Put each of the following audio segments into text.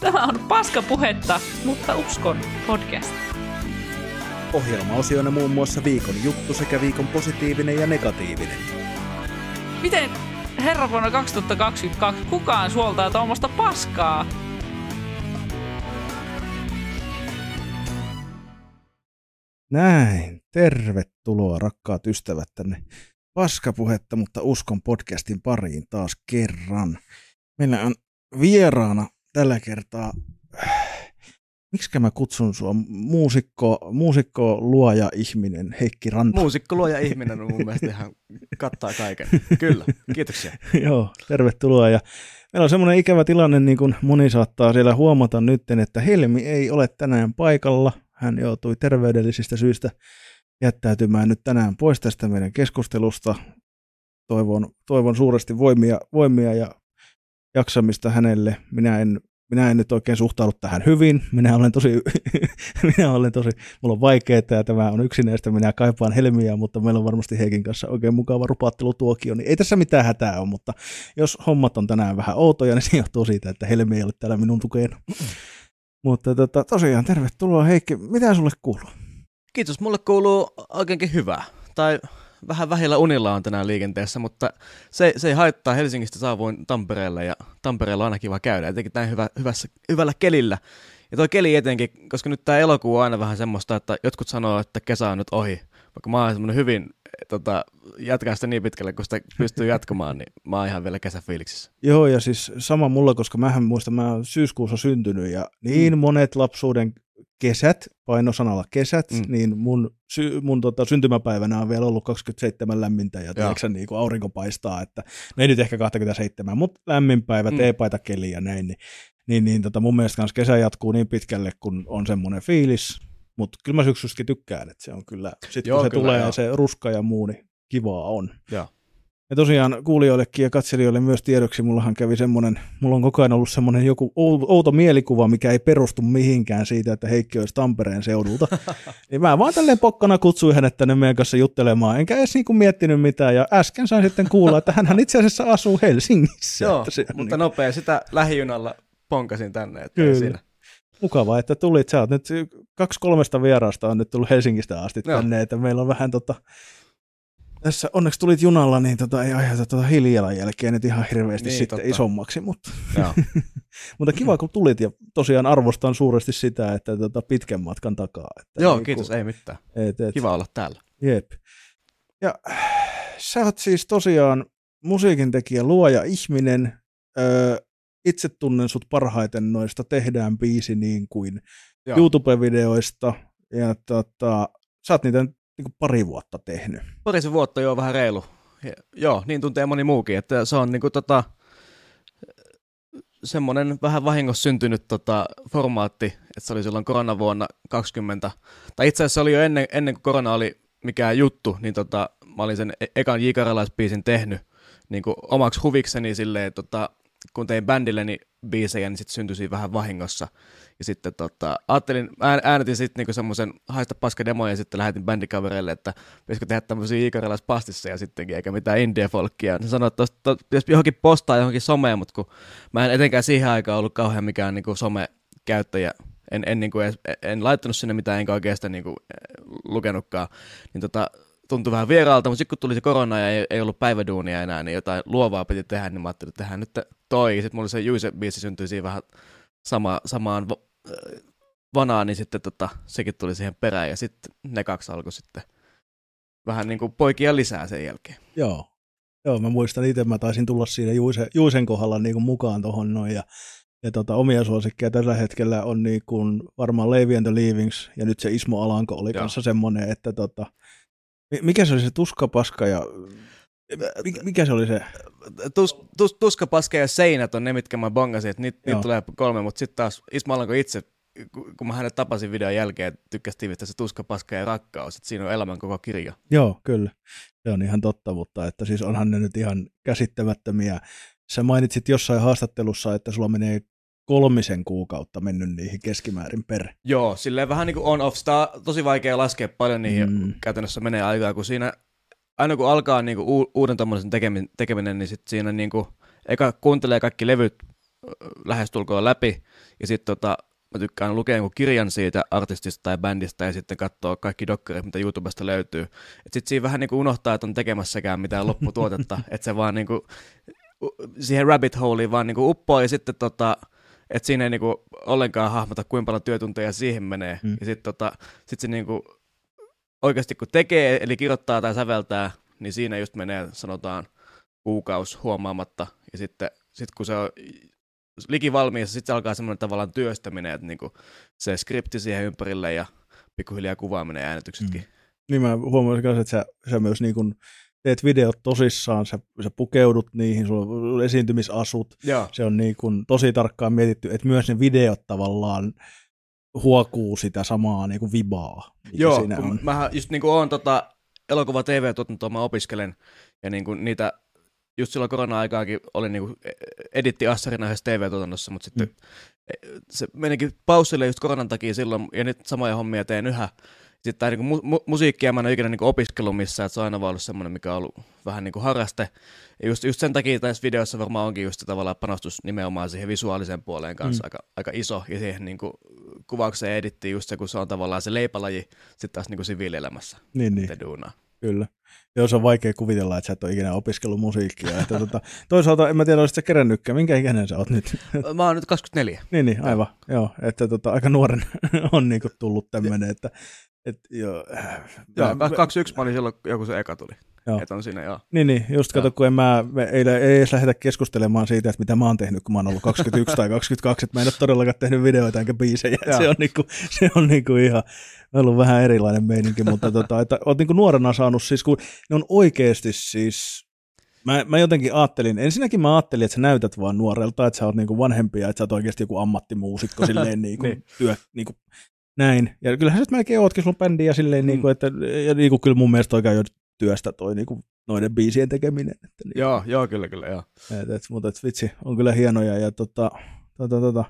Tämä on paskapuhetta, mutta uskon podcast. Ohjelmaosioina muun muassa viikon juttu sekä viikon positiivinen ja negatiivinen. Miten herra vuonna 2022 kukaan suoltaa tuommoista paskaa? Näin, tervetuloa rakkaat ystävät tänne paskapuhetta, mutta uskon podcastin pariin taas kerran. Meillä on vieraana tällä kertaa, miksi mä kutsun sua, muusikko, muusikko luoja ihminen Heikki Ranta. Muusikko luoja ihminen on mun mielestä ihan kattaa kaiken. Kyllä, kiitoksia. Joo, tervetuloa. Ja meillä on semmoinen ikävä tilanne, niin kuin moni saattaa siellä huomata nyt, että Helmi ei ole tänään paikalla. Hän joutui terveydellisistä syistä jättäytymään nyt tänään pois tästä meidän keskustelusta. Toivon, toivon suuresti voimia, voimia ja jaksamista hänelle. Minä en, minä en nyt oikein suhtaudu tähän hyvin. Minä olen tosi, minä olen tosi, mulla on vaikeaa ja tämä on yksinäistä. Minä kaipaan helmiä, mutta meillä on varmasti Heikin kanssa oikein mukava rupaattelutuokio. Niin ei tässä mitään hätää ole, mutta jos hommat on tänään vähän outoja, niin se johtuu siitä, että helmi ei ole täällä minun tukena. mutta tota, tosiaan, tervetuloa Heikki. Mitä sulle kuuluu? Kiitos, mulle kuuluu oikeinkin hyvää. Tai vähän vähillä unilla on tänään liikenteessä, mutta se, se ei haittaa. Helsingistä saavuin Tampereelle ja Tampereella on aina kiva käydä, etenkin näin hyvä, hyvässä, hyvällä kelillä. Ja toi keli etenkin, koska nyt tämä elokuu on aina vähän semmoista, että jotkut sanoo, että kesä on nyt ohi. Vaikka mä oon semmoinen hyvin tota, jatkaa sitä niin pitkälle, kun sitä pystyy jatkamaan, niin mä oon ihan vielä kesäfiiliksissä. Joo, ja siis sama mulla, koska mähän muistan, mä oon syyskuussa syntynyt, ja niin mm. monet lapsuuden kesät, painosanalla kesät, mm. niin mun, sy, mun tota, syntymäpäivänä on vielä ollut 27 lämmintä ja tiedätkö, niin kuin aurinko paistaa, että no ei nyt ehkä 27, mutta lämmin päivä, mm. teepaita keli ja näin, niin, niin, niin tota, mun mielestä kesä jatkuu niin pitkälle, kun on semmoinen fiilis, mutta kyllä mä syksystäkin tykkään, että se on kyllä, sitten kun se kyllä, tulee joo. se ruska ja muu, niin kivaa on. Joo. Ja tosiaan kuulijoillekin ja katselijoille myös tiedoksi, mullahan kävi semmoinen, mulla on koko ajan ollut semmoinen joku outo mielikuva, mikä ei perustu mihinkään siitä, että Heikki olisi Tampereen seudulta. niin mä vaan tälleen pokkana kutsuin hänet tänne meidän kanssa juttelemaan, enkä edes niinku miettinyt mitään. Ja äsken sain sitten kuulla, että hän itse asiassa asuu Helsingissä. Joo, mutta niin... nopea sitä lähijunalla ponkasin tänne. Että Kyllä. Siinä. Mukavaa, että tulit. Sä oot nyt kaksi kolmesta vierasta on nyt tullut Helsingistä asti tänne, Joo. että meillä on vähän tota, tässä onneksi tulit junalla, niin tota, ei aiheuta tota hiilijalanjälkeä nyt ihan hirveästi niin, sitten totta. isommaksi, mutta, mutta kiva kun tulit ja tosiaan arvostan suuresti sitä, että tota, pitkän matkan takaa. Että Joo, niin, kiitos, kun, ei mitään. Et, et, kiva olla täällä. Jep. Ja sä oot siis tosiaan musiikin tekijä, luoja ihminen. Öö, itse tunnen sut parhaiten noista Tehdään biisi niin kuin Joo. YouTube-videoista. Ja tota, sä oot niitä niin kuin pari vuotta tehnyt. Parisen vuotta jo vähän reilu. Ja, joo, niin tuntee moni muukin, että se on niin kuin tota, semmoinen vähän vahingossa syntynyt tota, formaatti, että se oli silloin koronavuonna 20. Tai itse asiassa se oli jo ennen, ennen kuin korona oli mikään juttu, niin tota, mä olin sen e-, ekan J. tehnyt niin kuin omaksi huvikseni silleen, tota, kun tein bändilleni biisejä, niin sitten syntyi vähän vahingossa. Ja sitten tota, ajattelin, äänetin sitten niinku semmoisen haista paska demoja ja sitten lähetin bändikavereille, että pitäisikö tehdä tämmöisiä pastissa ja sittenkin, eikä mitään indie-folkkia. Ne sanoi, että to, pitäisi johonkin postaa johonkin someen, mutta kun mä en etenkään siihen aikaan ollut kauhean mikään niinku some-käyttäjä, en, en, niinku edes, en laittanut sinne mitään, enkä oikeastaan niinku, eh, lukenutkaan, niin tota, tuntui vähän vieraalta, mutta sitten kun tuli se korona ja ei, ei ollut päiväduunia enää, niin jotain luovaa piti tehdä, niin mä ajattelin, että tehdään nyt toi. Sitten mulla se Juise-biisi syntyi siinä vähän sama, samaan vanaan, niin sitten tota, sekin tuli siihen perään ja sitten ne kaksi alkoi sitten vähän niin kuin poikia lisää sen jälkeen. Joo, Joo mä muistan itse, mä taisin tulla siinä Juise, Juisen kohdalla niin kuin mukaan tuohon noin ja, ja tota, omia suosikkeja tällä hetkellä on niin kuin varmaan Levi and the Leavings ja nyt se Ismo Alanko oli Joo. kanssa semmoinen, että tota, mikä se oli se tuskapaska ja mikä se oli se? Tus, tus, tuskapaska ja seinät on ne, mitkä mä bongasin, että niitä niit tulee kolme, mutta sitten taas Ismo Alanko itse, kun mä hänet tapasin videon jälkeen, tykkäsi tiivistä se tuskapaska ja rakkaus, että siinä on elämän koko kirja. Joo, kyllä. Se on ihan totta, mutta että siis onhan ne nyt ihan käsittämättömiä. Sä mainitsit jossain haastattelussa, että sulla menee kolmisen kuukautta mennyt niihin keskimäärin per. Joo, silleen vähän niin kuin on-off. Sitä on tosi vaikea laskea paljon niihin mm. käytännössä menee aikaa, kun siinä aina kun alkaa niin kuin uuden tommoisen tekeminen, tekeminen, niin sit siinä niin kuin, eka kuuntelee kaikki levyt lähestulkoon läpi, ja sitten tota, mä tykkään lukea jonkun kirjan siitä artistista tai bändistä ja sitten katsoa kaikki dokkarit, mitä YouTubesta löytyy. Sitten siinä vähän niin kuin unohtaa, että on tekemässäkään mitään lopputuotetta, että se vaan niin kuin, siihen rabbit holeiin vaan niin kuin uppoo ja sitten tota, että siinä ei niin kuin ollenkaan hahmota, kuinka paljon työtunteja siihen menee. Mm. Ja sitten tota, sit se niin kuin, oikeasti kun tekee, eli kirjoittaa tai säveltää, niin siinä just menee, sanotaan, kuukaus huomaamatta. Ja sitten sit kun se on liki valmiissa, sitten se alkaa semmoinen tavallaan työstäminen, että niinku se skripti siihen ympärille ja pikkuhiljaa kuvaaminen ja äänityksetkin. Mm. Niin mä huomasin myös, että sä, sä myös niin kun teet videot tosissaan, sä, sä pukeudut niihin, sulla on esiintymisasut, Joo. se on niin kun tosi tarkkaan mietitty, että myös ne videot tavallaan huokuu sitä samaa niin kuin vibaa, mikä Joo, siinä on. mä just niin kuin oon tota elokuva TV-tuotantoa, mä opiskelen, ja niin kuin niitä just silloin korona-aikaakin olin niin editti Assarina yhdessä TV-tuotannossa, mutta sitten mm. se menikin paussille just koronan takia silloin, ja nyt samoja hommia teen yhä. Sitten tämä niin mu- musiikkia mä en ole ikinä niin opiskellut missään, että se on aina vaan ollut semmoinen, mikä on ollut vähän niin kuin harraste. Ja just, just sen takia tässä videossa varmaan onkin just se tavallaan panostus nimenomaan siihen visuaaliseen puoleen kanssa mm. aika, aika iso, ja siihen niin kuin kuvaukseen edittiin just se, kun se on tavallaan se leipälaji sitten taas niin kuin siviilielämässä. Niin, niin. Duunaa. Kyllä. Joo, se on vaikea kuvitella, että sä et ole ikinä opiskellut musiikkia. Että, tota, toisaalta en mä tiedä, olisit sä kerännytkään. Minkä ikäinen sä oot nyt? Mä oon nyt 24. niin, niin, aivan. Joo, että tota, aika nuoren on niinku tullut tämmöinen, että et, joo, joo, 21 mä olin silloin, joku se eka tuli. Joo. Et on siinä, joo. Niin, niin just kato, kun en mä, me ei, ei edes lähdetä keskustelemaan siitä, että mitä mä oon tehnyt, kun mä oon ollut 21 tai 22, että mä en ole todellakaan tehnyt videoita enkä biisejä. se on, niinku, se on niinku ihan ollut vähän erilainen meininki, mutta tota, että oot niinku nuorena saanut siis, kun ne on oikeasti siis, mä, mä jotenkin ajattelin, ensinnäkin mä ajattelin, että sä näytät vaan nuorelta, että sä oot niinku vanhempia, että sä oot oikeasti joku ammattimuusikko silleen niinku, niin. työ, niinku, näin. Ja kyllähän sä melkein ootkin sun bändiä silleen, mm. niinku, että ja niinku, kyllä mun mielestä oikein jo työstä toi niinku, noiden biisien tekeminen. Että, niin, joo, joo, kyllä, kyllä, joo. Et, et, mutta et, vitsi, on kyllä hienoja ja tota, tota, tota,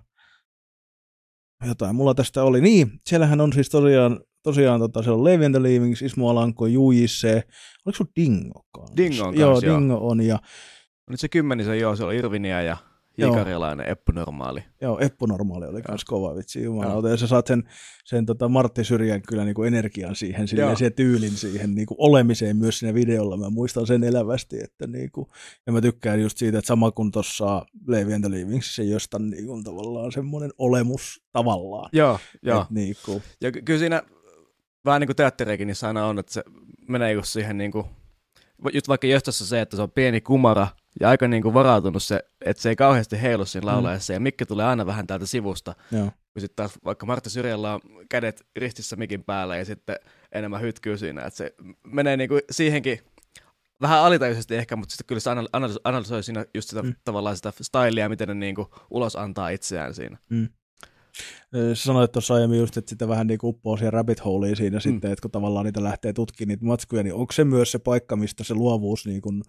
jotain mulla tästä oli. Niin, siellähän on siis tosiaan, tosiaan tota, siellä on Levi and the Leavings, Ismo Alanko, Juise, oliko sun Dingo kanssa? Dingo on Joo, kanssa, joo. Dingo on ja Nyt se kymmenisen, joo, se on Irvinia ja Jikarilainen, Eppu Normaali. Joo, Eppu Normaali oli myös kova vitsi, jumalauta. Ja sä saat sen, sen tota Martti Syrjän kyllä niin kuin energian siihen, sille, ja sen tyylin siihen niin kuin olemiseen myös siinä videolla. Mä muistan sen elävästi, että niin kuin, ja mä tykkään just siitä, että sama kuin tuossa Levi and the se josta niin kuin tavallaan semmoinen olemus tavallaan. Joo, joo. Niin kuin. Ja ky- kyllä siinä vähän niin kuin teatteriikin niissä aina on, että se menee just siihen niin kuin, just vaikka jostassa se, että se on pieni kumara, ja aika niin kuin varautunut se, että se ei kauheasti heilu siinä laulaessa, mm. ja Mikki tulee aina vähän täältä sivusta. Joo. Kun sitten taas vaikka Martti Syrjällä on kädet ristissä mikin päällä, ja sitten enemmän hytkyy siinä, että se menee niin kuin siihenkin vähän alitajuisesti ehkä, mutta sitten kyllä se analysoi, analysoi siinä just sitä mm. tavallaan sitä stylia, miten ne niin kuin ulos antaa itseään siinä. Mm. Sanoit tuossa aiemmin just, että sitä vähän niin kuin uppoo siihen rabbit holeiin siinä mm. sitten, että kun tavallaan niitä lähtee tutkimaan niitä matskuja, niin onko se myös se paikka, mistä se luovuus niin kuin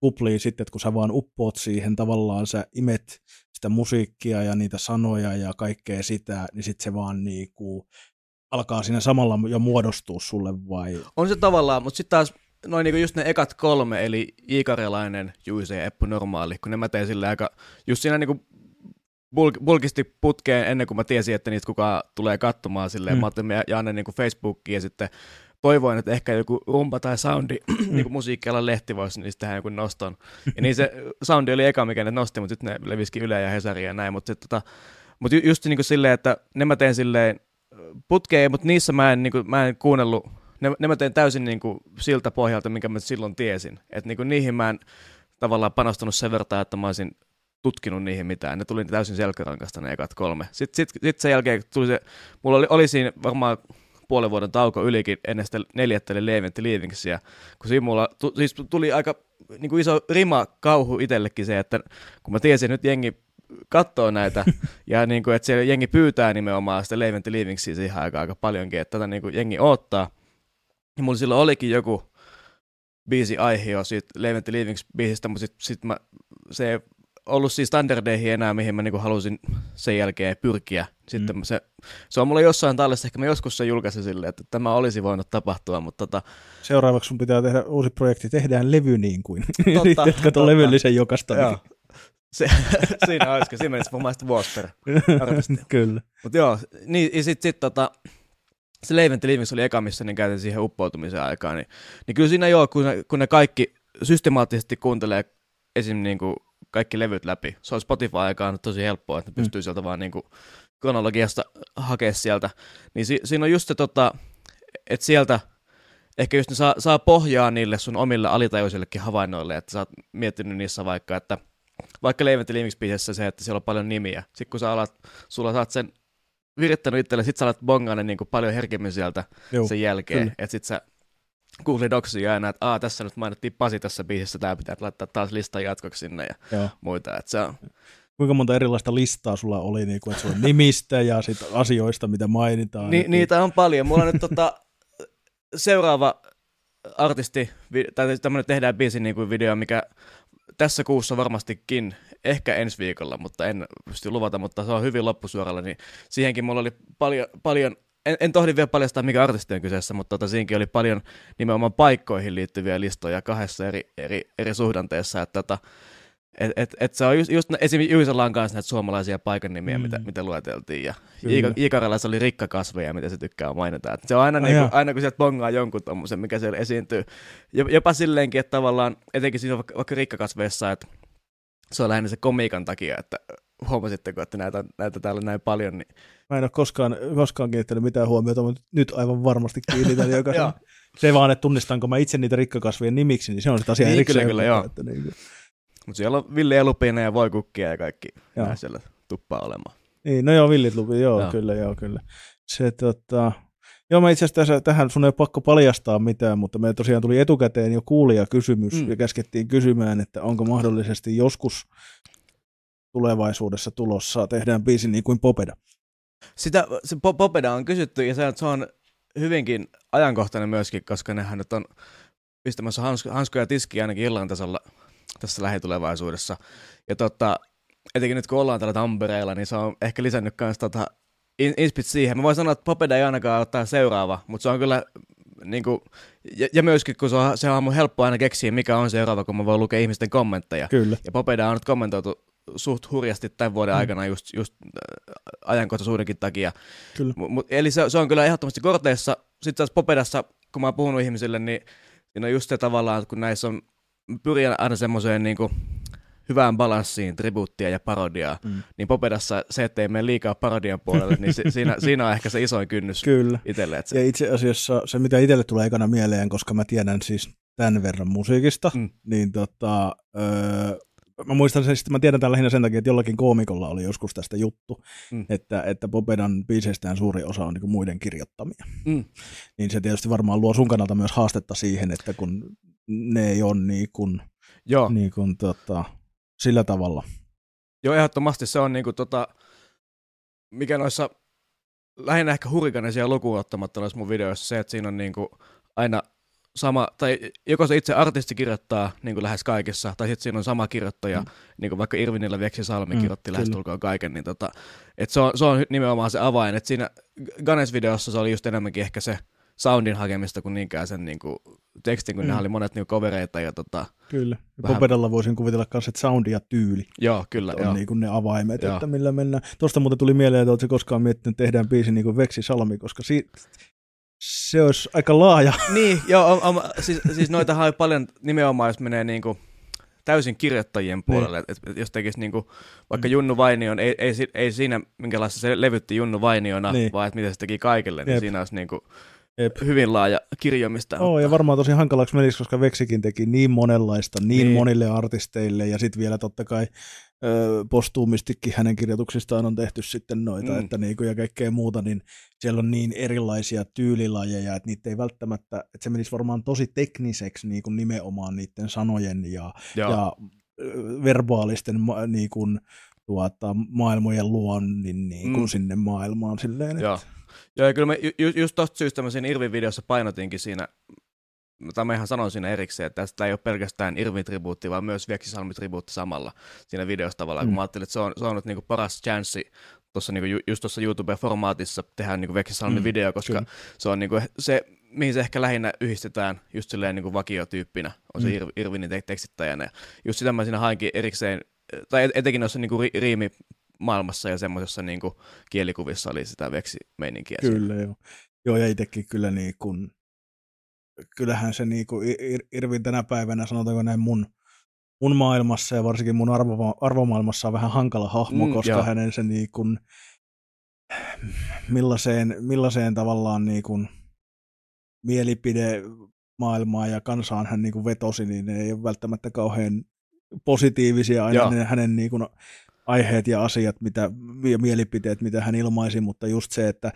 kuplii sitten, että kun sä vaan uppoot siihen, tavallaan sä imet sitä musiikkia ja niitä sanoja ja kaikkea sitä, niin sitten se vaan niin kuin alkaa siinä samalla jo muodostua sulle vai? On se tavallaan, mutta sitten taas noin niinku just ne ekat kolme, eli Iikarilainen, Juise ja Eppu Normaali, kun ne mä tein sille aika, just siinä niinku bulk, bulkisti putkeen ennen kuin mä tiesin, että niitä kukaan tulee katsomaan silleen. Mm. Mä ajattelin, että Janne niin Facebookiin ja sitten toivoin, että ehkä joku rumpa tai soundi, mm. niin kuin musiikkialan lehti voisi niistä tehdä jonkun noston. Ja niin se soundi oli eka, mikä ne nosti, mutta sitten ne levisikin Yle ja Hesari ja näin. Mutta tota, mut ju, just niin kuin silleen, että ne mä teen silleen putkeen, mutta niissä mä en, niin kuin, mä en kuunnellut, ne, ne mä teen täysin niin kuin siltä pohjalta, minkä mä silloin tiesin. Että niin kuin niihin mä en tavallaan panostanut sen verran, että mä olisin tutkinut niihin mitään. Ne tuli täysin selkärankasta ne ekat kolme. Sitten sit, sit sen jälkeen tuli se, mulla oli, oli siinä varmaan puolen vuoden tauko ylikin ennen sitä neljättä eli Leavingsia, kun siinä mulla tu, siis tuli aika niin kuin iso rima kauhu itsellekin se, että kun mä tiesin, että nyt jengi katsoo näitä, ja niin kuin, että siellä jengi pyytää nimenomaan sitä Leventti Leavingsia siihen aikaan aika paljonkin, että tätä niin kuin jengi odottaa. Ja mulla silloin olikin joku biisi aihe jo siitä Leventti Leavings biisistä, mutta sitten sit mä, se ollut siis standardeihin enää, mihin mä niinku halusin sen jälkeen pyrkiä. Sitten mm. se, se on mulla jossain tallessa, ehkä mä joskus se julkaisin silleen, että tämä olisi voinut tapahtua, mutta tota... Seuraavaksi sun pitää tehdä uusi projekti, tehdään levy niin kuin. Totta, Teetkö tuon levyllisen jokaista? Joo. se, siinä olisiko, siinä menisi varmaan sitten vuosi per. Kyllä. Mutta joo, niin, ja sitten sit, tota, se Leivent Livings oli eka, missä ne käytin siihen uppoutumisen aikaan, niin, niin kyllä siinä joo, kun ne, kun ne kaikki systemaattisesti kuuntelee esim. Niin kuin kaikki levyt läpi. Se on Spotify-aikaan tosi helppoa, että ne pystyy mm. sieltä vaan niin kuin kronologiasta hakea sieltä. Niin si- siinä on just se, tota, että sieltä ehkä just ne saa, saa pohjaa niille sun omille alitajuisillekin havainnoille, että sä oot miettinyt niissä vaikka, että vaikka Leivent Livings se, että siellä on paljon nimiä. Sitten kun sä alat, sulla saat sen virittänyt itselle, sit sä alat bongaa ne niin kuin paljon herkemmin sieltä Joo, sen jälkeen. Että sit sä Google Docsia ja näet, että Aa, tässä nyt mainittiin Pasi tässä biisissä, tää pitää laittaa taas listan jatkoksi sinne ja Joo. muita. Että se on... Kuinka monta erilaista listaa sulla oli, niin kuin, että sulla on nimistä ja sit asioista, mitä mainitaan? Ni, niitä on paljon. Mulla on nyt tota, seuraava artisti, tai tämmöinen tehdään biisin niin kuin video, mikä tässä kuussa varmastikin, ehkä ensi viikolla, mutta en pysty luvata, mutta se on hyvin loppusuoralla, niin siihenkin mulla oli paljon, paljon en, en tohdi vielä paljastaa, mikä artisti on kyseessä, mutta tota, siinäkin oli paljon nimenomaan paikkoihin liittyviä listoja kahdessa eri, eri, eri suhdanteessa, että tota, et, et, et se on just, just esimerkiksi on kanssa näitä suomalaisia paikan nimiä, mm. mitä, mitä lueteltiin, ja Iikaralla se oli rikkakasveja, mitä se tykkää mainita. Et se on aina, oh, niinku, aina kun sieltä bongaa jonkun tommosen, mikä siellä esiintyy, jopa silleenkin, että tavallaan, etenkin siinä vaikka, vaikka rikkakasveissa, että se on lähinnä se komiikan takia, että huomasitteko, että näitä, näitä täällä näin paljon. Niin... Mä en ole koskaan, koskaan kiinnittänyt mitään huomiota, mutta nyt aivan varmasti kiinnitän jokaisen. se vaan, että tunnistanko mä itse niitä rikkakasvien nimiksi, niin se on sitä asiaa niin, kyllä, kyllä, joo. Että niin Mutta siellä on villiä lupina ja voikukkia ja kaikki joo. siellä tuppaa olemaan. Niin, no joo, villit lupi, joo, joo. kyllä, joo, kyllä. Se, tota, Joo, mä itse asiassa tähän sun ei ole pakko paljastaa mitään, mutta me tosiaan tuli etukäteen jo kuulija kysymys mm. ja käskettiin kysymään, että onko mahdollisesti joskus tulevaisuudessa tulossa tehdään biisi niin kuin Popeda. Sitä, se Popeda on kysytty ja se, se on hyvinkin ajankohtainen myöskin, koska nehän nyt on pistämässä hansko, hanskoja tiskiä ainakin illan tasolla tässä lähitulevaisuudessa. Ja tota, etenkin nyt kun ollaan täällä Tampereella, niin se on ehkä lisännyt myös tota inspit siihen. Mä voin sanoa, että Popeda ei ainakaan ottaa seuraava, mutta se on kyllä niin kuin, ja, ja, myöskin, kun se on, se on mun helppo aina keksiä, mikä on seuraava, kun mä voin lukea ihmisten kommentteja. Kyllä. Ja Popeda on nyt kommentoitu suht hurjasti tämän vuoden mm. aikana just, just äh, ajankohtaisuudenkin takia. Kyllä. M- eli se, se, on kyllä ehdottomasti korteissa. Sitten taas Popedassa, kun mä oon puhunut ihmisille, niin siinä on just se tavallaan, kun näissä on, pyrin aina semmoiseen niin kuin, hyvään balanssiin tribuuttia ja parodiaa, mm. niin Popedassa se, ettei mene liikaa parodian puolelle, niin se, siinä, siinä on ehkä se isoin kynnys Kyllä. itselle. Se... Ja itse asiassa se, mitä itselle tulee ekana mieleen, koska mä tiedän siis tämän verran musiikista, mm. niin tota, öö, mä muistan sen, että mä tiedän tämän lähinnä sen takia, että jollakin koomikolla oli joskus tästä juttu, mm. että, että Popedan biiseistään suuri osa on niin muiden kirjoittamia. Mm. Niin se tietysti varmaan luo sun kannalta myös haastetta siihen, että kun ne ei ole niin kuin, Joo. Niin kuin tota, sillä tavalla. Joo, ehdottomasti se on niinku tota, mikä noissa lähinnä ehkä hurrikaneisia lukuun ottamatta noissa mun videoissa se, että siinä on niinku aina sama, tai joko se itse artisti kirjoittaa niin kuin lähes kaikessa, tai sitten siinä on sama kirjoittaja, mm. niin kuin vaikka Irvinillä Veksi Salmi mm, kirjoitti lähestulkoon kaiken, niin tota, et se, on, se on nimenomaan se avain, että siinä Ganes-videossa se oli just enemmänkin ehkä se soundin hakemista kuin niinkään sen niin kuin, tekstin, kun mm. ne oli monet niin kovereita. Ja, tota, kyllä. Ja vähän... Popedalla voisin kuvitella myös, että soundi ja tyyli joo, kyllä, on joo. Niin kuin ne avaimet, joo. että millä mennään. Tuosta muuten tuli mieleen, että oletko koskaan miettinyt, että tehdään biisi niin kuin Veksi Salmi, koska si- se olisi aika laaja. Niin, joo, on, on, siis, siis noitahan on paljon nimenomaan, jos menee niin kuin täysin kirjoittajien puolelle, niin. että et jos tekisi niin kuin, vaikka mm. Junnu Vainion, ei, ei, ei siinä minkälaista se levytti Junnu Vainiona, niin. vaan että miten se teki kaikille, niin Jep. siinä olisi niin kuin, Jep. hyvin laaja kirjo, mistä Oo, ja varmaan tosi hankalaksi menisi, koska Veksikin teki niin monenlaista, niin, niin. monille artisteille, ja sitten vielä totta kai ö, postuumistikin hänen kirjoituksistaan on tehty sitten noita, mm. että niinku, ja kaikkea muuta, niin siellä on niin erilaisia tyylilajeja, että niitä ei välttämättä, että se menisi varmaan tosi tekniseksi niin kuin nimenomaan niiden sanojen ja, ja verbaalisten niin kuin, tuota, maailmojen luonnin niin kuin mm. sinne maailmaan silleen. Että... Joo, ja kyllä mä ju, just tosta syystä mä siinä Irvin videossa painotinkin siinä, tai mä ihan sanon siinä erikseen, että tästä ei ole pelkästään Irvin tribuutti, vaan myös Vieksisalmi tribuutti samalla siinä videossa tavallaan, mm. kun mä ajattelin, että se on, se on nyt niinku paras chanssi tuossa niinku, just tuossa YouTube-formaatissa tehdä niinku Vekkisalmin mm, video, koska kyllä. se on niinku se, mihin se ehkä lähinnä yhdistetään just silleen niinku vakiotyyppinä, on se mm. Ir- Irvinin tekstittäjänä. Ja just sitä mä siinä hainkin erikseen tai etenkin noissa niin kuin riimi maailmassa ja semmoisessa niin kuin kielikuvissa oli sitä veksi-meininkiä. Kyllä, joo. Joo, ja itsekin kyllä niin kuin, kyllähän se niin kuin Irvin tänä päivänä, sanotaanko näin mun, mun maailmassa ja varsinkin mun arvo, arvomaailmassa on vähän hankala hahmo, mm, koska joo. hänen se niin kuin, millaiseen, millaiseen tavallaan niin kuin mielipide maailmaa ja kansaan hän niin kuin vetosi, niin ne ei ole välttämättä kauhean positiivisia aina ne hänen niin kuin aiheet ja asiat mitä, ja mielipiteet, mitä hän ilmaisi, mutta just se, että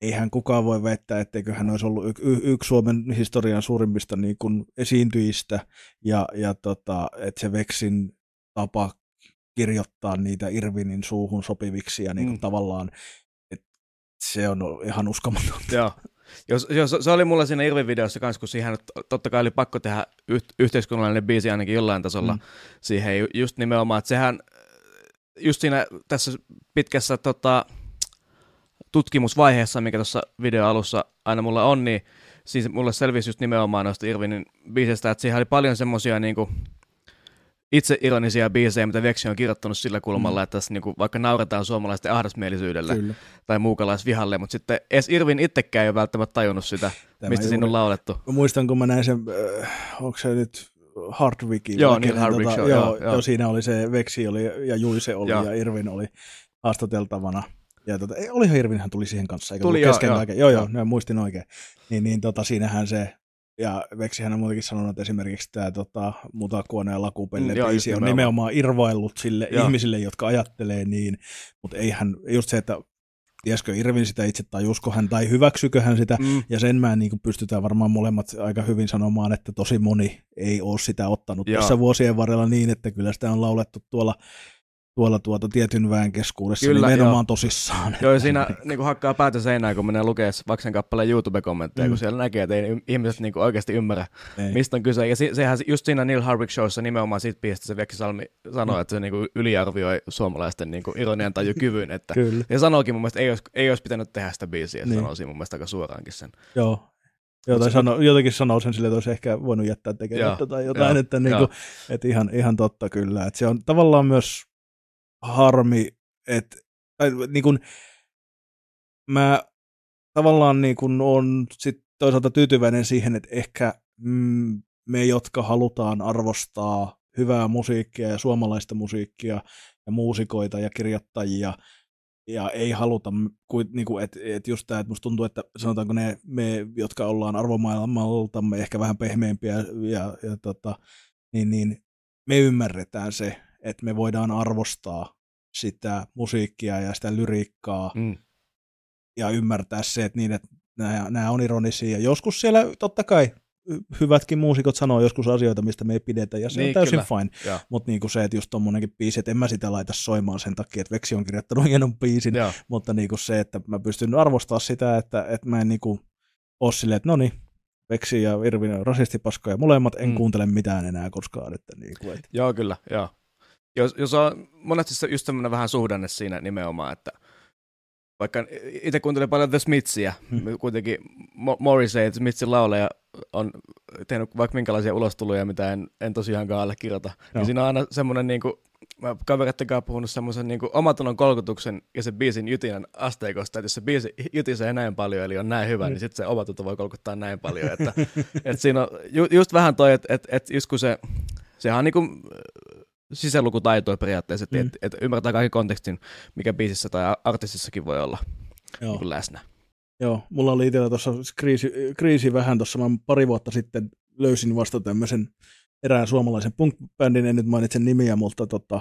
eihän kukaan voi väittää, etteikö hän olisi ollut y- y- yksi Suomen historian suurimmista niin kuin esiintyjistä, ja, ja tota, että se Veksin tapa kirjoittaa niitä Irvinin suuhun sopiviksi, ja niin kuin mm. tavallaan, se on ihan uskomatonta. Joo. Jos, jos, se oli mulla siinä Irvin-videossa kanssa, kun siihen totta kai oli pakko tehdä yh, yhteiskunnallinen biisi ainakin jollain tasolla mm. siihen, just nimenomaan, että sehän just siinä tässä pitkässä tota, tutkimusvaiheessa, mikä tuossa videoalussa aina mulla on, niin siis mulle selvisi just nimenomaan noista Irvinin biiseistä, että siihen oli paljon semmoisia niinku, itse ironisia biisejä, mitä Veksi on kirjoittanut sillä kulmalla, mm. että tässä niinku, vaikka nauretaan suomalaisten ahdasmielisyydelle Kyllä. tai muukalaisvihalle, mutta sitten edes Irvin itsekään ei ole välttämättä tajunnut sitä, Tämä mistä siinä on laulettu. Mä muistan, kun mä näin sen, äh, onko se nyt Hardwickin. Joo, niin Hardwick tota, show, joo, joo, joo. siinä oli se Veksi oli, ja Juise oli joo. ja Irvin oli haastateltavana. Ja tota, ei, olihan Irvinhän tuli siihen kanssa, eikä tuli joo, kesken joo, kaiken. Joo, joo, joo, muistin oikein. Niin, niin tota, siinähän se, ja Veksihän on muutenkin sanonut, että esimerkiksi tämä tota, Mutakuone ja Lakupelle mm, joo, biisi on nimenomaan irvaillut sille joo. ihmisille, jotka ajattelee niin, mutta eihän, just se, että tiesikö Irvin sitä itse tai usko hän tai hyväksykö hän sitä, mm. ja sen mä niin kuin pystytään varmaan molemmat aika hyvin sanomaan, että tosi moni ei ole sitä ottanut Joo. tässä vuosien varrella niin, että kyllä sitä on laulettu tuolla tuolla tuota tietyn väen keskuudessa Kyllä, nimenomaan joo. tosissaan. Joo, siinä niin kuin hakkaa päätä seinään, kun menee lukee Vaksen kappaleen YouTube-kommentteja, mm. kun siellä näkee, että ei ihmiset niin kuin oikeasti ymmärrä, ei. mistä on kyse. Ja se, sehän just siinä Neil Harwick Showssa nimenomaan siitä piistä se Vekki Salmi sanoi, mm. että se niin kuin yliarvioi suomalaisten niin kuin ironian kyvyn. Että, Kyllä. Ja sanoikin mun mielestä, että ei olisi, ei olisi pitänyt tehdä sitä biisiä, niin. sanoi mun mielestä aika suoraankin sen. Joo, Joo, tai sano, jotenkin sanoo sen sille, että olisi ehkä voinut jättää tekemättä tai jotain, joo, että, niin kuin, että ihan, ihan totta kyllä. Että se on tavallaan myös harmi, että niin kuin, mä tavallaan niin kuin on sit toisaalta tyytyväinen siihen, että ehkä mm, me, jotka halutaan arvostaa hyvää musiikkia ja suomalaista musiikkia ja muusikoita ja kirjoittajia, ja ei haluta, niin kuin, että, että just tämä, että musta tuntuu, että sanotaanko ne, me, jotka ollaan arvomaailmaltamme ehkä vähän pehmeämpiä, ja, ja tota, niin, niin me ymmärretään se, että me voidaan arvostaa sitä musiikkia ja sitä lyriikkaa mm. ja ymmärtää se, että, niin, että nämä, nämä on ironisia. Joskus siellä totta kai hyvätkin muusikot sanoo joskus asioita, mistä me ei pidetä, ja se niin, on täysin kyllä. fine. Mutta niinku se, että just tommonenkin biisi, että en mä sitä laita soimaan sen takia, että Veksi on kirjoittanut hienon biisin, Joo. mutta niinku se, että mä pystyn arvostaa sitä, että, että mä en niinku ole silleen, että no niin, Veksi ja Irvin on rasistipaskoja molemmat, en mm. kuuntele mitään enää koskaan. Että niinku, et... Joo, kyllä, joo. Jos, jos on monesti se just semmoinen vähän suhdanne siinä nimenomaan, että vaikka itse kuuntelen paljon The Smithsia, hmm. kuitenkin Morrissey, Smithin lauleja on tehnyt vaikka minkälaisia ulostuloja, mitä en, en tosiaankaan allekirjoita. No. Niin siinä on aina semmoinen, niin kuin, mä kavereiden kanssa puhunut semmoisen niin omatunnon kolkutuksen ja se biisin jytinän asteikosta, että jos se biisi jytisee näin paljon, eli on näin hyvä, mm. niin sitten se omatunto voi kolkuttaa näin paljon. Että, että siinä on ju, just vähän toi, että, että, että just kun se, sehän on niin kuin, sisälukutaitoa periaatteessa, että mm. et, et ymmärtää kaiken kontekstin, mikä biisissä tai artistissakin voi olla Joo. Niin läsnä. Joo, mulla oli itsellä tuossa kriisi, kriisi vähän tuossa, mä pari vuotta sitten löysin vasta tämmöisen erään suomalaisen punk-bändin, en nyt mainitse nimiä, mutta tota,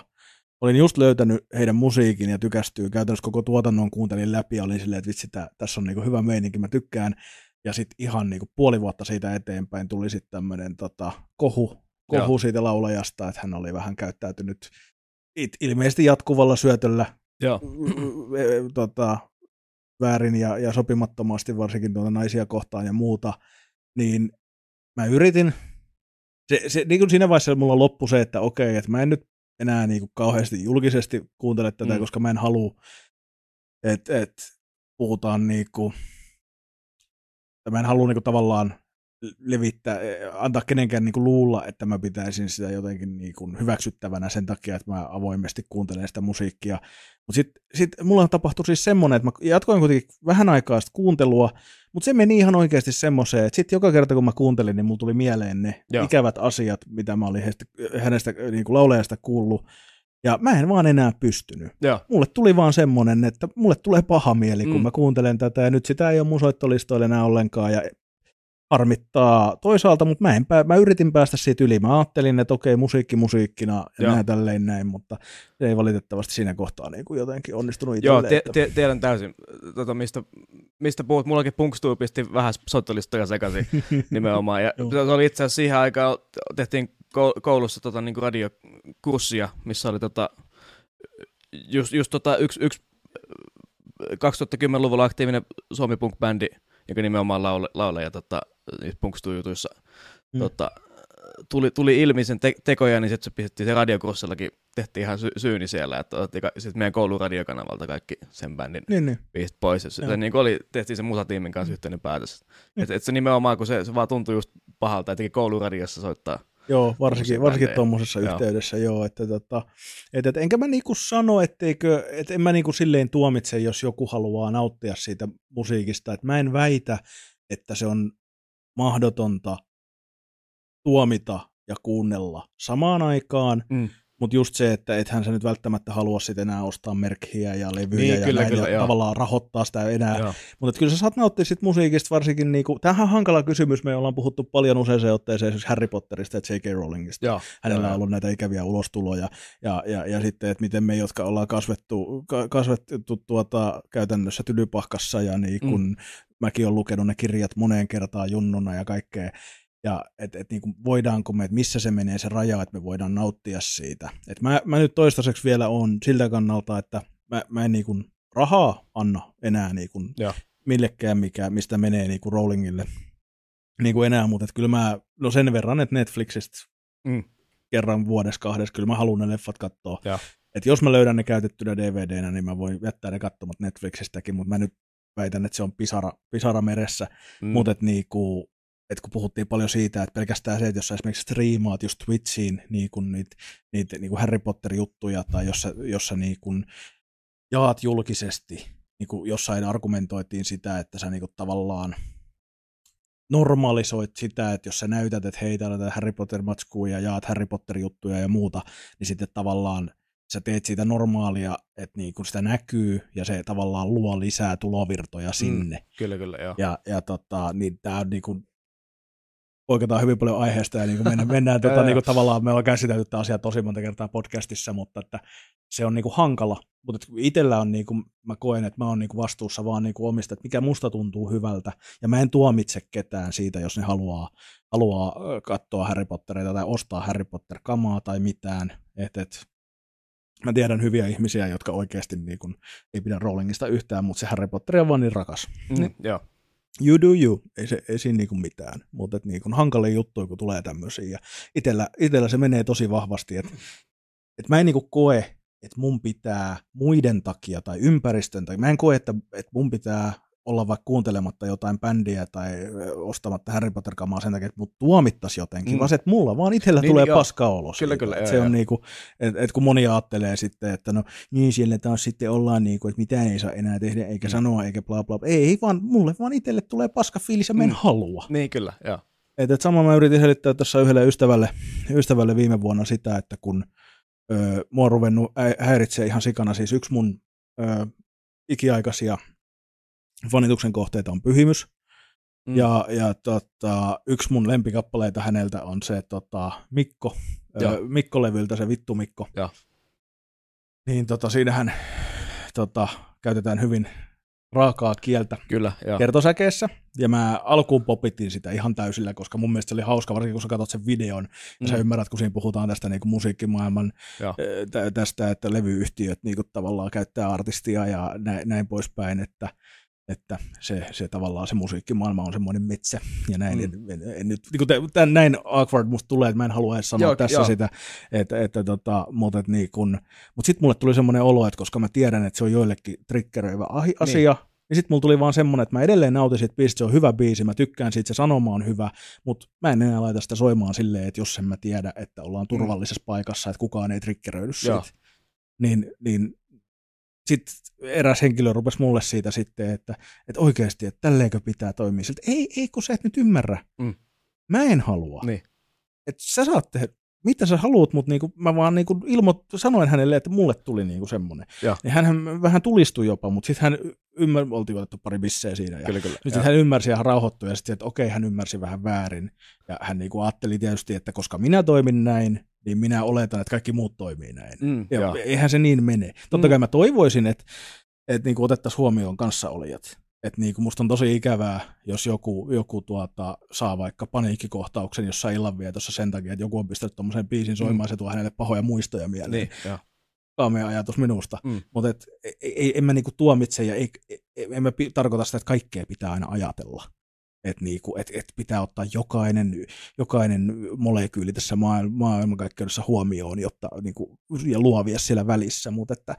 olin just löytänyt heidän musiikin ja tykästyy. Käytännössä koko tuotannon kuuntelin läpi ja olin silleen, että vitsi, tää, tässä on niinku hyvä meininki, mä tykkään. Ja sitten ihan niinku puoli vuotta siitä eteenpäin tuli sitten tämmöinen tota, kohu kohu siitä laulajasta, että hän oli vähän käyttäytynyt it, ilmeisesti jatkuvalla syötöllä Joo. tota, väärin ja, ja sopimattomasti varsinkin tuota naisia kohtaan ja muuta, niin mä yritin, se, se, niin kuin siinä vaiheessa mulla loppui se, että okei, että mä en nyt enää niin kuin kauheasti julkisesti kuuntele tätä, mm. koska mä en halua, että et, puhutaan niin kuin, mä en halua niin kuin tavallaan levittää, antaa kenenkään niin kuin luulla, että mä pitäisin sitä jotenkin niin kuin hyväksyttävänä sen takia, että mä avoimesti kuuntelen sitä musiikkia. Mutta sitten sit mulla tapahtui siis semmoinen, että mä jatkoin kuitenkin vähän aikaa sitä kuuntelua, mutta se meni ihan oikeasti semmoiseen, että sitten joka kerta kun mä kuuntelin, niin mulla tuli mieleen ne Joo. ikävät asiat, mitä mä olin hänestä, hänestä niin kuin laulajasta kuullut. Ja mä en vaan enää pystynyt. Joo. Mulle tuli vaan semmonen, että mulle tulee paha mieli, kun mm. mä kuuntelen tätä, ja nyt sitä ei ole mun soittolistoilla enää ollenkaan, ja harmittaa toisaalta, mutta mä, en pää, mä yritin päästä siitä yli. Mä ajattelin, että okei, musiikki musiikkina ja Joo. näin tälleen näin, mutta se ei valitettavasti siinä kohtaa niin kuin jotenkin onnistunut itselleen. Joo, te, te, tiedän täysin, tota, mistä, mistä puhut. Mullakin Punkstu pisti vähän soittolistoja sekaisin nimenomaan. Ja se oli itse asiassa siihen aikaan, tehtiin koulussa tota, niin kuin radiokurssia, missä oli tota, just, just tota, yksi, yksi 2010-luvulla aktiivinen Suomi Punk-bändi, joka nimenomaan laule, laulee tota, punkstujutuissa mm. tota, tuli, tuli ilmi sen te- tekoja, niin sitten se pistettiin se radiokurssillakin, tehtiin ihan sy- syyni siellä, että otettiin ka- sit meidän koulun radiokanavalta kaikki sen bändin niin, niin. biisit pois. Ja se, niin oli, tehtiin sen musatiimin kanssa mm. yhteinen päätös. Mm. Että et se nimenomaan, kun se, se vaan tuntui just pahalta, että kouluradiossa soittaa Joo, varsinkin, varsinkin tuommoisessa yhteydessä, joo. Että, tota, et, et, enkä mä niinku sano, etteikö, et en mä niinku silleen tuomitse, jos joku haluaa nauttia siitä musiikista. Et mä en väitä, että se on mahdotonta tuomita ja kuunnella samaan aikaan, mm. Mutta just se, että ethän sä nyt välttämättä halua sitten enää ostaa merkkiä ja levyjä niin, ja, kyllä, näin, kyllä, ja tavallaan rahoittaa sitä enää. Mutta kyllä sä saat nauttia sit musiikista varsinkin, niinku, tämähän on hankala kysymys, me ollaan puhuttu paljon usein otteeseen esimerkiksi Harry Potterista ja J.K. Rowlingista. Joo, Hänellä joo, on ollut näitä ikäviä ulostuloja ja, ja, ja sitten, että miten me, jotka ollaan kasvettu, kasvettu tuota, käytännössä tylypahkassa ja niin kun mm. mäkin olen lukenut ne kirjat moneen kertaan junnuna ja kaikkea, ja että et, niin voidaanko me, että missä se menee se raja, että me voidaan nauttia siitä. Et mä, mä nyt toistaiseksi vielä on siltä kannalta, että mä, mä en niin kuin rahaa anna enää niin kuin millekään, mikä, mistä menee niin kuin rollingille niin kuin enää, mutta kyllä mä, no sen verran, että Netflixistä mm. kerran vuodessa kahdessa, kyllä mä haluan ne leffat katsoa. Että jos mä löydän ne käytettynä DVDnä, niin mä voin jättää ne katsomat Netflixistäkin, mutta mä nyt väitän, että se on pisara, pisara meressä, mm. mutta niinku, että kun puhuttiin paljon siitä, että pelkästään se, että jos sä esimerkiksi striimaat just Twitchiin niin kuin niitä, niitä niin kuin Harry Potter-juttuja tai jos sä, jos sä niin kuin jaat julkisesti, niin kuin jossain argumentoitiin sitä, että sä niin tavallaan normalisoit sitä, että jos sä näytät, että hei, täällä Harry Potter-matskua ja jaat Harry Potter-juttuja ja muuta, niin sitten tavallaan sä teet siitä normaalia, että niin kun sitä näkyy ja se tavallaan luo lisää tulovirtoja mm, sinne. Mm, kyllä, kyllä, joo. Ja, ja tota, niin tämä on niin kuin poiketaan hyvin paljon aiheesta ja niin kuin mennään, mennään tota, niin kuin tavallaan, me ollaan käsitelty tämä asia tosi monta kertaa podcastissa, mutta että se on niin kuin hankala. Mutta itsellä on, niin kuin, mä koen, että mä oon niin kuin vastuussa vaan niin kuin omista, että mikä musta tuntuu hyvältä. Ja mä en tuomitse ketään siitä, jos ne haluaa, haluaa katsoa Harry Pottereita tai ostaa Harry Potter-kamaa tai mitään. Et, et, mä tiedän hyviä ihmisiä, jotka oikeasti niin kuin, ei pidä Rowlingista yhtään, mutta se Harry Potter on vaan niin rakas. Mm, niin. Joo you do you, ei, se, ei siinä niinku mitään, mutta niinku hankalia juttuja, kun tulee tämmöisiä. Ja itellä, itellä se menee tosi vahvasti, että et mä en niinku koe, että mun pitää muiden takia tai ympäristön takia, mä en koe, että, että mun pitää olla vaikka kuuntelematta jotain bändiä tai ostamatta Harry Potter-kamaa sen takia, että mut tuomittaisi jotenkin, mm. vaan se, että mulla vaan itsellä niin, tulee joo. paska olo. Kyllä, kyllä. Joo, se joo. on niinku, että et kun moni ajattelee sitten, että no niin siellä taas sitten ollaan niinku, että mitään ei saa enää tehdä, eikä mm. sanoa, eikä bla bla. Ei, vaan mulle vaan itselle tulee paska fiilis ja mä en mm. halua. Niin, kyllä, joo. Et, et sama mä yritin selittää tässä yhdelle ystävälle, ystävälle viime vuonna sitä, että kun ö, mua on ruvennut häiritsee ihan sikana, siis yksi mun ö, ikiaikaisia fanituksen kohteita on Pyhimys. Mm. Ja, ja tota, yksi mun lempikappaleita häneltä on se tota, Mikko, Mikko-levyltä se Vittu Mikko. Ja. Niin tota, siinähän tota, käytetään hyvin raakaa kieltä Kyllä, joo. kertosäkeessä. Ja mä alkuun popitin sitä ihan täysillä, koska mun mielestä se oli hauska, varsinkin kun sä katsot sen videon, ja mm. sä ymmärrät, kun siinä puhutaan tästä niin kuin musiikkimaailman, tä, tästä, että levyyhtiöt niin kuin tavallaan käyttää artistia ja näin, näin poispäin, että että se, se tavallaan se musiikkimaailma on semmoinen metsä ja näin. Mm. En, en, en nyt, niin tämän, näin awkward musta tulee, että mä en halua edes sanoa joo, tässä joo. sitä, että, että tota, mutta, että niin kun, mutta sitten mulle tuli semmoinen olo, että koska mä tiedän, että se on joillekin triggeröivä asia, niin. Niin sitten mulla tuli vaan semmoinen, että mä edelleen nautin siitä biisistä, se on hyvä biisi, mä tykkään siitä, se sanoma on hyvä, mutta mä en enää laita sitä soimaan silleen, että jos en mä tiedä, että ollaan turvallisessa mm. paikassa, että kukaan ei triggeröidy siitä. Joo. Niin, niin sitten eräs henkilö rupesi mulle siitä sitten, että, että oikeasti, että tälleenkö pitää toimia. Siltä, ei, ei, kun sä et nyt ymmärrä. Mm. Mä en halua. Niin. Että sä saat tehdä, mitä sä haluat, mutta niinku, mä vaan niinku ilmo, sanoin hänelle, että mulle tuli niinku semmoinen. Niin hän vähän tulistui jopa, mutta sitten hän ymmär, oltiin otettu pari bissejä siinä. Ja kyllä, kyllä. Sitten hän ymmärsi ja rauhoittui ja sitten, että okei, hän ymmärsi vähän väärin. Ja hän niinku ajatteli tietysti, että koska minä toimin näin, niin minä oletan, että kaikki muut toimii näin. Mm, ja eihän se niin mene. Totta mm. kai mä toivoisin, että, että niinku otettaisiin huomioon kanssaolijat. Että niinku musta on tosi ikävää, jos joku, joku tuota, saa vaikka paniikkikohtauksen jossain illanvietossa sen takia, että joku on pistänyt tuommoisen biisin soimaan, mm. se tuo hänelle pahoja muistoja mieleen. Niin, Kaamea ajatus minusta. Mm. Mutta et, ei, en mä niinku tuomitse ja ei, en mä tarkoita sitä, että kaikkea pitää aina ajatella. Että niinku, et, et pitää ottaa jokainen, jokainen molekyyli tässä maailmankaikkeudessa huomioon jotta, niinku, ja luovia siellä välissä, mutta että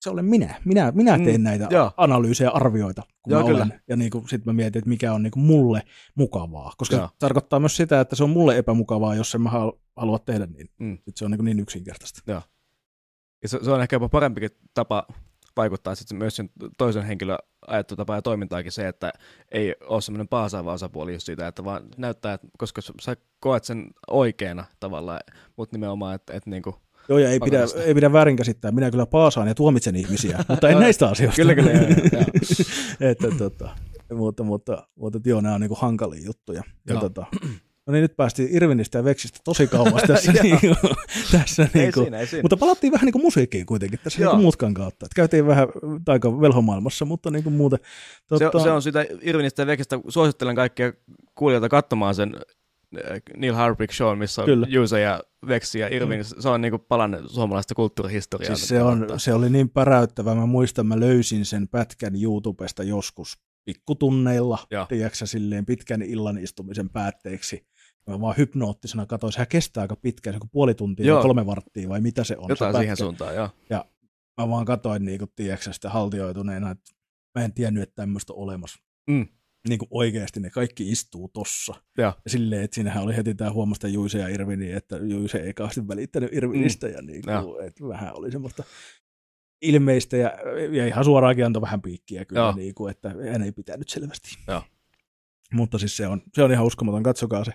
se olen minä. Minä, minä mm, teen mm, näitä joo. analyysejä arvioita, kun joo, mä kyllä. olen. Ja niin sitten mä mietin, että mikä on niin kuin mulle mukavaa. Koska joo. se tarkoittaa myös sitä, että se on mulle epämukavaa, jos en mä halua tehdä niin. Mm. Sitten se on niin, niin yksinkertaista. Joo. Ja se, se on ehkä jopa parempikin tapa vaikuttaa sitten myös sen toisen henkilön ajattelutapa ja toimintaakin se, että ei ole semmoinen paasaava osapuoli just siitä, että vaan näyttää, että koska sä koet sen oikeana tavallaan, mutta nimenomaan, että, että niin kuin Joo, ja ei pidä, ei pidä väärinkäsittää. Minä kyllä paasaan ja tuomitsen ihmisiä, mutta en näistä asioista. kyllä, kyllä. Joo, joo. että, tota, mutta, mutta, mutta joo, nämä on niin hankalia juttuja. Ja, tota, No niin, nyt päästiin Irvinistä ja Veksistä tosi kauas tässä. niin tässä ei niin kuin. Siinä, ei siinä. Mutta palattiin vähän niin kuin musiikkiin kuitenkin tässä niin kuin muutkan kautta. Et käytiin vähän taika velhomaailmassa, mutta niin kuin muuten. Totta... Se, se, on sitä Irvinistä ja Veksistä. Suosittelen kaikkia kuulijoita katsomaan sen äh, Neil Harbrick Show, missä on Kyllä. Juuse ja Veksi ja Irvin. Mm. Se on niin palanne suomalaista kulttuurihistoriaa. Siis se, on, se oli niin päräyttävä. Mä muistan, mä löysin sen pätkän YouTubesta joskus pikkutunneilla, tiedätkö silleen pitkän illan istumisen päätteeksi Mä vaan hypnoottisena katsoin, sehän kestää aika pitkään, se on puoli tuntia joo. kolme varttia vai mitä se on. Jotain se siihen suuntaan, joo. Ja mä vaan katsoin niin kuin, tiedätkö, sitä haltioituneena, että mä en tiennyt, että tämmöistä on olemassa. Mm. Niin kuin oikeasti ne kaikki istuu tossa. Ja, ja silleen, että siinähän oli heti tämä huomasta Juise ja Irvini, että Juise ei kauheasti välittänyt Irvinistä mm. ja, niin kuin, ja. että vähän oli semmoista ilmeistä ja, ja ihan suoraankin antoi vähän piikkiä kyllä, niin kuin, että hän ei pitänyt selvästi. Ja. Mutta siis se on, se on ihan uskomaton, katsokaa se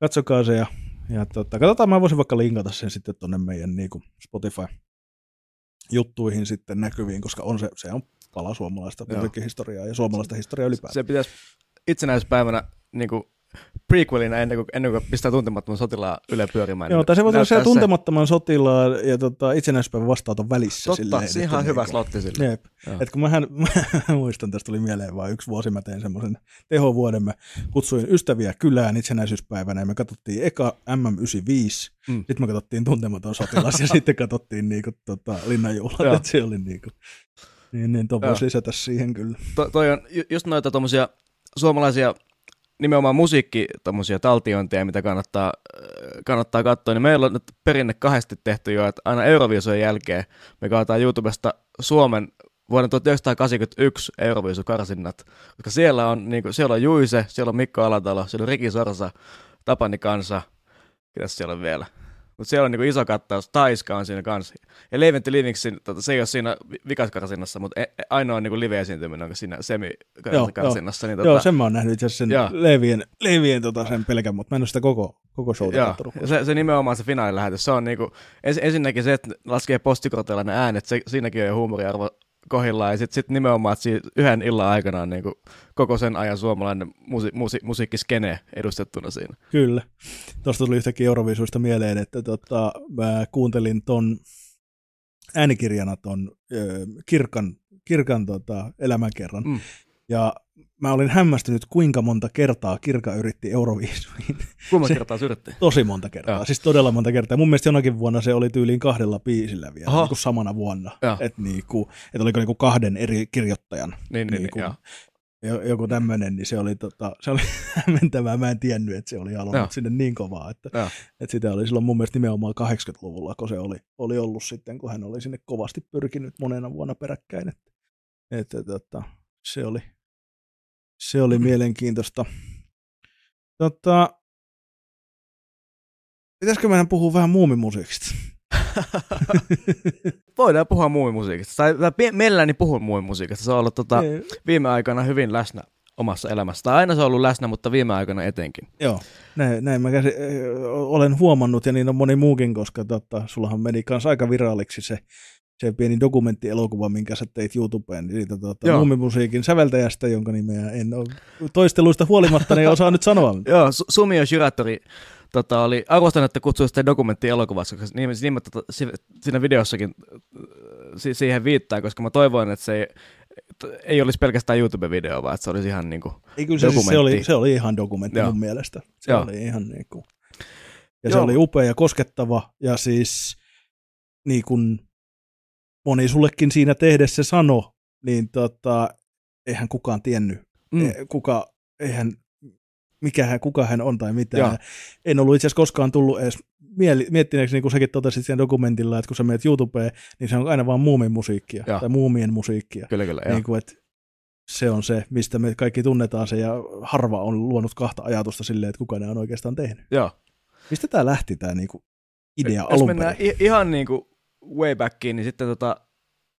katsokaa se ja, ja tota, katsotaan, mä voisin vaikka linkata sen sitten tuonne meidän niin kuin Spotify-juttuihin sitten näkyviin, koska on se, se on pala suomalaista historiaa ja suomalaista historiaa ylipäätään. Se pitäisi itsenäispäivänä niin kuin prequelina ennen kuin, ennen kuin pistää tuntemattoman sotilaan yle pyörimään. Joo, tai se voi olla se tuntemattoman sotilaan ja tota, itsenäispäivän vastaanoton välissä. Totta, silleen, siihen on hyvä niin slotti sille. Jep. Et kun mähän, mä muistan, tästä tuli mieleen vaan yksi vuosi, mä tein semmoisen tehovuoden, mä kutsuin ystäviä kylään itsenäisyyspäivänä ja me katsottiin eka MM95, mm. sitten me katsottiin tuntematon sotilas ja sitten katsottiin niinku, tota, linnanjuhlat, että se oli niinku, niin, niin tuon voisi lisätä siihen kyllä. To, toi on just noita tuommoisia suomalaisia nimenomaan musiikki taltiointeja, mitä kannattaa, kannattaa katsoa, niin meillä on nyt perinne kahdesti tehty jo, että aina Euroviisujen jälkeen me katsotaan YouTubesta Suomen vuoden 1981 Euroviisukarsinnat, koska siellä on, niin kuin, siellä on Juise, siellä on Mikko Alatalo, siellä on Riki Sorsa, Tapani Kansa, ketäs siellä on vielä? Mutta siellä on niinku iso kattaus, Taiska on siinä kanssa. Ja Leventy Livingsin, tota, se ei ole siinä vikaskarsinnassa, mutta e, e, ainoa niinku live-esiintyminen on siinä semikarsinnassa. Niin, tota... Joo, sen mä oon nähnyt itse asiassa sen Levien, Levien tota, sen pelkän, mutta mä en ole sitä koko, koko showta kattonut. Se, se, nimenomaan se finaalilähetys, se on niinku, ens, ensinnäkin se, että laskee postikorteilla ne äänet, se, siinäkin on jo huumoriarvo kohillaan. Ja sitten sit nimenomaan, että yhden illan aikana on niin kuin koko sen ajan suomalainen musi- musi- musiikkiskene edustettuna siinä. Kyllä. Tuosta tuli yhtäkkiä Euroviisuista mieleen, että tota, mä kuuntelin ton äänikirjana ton ö, Kirkan, Kirkan tota, elämänkerran. Mm. Ja mä olin hämmästynyt, kuinka monta kertaa Kirka yritti Euroviisuihin. Kuinka monta kertaa se yritti? Tosi monta kertaa, ja. siis todella monta kertaa. Mun mielestä jonakin vuonna se oli tyyliin kahdella biisillä vielä, niin kuin samana vuonna. Että niinku, et oliko niinku kahden eri kirjoittajan. Niin, niin, niinku, niin joku tämmöinen, niin se oli, tota, se oli hämmentävää. Mä en tiennyt, että se oli aloittanut sinne niin kovaa, että, että sitä oli silloin mun mielestä nimenomaan 80-luvulla, kun se oli, oli ollut sitten, kun hän oli sinne kovasti pyrkinyt monena vuonna peräkkäin. Että Että tota, se oli, se oli mielenkiintoista. Tota, pitäisikö meidän puhua vähän muumimusiikista? Voidaan puhua muumimusiikista. Tai, tai mielelläni puhun muumimusiikista. Se on ollut tota, Ei, viime aikana hyvin läsnä omassa elämässä. Tai aina se on ollut läsnä, mutta viime aikana etenkin. Joo, näin, näin mä käsi, ö, olen huomannut, ja niin on moni muukin, koska tota, sullahan meni kanssa aika viralliksi se, se pieni dokumenttielokuva, minkä sä teit YouTubeen, niin siitä Joo. muumimusiikin säveltäjästä, jonka nimeä en ole toisteluista huolimatta, niin osaa nyt sanoa. Joo, Su- Sumio Shiratori tota, oli, arvostan, että kutsui sitä dokumenttielokuvassa, koska nimet, nimet tota, si- siinä videossakin äh, si- siihen viittaa, koska mä toivoin, että se ei, ei olisi pelkästään YouTube-video, vaan että se olisi ihan niin kuin, Ei, kyllä se, siis, se, Dokumentti. oli, se oli ihan dokumentti Joo. mun mielestä. Se Joo. oli ihan niin kuin, ja se Joo. oli upea ja koskettava, ja siis niin kuin moni sullekin siinä tehdessä sano, niin tota, eihän kukaan tiennyt, mm, mm. kuka, eihän, mikä hän, kuka hän on tai mitä. Joo. En ollut itse asiassa koskaan tullut edes mieli, miettineeksi, niin kuin säkin totesit siinä dokumentilla, että kun sä menet YouTubeen, niin se on aina vaan muumin musiikkia, Joo. tai muumien musiikkia. kyllä, kyllä. Niin kuin, että se on se, mistä me kaikki tunnetaan se, ja harva on luonut kahta ajatusta silleen, että kuka ne on oikeastaan tehnyt. joo. Mistä tämä lähti, tämä niinku idea Jos alun mennään perin? ihan niin kuin way backiin, niin sitten tota,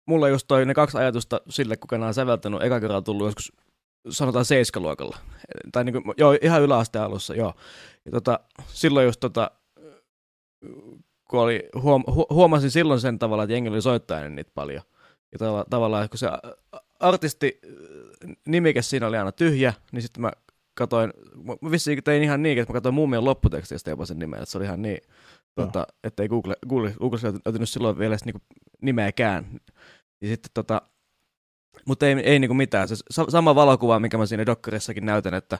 mulla just toi ne kaksi ajatusta sille, kuka nämä on säveltänyt, eka kerralla tullut joskus sanotaan seiskaluokalla. Tai niin kuin, joo, ihan yläasteen alussa, joo. Ja tota, silloin just tota, kun oli, huom, hu, huomasin silloin sen tavalla, että jengi oli soittajan niitä paljon. Ja tav- tavallaan, kun se artisti nimike siinä oli aina tyhjä, niin sitten mä katoin, mä vissiin tein ihan niin, että mä katsoin muumien lopputekstistä jopa sen nimen, että se oli ihan niin. Tota, että ei Google, Google, Google löytynyt silloin vielä niinku nimeäkään. Ja sitten tota, mutta ei, ei niinku mitään. Se sa- sama valokuva, mikä mä siinä dokkarissakin näytän, että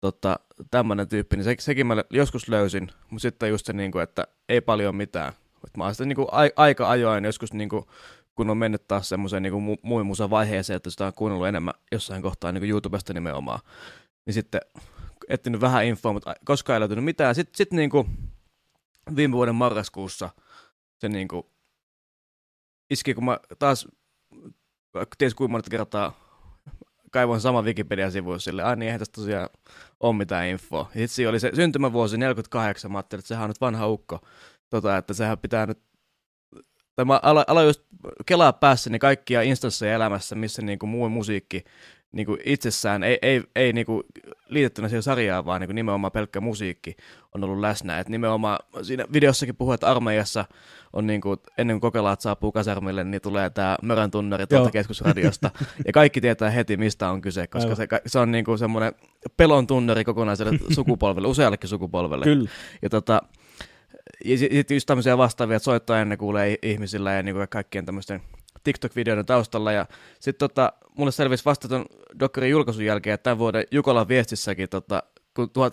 tota, tämmöinen tyyppi, niin se, sekin mä joskus löysin, mutta sitten just se, niinku, että ei paljon mitään. Et mä oon sitten niinku ai, aika ajoin joskus, niinku, kun on mennyt taas semmoiseen niinku mu- muun vaiheeseen, että sitä on kuunnellut enemmän jossain kohtaa niinku YouTubesta nimenomaan, niin sitten etsinyt vähän infoa, mutta koskaan ei löytynyt mitään. Sitten sit niinku viime vuoden marraskuussa se niinku iski, kun mä taas ties kuinka monta kertaa kaivoin sama Wikipedia-sivu sille, ai niin, eihän tästä tosiaan ole mitään infoa. Ja sitten siinä oli se syntymävuosi 48, mä ajattelin, että sehän on nyt vanha ukko, tota, että sehän pitää nyt, tai mä aloin, aloin just kelaa päässäni kaikkia instansseja elämässä, missä niinku muu musiikki niinku itsessään ei, ei, ei niinku liitettynä siihen sarjaan, vaan niinku nimenomaan pelkkä musiikki on ollut läsnä. Et nimenomaan siinä videossakin puhuu, että armeijassa on niinku, ennen kuin kokelaat saapuu kasarmille, niin tulee tämä mörän tunnari tuolta keskusradiosta. ja kaikki tietää heti, mistä on kyse, koska Aivan. se, se on niinku semmoinen pelon tunnari kokonaiselle sukupolvelle, useallekin sukupolvelle. Kyllä. Ja tota, ja sitten just tämmöisiä vastaavia, että soittaa ennen kuulee ihmisillä ja niinku kaikkien tämmöisten TikTok-videoiden taustalla. Ja sitten tota, mulle selvisi vasta ton Dokkarin julkaisun jälkeen, että tämän vuoden Jukolan viestissäkin, tota, kun tuhat,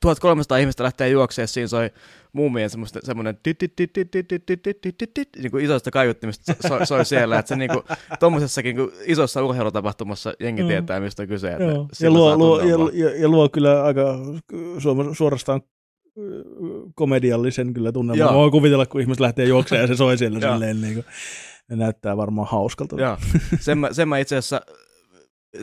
1300 ihmistä lähtee juoksemaan, siinä soi muumien semmoista- semmoinen niin kuin isoista kaiuttimista soi, soi siellä, että se niin kuin, tommosessakin niin kuin isossa urheilutapahtumassa jengi Joo. tietää, mistä on kyse. Että. Ja, luo, luo, ja, ja, ja, luo kyllä aika suorastaan komediallisen kyllä tunnelman. Mä voin kuvitella, kun ihmiset lähtee juoksemaan ja se soi siellä silleen, niin kuin, ne näyttää varmaan hauskalta. Joo, sen mä, sen mä itse asiassa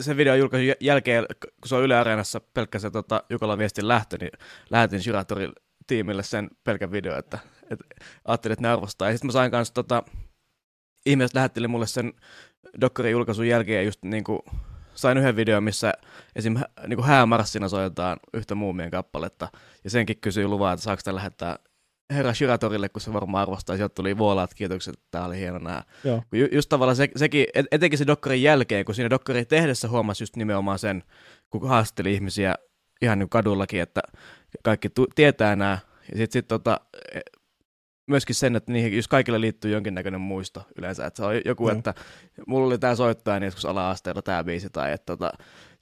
sen videon julkaisun jäl- jälkeen, kun se on Yle Areenassa pelkkä se tota, Jukolan viestin lähtö, niin lähetin Shiratorin tiimille sen pelkän video, että, että ajattelin, että ne arvostaa. Ja sitten mä sain kanssa, tota, ihmiset lähetteli mulle sen Dokkarin julkaisun jälkeen just niin kuin, sain yhden videon, missä esim. niin kuin häämarssina soitetaan yhtä muumien kappaletta, ja senkin kysyi luvaa, että saako lähettää herra Shiratorille, kun se varmaan arvostaa. Sieltä tuli vuolaat kiitokset, että tämä oli hieno nähdä. Joo. Kun ju, just tavallaan se, sekin, et- etenkin se dokkarin jälkeen, kun siinä dokkarin tehdessä huomasi just nimenomaan sen, kun haastatteli ihmisiä ihan niin kadullakin, että kaikki tu- tietää nämä. Ja sitten sit, tota, e- myöskin sen, että niihin just kaikille liittyy jonkinnäköinen muisto yleensä. Että se on joku, Joo. että mulla oli tämä soittaja niin joskus ala-asteella tämä biisi, tai että tota,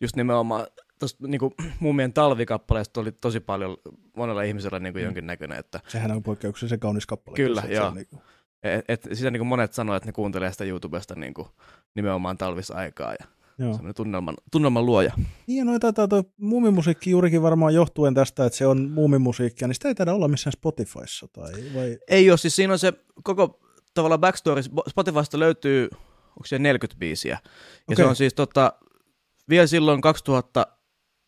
just nimenomaan tuosta niin muumien talvikappaleesta oli tosi paljon monella ihmisellä niin Mm. jonkinnäköinen, että Sehän on poikkeuksellisen kaunis kappale. Kyllä, se, joo. Niin kuin, et, et, sitä niin monet sanoo, että ne kuuntelee sitä YouTubesta niin nimenomaan talvisaikaa ja joo. semmoinen tunnelman, tunnelman luoja. Niin ja noita, toi, toi muumimusiikki juurikin varmaan johtuen tästä, että se on muumimusiikkia, niin sitä ei taida olla missään Spotifyssa tai vai... Ei ole, siis siinä on se koko tavallaan backstory, Spotifysta löytyy onko se 40 biisiä. Ja Okei. se on siis tota, vielä silloin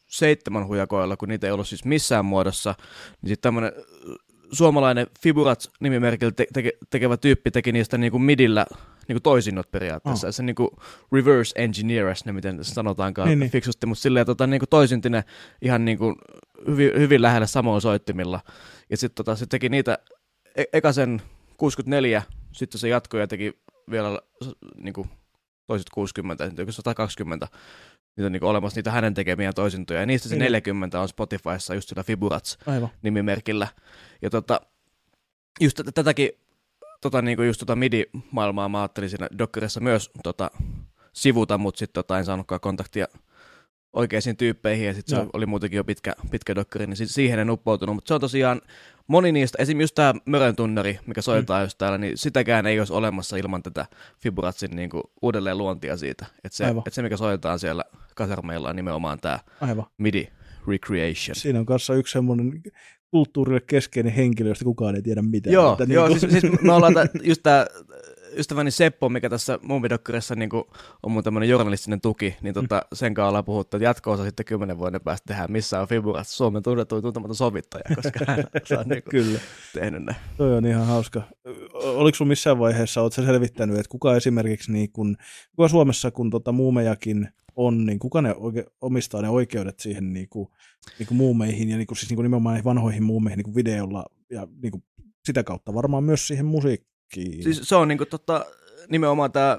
2007 hujakoilla, kun niitä ei ollut siis missään muodossa, niin sitten tämmöinen suomalainen Fiburats nimimerkillä te- teke- tekevä tyyppi teki niistä niinku midillä niinku toisinnot periaatteessa. Oh. Se niinku reverse engineers, ne miten sanotaankaan Niin, niin, fiksusti, mutta silleen tota, niinku toisinti ne ihan niinku hyvin, hyvin lähellä samoin soittimilla. Ja sitten tota, se teki niitä e- eka sen 64, sitten se jatkoi ja teki vielä niinku toiset 60, joku 120 niitä on niinku olemassa niitä hänen tekemiä toisintoja. Ja niistä se Niin. 40 on Spotifyssa just sillä Fiburats Aivan. nimimerkillä. Ja tota, just tätä- tätäkin tota, niinku just tota MIDI-maailmaa mä ajattelin siinä dokkarissa myös tota, sivuta, mutta sitten tota, en saanutkaan kontaktia oikeisiin tyyppeihin, ja sitten se Joo. oli muutenkin jo pitkä, pitkä dokkari, niin siihen en uppoutunut. Mutta se on tosiaan moni niistä, esim. just tämä Mörön tunnari, mikä soitetaan mm. just täällä, niin sitäkään ei olisi olemassa ilman tätä Fiburatsin niinku uudelleen luontia siitä. Että se, et se, mikä soitetaan siellä kasarmeilla, on nimenomaan tämä. MIDI Recreation. Siinä on kanssa yksi semmoinen kulttuurille keskeinen henkilö, josta kukaan ei tiedä mitään. Joo, Että joo niinku- siis, siis me ollaan tä, just tämä ystäväni Seppo, mikä tässä Muumidokkarissa niin on mun tämmöinen journalistinen tuki, niin tota, sen kanssa ollaan puhuttu, että jatko-osa sitten kymmenen vuoden päästä tehdään, missä on Fiburat, Suomen tunnetuin tuntematon sovittaja, koska hän on niin Kyllä, tehnyt ne. toi on ihan hauska. Oliko sun missään vaiheessa, oletko selvittänyt, että kuka esimerkiksi, niin kun, kuka Suomessa, kun tota muumejakin on, niin kuka ne oike, omistaa ne oikeudet siihen niin kuin, niin kuin muumeihin ja niin kuin, siis niin kuin nimenomaan vanhoihin muumeihin niin kuin videolla ja niin kuin, sitä kautta varmaan myös siihen musiikkiin. Siis se on niin tota, nimenomaan tämä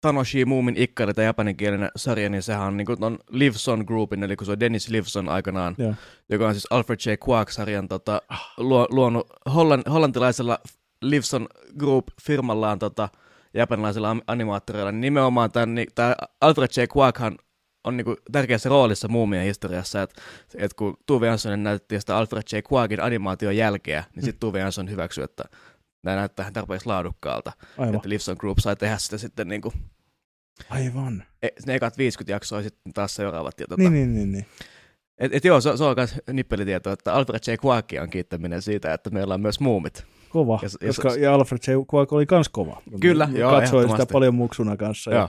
Tanoshi Moomin ikkari, tämä japaninkielinen sarja, niin sehän on niin on Livson Groupin, eli kun se on Dennis Livson aikanaan, Joo. joka on siis Alfred J. Quark-sarjan tota, luo, luonut hollan, hollantilaisella Livson Group-firmallaan tota, japanilaisilla animaattoreilla, niin nimenomaan tämä Alfred J. Quarkhan on niinku tärkeässä roolissa muumien historiassa, että et kun Tuve Janssonen näytti sitä Alfred J. Quarkin animaation jälkeä, niin sitten Tuve Jansson hyväksyi, että nämä näyttää tarpeeksi laadukkaalta, Aivan. että Livson Group sai tehdä sitä sitten niinku, Aivan. e, ne ekat 50 jaksoa ja sitten taas seuraavat. Ja tota, Niin, niin, niin, niin. et, et joo, se, se on myös nippelitieto, että Alfred J. Quarkia on kiittäminen siitä, että meillä on myös muumit. Kova, Ja koska, ja Alfred J. Quack oli kans kova. Kyllä, joo, Katsoin sitä paljon muksuna kanssa. Joo.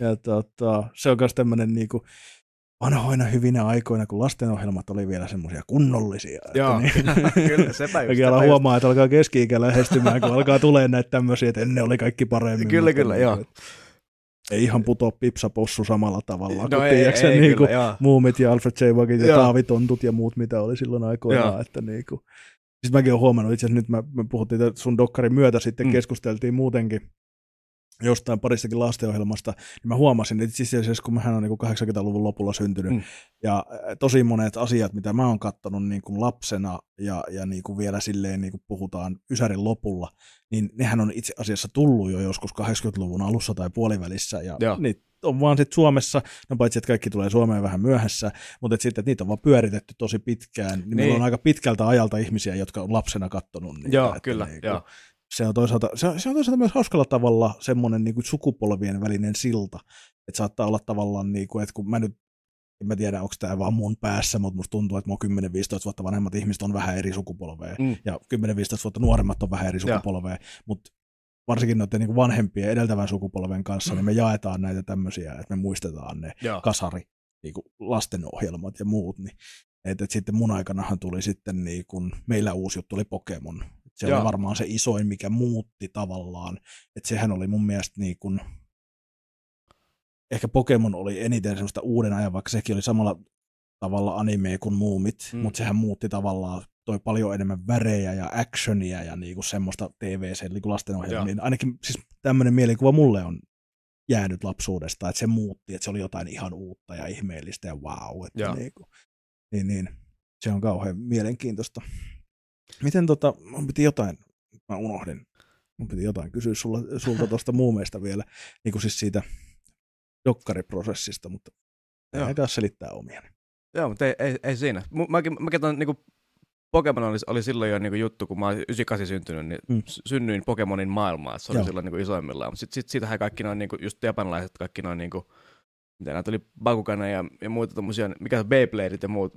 Ja, ja tota, se on myös tämmöinen niinku, vanhoina hyvinä aikoina, kun lastenohjelmat oli vielä semmoisia kunnollisia. että Joo, niin, kyllä, sepä just, Mäkin sepä alan just. huomaa, että alkaa keski-ikä lähestymään, kun alkaa tulee näitä tämmöisiä, että ennen oli kaikki paremmin. Kyllä, mutta kyllä, niin, joo. että Ei ihan putoa pipsapossu samalla tavalla, No kun ei, tiedätkö, ei, niin kyllä, joo. muumit ja Alfred J. Waggit ja. Taavitontut ja muut, mitä oli silloin aikoinaan. Joo. Että niinku. Siis mäkin olen huomannut, itse asiassa nyt mä, me puhuttiin sun dokkarin myötä sitten mm. keskusteltiin muutenkin jostain paristakin lastenohjelmasta, niin mä huomasin, että itse asiassa kun mähän on niin 80-luvun lopulla syntynyt, Mm. ja äh, tosi monet asiat, mitä mä oon kattonut niin kuin lapsena, ja, ja niin kuin vielä silleen niin kuin puhutaan Ysärin lopulla, niin nehän on itse asiassa tullut jo joskus 80-luvun alussa tai puolivälissä, ja Joo. niitä on vaan sitten Suomessa, no paitsi että kaikki tulee Suomeen vähän myöhässä, mutta et sitten, että niitä on vaan pyöritetty tosi pitkään, niin, niin. meillä Niin. on aika pitkältä ajalta ihmisiä, jotka on lapsena kattonut niitä. Joo, että kyllä, niinku, joo. Se on, toisaalta, se, on, se on toisaalta myös hauskalla tavalla semmoinen niin kuin sukupolvien välinen silta, että saattaa olla tavallaan, niin kuin, että kun mä nyt en mä tiedä, onko tämä vaan mun päässä, mutta musta tuntuu, että mun 10-15 vuotta vanhemmat ihmiset on vähän eri sukupolvea. Mm. Ja 10-15 vuotta nuoremmat on vähän eri sukupolvea. Mutta varsinkin noiden niin vanhempien edeltävän sukupolven kanssa, niin me jaetaan näitä tämmöisiä, että me muistetaan ne Joo. kasari niin kuin lastenohjelmat ja muut. Niin, et, et sitten mun aikanahan tuli sitten, niin kun, meillä uusi juttu oli Pokemon. Se Joo. oli varmaan se isoin, mikä muutti tavallaan. Että sehän oli mun mielestä niin kun, ehkä Pokemon oli eniten semmoista uuden ajan, vaikka sekin oli samalla tavalla anime kuin muumit, Mm. mutta sehän muutti tavallaan toi paljon enemmän värejä ja actionia ja niinku semmoista TV-sen niin lastenohjelmia. Joo. Niin ainakin siis tämmöinen mielikuva mulle on jäänyt lapsuudesta, että se muutti, että se oli jotain ihan uutta ja ihmeellistä ja wow. Että niinku, niin, niin, se on kauhean mielenkiintoista. Miten tota, mun piti jotain, mä unohdin, mun piti jotain kysyä sulla, sulta tuosta muumeista vielä, niin kuin siis siitä dokkariprosessista, mutta Joo. ei taas selittää omia. Joo, mutta ei, ei, ei siinä. Mäkin, mäkin ton, niinku, Pokemon oli, oli silloin jo niinku juttu, kun mä olin 98 syntynyt, niin Mm. synnyin Pokemonin maailmaan. Se oli Joo. silloin niinku isoimmillaan. Mutta sitten sit, siitähän kaikki noin, niinku, just japanilaiset kaikki noin, niinku, mitä näitä oli Bakugana ja, ja muita tommosia, mikä se Beybladeit ja muut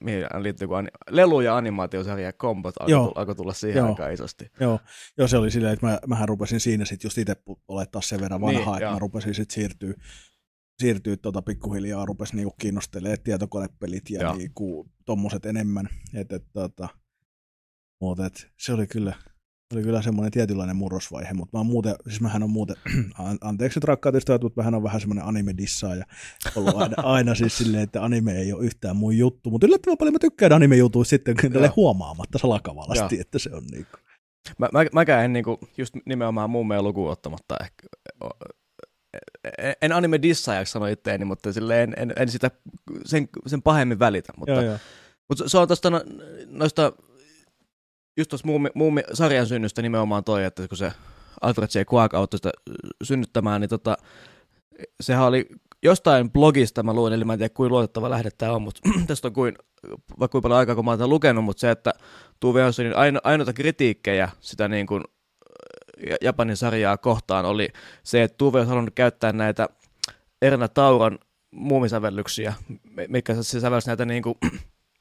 mihin liittyy ani- lelu- ja animaatiosarja kombot alkoi, Joo. tulla, siihen Joo. aikaan isosti. Joo, joo, se oli silleen, että mä, mähän rupesin siinä sitten just itse olettaa sen verran vanha, Niin, että joo. mä rupesin sitten siirtyä, siirtyä tota pikkuhiljaa, rupesi niinku kiinnostelemaan tietokonepelit ja Joo. niinku tommoset enemmän. Et, et, tota, mut et, se oli kyllä, oli kyllä semmoinen tietynlainen murrosvaihe, mutta mä oon muuten, siis mähän on muuten, an- anteeksi nyt rakkaat ystävät, mutta mähän on vähän semmoinen anime-dissaaja ollut aina, aina siis silleen, että anime ei ole yhtään mun juttu, mutta yllättävän paljon mä tykkään anime-jutuista sitten kun tälle huomaamatta salakavalasti, Joo. että se on niinku. Mä, mä, mäkään en niinku, just nimenomaan mummeen lukuun ottamatta ehkä, o- en, en anime dissaajaksi sano itteeni, mutta silleen en, en, en sitä sen, sen pahemmin välitä. Mutta, Joo, joo. mutta se- se on tuosta no, noista, just tuossa muumi, muumi, sarjan synnystä nimenomaan toi, että kun se Alfred J. Quag auttoi sitä synnyttämään, niin tota, sehän oli jostain blogista mä luin, eli mä en tiedä kuinka luotettava lähde tämä on, mutta tästä on kuin, vaikka kuinka paljon aikaa, kun mä oon lukenut, mutta se, että Tuve Janssonin aino, ainoita kritiikkejä sitä niin kuin Ja- Japanin sarjaa kohtaan oli se, että Tuve olisi halunnut käyttää näitä Erna Tauron muumisävellyksiä, mi- mitkä se sävelsi näitä niin kuin,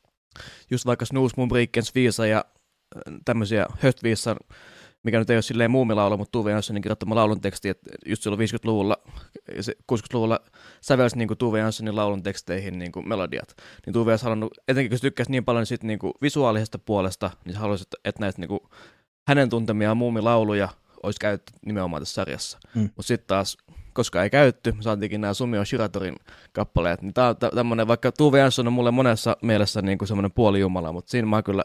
just vaikka Snooze, Mumbrikkens, Viisa ja äh, tämmöisiä Höstviisan, mikä nyt ei ole silleen muumilaulu, mutta Tuve Janssonin kirjoittama laulun teksti, että just silloin 50-luvulla, ja se 60-luvulla sävelsi niin Tuve Janssonin laulun teksteihin niin kuin melodiat. Niin Tuve olisi halunnut, etenkin kun se tykkäsi niin paljon sit niin kuin visuaalisesta puolesta, niin se halusi, että, että näitä niin kuin hänen tuntemiaan muumilauluja olisi käytetty nimenomaan tässä sarjassa. Mm. Mutta sitten taas, koska ei käytetty, me saatiinkin nämä Sumio Shiratorin kappaleet. Niin tämä on tä- tämmöinen, vaikka Tuve Jansson on mulle monessa mielessä niin kuin semmoinen puolijumala, mutta siinä mä kyllä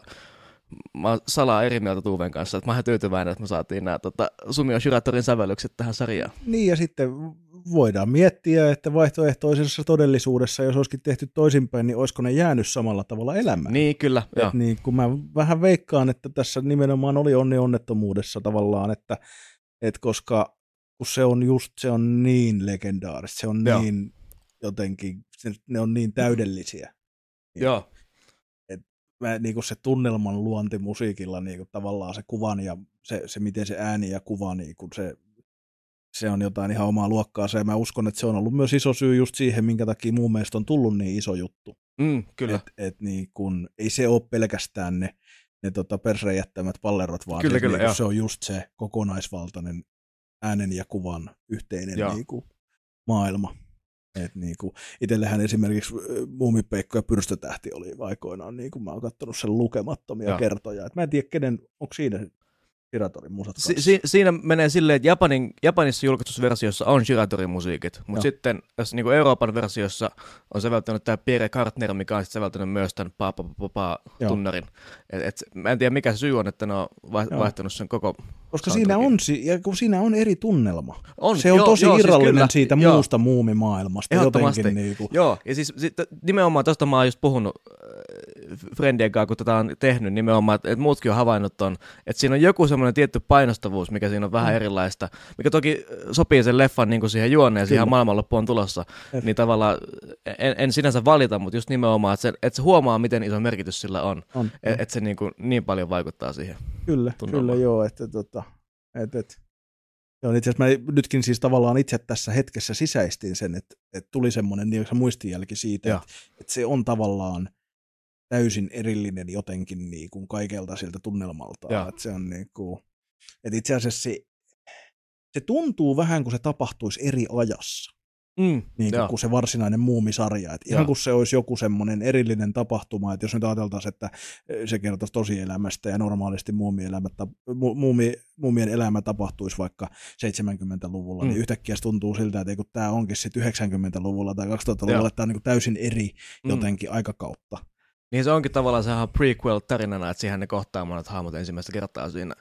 mä oon salaa eri mieltä Tuven kanssa, että mä oon tyytyväinen, että me saatiin nämä tota, Sumio Shiratorin sävellykset tähän sarjaan. Niin ja sitten voidaan miettiä, että vaihtoehtoisessa todellisuudessa, jos olisikin tehty toisinpäin, niin olisiko ne jäänyt samalla tavalla elämään. Niin, kyllä. Joo. Et niin, kun mä vähän veikkaan, että tässä nimenomaan oli onni onnettomuudessa tavallaan, että, että koska kun se on just, se on niin legendaarista, se on Joo. niin jotenkin, se- ne on niin täydellisiä. Joo. Mä, niin kuin se tunnelman luonti musiikilla, niin kuin tavallaan se kuvan ja se, se, miten se ääni ja kuva, niin kuin se, se on jotain ihan omaa luokkaansa. Ja mä uskon, että se on ollut myös iso syy just siihen, minkä takia mun mielestä on tullut niin iso juttu. Mm, kyllä. Et, et niin kun, ei se ole pelkästään ne, ne tota persrejättämät pallerot, vaan Kyllä, siis kyllä, niin se on just se kokonaisvaltainen äänen ja kuvan yhteinen Joo. niin kuin, maailma. Et niin kuin, itsellähän esimerkiksi Muumipeikko ja Pyrstötähti oli aikoinaan, niin kuin mä oon katsonut sen lukemattomia Joo. kertoja. Et mä en tiedä, kenen, onko siinä Piratorin musat Si- si- siinä menee silleen, että Japanin, Japanissa julkaistussa versiossa on Shiratorin musiikit, mutta sitten tässä niin Euroopan versiossa on säveltänyt tämä Pierre Kartner, mikä on sitten säveltänyt myös tämän pa pa pa pa tunnarin. Et, et, mä en tiedä mikä se syy on, että ne on vaihtanut sen koko... Koska siinä on, ja kun siinä on eri tunnelma. On, se on joo, tosi joo, siis irrallinen kyllä. siitä Joo. muusta muumimaailmasta. Ehdottomasti. Jotenkin niin kuin, Joo, ja siis sit, nimenomaan tuosta mä oon just puhunut Friendien kanssa, kun tätä on tehnyt nimenomaan, että, että muutkin on havainnut ton, että siinä on joku semmoinen tietty painostavuus, mikä siinä on vähän Mm. erilaista, mikä toki sopii sen leffan niin kuin siihen juoneen, siihen maailmanloppuun tulossa, Jep. niin tavallaan en, en sinänsä valita, mutta just nimenomaan, että se, että se huomaa, miten iso merkitys sillä on, on, että et se niin, kuin, niin paljon vaikuttaa siihen. Kyllä, tunnelma. kyllä joo, että tota, et, et, joo, itse asiassa mä nytkin siis tavallaan itse tässä hetkessä sisäistin sen, että, että tuli semmoinen niin muistijälki siitä, että, että se on tavallaan täysin erillinen jotenkin niin kuin kaikelta siltä tunnelmalta. Että se on niin kuin, että itse asiassa se, se tuntuu vähän kuin se tapahtuisi eri ajassa Mm, niin joo. kuin se varsinainen muumisarja. Et ihan kuin se olisi joku semmoinen erillinen tapahtuma, että jos nyt ajateltaisiin, että eh, se kertoisi tosielämästä ja normaalisti muumielämä, tap- mu- muumi, muumien elämä tapahtuisi vaikka 70-luvulla, Mm. niin yhtäkkiä se tuntuu siltä, että ei kun tämä onkin sitten 90-luvulla tai 2000-luvulla, Joo. että tämä on niin täysin eri Mm. jotenkin aikakautta. Niin se onkin tavallaan sehän prequel-tarinana, että siihen ne kohtaa monet hahmot ensimmäistä kertaa siinä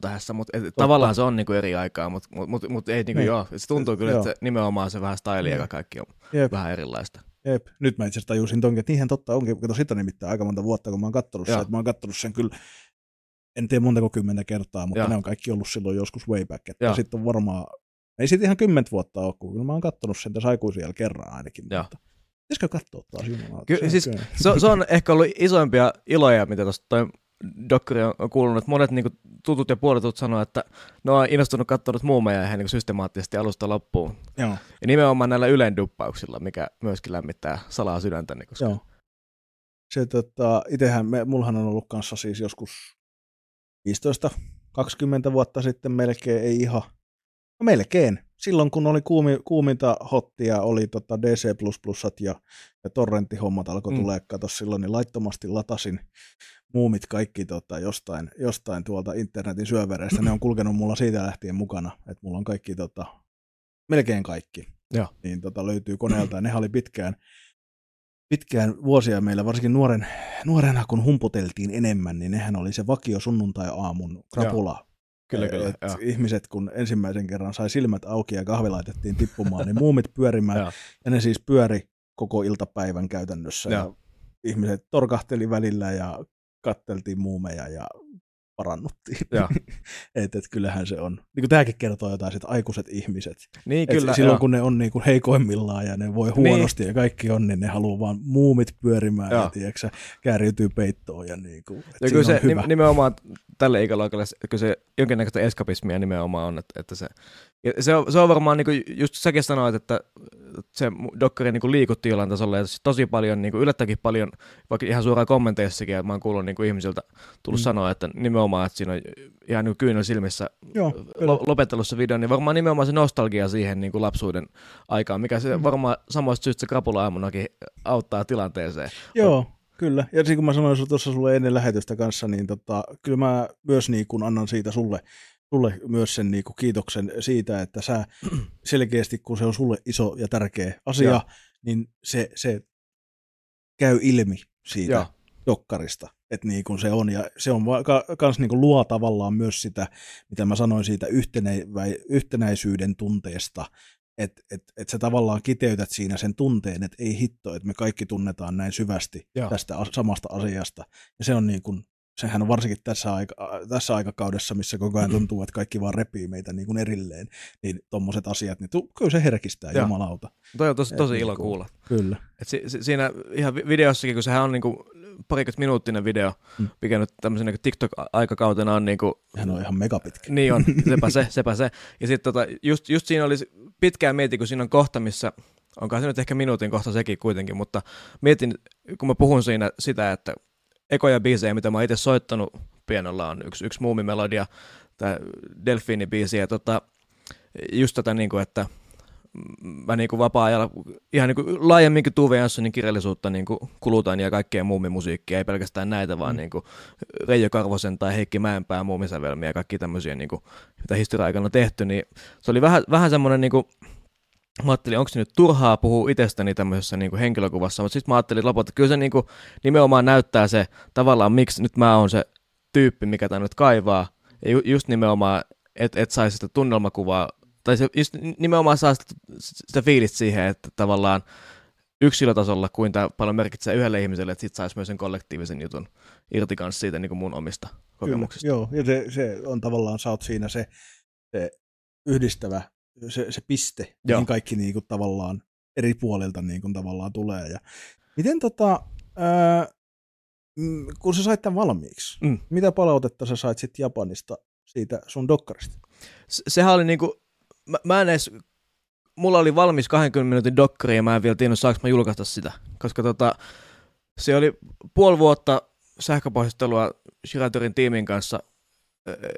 tähdessä, mutta tavallaan se on niinku eri aikaa, mutta mut, mut, mut ei niinku Niin. joo. Se tuntuu kyllä, että nimenomaan se vähän style ja Niin. kaikki on Jep. vähän erilaista. Jep. Nyt mä itse asiassa tajusin tonkin, että niinhän totta onkin, kato sitä nimittäin aika monta vuotta, kun mä oon kattonut sen, että mä oon kattonut sen kyllä, en tiedä montako kymmentä kertaa, mutta Joo. ne on kaikki ollut silloin joskus way back, että sitten on varmaan, ei sitten ihan kymmentä vuotta ole, kun mä oon kattonut sen tässä aikuisiellä kerran ainakin, Joo. mutta pitäisikö katsoa taas jumalauta? Ky- siis- kyllä- Se, on- se on ehkä ollut isoimpia iloja, mitä tuosta toi dokkari on, kuulunut, että monet niinku tutut ja puolitut sanoo, että ne on innostunut katsonut muumeja ihan niinku systemaattisesti alusta loppuun. Joo, Ja nimenomaan näillä Ylen duppauksilla, mikä myöskin lämmittää salaa sydäntäni, koska joo. se tota, itehän, me, mullahan on ollut kanssa siis joskus 15-20 vuotta sitten melkein, ei ihan, no melkein. Silloin kun oli kuumi, kuuminta hottia, oli tota DC++ ja, ja torrenttihommat alkoi mm. tulee, kato silloin, niin laittomasti latasin muumit kaikki tota, jostain, jostain tuolta internetin syövereistä. Ne on kulkenut mulla siitä lähtien mukana, että mulla on kaikki, tota, melkein kaikki. Joo. Niin tota, löytyy koneelta ja ne oli pitkään, pitkään vuosia meillä, varsinkin nuoren, nuorena kun humputeltiin enemmän, niin nehän oli se vakio sunnuntai-aamun krapula. Kyllä, kyllä. Et joo. ihmiset, kun ensimmäisen kerran sai silmät auki ja kahvi laitettiin tippumaan, niin muumit pyörimään. Joo. ja ne siis pyöri koko iltapäivän käytännössä. Ja Joo. ihmiset torkahteli välillä ja katteltiin muumeja ja parannuttiin. Joo. et, et kyllähän se on. Niin kuin tämäkin kertoo jotain, että aikuiset ihmiset. Niin, Et kyllä. silloin joo. kun ne on niin kuin heikoimmillaan ja ne voi huonosti ja kaikki on, niin ne haluaa vaan muumit pyörimään Joo. ja tiedätkö, kääriytyy peittoon. Ja niin kuin, Ja kyllä se hyvä. nim- nimenomaan tälle ikäluokalle, kyllä se jonkinnäköistä eskapismia nimenomaan on, että, että se, ja se, on, se on varmaan, niin kuin just säkin sanoit, että se dokkari niin liikutti jollain tasolla, ja siis tosi paljon, niin kuin yllättäkin paljon, vaikka ihan suoraan kommenteissakin, että mä oon kuullut niin kuin ihmisiltä tullut Mm. sanoa, että nimenomaan, että siinä on ihan niin kyynel silmissä Joo, lo- lopettelussa video, niin varmaan nimenomaan se nostalgia siihen niin kuin lapsuuden aikaan, mikä se Mm. varmaan samoista syystä se krapula-aamunakin auttaa tilanteeseen. Joo, kyllä. Ja niin kuin mä sanoin tuossa sulle ennen lähetystä kanssa, niin tota, kyllä mä myös niin kuin annan siitä sulle, sulle myös sen niin kuin kiitoksen siitä, että sä selkeästi, kun se on sulle iso ja tärkeä asia, Joo. niin se, se käy ilmi siitä Joo. dokkarista, että niin kuin se on, ja se on va- ka- kans niin kuin luo tavallaan myös sitä, mitä mä sanoin siitä yhtenä- yhtenäisyyden tunteesta, että et, et sä tavallaan kiteytät siinä sen tunteen, että ei hitto, että me kaikki tunnetaan näin syvästi Joo. tästä as- samasta asiasta, ja se on niin kuin, sehän on varsinkin tässä, aika, tässä aikakaudessa, missä koko ajan tuntuu, että kaikki vaan repii meitä niin kuin erilleen, niin tommoset asiat, niin tu, kyllä se herkistää, Joo. jumalauta. Toi on tosi, Et tosi niin ilo kuin- kuulla. Kyllä. Et si, si, siinä ihan vi- videossakin, kun sehän on niinku parikymmentä minuuttinen video, Mm. mikä nyt tämmöisen niinku TikTok-aikakautena on niinku, Sehän on ihan megapitkä. niin on, sepä se, sepä se. Ja sitten tota, just, just siinä oli pitkään mietin, kun siinä on kohta, missä, onkaan se nyt ehkä minuutin kohta sekin kuitenkin, mutta mietin, kun mä puhun siinä sitä, että ekoja biisejä, mitä mä oon itse soittanut pienolla, on yksi, yksi muumimelodia, tämä Delfiini-biisi, ja tota, just tätä, niin kuin, että mä niin kuin vapaa-ajalla ihan niin kuin laajemminkin Tuve Janssonin kirjallisuutta niin kuin kulutan ja kaikkea muumimusiikkia, ei pelkästään näitä, vaan Mm. mm. niin kuin Reijo Karvosen tai Heikki Mäenpää muumisävelmiä ja kaikki tämmöisiä, niin kuin, mitä historia-aikana on tehty, niin se oli vähän, vähän semmoinen niin kuin, Mä ajattelin, onko se nyt turhaa puhua itsestäni tämmöisessä niin kuin henkilökuvassa, mutta sitten mä ajattelin lopulta, että kyllä se niin kuin, nimenomaan näyttää se tavallaan, miksi nyt mä oon se tyyppi, mikä tämä nyt kaivaa. Ja ju, just nimenomaan, että et saisi sitä tunnelmakuvaa, tai se just nimenomaan saa sitä, sitä fiilistä siihen, että tavallaan yksilötasolla, kuin tämä paljon merkitsee yhdelle ihmiselle, että sit saisi myös sen kollektiivisen jutun irti kanssa siitä niin kuin mun omista kokemuksista. Kyllä, joo, ja se, se on tavallaan, sä oot siinä se, se yhdistävä, se, se piste, Joo. mihin kaikki niin kuin, tavallaan eri puolilta niin kuin, tavallaan tulee. Ja miten tota, ää, mm, kun sä sait tämän valmiiksi, Mm. mitä palautetta sä sait sitten Japanista siitä sun dokkarista? Se, sehän oli niinku, mä, mä en edes, mulla oli valmis 20 minuutin dokkari ja mä en vielä tiennyt saanko mä julkaista sitä, koska tota, se oli puoli vuotta sähköpohjastelua Shiratorin tiimin kanssa,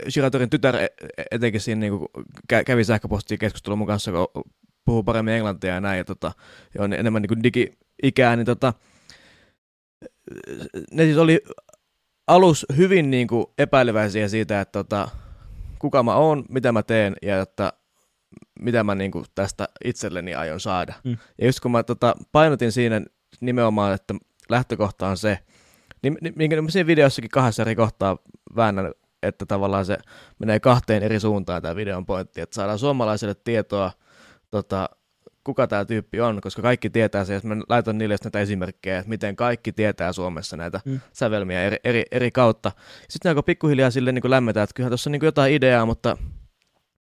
Shiratorin tytär e- etenkin siinä niinku kä- kävi sähköpostia keskustelua mun kanssa, kun puhuu paremmin englantia ja näin, ja, tota, ja on enemmän niinku digi-ikää, niin tota, ne siis oli alus hyvin niinku epäileväisiä siitä, että tota, kuka mä oon, mitä mä teen ja että mitä mä niinku tästä itselleni aion saada. Mm. Ja just kun mä tota, painotin siinä nimenomaan, että lähtökohta on se, niin, niin minkä mä siinä videossakin kahdessa eri kohtaa väännän, että tavallaan se menee kahteen eri suuntaan tämä videon pointti, että saadaan suomalaisille tietoa, tota, kuka tämä tyyppi on, koska kaikki tietää se, jos mä laitan niille näitä esimerkkejä, että miten kaikki tietää Suomessa näitä Mm. sävelmiä eri, eri, eri kautta. Sitten ne alkoi pikkuhiljaa sille niin lämmetä, että kyllähän tuossa on niin jotain ideaa, mutta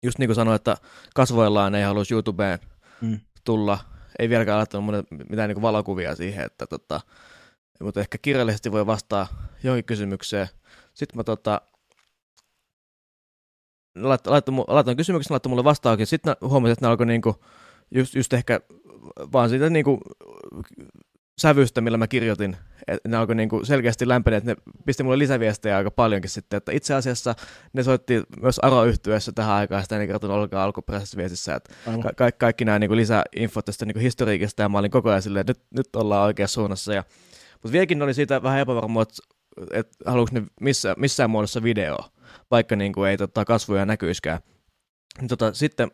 just niin kuin sanoin, että kasvoillaan ei halus YouTubeen Mm. tulla, ei vieläkään laittanut mitään niin valokuvia siihen, että tota, mutta ehkä kirjallisesti voi vastaa johonkin kysymykseen. Sitten mä tota, laittoi, laittoi, laitoin kysymyksen, laittoi mulle vastaakin. Sitten huomasin, että ne alkoi niinku, just, just ehkä vaan siitä niinku sävystä, millä mä kirjoitin, että ne alkoi niinku selkeästi lämpenee, että ne pisti mulle lisäviestejä aika paljonkin sitten, että itse asiassa ne soitti myös aro yhtyessä tähän aikaan, sitä ei kertonut ollenkaan alkuperäisessä viestissä, että ka- ka- kaikki nämä niinku lisäinfot tästä niinku historiikista, ja mä olin koko ajan silleen, että nyt, nyt ollaan oikeassa suunnassa, ja, mutta vieläkin oli siitä vähän epävarmaa, että, haluatko ne missä, missään muodossa video, vaikka niinku ei tota, kasvuja näkyiskään. Tota, sitten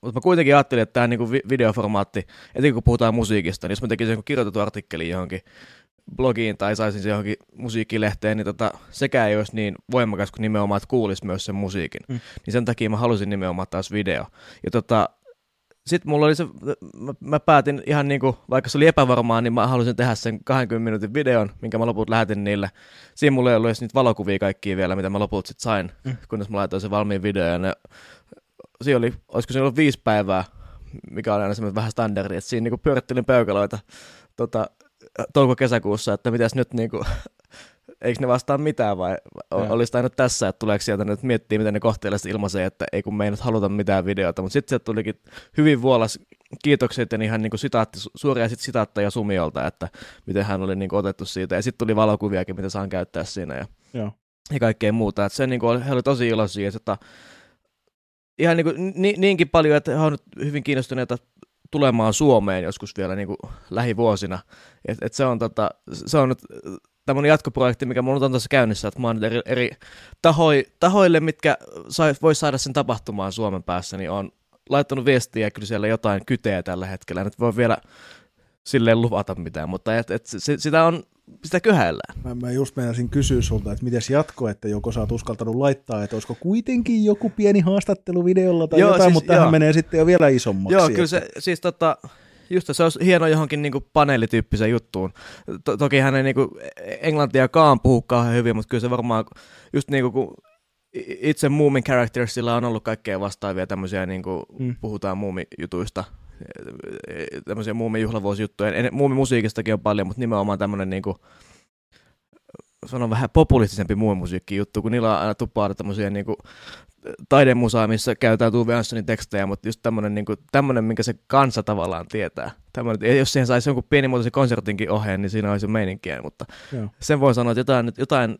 mutta mä kuitenkin ajattelin, että tämä niin videoformaatti, etenkin kun puhutaan musiikista, niin jos mä tekisin jonkun kirjoitetun artikkelin johonkin blogiin tai saisin se johonkin musiikkilehteen, niin tota, sekä ei olisi niin voimakas kuin nimenomaan, että kuulisi myös sen musiikin. Mm. Niin sen takia mä halusin nimenomaan taas video. Ja tota, sitten mulla oli se, mä, mä päätin ihan niin kuin, vaikka se oli epävarmaa, niin mä halusin tehdä sen 20 minuutin videon, minkä mä loput lähetin niille. Siinä mulla ei ollut edes niitä valokuvia kaikkia vielä, mitä mä lopulta sitten sain, mm. kunnes mä laitoin sen valmiin video, ja ne siinä oli, olisiko se ollut viisi päivää, mikä oli aina semmoinen vähän standardi, että siinä niinku pyörittelin peukaloita tota, touko-kesäkuussa, että mitäs nyt niinku, eikö ne vastaa mitään vai olisi tainnut tässä, että tuleeko sieltä nyt miettiä, miten ne kohtelee ilmaisee, että ei kun me ei nyt haluta mitään videota, mutta sitten sieltä tulikin hyvin vuolas kiitokset ja ihan niin sitaatti, suoria sit sitaatteja Sumiolta, että miten hän oli niin otettu siitä ja sitten tuli valokuviakin, mitä saan käyttää siinä ja, ja. ja kaikkea muuta, että se niin kuin, he oli tosi iloisia, että ihan niin kuin, ni, niinkin paljon, että he on hyvin kiinnostuneita tulemaan Suomeen joskus vielä niin kuin lähivuosina. Et, et se, on, tota, se on nyt tämmöinen jatkoprojekti, mikä mulla on tässä käynnissä, että mä oon eri, eri tahoi, tahoille, mitkä vois saada sen tapahtumaan Suomen päässä, niin on laittanut viestiä ja kyllä siellä jotain kyteä tällä hetkellä. Nyt voi vielä silleen luvata mitään, mutta et, et, se, sitä on sitä kyhäillään. Mä, mä just meinasin kysyä sulta, että miten jatko, että joko sä oot uskaltanut laittaa, että olisiko kuitenkin joku pieni haastattelu videolla tai joo, jotain, siis, mutta tähän menee sitten jo vielä isommaksi. Joo, kyllä se, siis tota, just se olisi hieno johonkin niinku paneelityyppiseen juttuun. To- toki hän ei niinku englantiakaan puhu kauhean hyvin, mutta kyllä se varmaan just niinku kun itse Moomin charactersilla on ollut kaikkea vastaavia tämmöisiä, niin kuin mm. puhutaan Moomi-jutuista, tämmöisiä muumijuhlavuosijuttuja. Muumimusiikistakin on paljon, mutta nimenomaan tämmöinen niin kuin, sanon vähän populistisempi muumimusiikki juttu, kun niillä on aina tupaa tämmöisiä niin taidemusaa, missä käytetään Tuve Janssonin tekstejä, mutta just tämmöinen, niin kuin, tämmöinen, minkä se kansa tavallaan tietää. Tämmöinen, jos siihen saisi jonkun pienimuotoisen konsertinkin oheen, niin siinä olisi jo meininkiä, mutta Joo. sen voi sanoa, että jotain, jotain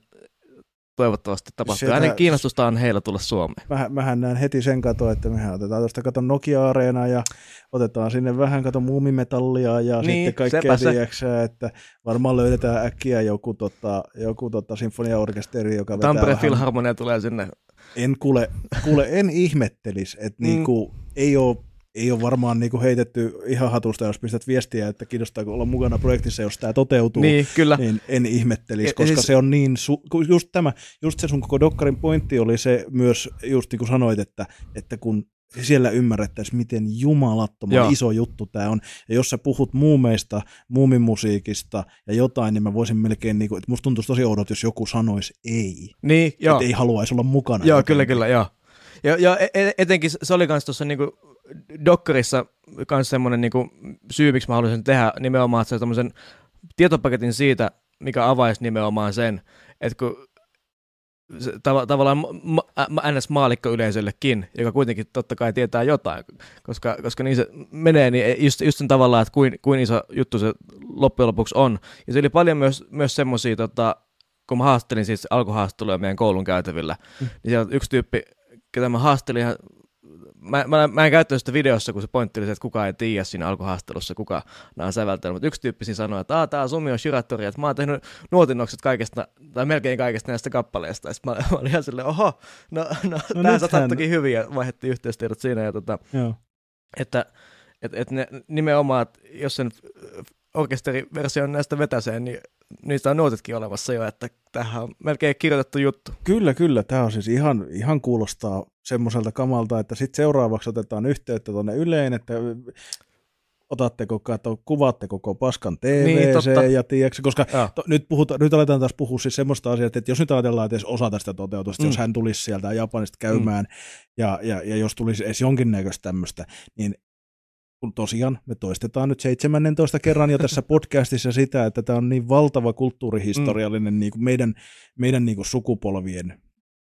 toivottavasti tapahtuu. Hänen kiinnostusta on heillä tulla Suomeen. Mä, mähän näen heti sen kato, että mehän otetaan tuosta katon Nokia-areenaa ja otetaan sinne vähän kato muumimetallia ja niin, sitten kaikkea tiedäksä, että varmaan löydetään äkkiä joku, tota, joku tota sinfoniaorkesteri, joka vetää Tampere vähän... Philharmonia tulee sinne. En kuule, kuule en ihmettelisi, että mm. niinku, ei ole ei ole varmaan niin kuin heitetty ihan hatusta, jos pistät viestiä, että kiinnostaako olla mukana projektissa, jos tämä toteutuu, niin, kyllä. niin en ihmettelisi, koska siis... se on niin, su- just tämä, just se sun koko Dokkarin pointti oli se myös, just niin kuin sanoit, että, että kun siellä ymmärrettäisiin, miten jumalattoman Joo. iso juttu tämä on. Ja jos sä puhut muumeista, muumimusiikista ja jotain, niin mä voisin melkein, niin kuin, että musta tuntuisi tosi oudot, jos joku sanoisi ei. Niin, joo. Että ei haluaisi olla mukana. Joo, jotenkin. kyllä, kyllä, joo. Ja, ja e-, e- etenkin se oli myös tuossa niinku Dockerissa myös semmoinen niinku syy, miksi mä haluaisin tehdä nimenomaan se tämmöisen tietopaketin siitä, mikä avaisi nimenomaan sen, että kun se, tav- tavallaan ma- ma- NS-maalikko yleisöllekin, joka kuitenkin totta kai tietää jotain, koska, koska niin se menee, niin just, just sen tavallaan, että kuin, kuin iso juttu se loppujen lopuksi on. Ja se oli paljon myös, myös semmoisia, tota, kun mä haastelin siis alkuhaastatteluja meidän koulun käytävillä, mm. niin siellä yksi tyyppi, ketä mä haastelin mä, mä, mä en käyttänyt sitä videossa, kun se pointti oli se, että kukaan ei tiedä siinä alkuhaastattelussa, kuka nämä on säveltänyt, mutta yksi tyyppi sanoi, että tää on Sumi on Shiratori, että mä oon tehnyt nuotinnokset kaikesta, tai melkein kaikesta näistä kappaleista, ja mä, mä olin ihan silleen, oho, no, no, no tähän satat toki hyvin, ja vaihdettiin yhteistiedot siinä, ja tota, Joo. että et, et ne nimenomaan, että jos sen orkesteriversion näistä vetäsee, niin niistä on nuotitkin olemassa jo, että tähän on melkein kirjoitettu juttu. Kyllä, kyllä. Tämä on siis ihan, ihan kuulostaa semmoiselta kamalta, että sitten seuraavaksi otetaan yhteyttä tuonne Yleen, että otatteko, kato, kuvaatte koko paskan TVC niin, ja tiedätkö, koska to, nyt, puhuta, nyt aletaan taas puhua siis semmoista asiaa, että jos nyt ajatellaan, että edes osa tästä toteutusta, mm. jos hän tulisi sieltä Japanista käymään mm. ja, ja, ja jos tulisi edes jonkinnäköistä tämmöistä, niin kun tosiaan me toistetaan nyt 17 kerran jo tässä podcastissa sitä, että tämä on niin valtava kulttuurihistoriallinen mm. niin kuin meidän, meidän niin kuin sukupolvien,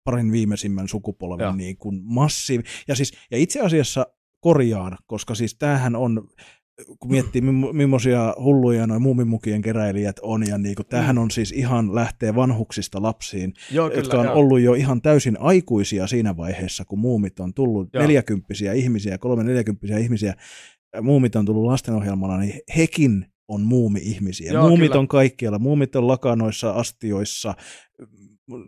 parin viimeisimmän sukupolven niin kuin massiivi. Ja, siis, ja itse asiassa korjaan, koska siis tämähän on kun miettii, millaisia hulluja noin muumimukien keräilijät on, ja niin kuin, tämähän on siis ihan lähtee vanhuksista lapsiin, Joo, kyllä, jotka on joo. ollut jo ihan täysin aikuisia siinä vaiheessa, kun muumit on tullut, Joo. neljäkymppisiä ihmisiä, kolme neljäkymppisiä ihmisiä, muumit on tullut lastenohjelmana, niin hekin on muumi-ihmisiä. Joo, muumit kyllä. on kaikkialla. Muumit on lakanoissa, astioissa,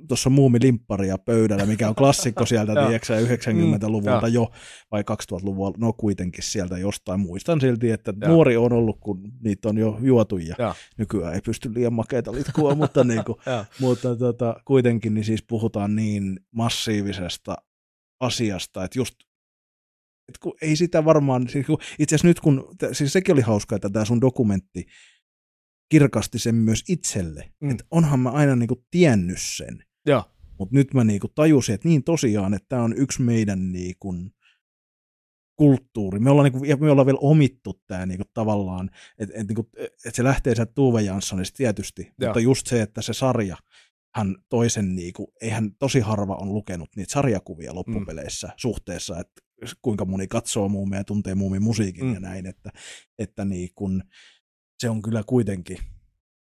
tuossa muumilimpparia pöydällä, mikä on klassikko sieltä, Joo. tiedätkö, 90-luvulta Mm, jo, vai 2000-luvulla, no kuitenkin sieltä jostain. Muistan silti, että Joo. nuori on ollut, kun niitä on jo juotu ja Joo. nykyään ei pysty liian makeita litkua, mutta, niin kuin, mutta tota, kuitenkin niin siis puhutaan niin massiivisesta asiasta, että just et kun ei sitä varmaan, siis kun, itse asiassa nyt kun, siis sekin oli hauska, että tämä sun dokumentti kirkasti sen myös itselle, Mm. mm. että onhan mä aina niinku tiennyt sen, Joo. mutta nyt mä niinku tajusin, että niin tosiaan, että tämä on yksi meidän niinku kulttuuri. Me ollaan, niinku, me ollaan vielä omittu tämä niinku tavallaan, että et, niinku, et se lähtee sieltä Tuve Janssonista tietysti, Joo. mutta just se, että se sarja, hän toisen, niinku, eihän tosi harva on lukenut niitä sarjakuvia loppupeleissä mm. suhteessa, että kuinka moni katsoo muumia ja tuntee muumin musiikin mm. Ja näin, että, että niin kun, se on kyllä kuitenkin,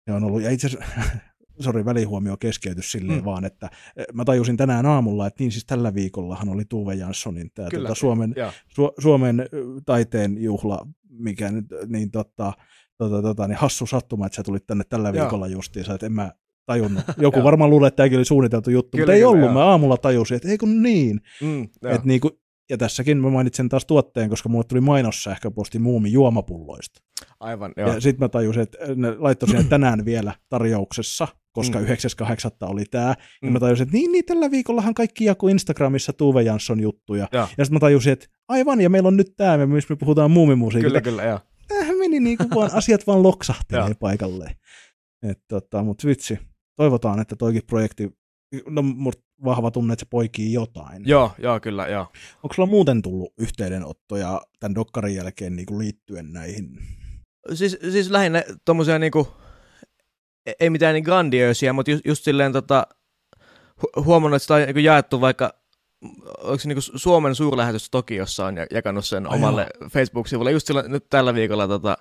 se on ollut, ja itse asiassa, sori, välihuomio keskeytys silleen Mm. vaan, että eh, mä tajusin tänään aamulla, että niin siis tällä viikollahan oli Tuve Janssonin tämä tuota, Suomen. Su- Suomen taiteen juhla, mikä nyt, niin tota, tota, tota, niin hassu sattuma, että sä tulit tänne tällä Joo. viikolla justiinsa, että en mä tajunnut. Joku varmaan luulee, että tämäkin oli suunniteltu juttu, Kyllä, mutta ei kyllä, ollut. joo. Mä aamulla tajusin, että ei kun niin. Mm, joo. Et niinku, ja tässäkin mä mainitsen taas tuotteen, koska mulle tuli mainos sähköposti muumi juomapulloista. Aivan, Joo. Ja sitten mä tajusin, että ne laittoi siihen tänään vielä tarjouksessa, koska Mm. mm. 9.8. oli tämä. Ja Mm. mä tajusin, että niin, niin tällä viikollahan kaikki jakoi Instagramissa Tuve Jansson juttuja. Joo. Ja sitten mä tajusin, että aivan, ja meillä on nyt tämä, missä me puhutaan muumimusiikista. Kyllä, kyllä, joo. Tämähän meni niin kuin vaan, asiat vaan loksahtelee paikalleen. Et, tota, mutta vitsi, toivotaan, että toikin projekti, no mut vahva tunne, että se poikii jotain. Joo, joo, kyllä, joo. Onko sulla muuten tullut yhteydenottoja tämän dokkarin jälkeen niin kuin liittyen näihin? Siis, siis lähinnä tommosia niinku, e- ei mitään niin grandiöisiä, mutta just, just silleen tota, hu- huomannut, että sitä on niinku jaettu vaikka, oliko se niinku Suomen suurlähetys Tokiossa on ja- jakanut sen Ai omalle Facebook-sivulle just silloin, nyt tällä viikolla tota,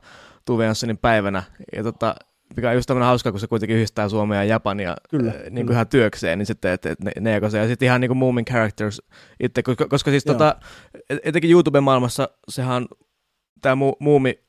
Tuve Janssonin päivänä. Ja tota, mikä on just tämmöinen hauska, kun se kuitenkin yhdistää Suomea ja Japania Kyllä, äh, niin kyllä. kuin ihan työkseen, niin sitten että et ne, ne jakoi se. Ja sitten ihan niin kuin Moomin Characters itse, koska, koska siis Joo. tota, et- etenkin YouTube-maailmassa sehän tämä mu, Muumi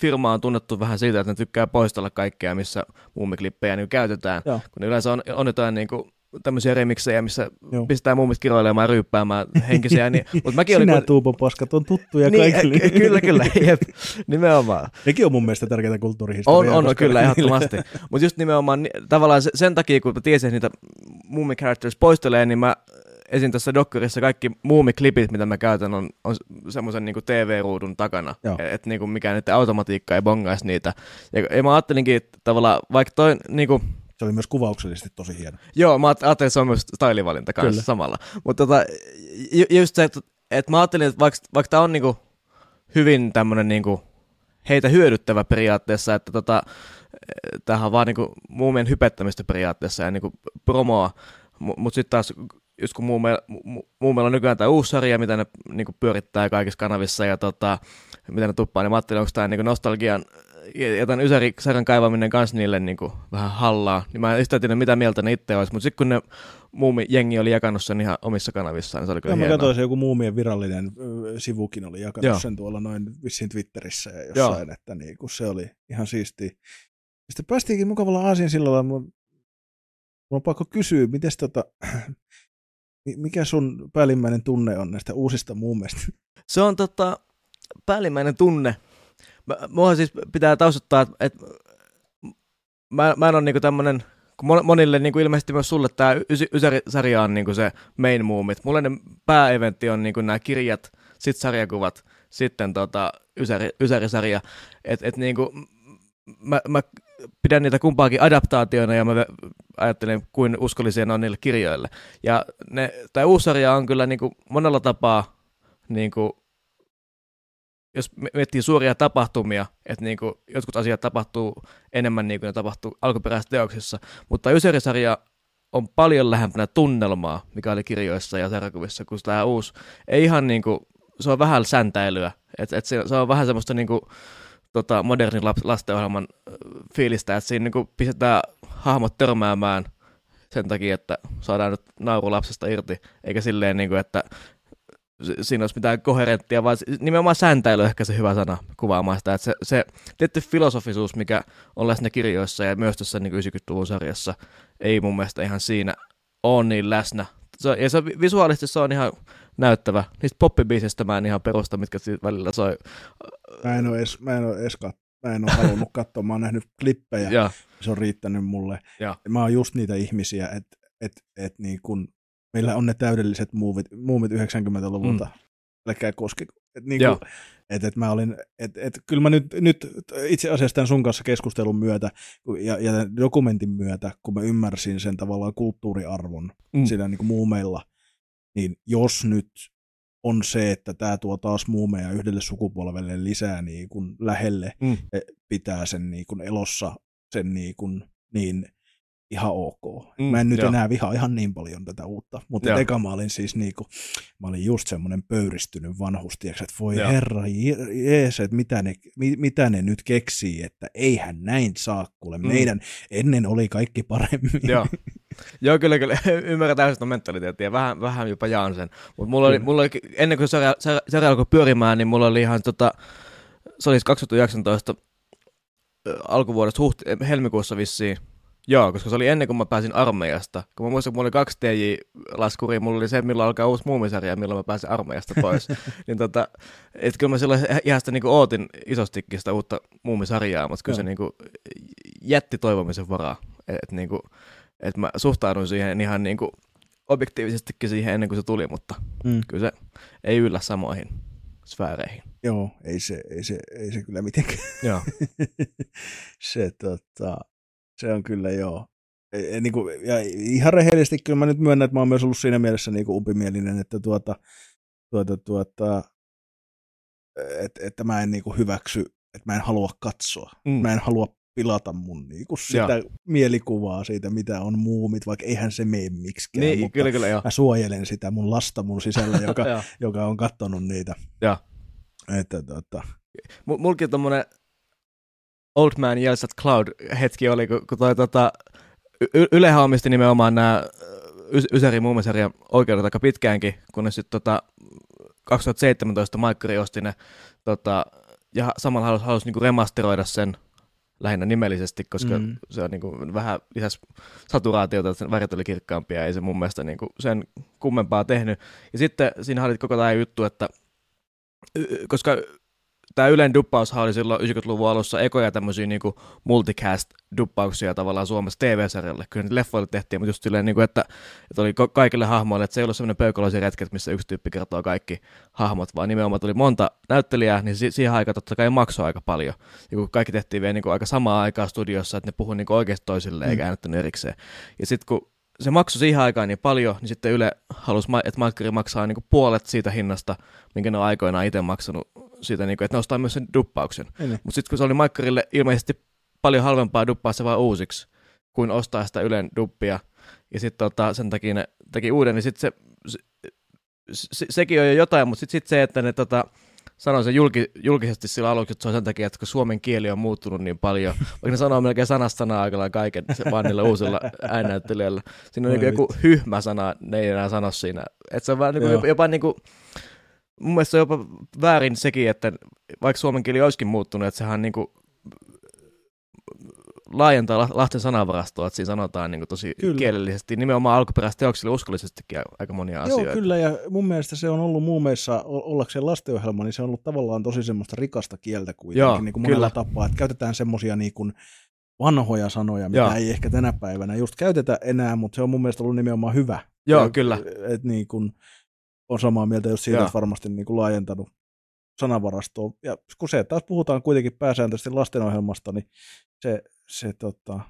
firma on tunnettu vähän siitä, että ne tykkää poistella kaikkea, missä muumiklippejä niin käytetään. Joo. Kun ne yleensä on, on jotain niin kuin, tämmöisiä remiksejä, missä Joo. pistää muumit kiroilemaan ja ryyppäämään henkisiä. Niin, mutta mäkin. Sinä tuupopaskat on tuttuja niin, kaikille. ky- kyllä, kyllä, jep, nimenomaan. Nekin on mun mielestä tärkeitä On, kulttuurihistoriaa. on, koska kyllä, ehdottomasti. Mutta just nimenomaan ni- tavallaan se- sen takia, kun mä tiesin, että niitä Moomi Characters poistelee, niin mä esin tässä dokkarissa kaikki muumiklipit, mitä mä käytän, on, on semmoisen niinku TV-ruudun takana. Että et, niinku mikään nyt automatiikka ei bongaisi niitä. Ja, ja mä ajattelinkin, että tavallaan vaikka toi, niinku, Se oli myös kuvauksellisesti tosi hieno. joo, mä ajattelin, että se on myös stylivalinta kanssa Kyllä. samalla. Mutta tota, ju- just se, että, että mä ajattelin, että vaikka, vaikka tää on niinku hyvin tämmönen niinku heitä hyödyttävä periaatteessa, että tota, tämähän on vaan niinku muumien hypettämistä periaatteessa ja niinku promoa, mutta sitten taas just kun muumeilla, mu, muumeilla on nykyään tämä uusi sarja, mitä ne niinku pyörittää kaikissa kanavissa ja tota, mitä ne tuppaa, niin mä ajattelin, onko tämä niinku nostalgian tämän Ysäri-sarjan kaivaminen kanssa niille niinku vähän hallaa, niin mä en yhtään tiedä mitä mieltä ne itse olisi, mutta sitten kun ne muumi-jengi oli jakanut sen ihan omissa kanavissaan, niin se oli kyllä Ja mä hienoa. katsoin, se joku muumien virallinen sivukin oli jakanut Joo. Joo. sen tuolla noin vissiin Twitterissä ja jossain, Joo. että niin, kun se oli ihan siistiä. Sitten päästiinkin mukavalla aasin sillalla, mun, mun on pakko kysyä, miten tota, mi- mikä sun päällimmäinen tunne on näistä uusista muumeista? Se on tota, päällimmäinen tunne. Mua siis pitää taustottaa, että et, mä, mä en ole niinku tämmönen, kun mon- monille niinku ilmeisesti myös sulle tämä Ysäri-sarja on niinku se main moomit. Mulle ne pääeventti on niinku nämä kirjat, sit sarjakuvat, sitten tota Ysäri, Ysäri-sarja. Et, et niinku, mä, mä pidän niitä kumpaakin adaptaatioina ja mä ajattelen, kuin uskollisia ne on niille kirjoille. Ja tämä uusi sarja on kyllä niinku monella tapaa niinku, jos miettii suuria tapahtumia, että niinku jotkut asiat tapahtuu enemmän niin kuin ne tapahtuu alkuperäisessä teoksessa, mutta Ysäri-sarja on paljon lähempänä tunnelmaa, mikä oli kirjoissa ja sarjakuvissa, kun tämä uusi ei ihan niinku se on vähän säntäilyä. Et, et se, se, on vähän semmoista niin kuin, tota, modernin lastenohjelman fiilistä, että siinä niin kuin, pistetään hahmot törmäämään sen takia, että saadaan nyt nauru lapsesta irti, eikä silleen, niin kuin, että siinä olisi mitään koherenttia, vaan nimenomaan sääntäily ehkä se hyvä sana kuvaamaan sitä, että se, se tietty filosofisuus, mikä on läsnä kirjoissa ja myös tässä niin 90-luvun sarjassa, ei mun mielestä ihan siinä ole niin läsnä. Se, ja se visuaalisesti se on ihan näyttävä. Niistä poppibiisistä mä en ihan perusta, mitkä siitä välillä soi. Mä en ole edes, mä en ole edes kat, mä en ole halunnut katsoa, mä oon nähnyt klippejä, ja. se on riittänyt mulle. Ja. Mä oon just niitä ihmisiä, että et, et niin kun Meillä on ne täydelliset muuvit, muumit 90-luvulta. Mm. Älkää koske. Et niin kuin, et, et mä olin, et, et, kyllä mä nyt, nyt itse asiassa tämän sun kanssa keskustelun myötä ja, ja dokumentin myötä, kun mä ymmärsin sen tavallaan kulttuuriarvon mm. siinä niin kuin muumeilla, niin jos nyt on se, että tämä tuo taas muumeja yhdelle sukupolvelle lisää niin kuin lähelle, mm. pitää sen niin kuin elossa sen niin, kuin, niin ihan ok. Mm, mä en nyt joo. enää vihaa ihan niin paljon tätä uutta, mutta eka mä olin siis niinku, mä olin just semmoinen pöyristynyt vanhus, tiiäks, että voi joo. herra jees, että mitä ne, mitä ne nyt keksii, että eihän näin saa, kuule, mm. meidän ennen oli kaikki paremmin. Joo. Joo, kyllä, kyllä. Ymmärrän täysin tuon mentaliteettia. Vähän, vähän jopa jaan sen. Mutta mulla oli, mulla oli, ennen kuin sarja, sarja alkoi pyörimään, niin mulla oli ihan tota, se oli 2019 alkuvuodesta huhti, helmikuussa vissiin, Joo, koska se oli ennen kuin mä pääsin armeijasta. Kun mä muistan, kun mulla oli kaksi TJ-laskuria, mulla oli se, milloin alkaa uusi muumisarja ja milloin mä pääsin armeijasta pois. niin tota, että kyllä mä silloin ihan sitä niinku ootin isostikin sitä uutta muumisarjaa, mutta kyllä se niinku jätti toivomisen varaa. Että et, niinku, et mä suhtauduin siihen ihan niinku objektiivisestikin siihen ennen kuin se tuli, mutta mm. kyllä se ei yllä samoihin sfääreihin. Joo, ei se, ei se, ei se kyllä mitenkään. Joo. se tota, se on kyllä joo. E, e, niin kuin, ja ihan rehellisesti kyllä mä nyt myönnän, että mä oon myös ollut siinä mielessä niin kuin umpimielinen, että tuota, tuota, tuota, että, että mä en niin kuin hyväksy, että mä en halua katsoa. Mm. Mä en halua pilata mun niin kuin sitä joo. mielikuvaa siitä, mitä on muumit, vaikka eihän se mene miksikään. Niin, mutta kyllä, kyllä, mä suojelen sitä mun lasta mun sisällä, joka, joka on kattonut niitä. Ja. Että, tuota... M- mulkin tommonen Old Man Yells at Cloud hetki oli, kun, kun toi tota, y- Ylehän omisti nimenomaan nämä Ysäri Muumesarjan oikeudet aika pitkäänkin, kunnes sitten tota, 2017 Maikkari osti ne tota, ja samalla halusi, halusi niinku remasteroida sen lähinnä nimellisesti, koska mm. se on niinku vähän lisäs saturaatiota, että sen värit oli kirkkaampia, ei se mun mielestä niinku sen kummempaa tehnyt. Ja sitten siinä oli koko tämä juttu, että koska tämä Ylen duppaushan oli silloin 90-luvun alussa ekoja tämmöisiä niin multicast-duppauksia tavallaan Suomessa TV-sarjalle. Kyllä niitä leffoille tehtiin, mutta just silleen, niin kuin, että, että oli kaikille hahmoille, että se ei ollut semmoinen peukaloisia retket, missä yksi tyyppi kertoo kaikki hahmot, vaan nimenomaan tuli monta näyttelijää, niin si- siihen aikaan totta kai maksoi aika paljon. Ja kun kaikki tehtiin vielä niin kuin aika samaa aikaa studiossa, että ne puhui niin oikeasti toisilleen mm. eikä äänettänyt erikseen. Ja sitten kun se maksoi siihen aikaan niin paljon, niin sitten Yle halusi, että Maikkari maksaa niin kuin puolet siitä hinnasta, minkä ne on aikoinaan itse maksanut siitä, niin kuin, että ne ostaa myös sen duppauksen. Mutta sitten kun se oli Maikkarille ilmeisesti paljon halvempaa duppaa se vaan uusiksi, kuin ostaa sitä Ylen duppia, ja sitten tota, sen takia ne teki uuden, niin sitten se, se, se, sekin on jo jotain, mutta sitten sit se, että ne tota, sanoin sen julki, julkisesti sillä aluksi, että se on sen takia, että kun suomen kieli on muuttunut niin paljon, vaikka ne sanoo melkein sanasta sanaa aika kaiken se, vaan niillä uusilla äännäyttelijöillä. Siinä on niin joku hyhmä sana, ne ei enää sano siinä. Että se on vähän niin kuin, jopa, jopa niin kuin, mun mielestä se on jopa väärin sekin, että vaikka suomen kieli olisikin muuttunut, että sehän on niin kuin laajentaa Lahten sanavarastoa, että siinä sanotaan niin kuin tosi kyllä. kielellisesti, nimenomaan alkuperäisteoksille uskollisestikin aika monia asioita. Joo, kyllä, ja mun mielestä se on ollut muumeissa, ollakseen lastenohjelma, niin se on ollut tavallaan tosi semmoista rikasta kieltä kuitenkin, Joo, niin kuin monella tapaa, että käytetään semmoisia niin kuin vanhoja sanoja, mitä Joo. ei ehkä tänä päivänä just käytetä enää, mutta se on mun mielestä ollut nimenomaan hyvä. Joo, ja, kyllä. Et niin kuin, on samaa mieltä just siitä, Joo. varmasti niin kuin laajentanut sanavarastoa. Ja kun se taas puhutaan kuitenkin pääsääntöisesti lastenohjelmasta, niin se, se tota,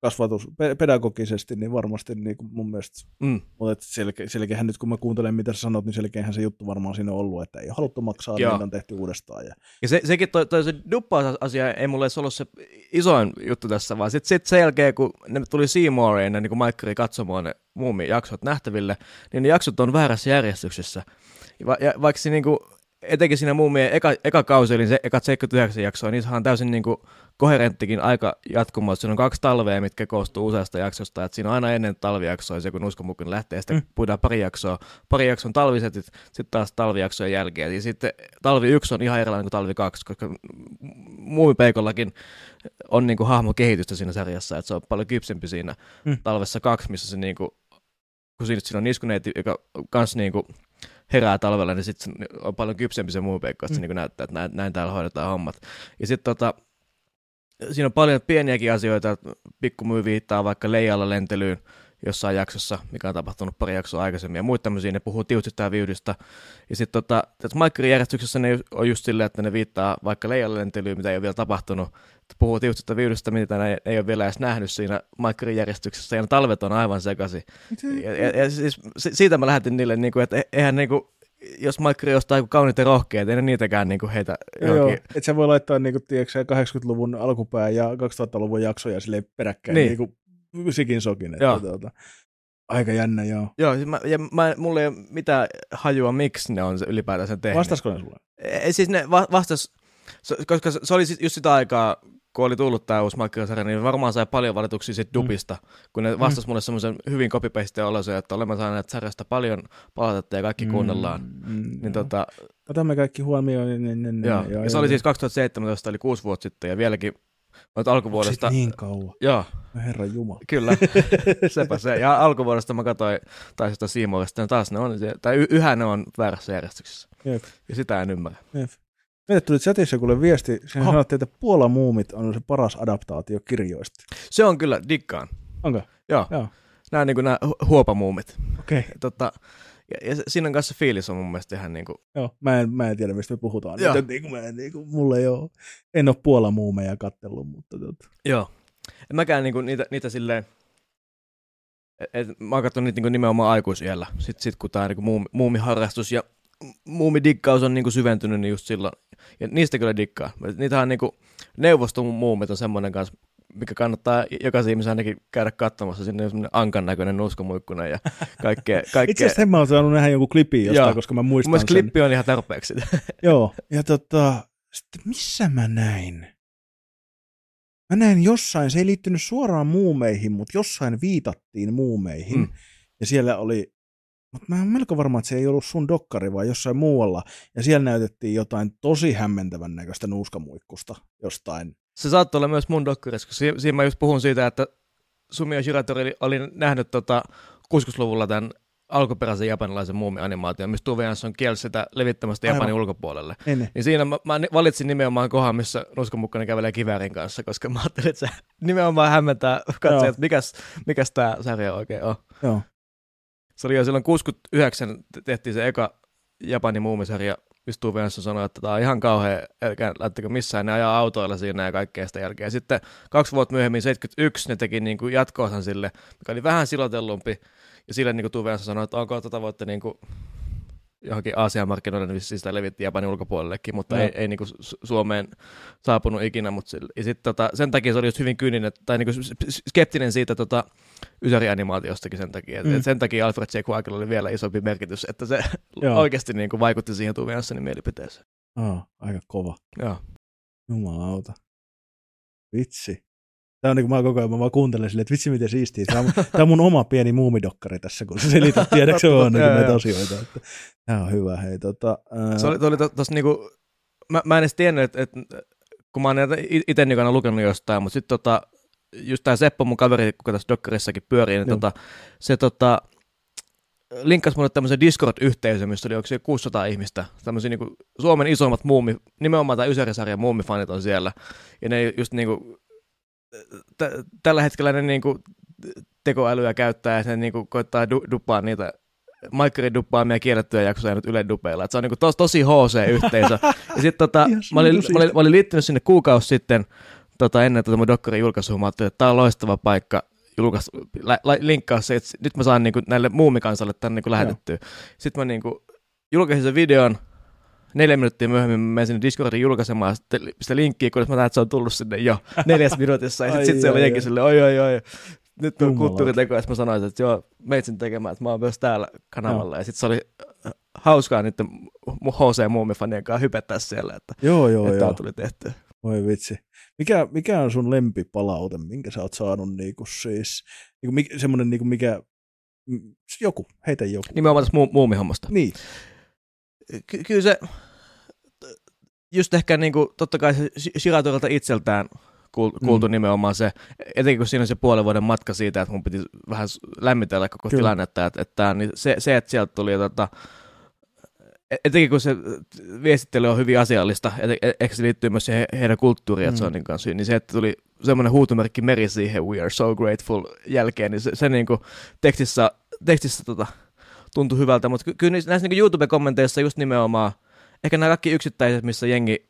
kasvatus pedagogisesti, niin varmasti niin kuin mun mielestä, mm. mutta selkeä, selkeähän nyt kun mä kuuntelen mitä sä sanot, niin selkeähän se juttu varmaan siinä on ollut, että ei haluttu maksaa, Joo. niin on tehty uudestaan. Ja, ja se, sekin toi, toi se duppa-asia ei mulle ollut se isoin juttu tässä, vaan sitten sit sen jälkeen, kun ne tuli Seymouriin, niin kuin Maikkari katsomaan ne muumin jaksot nähtäville, niin ne jaksot on väärässä järjestyksessä. Va, ja vaikka se niin kuin, etenkin siinä muumien eka, eka kausi, eli se ekat 79 jaksoa, niissä on täysin niin kuin koherenttikin aika jatkumo. Siinä on kaksi talvea, mitkä koostuu useasta jaksosta. Et siinä on aina ennen talvijaksoa se, kun uskomukun lähtee, sitten mm. puhutaan pari jaksoa. Pari jakson talviset, sitten taas talvijaksojen jälkeen. Ja sitten talvi yksi on ihan erilainen kuin talvi kaksi, koska muumipeikollakin on niin kuin hahmokehitystä siinä sarjassa, että se on paljon kypsempi siinä mm. talvessa kaksi, missä se niin kuin, kun siinä, siinä on niskuneiti, joka kanssa niin kuin herää talvella, niin sitten on paljon kypsempi se muu peikko, että se mm. niin näyttää, että näin, näin täällä hoidetaan hommat. Ja sitten tota, siinä on paljon pieniäkin asioita, pikkumyy viittaa vaikka leijalla lentelyyn jossain jaksossa, mikä on tapahtunut pari jaksoa aikaisemmin, ja muita tämmöisiä, ne puhuu tiutsista ja viydistä. Ja sitten tota, Maikkarin järjestyksessä ne on just silleen, että ne viittaa vaikka leijalla lentelyyn, mitä ei ole vielä tapahtunut, puhuu tiutsista viydistä, mitä ne ei ole vielä edes nähnyt siinä Maikkarin järjestyksessä, ja ne talvet on aivan sekaisin. Ja, ja, ja siis siitä mä lähetin niille, niin kuin, että e-, eihän niin kuin, jos Maikkari ostaa kauniita rohkeita, ei niitäkään niin kuin heitä Joo, joo. että se voi laittaa niin kuin, tiedätkö, 80-luvun alkupää ja 2000-luvun jaksoja sille peräkkäin niin. niin kuin sikin sokin. Että, joo. Tuota, aika jännä, joo. Joo, siis mä, ja mä, mulla ei ole mitään hajua, miksi ne on ylipäätään sen tehnyt. Vastasko ne sulle? E, siis ne va- vastas, koska se oli just sitä aikaa, kun oli tullut tämä uusi Minecraft-sarja, niin varmaan sai paljon valituksia siitä mm. dubista, mm. kun ne vastas mm. mulle semmoisen hyvin copy-pasteen olosuja, että olemme saaneet sarjasta paljon palautetta ja kaikki mm. kuunnellaan. Mm. Niin, tota, Otamme kaikki huomioon. Niin, niin, niin, joo. joo, ja se joo, oli siis 2017, eli kuusi vuotta sitten, ja vieläkin Olet alkuvuodesta... Onko niin kauan? Joo. Herra Jumala. Kyllä, sepä se. Ja alkuvuodesta mä katsoin taas sitä Siimoista, taas ne on, tai yhä ne on väärässä järjestyksessä. Jep. Ja sitä en ymmärrä. Jep. Meille tuli chatissa kuule viesti, sen oh. sanottiin, että Puola Muumit on se paras adaptaatio kirjoista. Se on kyllä, dikkaan. Onko? Joo. Joo. Nämä on niin kuin nämä huopamuumit. Okei. Okay. Tota, ja, ja siinä kanssa fiilis on mun mielestä ihan niin kuin... Joo, mä en, mä en tiedä, mistä me puhutaan. Joo. Niin kuin mä en, niin kuin, mulle ei ole, en ole Puola muumeja kattellut, mutta... Tota. Joo. En mäkään niin kuin, niitä, niitä silleen... Et, et, mä oon katsonut niitä niin nimenomaan aikuisiellä. Sitten sit, kun tää niin muumi, muumiharrastus ja muumidikkaus on niin kuin syventynyt, niin just silloin. Ja niistä kyllä dikkaa. Niitähän niin kuin, neuvoston muumit on semmoinen kanssa, mikä kannattaa jokaisen ihmisen ainakin käydä katsomassa. Sinne on semmoinen ankan näköinen nuskomuikkuna ja kaikkea. kaikkea. Itse asiassa mä oon saanut nähdä joku klippi jostain, Joo. koska mä muistan Mun sen. klippi on ihan tarpeeksi. Joo, ja tota, sitten missä mä näin? Mä näin jossain, se ei liittynyt suoraan muumeihin, mutta jossain viitattiin muumeihin. Mm. Ja siellä oli, mutta mä oon melko varma, että se ei ollut sun dokkari, vaan jossain muualla. Ja siellä näytettiin jotain tosi hämmentävän näköistä nuuskamuikkusta jostain se saattoi olla myös mun dokkarissa, koska siinä mä just puhun siitä, että Sumio Shiratori oli nähnyt tota 60-luvulla tämän alkuperäisen japanilaisen muumianimaation, missä Tuve Jansson kielsi sitä levittämästä Aivan. Japanin ulkopuolelle. Niin, niin siinä mä, mä, valitsin nimenomaan kohan, missä Nuskon mukana kävelee kiväärin kanssa, koska mä ajattelin, että se nimenomaan hämmentää katsoja, että mikäs, mikäs tämä sarja oikein on. Joo. Se oli jo silloin 69 tehtiin se eka Japanin muumisarja, istuu vieressä sanoi, että tämä on ihan kauhea, älkää lähtekö missään, ne ajaa autoilla siinä ja kaikkea sitä jälkeen. Sitten kaksi vuotta myöhemmin, 71, ne teki niin kuin jatko sille, mikä oli vähän silotellumpi, ja sille niin kuin sanoi, että onko tätä voitte niin kuin johonkin Aasian markkinoille, niin sitä levitti Japanin ulkopuolellekin, mutta no. ei, ei niin kuin Suomeen saapunut ikinä. Mutta ja sit, tota, sen takia se oli just hyvin kyyninen, tai niin kuin skeptinen siitä tota, Ysäri-animaatiostakin sen takia. Mm. Et sen takia Alfred J. Quackilla oli vielä isompi merkitys, että se oikeasti niin kuin vaikutti siihen Tuve Janssonin mielipiteeseen. Oh, aika kova. Joo. Jumalauta. Vitsi. Tämä on niin kuin mä koko ajan mä vaan kuuntelen silleen, että vitsi miten siistiä. Tämä on, tämä on mun oma pieni muumidokkari tässä, kun se selität, tiedätkö on niin näitä asioita. Että, tämä on hyvä. Hei, tota, ää... Se oli, oli tos, niinku, mä, mä en edes tiennyt, että, että kun mä oon näitä itse niin lukenut jostain, mutta sitten tota, just tämä Seppo, mun kaveri, kuka tässä dokkarissakin pyörii, niin tota, se tota, linkkasi mulle tämmöisen Discord-yhteisö, missä oli onko 600 ihmistä, tämmöisiä niin Suomen isoimmat muumi, nimenomaan tämä Ysäri-sarjan muumifanit on siellä, ja ne just niin kuin, t- tällä hetkellä ne niinku tekoälyä käyttää ja se niinku koittaa du- dupaa niitä Maikkarin duppaamia kiellettyjä jaksoja nyt Yle dupeilla. Et se on niinku tos, tosi HC-yhteisö. ja sit tota, mä, olin, mä, olin, mä, olin, liittynyt sinne kuukausi sitten tota, ennen tota mun dokkarin julkaisua. Mä ajattelin, että tää on loistava paikka julkais, la, la, linkkaa se, että nyt mä saan niinku näille muumikansalle tänne niinku lähetettyä. Sitten mä niinku julkaisin sen videon, neljä minuuttia myöhemmin mä sinne Discordin julkaisemaan sitä linkkiä, kun mä näen, että se on tullut sinne jo neljäs minuutissa. Ja sitten sit se oli jenkin silleen, oi, oi, oi. nyt on kulttuuriteko, että mä sanoin, että joo, meitsin tekemään, että mä oon myös täällä kanavalla. Ja sitten se oli äh, hauskaa niiden HC Muumifanien kanssa hypettää siellä, että, Joo, joo, että joo. tuli tehty. Voi vitsi. Mikä, mikä on sun lempipalaute, minkä sä oot saanut niinku siis, niinku, mi, semmonen niinku mikä, mm, joku, heitä joku. Nimenomaan tästä mu- muumihommasta. Niin, Ky- kyllä se, just ehkä niin kuin, totta kai se Shiratorilta itseltään kuul- kuultu Mm. mm. nimenomaan se, etenkin kun siinä on se puolen vuoden matka siitä, että mun piti vähän lämmitellä koko Kyllä. Tilannetta, että, että niin se, se, että sieltä tuli tota, et- etenkin kun se viestittely on hyvin asiallista, et- ehkä se liittyy myös siihen he- heidän kulttuuriin, että se Mm. on niin kanssa, niin se, että tuli semmoinen huutomerkki meri siihen We are so grateful jälkeen, niin se, se niin kuin tekstissä, tekstissä tota, tuntui hyvältä, mutta ky- kyllä näissä niin YouTube-kommenteissa just nimenomaan, ehkä nämä kaikki yksittäiset, missä jengi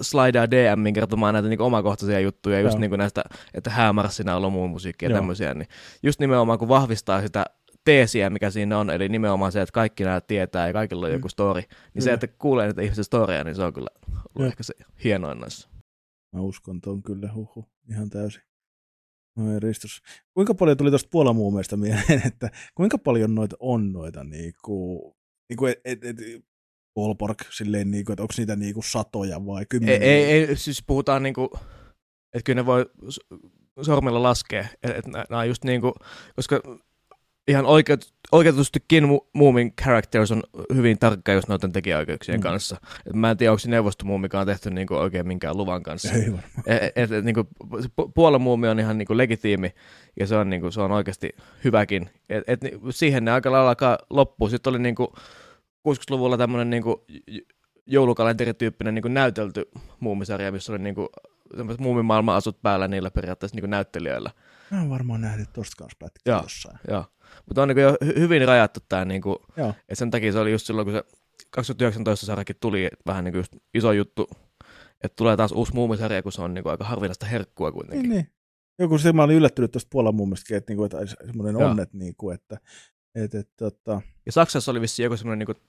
slidaa DMin kertomaan näitä niin omakohtaisia juttuja, just Joo. niin kuin näistä, että häämarssina on ollut muun musiikkia ja Joo. tämmöisiä, niin just nimenomaan kun vahvistaa sitä teesiä, mikä siinä on, eli nimenomaan se, että kaikki nämä tietää ja kaikilla on Mm. joku story, niin Kyllä. se, että kuulee niitä ihmisten storia, niin se on kyllä ollut ehkä se hienoin noissa. mä uskon ton kyllä, huhu, ihan täysin. Ei ristus. Kuinka paljon tuli tuosta Puolamuumeesta mieleen, että kuinka paljon noita on noita niinku, niinku et, et, et, ballpark, silleen niinku, että onko niitä niinku satoja vai Ei, kymmeniä? ei, ei, siis puhutaan niinku, että kyllä ne voi sormilla laskea, että et nämä just niinku, koska ihan oikeut, oikeutustikin mu- Moomin characters on hyvin tarkka just noiden tekijäoikeuksien Mm. kanssa. Et mä en tiedä, onko se neuvostomuumi, mikä on tehty niinku oikein minkään luvan kanssa. Ei varmaan. Et, et, et, niinku, Puolan muumi on ihan niinku legitiimi ja se on, niinku, se on oikeasti hyväkin. Et, et, siihen ne aika lailla alkaa loppua. Sitten oli niinku 60-luvulla tämmöinen niinku joulukalenterityyppinen niinku näytelty muumisarja, missä oli niinku semmoiset muumimaailman asut päällä niillä periaatteessa niinku näyttelijöillä. Mä oon varmaan nähnyt tosta kanssa pätkiä jossain. Joo. Mutta on niinku jo hy- hyvin rajattu tämä, niinku, Joo. että sen takia se oli just silloin, kun se 2019 sarjakin tuli vähän niinku just iso juttu, että tulee taas uusi muumisarja, kun se on niinku aika harvinaista herkkua kuitenkin. Niin, niin. Joku se, mä olin yllättynyt tuosta Puolan muumistakin, että, niinku, että semmoinen Joo. onnet, niinku, että, että, että, tota, Ja Saksassa oli vissiin joku semmoinen niinku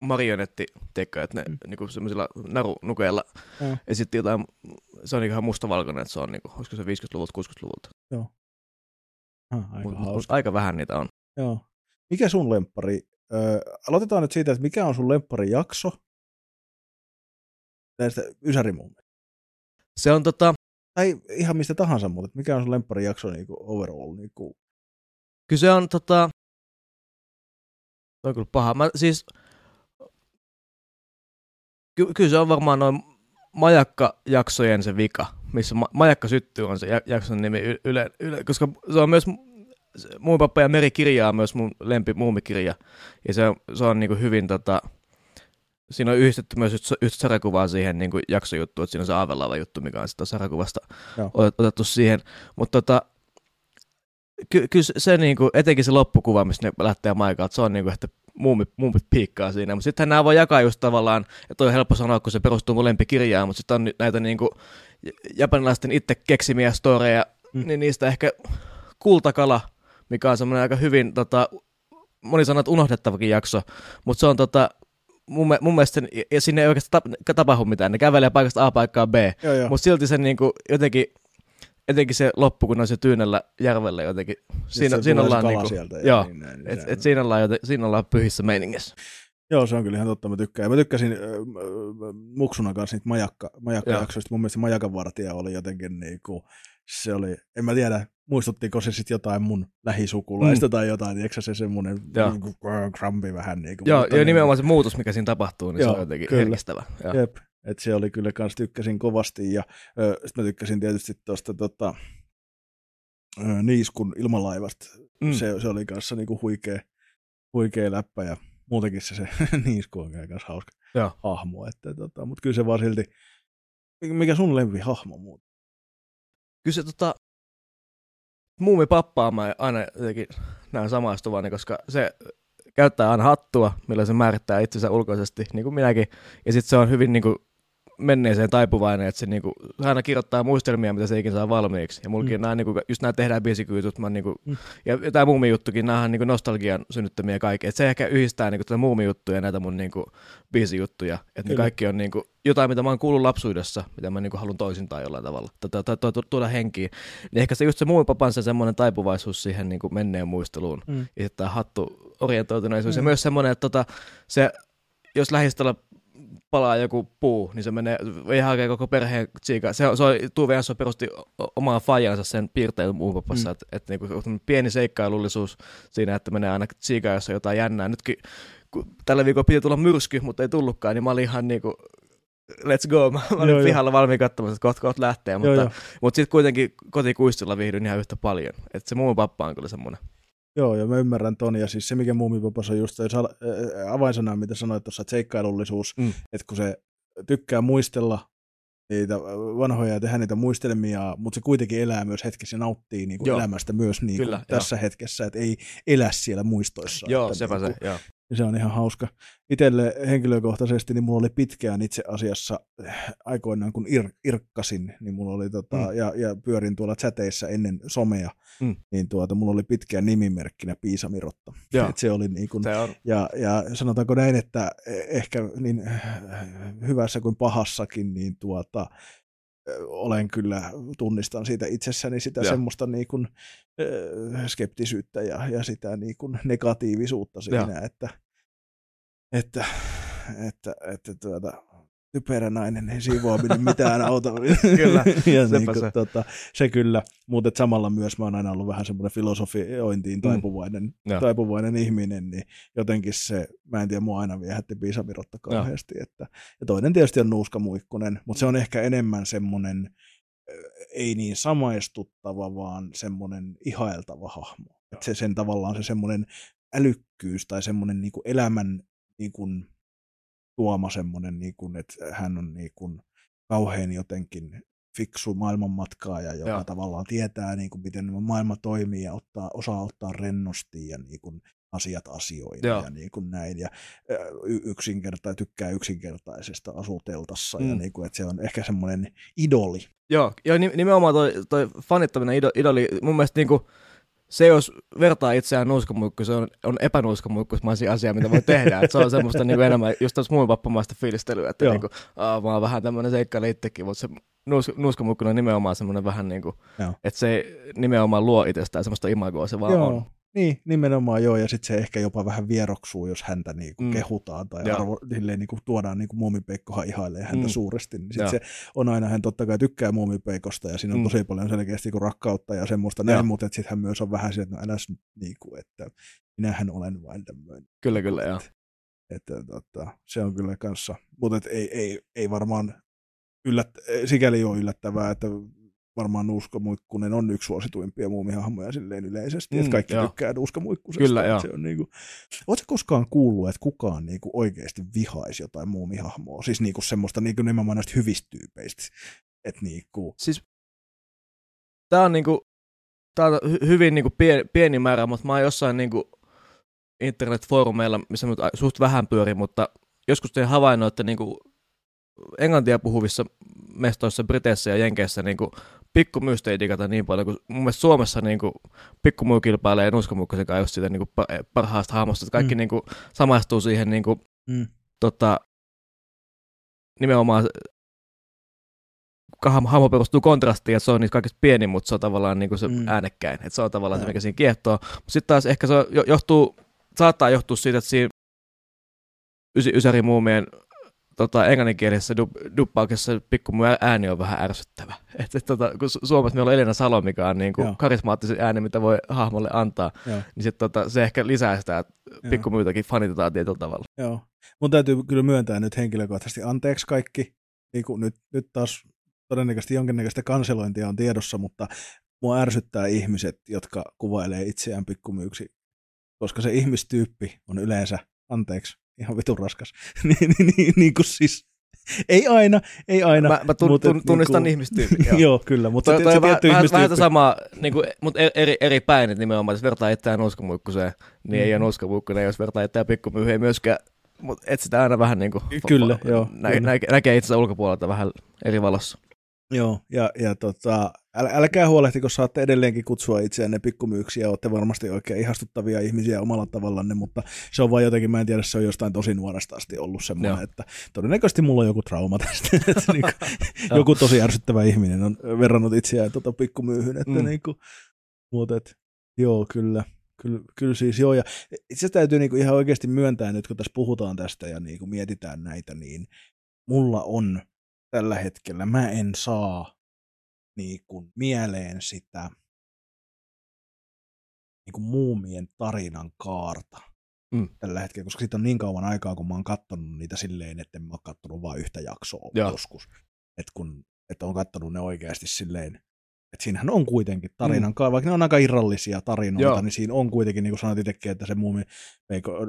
marionetti, teikö, että ne Mm. mm. niinku semmoisilla narunukeilla Joo. esitti jotain, se on niinku ihan mustavalkoinen, että se on niinku, olisiko se 50-luvulta, 60-luvulta. Ah, aika Mut, mut aika vähän niitä on. Joo. Mikä sun lemppari? Öö, aloitetaan nyt siitä, että mikä on sun lemppari jakso näistä Ysärimuumista? Se on tota, Tai ihan mistä tahansa, mutta että mikä on sun lemppari jakso niin kuin overall? Niin kuin, kyllä se on tota, se on kyllä paha. Mä siis, ky- kyllä se on varmaan noin majakka-jaksojen se vika, missä ma- majakka syttyy on se ja- jakson nimi yle, yle, koska se on myös Muun pappa ja Meri kirja on myös mun lempi muumikirja. Ja se on, se on niinku hyvin tota, siinä on yhdistetty myös yhtä yhtä sarjakuvaa siihen niin jaksojuttuun, että siinä on se aavelava juttu, mikä on sitä sarjakuvasta Joo. otet- otettu siihen. Mutta tota, ky- kyllä se, se niinku, etenkin se loppukuva, missä ne lähtee maikaan, se on niinku, että muumit, muumit piikkaa siinä. Mutta sittenhän nämä voi jakaa just tavallaan, että on helppo sanoa, kun se perustuu mun lempikirjaan, mutta sitten on näitä niinku japanilaisten itse keksimiä storeja, Mm. niin niistä ehkä kultakala, mikä on semmoinen aika hyvin, tota, moni sanoo, että unohdettavakin jakso, mutta se on tota, mun, mun mielestä, sen- ja sinne ei oikeastaan tap- tapahdu mitään, ne kävelee paikasta A paikkaan B, mutta silti se niinku, jotenkin, etenkin se loppu, kun on se tyynellä järvellä jotenkin, siinä, se siinä se ollaan niinku, sieltä ja joo, niin näin, niin et, et on- siinä, ollaan, joten, siinä ollaan pyhissä meiningissä. Joo, se on kyllä ihan totta, mä tykkään. Mä tykkäsin äh, Muksuna kanssa niitä majakka, majakkajaksoista. Mun mielestä Majakan vartija oli jotenkin niinku, se oli, en mä tiedä, muistuttiko se sitten jotain mun lähisukulaista mm. tai jotain, tiedätkö se semmoinen Joo. krampi vähän niinku. Joo, mutta ja niin- nimenomaan se muutos, mikä siinä tapahtuu, niin Joo, se on jotenkin kyllä. herkistävä. Joo. Jep, että se oli kyllä kans tykkäsin kovasti ja sitten mä tykkäsin tietysti tuosta tota, ö, Niiskun ilmalaivasta. Mm. Se, se oli kanssa niinku huikea, huikea läppä ja muutenkin se, se Niisku on kyllä kans hauska Joo. hahmo. Että, tota, mutta kyllä se vaan silti, mikä sun lempi hahmo muuten? Kyllä se tota, muumi pappaa mä aina jotenkin näen samaistuvani, koska se käyttää aina hattua, millä se määrittää itsensä ulkoisesti, niin kuin minäkin. Ja sitten se on hyvin niin kuin, menneeseen taipuvainen, että se, niinku, aina kirjoittaa muistelmia, mitä se ikinä saa valmiiksi. Ja mullakin mm. nämä, niinku, just nämä tehdään biisikyytut, mä niinku, mm. ja, ja tämä muumijuttukin, nämä on niinku nostalgian synnyttämiä kaikki. Et se ehkä yhdistää niinku, tätä muumijuttuja ja näitä mun niinku, biisijuttuja. Että ne kaikki on niinku, jotain, mitä mä oon kuullut lapsuudessa, mitä mä niinku, haluan toisintaa jollain tavalla, tai, tuoda henkiin. Niin ehkä se just se muumipapan se semmoinen taipuvaisuus siihen niinku, menneen muisteluun. Mm. Ja sitten tämä hattu orientoituneisuus. Mm. Ja myös semmoinen, että tota, se, jos lähistöllä palaa joku puu, niin se menee, ei hakea koko perheen tsiika. Se, se oli, Tuve Jansson perusti omaa fajansa sen piirteen muupapassa, mm. että et, niinku, pieni seikkailullisuus siinä, että menee aina tsiika, jos on jotain jännää. Nytkin kun tällä viikolla piti tulla myrsky, mutta ei tullutkaan, niin mä olin ihan niinku, let's go, mä olin joo, pihalla valmiin katsomassa, että kohta kohta lähtee, mutta, mutta sitten kuitenkin kotikuistilla viihdyin ihan yhtä paljon. Että se muu pappa on kyllä semmoinen. Joo, ja mä ymmärrän ton, ja siis se, mikä muumipapassa on just se avainsana, mitä sanoit tuossa, että seikkailullisuus, mm. että kun se tykkää muistella niitä vanhoja ja tehdä niitä muistelmia, mutta se kuitenkin elää myös hetkessä ja nauttii niin kuin elämästä myös niin kuin Kyllä, tässä jo. hetkessä, että ei elä siellä muistoissa. Joo, että sepä niin kuin, se, joo. Se on ihan hauska. Itelle henkilökohtaisesti, niin mulla oli pitkään itse asiassa eh, aikoinaan, kun ir, irkkasin, niin mulla oli tota, mm. ja, ja, pyörin tuolla chateissa ennen somea, mm. niin tuota, mulla oli pitkään nimimerkkinä Piisa Mirotta. Et se oli niin kuin, se on. Ja, ja sanotaanko näin, että eh, ehkä niin eh, hyvässä kuin pahassakin, niin tuota, olen kyllä, tunnistan siitä itsessäni sitä ja. semmoista niin kuin, skeptisyyttä ja, ja sitä niin kuin negatiivisuutta siinä, ja. että, että, että, että tuota, typerä nainen, ei siivoaminen mitään auta. kyllä, ja niin kuin, se. Tota, se kyllä, mutta samalla myös mä oon aina ollut vähän semmoinen filosofiointiin mm. taipuvainen, mm. taipuvainen ihminen, niin jotenkin se, mä en tiedä, mua aina viehätti Piisavirotta kauheasti. Että, ja toinen tietysti on Nuuska Muikkunen, mutta se on ehkä enemmän semmoinen, ei niin samaistuttava, vaan semmoinen ihailtava hahmo. Että se sen tavallaan se semmoinen älykkyys tai semmoinen niin elämän niin kuin, tuoma semmoinen, niin kuin, että hän on niin kuin, kauhean jotenkin fiksu maailmanmatkaaja, joka Joo. tavallaan tietää, niin kuin, miten maailma toimii ja ottaa, osaa ottaa rennosti ja niin kuin, asiat asioina Joo. ja niin kuin näin. Ja yksinkerta, tykkää yksinkertaisesta asuteltassa mm. ja niin kuin, että se on ehkä semmoinen idoli. Joo, joo nimenomaan toi, toi fanittaminen idoli, mun mielestä niin kuin, se, jos vertaa itseään nuuskamuikku, se on, on epänuuskamuikkusmaisia asia, mitä voi tehdä. Et se on semmoista niin enemmän just tuossa muun vappamaista fiilistelyä, että niin kuin, aa, mä oon vähän tämmöinen seikkailija itsekin, mutta se nuus, nuuskamuikku on nimenomaan semmoinen vähän niin kuin, että se nimenomaan luo itsestään semmoista imagoa, se vaan Joo. on. Niin, nimenomaan joo, ja sitten se ehkä jopa vähän vieroksuu, jos häntä niinku mm. kehutaan tai arvo, silleen, niinku tuodaan niinku muumipeikkohan ihailee häntä mm. suuresti. Niin sit se on aina, hän totta kai tykkää muumipeikosta ja siinä on mm. tosi paljon selkeästi niinku rakkautta ja semmoista ja. näin, mutta sitten hän myös on vähän sieltä, että no äläs niinku, että minähän olen vain tämmöinen. Kyllä, kyllä, joo. Että, että, tota, se on kyllä kanssa, mutta ei, ei, ei varmaan yllät, sikäli ole yllättävää, että varmaan Nuuska Muikkunen on yksi suosituimpia muumihahmoja silleen yleisesti, mm, että kaikki joo. tykkää Nuuska Muikkusesta. Kyllä, joo. Se on niinku... Oletko koskaan kuullut, että kukaan niinku oikeasti vihaisi jotain muumihahmoa? Siis niinku semmoista niinku nimenomaan näistä hyvistä tyypeistä. Että niinku... Siis tää on niinku, tää on hyvin niinku pieni, pieni määrä, mutta mä oon jossain niinku internetfoorumeilla, missä nyt suht vähän pyöri, mutta joskus tein havainnoin, että niinku englantia puhuvissa mestoissa Briteissä ja Jenkeissä niin kuin pikkumyystä ei digata niin paljon, kun mun mielestä Suomessa niin kuin, pikkumyy kilpailee nuskamukkasen kanssa just siitä niin kuin, parhaasta hahmosta, että kaikki mm. niin kuin, samaistuu siihen niin kuin, mm. tota, nimenomaan hahmo perustuu kontrastiin, että se on niistä kaikista pieni, mutta se on tavallaan niin kuin se mm. äänekkäin, että se on tavallaan se, mikä siinä kiehtoo. Mutta sitten taas ehkä se johtuu, saattaa johtua siitä, että siinä ysi, ysärimuumien tota, englanninkielisessä dub, duppauksessa pikkumu ääni on vähän ärsyttävä. Et, et, tota, kun Suomessa meillä on Elina Salo, mikä on niin kuin karismaattisin ääni, mitä voi hahmolle antaa, Joo. niin sit, tota, se ehkä lisää sitä, että pikkumyytäkin fanitetaan tietyllä tavalla. Joo. Mun täytyy kyllä myöntää nyt henkilökohtaisesti anteeksi kaikki. Niin kuin nyt, nyt taas todennäköisesti jonkinnäköistä kanselointia on tiedossa, mutta mua ärsyttää ihmiset, jotka kuvailee itseään pikkumyyksi, koska se ihmistyyppi on yleensä, anteeksi, ihan vitun raskas. niin, niin, niin, niin kuin siis, ei aina, ei aina. Mä, mä tun, mutta, tun, tunnistan niin kuin, joo. joo, kyllä. Mutta toi, toi vähän, vähän, vähän sama, niin kuin, mutta eri, eri päin, että nimenomaan jos vertaa itseään uskomuikkuseen, niin mm. ei ole uskomuikkunen, jos vertaa itseään pikkumyyheen myöskään Mutta et sitä aina vähän niin kuin, Kyllä, joo, Nä, kyllä. Nä, näkee itse ulkopuolelta vähän eri valossa. Joo, ja, ja tota, äl, älkää huolehtiko, saatte edelleenkin kutsua itseänne pikkumyyksiä, ja olette varmasti oikein ihastuttavia ihmisiä omalla tavallanne, mutta se on vaan jotenkin, mä en tiedä, se on jostain tosi nuoresta asti ollut semmoinen, Joo. että todennäköisesti mulla on joku trauma tästä, että niin kuin, joku tosi ärsyttävä ihminen on verrannut itseään tota pikkumyyhyn, että mm. niin kuin, mutta et, joo, kyllä. Kyllä, kyllä siis joo, ja itse asiassa täytyy niinku ihan oikeasti myöntää nyt, kun tässä puhutaan tästä ja niinku mietitään näitä, niin mulla on tällä hetkellä, mä en saa niinku mieleen sitä niinku muumien tarinan kaarta Mm. tällä hetkellä, koska siitä on niin kauan aikaa, kun mä oon katsonut niitä silleen, että en mä oon katsonut vain yhtä jaksoa Joo. joskus. Että kun että on katsonut ne oikeasti silleen, että siinähän on kuitenkin tarinan, mm. vaikka ne on aika irrallisia tarinoita, Joo. Niin siinä on kuitenkin, niin kuin sanoit itsekin, että se muumi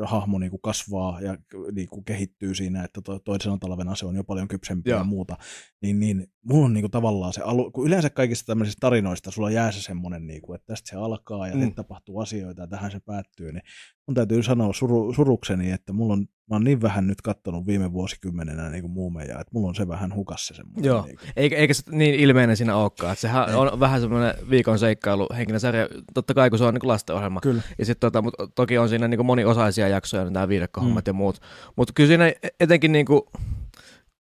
hahmo niin kuin kasvaa ja niin kuin kehittyy siinä, että to, toisena talvena se on jo paljon kypsempi Joo. ja muuta. Niin, niin mulla on niin kuin tavallaan se, alu, kun yleensä kaikista tämmöisistä tarinoista sulla jää se semmoinen, niin kuin, että tästä se alkaa ja mm. tapahtuu asioita ja tähän se päättyy, niin mun täytyy sanoa suru, surukseni, että mulla on, mä oon niin vähän nyt kattonut viime vuosikymmenenä niin kuin muumeja, että mulla on se vähän hukas se semmoinen. Joo. Niin kuin, Eikä, eikä se niin ilmeinen siinä olekaan. Että sehän Ei. on vähän semmoinen viikon seikkailu henkinen sarja, totta kai kun se on niin lastenohjelma. kyllä. Ja sitten tota, mut toki on siinä niin moniosaisia jaksoja, niin nämä viidakkohommat mm. ja muut. Mutta kyllä siinä etenkin niin kuin,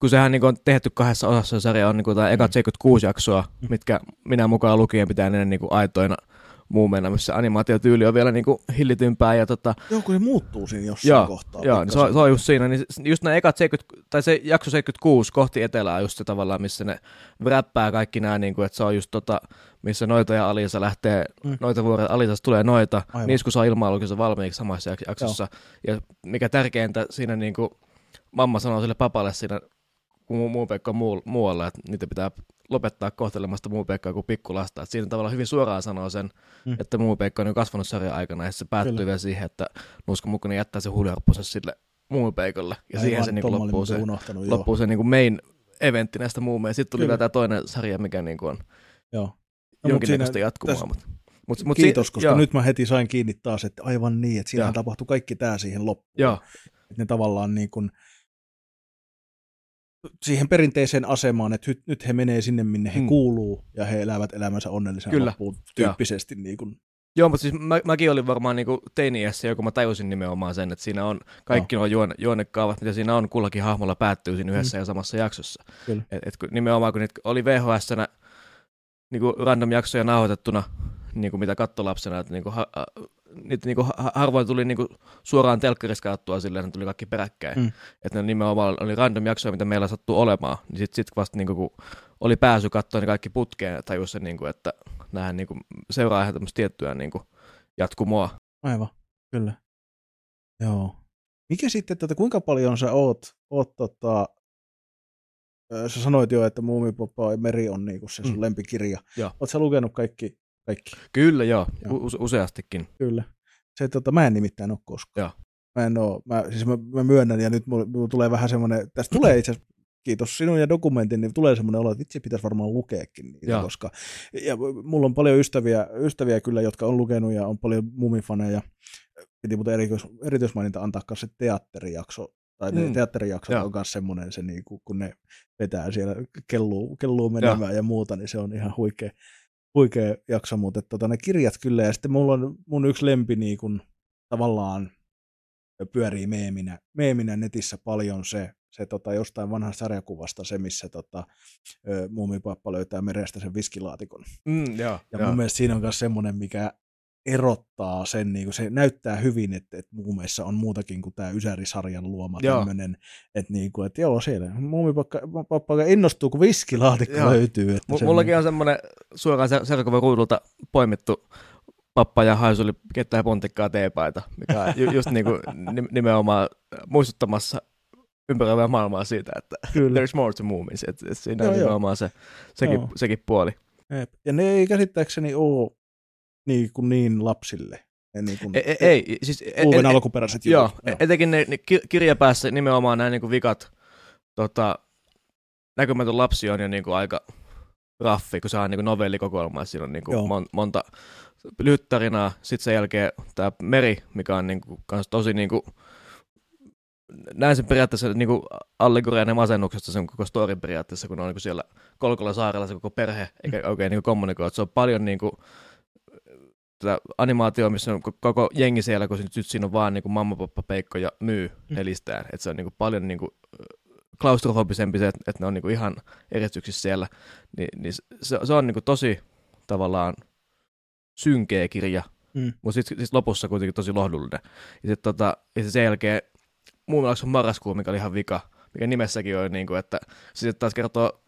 kun sehän niin on tehty kahdessa osassa se sarja, on niin tämä ekat 76 jaksoa, Mm. mitkä minä mukaan lukien pitää ne niin aitoina muumeina, missä animaatiotyyli on vielä niin kuin hillitympää. Ja tota, Joo, kun se muuttuu siinä jossain Joo, kohtaa. Joo, niin se, on, se on just siinä. Niin just nämä ekat 70, tai se jakso 76 kohti etelää just se tavallaan, missä ne räppää kaikki nämä, niin kuin, että se on just tota, missä noita ja Alisa lähtee, mm. Noita vuoren Alisasta tulee noita, Aivan. niissä kun saa ilmailukynsä valmiiksi samassa jak- jaksossa. Ja mikä tärkeintä siinä niin kuin, mamma sanoo sille papalle siinä, kun muu, Pekka muu, muualla, että niitä pitää lopettaa kohtelemasta muu Pekkaa kuin pikkulasta. Et siinä tavallaan hyvin suoraan sanoo sen, mm. Että muu Pekka on jo kasvanut sarjan aikana, ja se päättyy Kyllä. vielä siihen, että Nuuska Mukkonen jättää se huuliharppunsa sille muu Peikolle, ja siihen se niin loppuu se, loppuu se niin main eventti näistä muumeista. Sitten tuli Kyllä. vielä tämä toinen sarja, mikä niin on joo. No, jonkinnäköistä siinä- jatkumoa. tässä- Mutta, mut, mut Kiitos, si- koska joo, nyt mä heti sain kiinni taas, että aivan niin, että Joo. tapahtui kaikki tämä siihen loppuun. Joo, Että ne tavallaan niin kuin, siihen perinteiseen asemaan, että nyt, nyt he menee sinne, minne he Mm. mm. kuuluu, ja he elävät elämänsä onnellisena Kyllä. loppuun tyyppisesti. Niin kuin, Joo, mutta siis mä, mäkin olin varmaan niinku teini-iässä, jo kun mä tajusin nimenomaan sen, että siinä on kaikki nuo juone, juonekaavat, mitä siinä on, kullakin hahmolla päättyy siinä yhdessä ja samassa jaksossa. Kyllä. Et, et kun, nimenomaan kun niitä oli VHS-nä niinku random jaksoja nauhoitettuna, niinku mitä kattolapsena, että niinku, ha, ha, niitä niinku, ha, harvoin tuli niinku suoraan telkkarissa katsottua silleen, että ne tuli kaikki peräkkäin. Mm. Että ne nimenomaan oli random jaksoja, mitä meillä sattuu olemaan. Niin sitten sit vasta niinku, kun oli pääsy katsoa ne kaikki putkeen, tajus sen, niinku, että näähän niinku, seuraa ihan tämmöistä tiettyä niinku, jatkumoa. aivan, kyllä. Joo. Mikä sitten, että kuinka paljon sä oot, oot tota, sä sanoit jo, että Muumipoppa ja Meri on niinku se sun Mm. mm. lempikirja. Joo. Oot sä lukenut kaikki? Kaikki? Kyllä joo, Joo. U- useastikin. Kyllä. Se, tota, mä en nimittäin ole koskaan. Joo. Mä en oo, mä, siis mä, mä myönnän, ja nyt mulla, mulla tulee vähän semmoinen, tästä tulee itse asiassa, kiitos sinun ja dokumentin, niin tulee semmoinen olo, että vitsi pitäisi varmaan lukeekin niitä, koska ja mulla on paljon ystäviä, ystäviä kyllä, jotka on lukenut ja on paljon mumifaneja. Piti muuten erityis, erityismaininta antaa kanssa se teatterijakso, tai Mm. teatterijaksot Joo. on myös semmoinen, se niinku, kun ne vetää siellä, kelluu, kelluu menemään ja muuta, niin se on ihan huikea, huikea jakso, mutta tota, ne kirjat kyllä, ja sitten mulla on mun yksi lempi niin kun, tavallaan pyörii meeminä, meeminä netissä paljon se, se tota, jostain vanhasta sarjakuvasta se, missä tota, muumipappa löytää merestä sen viskilaatikon. Mm, joo, Ja joo. mun mielestä siinä on myös semmoinen, mikä erottaa sen, niin kuin se näyttää hyvin, että, että muumeissa on muutakin kuin tämä Ysäri-sarjan luoma Joo. tämmöinen, että, niin kuin, että joo, siellä muumipappa innostuu, kun viskilaatikko Joo. löytyy. Että M- se- mullakin on semmoinen suoraan sel- selkovan ruudulta poimittu pappa ja haisuli kettää pontikkaa teepaita, mikä on ju- just niinku ni- nimenomaan muistuttamassa ympäröivää maailmaa siitä, että Kyllä. there's more to movies, että et siinä Joo, on joo. nimenomaan se, sekin, Joo. sekin puoli. Ja ne ei käsittääkseni ole niin, kuin niin lapsille. Ne niin kuin, Ei, ei, siis e- Luuven e- alkuperäiset Joo, jutut. joo. etenkin ne, ne ki- kirjapäässä nimenomaan nämä niinku vikat, tota, näkymätön lapsi on jo niinku aika raffi, kun se on niinku novellikokoelma, siinä on niinku Joo. mon, monta lyhyt tarinaa, sitten sen jälkeen tämä Meri, mikä on niinku kans tosi niinku näen sen periaatteessa niin kuin allegorian masennuksesta sen koko storin periaatteessa, kun on niin kuin siellä Kolkolla saarella se koko perhe, eikä oikein niin kommunikoi. Että se on paljon niin kuin, tätä animaatio, missä on koko jengi siellä, kun nyt siinä on vaan niin kuin mamma, pappa, peikko ja myy mm. nelistään. Että se on niin kuin paljon niin kuin klaustrofobisempi se, että, että ne on niin kuin ihan eristyksissä siellä. Ni, niin se, se on niin kuin tosi tavallaan synkeä kirja, mm. mutta sitten sit lopussa kuitenkin tosi lohdullinen. Ja sitten tota, ja sen jälkeen muun muassa marraskuu, mikä oli ihan vika, mikä nimessäkin on, niin kuin, että sitten taas kertoo,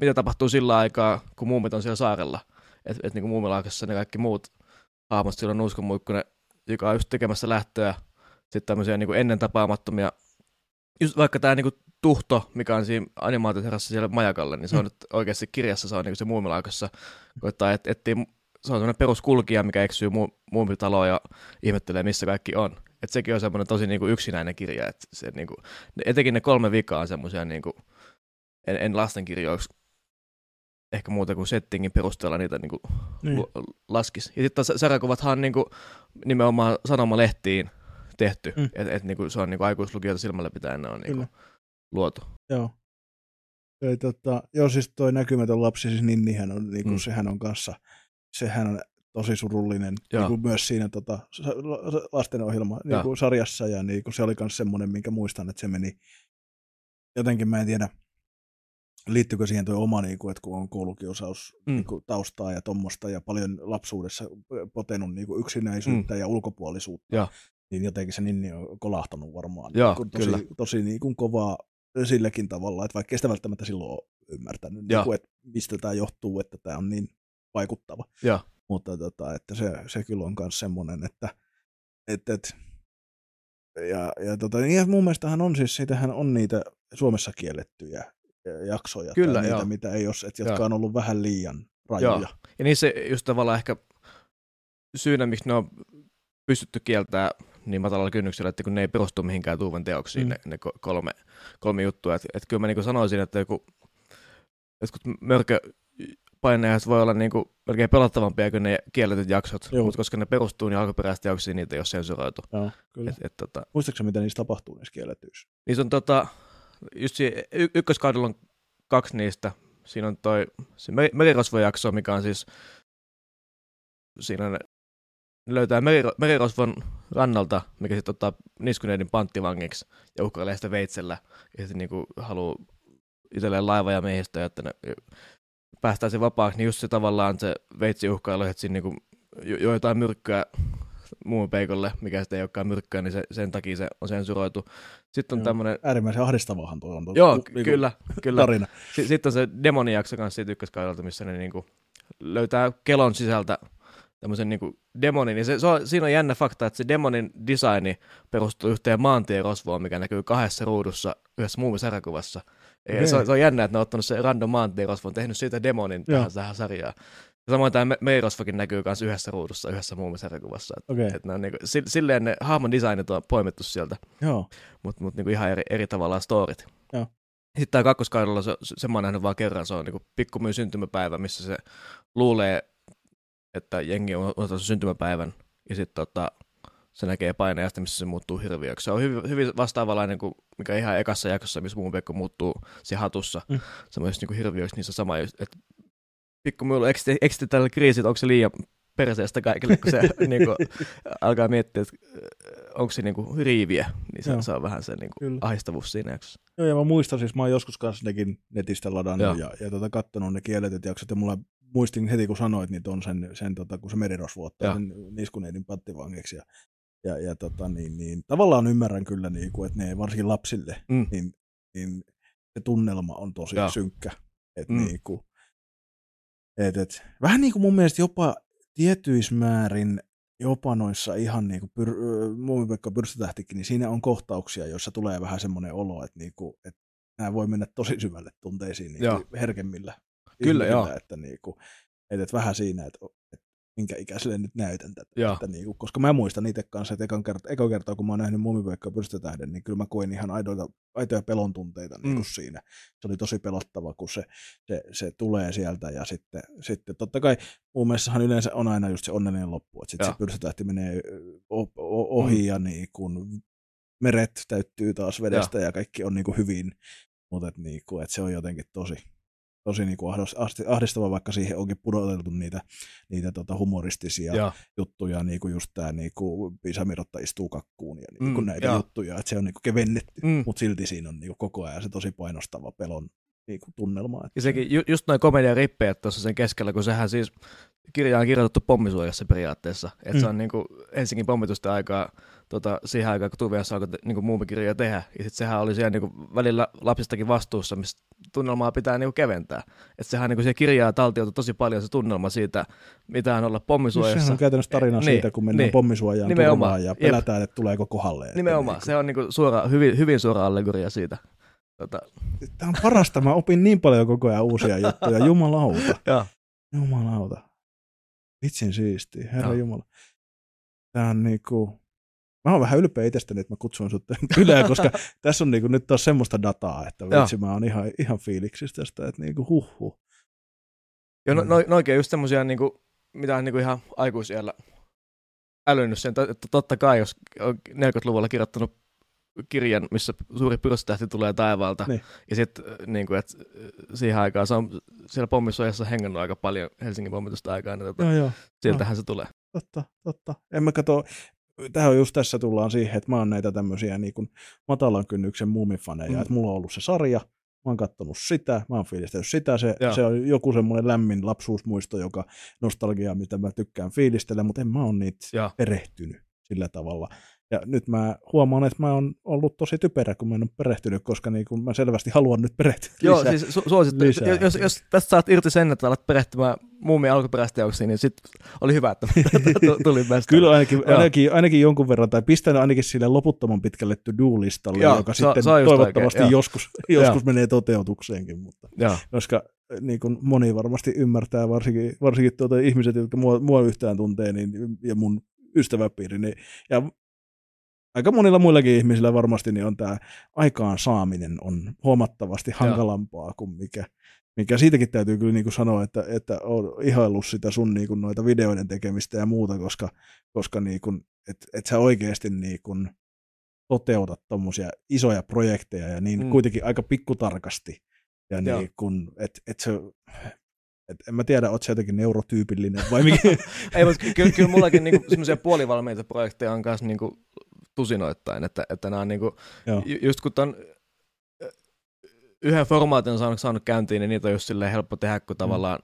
mitä tapahtuu sillä aikaa, kun muumit on siellä saarella. Että et, niin muumilaakassa ne kaikki muut hahmot, sillä on Uskon Muikkunen, joka on just tekemässä lähtöä, sitten tämmöisiä niin kuin ennen tapaamattomia, just vaikka tämä niin tuhto, mikä on siinä animaatioterassa siellä majakalle, niin se on mm. nyt oikeasti kirjassa, se on niin kuin se muumilaakassa, koittaa et, etsiä se on semmoinen peruskulkija, mikä eksyy mu- muumitaloon ja ihmettelee, missä kaikki on. Et sekin on semmoinen tosi niinku yksinäinen kirja. Et se, niinku, etenkin ne kolme vikaa on semmoisia, niinku, en, en lastenkirjoiksi ehkä muuta kuin settingin perusteella niitä niinku niin. laskisi. Ja sitten sarjakuvathan on niinku, nimenomaan sanomalehtiin tehty. Mm. Että et, niinku, se on niinku aikuislukijoita silmällä pitäen ne on niinku, luotu. Joo. Ei, tota, joo, siis toi näkymätön lapsi, siis Ninnihän on, niinku, mm. sehän on kanssa sehän on tosi surullinen niin kuin myös siinä tota, lastenohjelma niin kuin sarjassa ja niin kuin se oli myös semmoinen, minkä muistan, että se meni jotenkin, mä en tiedä, liittyykö siihen tuo oma, niin kuin, että kun on koulukiusaus mm. niin kuin, taustaa ja tuommoista ja paljon lapsuudessa potenut niin kuin yksinäisyyttä mm. ja ulkopuolisuutta, ja. niin jotenkin se Ninni on kolahtanut varmaan ja, niin kuin, tosi, kyllä. tosi niin kuin, kovaa silläkin tavalla, että vaikka sitä välttämättä silloin ole ymmärtänyt, niin kuin, että mistä tämä johtuu, että tämä on niin vaikuttava. Ja. Mutta tota, että se, se kyllä on myös semmoinen, että et, et, ja, ja, tota, niin ja mun mielestähän on siis, siitähän on niitä Suomessa kiellettyjä jaksoja, kyllä, niitä, joo. mitä ei ole, että jotka on ollut vähän liian rajoja. Joo. Ja niissä just tavallaan ehkä syynä, miksi ne on pystytty kieltämään niin matalalla kynnyksellä, että kun ne ei perustu mihinkään tuuvan teoksiin, mm. ne, ne kolme, kolme juttua. Että et kyllä mä niin sanoisin, että joku, jotkut mörkö painajat voi olla niin kuin melkein pelottavampia kuin ne kielletyt jaksot, mutta koska ne perustuu niin alkuperäisesti jaksiin, niitä ei ole sensuroitu. Joo, kyllä. Et, et, tota, Muistatko mitä niistä tapahtuu niissä kielletyissä? Niissä on tota, just si- y- ykköskaudella on kaksi niistä. Siinä on toi se merirosvojakso, mikä on siis, siinä ne löytää meriro- merirosvon rannalta, mikä sitten ottaa niskuneidin panttivangiksi ja uhkailee sitä veitsellä ja sitten niinku haluaa itselleen laiva ja miehistä, että ne päästään se vapaaksi, niin just se tavallaan se veitsiuhkailu, että siinä niinku jo jotain myrkkyä muun peikolle, mikä sitten ei olekaan myrkkyä, niin se, sen takia se on sensuroitu. Sitten on tämmöinen... Äärimmäisen ahdistavahan tuo on tuo Joo, niinku kyllä, kyllä. tarina. S- sitten on se demonijakso kanssa siitä ykköskaudelta, missä ne niinku löytää kelon sisältä tämmöisen niinku demonin. Ja se, se on, siinä on jännä fakta, että se demonin designi perustuu yhteen maantierosvoon, mikä näkyy kahdessa ruudussa yhdessä muussa sarjakuvassa. Okay. Se, on, se on jännä, että ne on ottanut se random maantierosvon, tehnyt siitä demonin tähän, tähän sarjaan. Samoin tämä meirosvokin näkyy myös yhdessä ruudussa, yhdessä muumisarjakuvassa. Okay. Että ne on niinku, silleen ne hahmon designit on poimittu sieltä, mutta mut niinku ihan eri, eri tavallaan storit. Joo. Sitten tämä kakkoskaudella, se, se mä oon nähnyt vaan kerran, se on niinku pikkumyy syntymäpäivä, missä se luulee, että jengi on ottanut syntymäpäivän, ja sitten tota, se näkee painajasta, missä se muuttuu hirviöksi. Se on hyvin, hyvin vastaavalainen kuin mikä ihan ekassa jaksossa, missä muun Pekko muuttuu se hatussa mm. semmoisessa niin hirviöksi, niin se sama, että pikku mulla tällä kriisit, onko se liian perseestä kaikille, kun se niin kuin, alkaa miettiä, että onko se niin kuin, riiviä, niin se, on vähän se niin kuin, ahistavuus siinä jaksossa. Joo, ja mä muistan siis, mä oon joskus kanssa nekin netistä ladannut Joo. ja, ja tota, katsonut ne kielletyt jaksot, ja mulla muistin heti, kun sanoit, niin on sen, sen tota, kun se merirosvu ottaa sen niskuneidin pattivangiksi, ja ja, ja tota, niin, niin, tavallaan ymmärrän kyllä, niin kuin, että ne varsinkin lapsille, mm. niin, niin se tunnelma on tosi ja. synkkä. Et, mm. niin kuin, et, et, vähän niin kuin mun mielestä jopa tietyismäärin jopa noissa ihan niin kuin pyr, Muumipekka Pyrstötähtikin, niin siinä on kohtauksia, joissa tulee vähän semmoinen olo, että, niin kuin, että nämä voi mennä tosi syvälle tunteisiin niin herkemmillä. Kyllä, joo. Että, niin kuin, että, että vähän siinä, että, että minkä ikäiselle nyt näytän tätä. Että niin kuin, koska mä muistan itse kanssa, että ekan kerta, eka kertaa kun mä oon nähnyt Mumiveikka pyrstötähden, niin kyllä mä koin ihan aidoita, aitoja pelon tunteita niin mm. siinä. Se oli tosi pelottava, kun se, se, se tulee sieltä ja sitten, sitten totta kai mun mielestähän yleensä on aina just se onnellinen loppu, että sitten se pyrstötähti menee ohi mm. ja niin kuin meret täyttyy taas vedestä ja, ja kaikki on niin kuin hyvin, mutta et niin kuin, et se on jotenkin tosi, tosi niin kuin ahdistava, vaikka siihen onkin pudoteltu niitä, niitä tota humoristisia ja. juttuja, niin kuin just tämä niin kuin Pisamirotta istuu kakkuun ja niin kuin mm, näitä ja. juttuja, että se on niin kuin kevennetty, mm. mutta silti siinä on niin kuin koko ajan se tosi painostava pelon niin kuin tunnelma. Että ja sekin, ju, just noin komedian rippejät tuossa sen keskellä, kun sehän siis kirja on kirjoitettu pommisuojassa periaatteessa, että mm. se on niin kuin Helsingin pommitusten aikaa tota, siihen aikaan, kun Tuviassa alkoi niin muumikirjoja tehdä. Ja sitten sehän oli siellä niin kuin, välillä lapsistakin vastuussa, missä tunnelmaa pitää niin kuin, keventää. Että sehän niin kuin, se kirjaa taltioitu tosi paljon se tunnelma siitä, mitä on olla pommisuojassa. Sehän on käytännössä tarina niin, siitä, kun mennään niin, pommisuojaan turvaan ja pelätään, että tuleeko kohdalle. Nimenomaan, niin kuin... se on niin kuin, suora, hyvin, hyvin suora allegoria siitä. Tota... Tämä on parasta, mä opin niin paljon koko ajan uusia juttuja, jumalauta. jumalauta. Vitsin siistiä, herra Jumala. Tämä on niinku, mä oon vähän ylpeä itsestäni, että mä kutsun sut ylää, koska tässä on niinku nyt taas semmoista dataa, että vitsi, mä oon ihan, ihan fiiliksissä tästä, että niinku huh. Joo, no, no, oikein just semmoisia, niinku, mitä on niinku ihan aikuisiellä älynyt sen, että totta kai, jos on 40-luvulla kirjoittanut kirjan, missä suuri pyrstötähti tulee taivaalta, niin. ja sitten niin kuin, että siihen aikaan se on siellä pommisuojassa hengannut aika paljon Helsingin pommitusta aikaa, niin tota, joo, joo. sieltähän no. se tulee. Totta, totta. En mä katso, tähän on just tässä tullaan siihen, että mä oon näitä tämmöisiä niin kuin matalan kynnyksen muumifaneja, mm. että mulla on ollut se sarja, mä oon kattonut sitä, mä oon fiilistellyt sitä, se, se on joku semmoinen lämmin lapsuusmuisto, joka nostalgia, mitä mä tykkään fiilistellä, mutta en mä oon niitä ja. perehtynyt sillä tavalla. Ja nyt mä huomaan, että mä oon ollut tosi typerä, kun mä en ole perehtynyt, koska niin kun mä selvästi haluan nyt perehtyä Joo, lisää. siis su- suosittelen. Jos, jos tästä saat irti sen, että alat perehtymään muumien alkuperäisteoksiin, niin sit oli hyvä, että tuli tästä. Kyllä ainakin, ainakin, ainakin, jonkun verran, tai pistän ainakin sille loputtoman pitkälle to-do-listalle, Joo, joka se, sitten toivottavasti oikein, joskus, joskus menee toteutukseenkin. Mutta, koska niin kuin moni varmasti ymmärtää, varsinkin, varsinkin tuota ihmiset, jotka mua, mua yhtään tuntee, niin, ja mun ystäväpiiri, niin, ja aika monilla muillakin ihmisillä varmasti niin on tämä aikaan saaminen on huomattavasti hankalampaa kuin mikä, mikä siitäkin täytyy kyllä niin kuin sanoa, että, että on ihaillut sitä sun niin kuin noita videoiden tekemistä ja muuta, koska, koska niin kuin, et, et sä oikeasti niin kuin toteutat tuommoisia isoja projekteja ja niin mm. kuitenkin aika pikkutarkasti. Ja niin kuin, et, et se, et en mä tiedä, oot sä jotenkin neurotyypillinen vai mikä? Ei, mutta kyllä, kyllä mullakin niinku semmoisia puolivalmiita projekteja on kanssa niinku tusinoittain, että, että nämä on niinku, just kun ton yhden formaatin on saanut, saanut käyntiin, niin niitä on just helppo tehdä, kun mm. tavallaan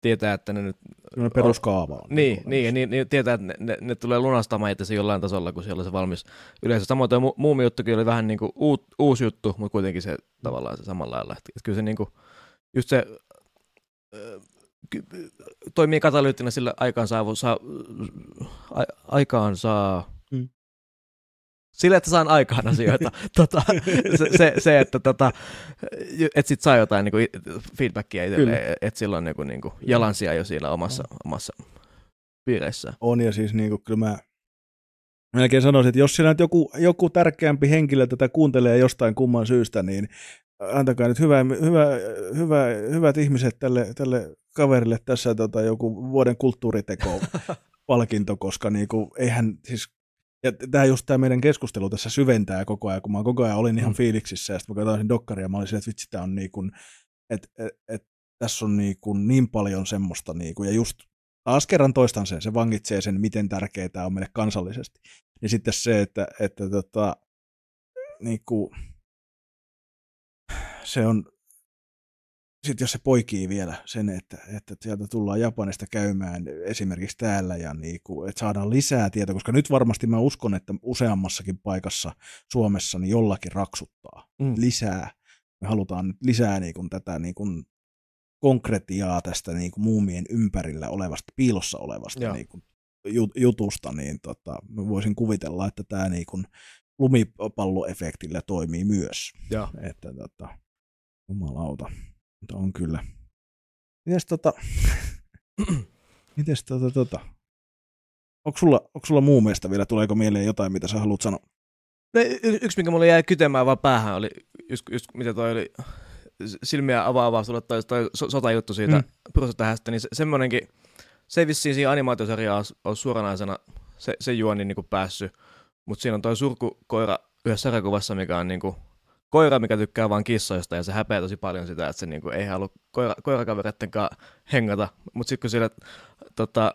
tietää, että ne nyt... No peruskaava on. Niin, niin, niin, niin, niin tietää, että ne, ne, ne tulee lunastamaan itse jollain tasolla, kun siellä on se valmis yleensä. Samoin tuo mu- muumi juttukin oli vähän niin kuin uut, uusi juttu, mutta kuitenkin se tavallaan se samalla lailla. Että kyllä se niin kuin, just se toimii katalyyttinä sillä aikaan saa, saa, a, aikaan saa sillä, että saan aikaan asioita. tota, se, se, se, että tota, et sit saa jotain niin kuin, feedbackia itselleen, että sillä on niin kuin, niin kuin jalansia jo siellä omassa, omassa piireissä. On ja siis niin kuin, kyllä mä melkein sanoisin, että jos siellä nyt joku, joku tärkeämpi henkilö tätä kuuntelee jostain kumman syystä, niin antakaa nyt hyvä, hyvä, hyvä, hyvät ihmiset tälle, tälle kaverille tässä tota, joku vuoden kulttuuriteko palkinto, koska niinku, eihän siis ja tämä just tämä meidän keskustelu tässä syventää koko ajan, kun mä koko ajan olin ihan mm. fiiliksissä, ja sitten mä katsoin dokkaria, ja mä olin silleen, että vitsi, tämä on niin kuin, että et, et, tässä on niin, kuin niin paljon semmoista, niin kuin, ja just taas kerran toistan sen, se vangitsee sen, miten tärkeää tämä on meille kansallisesti. Ja sitten se, että, että tota, niin kuin, se on, sitten jos se poikii vielä sen, että, että sieltä tullaan Japanista käymään esimerkiksi täällä ja niin kuin, että saadaan lisää tietoa, koska nyt varmasti mä uskon, että useammassakin paikassa Suomessa niin jollakin raksuttaa mm. lisää. Me halutaan nyt lisää niin kuin, tätä niin kuin, konkretiaa tästä niin kuin, muumien ympärillä olevasta, piilossa olevasta niin kuin, jutusta, niin tota, mä voisin kuvitella, että tämä niin kuin, lumipalloefektillä toimii myös. Ja. Että, tota, jumalauta. Mutta on kyllä. Mites tota... Mites tota tota... Onko sulla, onko sulla muu mielestä vielä, tuleeko mieleen jotain, mitä sä haluat sanoa? No, y- yksi, mikä mulle jäi kytemään vaan päähän, oli just, just mitä toi oli silmiä avaavaa sulle toi, toi sotajuttu siitä mm. Prosotähästä, niin se, semmoinenkin, se vissiin siinä animaatiosarjaa olisi suoranaisena se, se juoni niin kuin päässyt Mutta siinä on toi surkukoira yhdessä sarjakuvassa, mikä on niinku koira, mikä tykkää vain kissoista, ja se häpeää tosi paljon sitä, että se niinku ei halua koira, koirakavereiden kanssa hengata. Mutta sitten kun sille tota,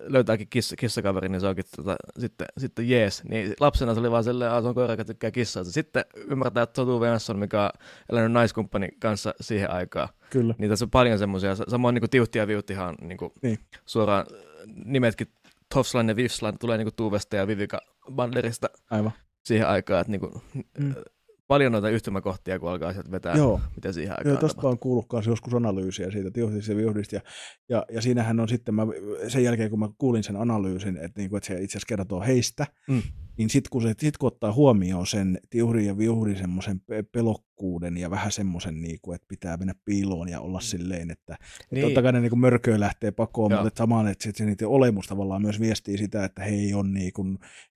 löytääkin kiss, kissakaveri, niin se onkin tota, sitten, sitten jees. Niin lapsena se oli vaan silleen, että se on koira, joka tykkää kissoista. Sitten ymmärtää, että Totu Venasson, mikä on elänyt naiskumppanin kanssa siihen aikaan. Kyllä. Niin tässä on paljon semmoisia, samoin niin kuin Tiuhti ja Viuttihan niin kuin Niin. suoraan nimetkin Tofslan ja Vifslan tulee niin kuin Tuuvesta ja Vivika Banderista Aivan. siihen aikaan, että niin kuin, Mm. Paljon noita yhtymäkohtia, kun alkaa sieltä vetää, Joo. mitä siihen aikaan Joo, tästä on kuullut joskus analyysiä siitä Tiuhdista ja Viuhdista. Ja, ja, ja, siinähän on sitten, mä, sen jälkeen kun mä kuulin sen analyysin, että, niinku, että se itse asiassa kertoo heistä, Mm. niin sitten kun, se, sit kun ottaa huomioon sen Tiuhdin ja Viuhdin semmoisen pe- pelokkuuden ja vähän semmoisen, niinku, että pitää mennä piiloon ja olla silleen, että, niin. että Niin. totta kai ne niinku mörköä lähtee pakoon, Joo. mutta että samaan, että se, niiden olemus tavallaan myös viestii sitä, että he ei ole niinku,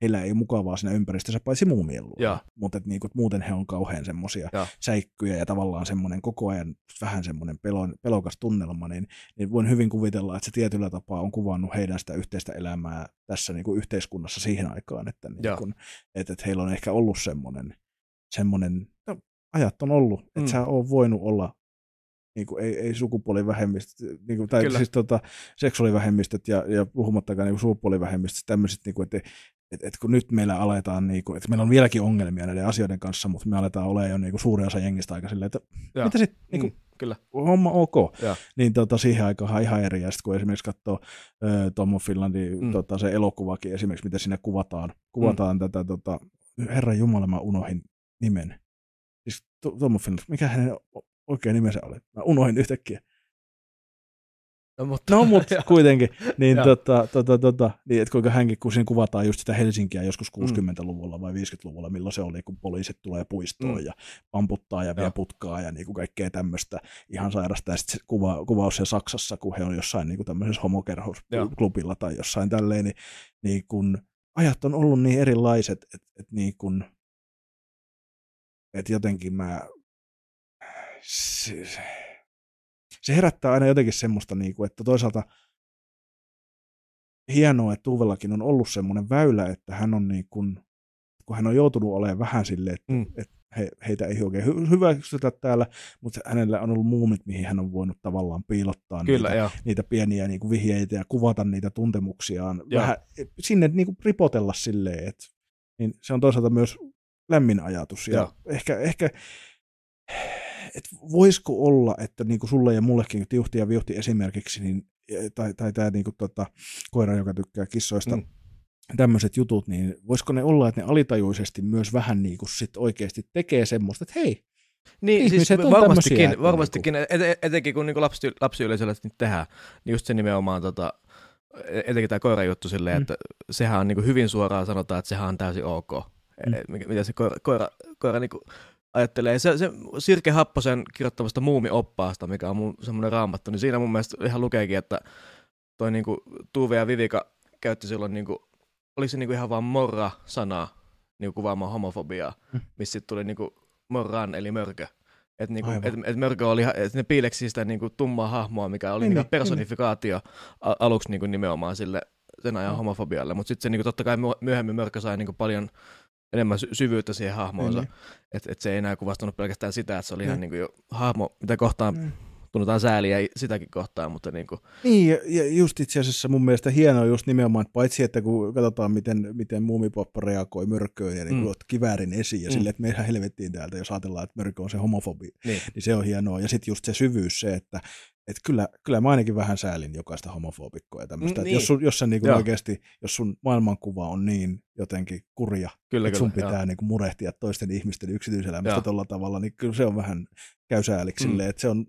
heillä ei mukavaa siinä ympäristössä, paitsi muumien. Joo. Mutta että niinku, että muuten he on kauhean semmoisia säikkyjä ja tavallaan semmoinen koko ajan vähän semmoinen pelon, pelokas tunnelma, niin, niin voin hyvin kuvitella, että se tietyllä tapaa on kuvannut heidän sitä yhteistä elämää tässä niin kuin yhteiskunnassa siihen aikaan, että, niin kuin, että, että heillä on ehkä ollut semmoinen, semmoinen no, ajat on ollut, että Mm. mm. sä on voinut olla niin kuin, ei, ei sukupuolivähemmistöt, niin kuin, tai Kyllä. siis tota, seksuaalivähemmistöt ja, ja puhumattakaan niin sukupuolivähemmistöt, tämmöiset, niin kuin, että et, et kun nyt meillä aletaan, niin kuin, että meillä on vieläkin ongelmia näiden asioiden kanssa, mutta me aletaan olemaan jo niin kuin suuri osa jengistä aika silleen, että Joo. mitä sitten, niin kuin, Mm, kyllä. homma ok. Joo. Niin tota, siihen aikaan ihan eri. Ja sitten kun esimerkiksi katsoo ö, Tom of Finlandin Mm. tota, se elokuvakin esimerkiksi, miten siinä kuvataan, kuvataan mm. tätä, tota, Herran Jumala, mä unohin nimen. To- Tom Finland, mikä hänen oikea nimensä oli? Mä unohin yhtäkkiä. No, mutta, No mutta kuitenkin, niin, tota, tota, tota, niin että kuinka hänkin, kun siinä kuvataan just sitä Helsinkiä joskus 60-luvulla vai 50-luvulla, milloin se oli, kun poliisit tulee puistoon Mm. ja pamputtaa ja vie putkaa ja niin kuin kaikkea tämmöistä ihan sairasta. Ja sitten se kuva, kuvaus siellä Saksassa, kun he on jossain niin kuin tämmöisessä homokerhousklubilla tai jossain tälleen, niin, niin kun ajat on ollut niin erilaiset, että et niin kun, et jotenkin mä, se, se herättää aina jotenkin semmoista, niin kuin, että toisaalta hienoa, että Tuuvellakin on ollut semmoinen väylä, että hän on niin kuin, kun hän on joutunut olemaan vähän silleen, että, Mm. että he, heitä ei oikein hy- hyväksytä täällä, mutta hänellä on ollut muumit, mihin hän on voinut tavallaan piilottaa kyllä, niitä, niitä pieniä niin kuin vihjeitä ja kuvata niitä tuntemuksiaan. Vähän sinne niin kuin ripotella silleen, että niin se on toisaalta myös lämmin ajatus. Ja Joo. ehkä, ehkä että voisiko olla, että niin kuin sulle ja mullekin tiuhti ja viuhti esimerkiksi, niin, tai, tai tämä niin kuin, tota, koira, joka tykkää kissoista, Mm. mm. tämmöiset jutut, niin voisiko ne olla, että ne alitajuisesti myös vähän niin kuin sit oikeasti tekee semmoista, että hei, Niin, siis varmastikin, että varmastikin et, et, etenkin kun niinku lapsi, lapsiyleisöllä nyt tehdään, niin just se nimenomaan, tota, etenkin tämä koirajuttu silleen, Mm. että sehän on niinku hyvin suoraan sanotaan, että sehän on täysin ok. Mm. Mm. Mitä se koira, koira, koira niinku ajattelee. Se, se Sirke Happosen kirjoittamasta muumioppaasta, mikä on mun semmoinen raamattu, niin siinä mun mielestä ihan lukeekin, että toi niinku Tuve ja Vivika käytti silloin, niinku, oliko se niinku ihan vaan morra-sanaa niinku kuvaamaan homofobiaa, Mm. missä sitten tuli niinku morran eli mörkö. Että niinku, et, et mörkö oli, et ne piileksi sitä niinku tummaa hahmoa, mikä oli Niin, niinku niin, personifikaatio a- aluksi niinku nimenomaan sille sen ajan Mm. homofobialle, mutta sitten se niinku, totta kai myöhemmin mörkö sai niinku paljon enemmän sy- syvyyttä siihen hahmoonsa, Niin, että et se ei enää kuvastanut pelkästään sitä, että se oli ihan Niin. niinku jo hahmo, mitä kohtaan Mm. Tunnetaan sääliä sitäkin kohtaan, mutta niinku, Niin, ja, ja just itse asiassa mun mielestä hienoa just nimenomaan, että paitsi että kun katsotaan, miten, miten muumipoppa reagoi mörkköön ja niin Mm. mm. kiväärin esiin ja Mm. silleen, että meidän helvettiin täältä, jos ajatellaan, että mörkö on se homofobi, niin. niin se on hienoa. Ja sitten just se syvyys se, että että kyllä, kyllä mä ainakin vähän säälin jokaista homofobikkoa ja tämmöistä. Mm, niin. Jos, sun, jos, sä niin Joo. oikeasti, jos sun maailmankuva on niin jotenkin kurja, Kyllä, että kyllä. sun pitää niin murehtia toisten ihmisten yksityiselämästä tuolla tavalla, niin kyllä se on vähän käy sääliksi Mm. että se on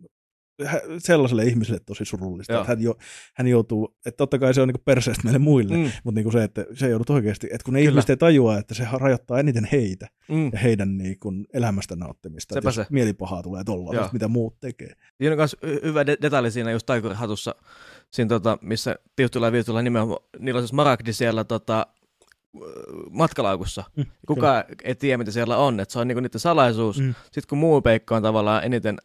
sellaiselle ihmiselle tosi surullista, Joo. että hän, jo, hän joutuu, että totta kai se on niin perseestä meille muille, mm. Mutta niin se, että se joudut oikeasti, että kun ne Kyllä. ihmiset ei tajua, että se rajoittaa eniten heitä mm. ja heidän niin kuin elämästä nauttimista, Sepä se. mielipahaa tulee tuolla, mitä muut tekee. Siinä on myös hyvä de- detalji siinä just Taikurin hatussa, siinä tota, missä Tiuhtula ja Viuhtula nimenomaan, niillä on siis Maragdi siellä tota, matkalaukussa. Mm, Kukaan ei tiedä, mitä siellä on, että se on niinku niiden salaisuus. Mm. Sitten kun muu peikko on tavallaan eniten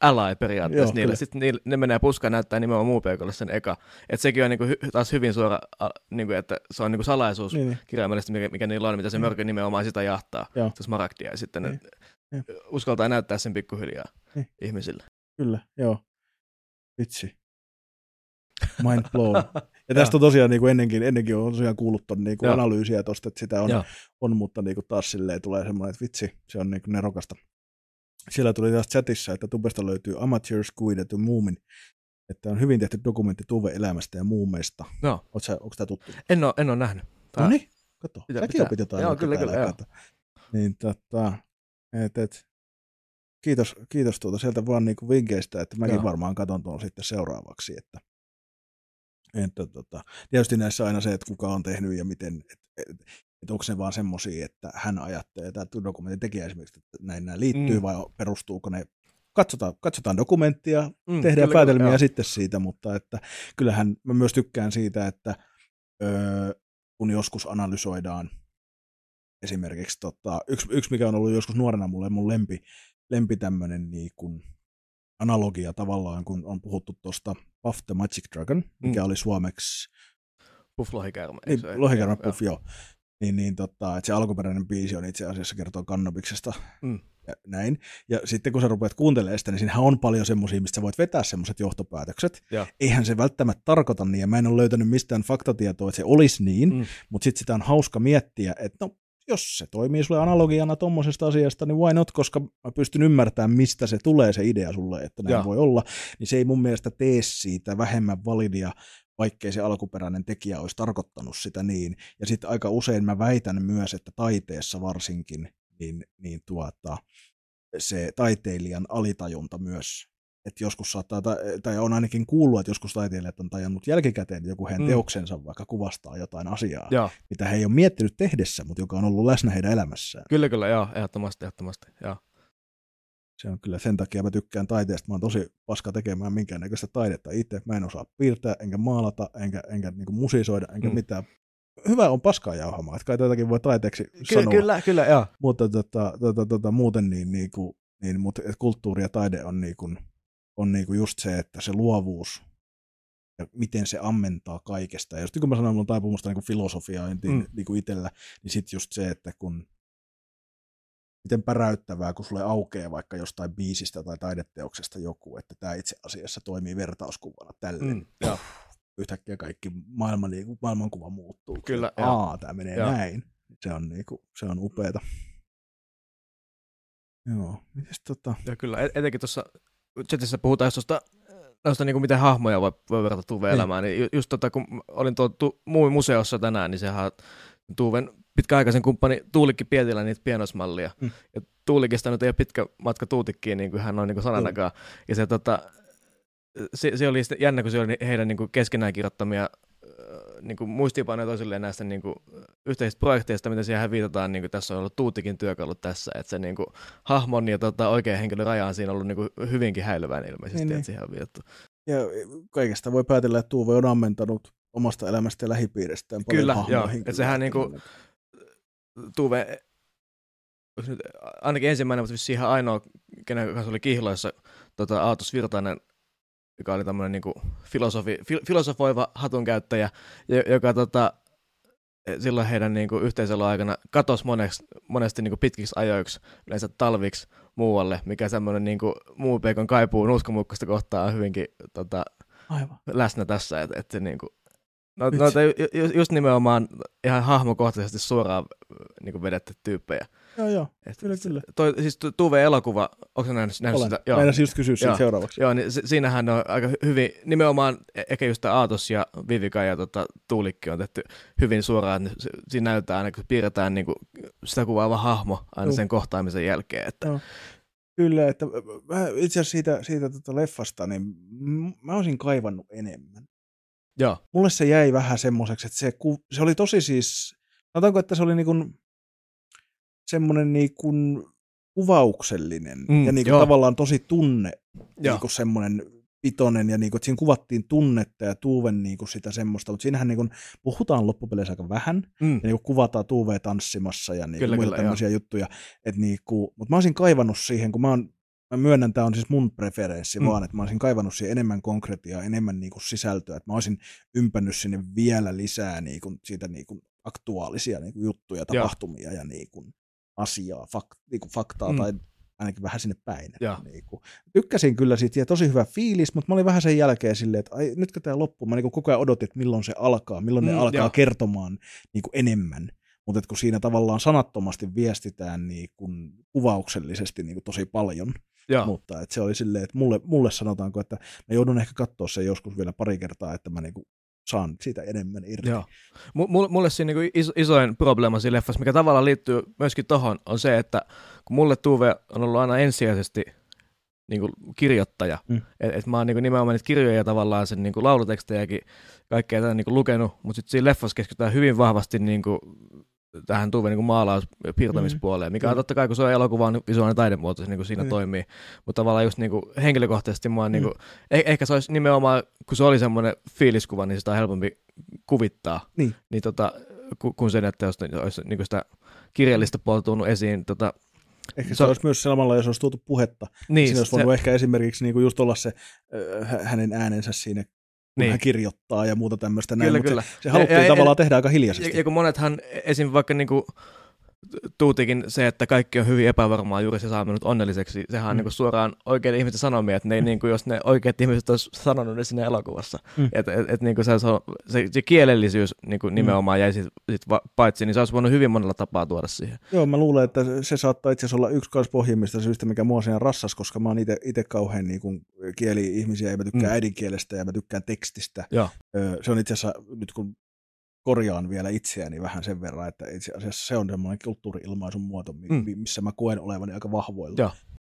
ally periaatteessa Joo, niille. kyllä. Sitten niille, ne menee puskaan näyttää nimenomaan muupeikolle sen eka. Että sekin on niinku hy, taas hyvin suora, a, niinku, että se on niinku salaisuus Niin, niin. kirjaimellisesti, mikä, mikä niillä on, mitä se Mm. mörkö nimenomaan sitä jahtaa, Joo. se smaragdia, ja sitten Niin. ne Niin. uskaltaa näyttää sen pikkuhiljaa Niin. ihmisille. Kyllä, joo. Vitsi. Mind blown. Ja tästä on tosiaan niin kuin ennenkin, ennenkin on tosiaan kuullut ton niin kuin analyysiä tosta, että sitä on, Joo. on mutta niin kuin taas silleen tulee semmoinen, että vitsi, se on niin kuin nerokasta. Siellä tuli taas chatissa, että tubesta löytyy Amateur Squid ja Moomin, että on hyvin tehty dokumentti Tuve elämästä ja muumeista. No, Onko tämä tuttu? en ole, en ole nähnyt. Tää- No niin, kato. Pitää- Säkin pitää. opit jotain. Joo, kyllä, kyllä, joo. Niin tota, et, et, kiitos, kiitos tuota sieltä vaan niinku vinkkeistä, että mäkin Joo. varmaan katon tuon sitten seuraavaksi, että, että tota, tietysti näissä aina se, että kuka on tehnyt ja miten, että et, et onko se vaan semmoisia, että hän ajattelee, tämä dokumentin tekijä esimerkiksi, että näin nämä liittyy Mm. vai perustuuko ne, katsotaan, katsotaan dokumenttia, Mm, tehdään kyllä, päätelmiä kyllä, sitten siitä, mutta että kyllähän mä myös tykkään siitä, että öö, kun joskus analysoidaan esimerkiksi, tota, yksi, yksi mikä on ollut joskus nuorena mulle mun lempi, lempi tämmöinen niin kuin analogia tavallaan, kun on puhuttu tuosta Puff the Magic Dragon, mikä Mm. oli suomeksi Puff Lohikäärme. niin, eikö se? Lohikäärme Joo, Puff, joo. Niin, niin tota, että se alkuperäinen biisi on itse asiassa kertoo kannabiksesta Mm. ja näin. Ja sitten kun sä rupeat kuuntelemaan sitä, niin siinähän on paljon semmoisia, mistä sä voit vetää semmoiset johtopäätökset. Joo. Eihän se välttämättä tarkoita niin, ja mä en ole löytänyt mistään faktatietoa, että se olisi niin, Mm. mutta sitten sitä on hauska miettiä, että no, jos se toimii sulle analogiana tuommoisesta asiasta, niin why not, koska mä pystyn ymmärtämään, mistä se tulee se idea sulle, että näin Joo. voi olla, niin se ei mun mielestä tee siitä vähemmän validia, vaikkei se alkuperäinen tekijä olisi tarkoittanut sitä niin. Ja sitten aika usein mä väitän myös, että taiteessa varsinkin, niin, niin tuota, se taiteilijan alitajunta myös että joskus saattaa, ta- tai on ainakin kuullut, että joskus taiteilijat on tajannut jälkikäteen, joku heidän Mm. teoksensa vaikka kuvastaa jotain asiaa, Joo, mitä he ei ole miettinyt tehdessä, mutta joka on ollut läsnä heidän elämässään. kyllä, kyllä, joo, ehdottomasti, ehdottomasti, joo. Se on kyllä sen takia mä tykkään taiteesta. Mä oon tosi paska tekemään minkäännäköistä taidetta itse. Mä en osaa piirtää, enkä maalata, enkä, enkä niinku musisoida, enkä Mm. mitään. Hyvä on paskaa jauhamaan, että kai tätäkin voi taiteeksi Ky- sanoa. kyllä, kyllä, joo. Mutta tota, tota, tota, muuten niin, niinku, niin mut, et kulttuuri ja taide on, niinku, on niinku just se, että se luovuus ja miten se ammentaa kaikesta. Ja just kun mä sanoin, mulla on taipumusta niinku filosofiointiin Mm. mm. niinku itsellä, niin sitten just se, että kun miten päräyttävää, kun sulle aukeaa vaikka jostain biisistä tai taideteoksesta joku, että tämä itse asiassa toimii vertauskuvana tälle. Mm, joo. Yhtäkkiä kaikki maailma, niinku, maailmankuva muuttuu. Kyllä, joo. Aa, tämä menee Joo. näin. Se on, niinku, se on upeeta. Joo, mites tota... Ja kyllä, et- etenkin tuossa chatissa puhutaan just tuosta noista niin miten hahmoja voi, voi verrata Tuve-elämään, niin ju- just tota, kun olin tuolla tu, museossa tänään, niin sehän Tuuven pitkäaikaisen kumppani Tuulikki Pietilä niitä pienoismallia. Mm. Ja Tuulikista nyt ei ole pitkä matka Tuutikkiin, niin kuin hän on niin kuin sananakaan. Ja se, tota, se, se, oli jännä, kun se oli heidän niin kuin keskenään kirjoittamia äh, niin kuin muistiinpanoja toisilleen näistä niin kuin, yhteisistä projekteista, mitä siihen viitataan, niin kuin tässä on ollut Tuutikin työkalut tässä, että se niin kuin, hahmon ja tota, oikean henkilön raja on siinä ollut niin kuin, hyvinkin häilyväinen ilmeisesti, Niin, niin, niin. että siihen on viitattu. Ja kaikesta voi päätellä, että Tuuve on ammentanut omasta elämästä ja lähipiiristään paljon Kyllä, joo. henkilöitä. Et sehän niinku- Tuve, nyt ainakin ensimmäinen, mutta ihan ainoa, kenen kanssa oli kihloissa, tota, Aatos Virtanen, joka oli tämmöinen niinku filosofi, fil, filosofoiva hatunkäyttäjä, jo- joka tota, silloin heidän niinku yhteisellä aikana katosi monesti, monesti niinku pitkiksi ajoiksi, yleensä talviksi muualle, mikä semmoinen niinku muu peikon kaipuun uskomukkasta kohtaa on hyvinkin tota, Aivan. läsnä tässä, että, että se niinku, no, noita ju, ju, just nimenomaan ihan hahmokohtaisesti suoraan niinku vedetty tyyppejä. Joo, joo. Et, Kyllä, kyllä. Toi, siis Tu- Tuve-elokuva, onko nähnyt, nähnyt Olen. sitä? Joo. Meinasin just kysyä siitä seuraavaksi. Joo, niin si- siinähän on aika hy- hyvin, nimenomaan e- ehkä just Aatos ja Vivika ja tota, Tuulikki on tehty hyvin suoraan, se- siinä näytetään aina, kun piirretään niinku sitä kuvaava hahmo aina Joo. sen kohtaamisen jälkeen. Että, Joo. Kyllä, että mä itse asiassa siitä, siitä tota leffasta, niin mä olisin kaivannut enemmän. Joo, Mulle se jäi vähän semmoiseksi, että se, ku, se oli tosi siis, sanotaanko, että se oli niin kuin semmoinen niin kuin kuvauksellinen Mm, ja niin kuin tavallaan tosi tunne, joo. niin kuin semmoinen pitoinen ja niin kuin, että siinä kuvattiin tunnetta ja Tuuven niin kuin sitä semmoista, mutta siinähän niin kuin puhutaan loppupeleissä aika vähän Mm, ja niin kuin kuvataan Tuuvea tanssimassa ja niin Kyllä, muita kyllä, tämmöisiä juttuja. Et niin kuin, mutta mä olisin kaivannut siihen, kun mä oon mä myönnän, tämä on siis mun preferenssi Mm. vaan, että mä olisin kaivannut siihen enemmän konkretiaa, enemmän niin kuin sisältöä, että mä olisin ympännyt sinne vielä lisää niin kuin, siitä niin kuin aktuaalisia niin kuin juttuja, tapahtumia ja niin kuin asiaa, fak, niin kuin faktaa Mm. tai ainakin vähän sinne päin. Niin kuin, tykkäsin kyllä siitä ja tosi hyvä fiilis, mutta mä olin vähän sen jälkeen silleen, että ai, nytkö tämä loppuu, mä niin kuin koko ajan odotin, että milloin se alkaa, milloin ne Mm, alkaa joo. kertomaan niin kuin enemmän. Mutta kun siinä tavallaan sanattomasti viestitään niin kuin kuvauksellisesti niin tosi paljon, Joo. mutta et se oli silleen, että mulle, mulle sanotaanko, että mä joudun ehkä katsoa sen joskus vielä pari kertaa, että mä niinku saan siitä enemmän irti. Joo. M- mulle siinä niinku iso, isoin probleema siinä leffassa, mikä tavallaan liittyy myöskin tohon, on se, että kun mulle Tuve on ollut aina ensisijaisesti niinku kirjoittaja, Mm. että et mä oon niinku nimenomaan niitä kirjoja tavallaan sen niinku laulutekstejäkin kaikkea tätä niinku lukenut, mutta sitten siinä leffassa keskitytään hyvin vahvasti niinku tähän Tuve niinku maalaus piirtämispuoleen, mikä on Kyllä. totta kai, kun se on elokuva on visuaalinen taidemuoto, se niinku siinä Mm. toimii, mutta tavallaan just niinku henkilökohtaisesti mä oon niinku, eh- ehkä se olisi nimenomaan, kun se oli semmoinen fiiliskuva, niin sitä on helpompi kuvittaa, Niin. niin tota, ku- kun sen, että jos olisi niinku sitä kirjallista puolta tuonut esiin. Tota, Ehkä se, Se- olisi myös samalla, jos olisi tuotu puhetta. Niin, niin, Siinä olisi se, voinut ehkä esimerkiksi niinku just olla se hä- hänen äänensä siinä, kun niin. hän kirjoittaa ja muuta tämmöistä näin, Kyllä, mutta kyllä. se, se haluttiin Ja- ja- tavallaan tehdä aika hiljaisesti. Ja, ja kun monethan, esim. vaikka niinku, tuutikin se, että kaikki on hyvin epävarmaa, juuri se saa minut onnelliseksi. Sehän on Mm. niinku suoraan oikeiden ihmisten sanomia, että ne ei, niinku, jos ne oikeat ihmiset olisi sanonut ne siinä elokuvassa. Mm. Että et, et, niinku se, se, se, kielellisyys niinku nimenomaan jäi sit, sit va, paitsi, niin se olisi voinut hyvin monella tapaa tuoda siihen. Joo, mä luulen, että se saattaa itse asiassa olla yksi kans pohjimmista syistä, mikä mua siinä rassas, koska mä oon itse kauhean niin kuin kieli-ihmisiä ja mä tykkään Mm. mm. äidinkielestä ja mä tykkään tekstistä. Joo. Se on itse asiassa, nyt kun korjaan vielä itseäni vähän sen verran, että itse asiassa se on semmoinen kulttuuri-ilmaisun muoto, Mm. missä mä koen olevani aika vahvoilla. Joo.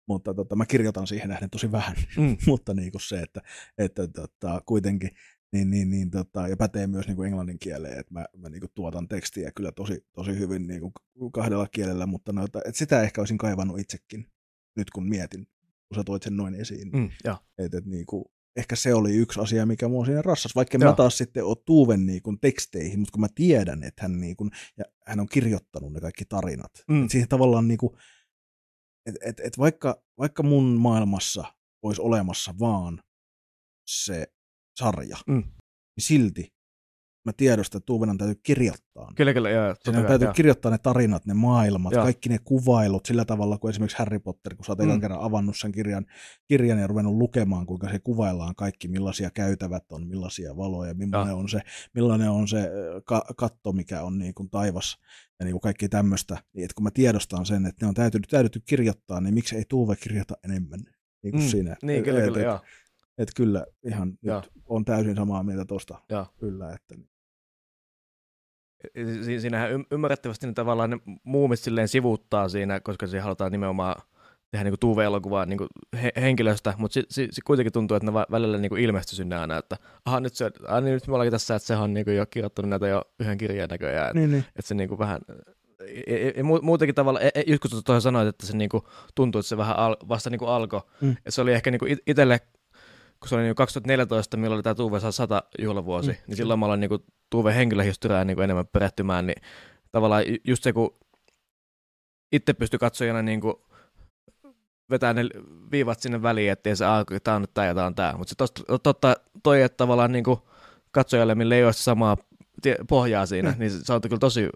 Mutta tota, mä kirjoitan siihen nähden tosi vähän, Mm. mutta niin kuin se, että, että tota, kuitenkin niin, niin, niin tota, ja pätee myös niin kuin englannin kieleen, että mä, mä niin kuin tuotan tekstiä kyllä tosi, tosi hyvin niin kuin kahdella kielellä, mutta noita, että sitä ehkä olisin kaivannut itsekin, nyt kun mietin, kun sä toit sen noin esiin. Mm. Että, että niin kuin, ehkä se oli yksi asia, mikä mua siinä rassas, vaikka Joo. mä taas sitten ole Tuuven niin kuin teksteihin, mutta kun mä tiedän, että hän, niin kuin, ja hän on kirjoittanut ne kaikki tarinat. Mm. Et siihen tavallaan, niin kuin, että et, et vaikka, vaikka mun maailmassa olisi olemassa vaan se sarja, Mm. niin silti mä tiedostan, että Tuuvenan täytyy kirjoittaa. Kyllä, kyllä, joo. Siinä kai, täytyy joo. kirjoittaa ne tarinat, ne maailmat, Joo. kaikki ne kuvailut sillä tavalla kuin esimerkiksi Harry Potter, kun sä oot Mm. kerran avannut sen kirjan, kirjan ja ruvennut lukemaan, kuinka se kuvaillaan kaikki, millaisia käytävät on, millaisia valoja, millainen on se, millainen on se ka- katto, mikä on niin kuin taivas ja niin kuin kaikki tämmöistä. Niin, että kun mä tiedostan sen, että ne on täytynyt, täytynyt kirjoittaa, niin miksi ei Tuuve kirjoita enemmän? Niin kuin Mm. siinä. Niin, kyllä, et, kyllä, et, joo. et kyllä ihan nyt on täysin samaa mieltä tosta. Joo. Kyllä, että siinähän ym- ymmärrettävästi ne tavallaan ne muumit silleen sivuuttaa siinä, koska siinä halutaan nimenomaan tehdä niinku Tuve-elokuvaa niinku he- henkilöstä, mutta si- si- si- kuitenkin tuntuu, että ne välillä niinku ilmestyy sinne aina, että aha, nyt, se, ah, niin nyt me ollaankin tässä, että se on niinku jo kirjoittanut näitä jo yhden kirjan näköjään, että niin, niin. et se niinku vähän, ja, ja, ja mu- muutenkin tavalla, e- e- kun tuohon sanoit, että se niinku tuntuu, että se vähän al, vasta niinku alkoi, Mm. että se oli ehkä niinku it- itselle, kun se oli niinku 2014, milloin oli tämä Tuve saa 100 juhlavuosi, Mm. niin silloin mä aloin niinku Tuve henkilöhistoriaa niinku enemmän perehtymään, niin tavallaan ju- just se, kun itse pystyi katsojana niinku vetää ne viivat sinne väliin, ettei se alku, tämä on nyt tämä ja tämä on tämä. Mutta se tosta, totta toi, että tavallaan niinku katsojalle, millä ei ole samaa pohjaa siinä, Mm. niin se, on kyllä tosi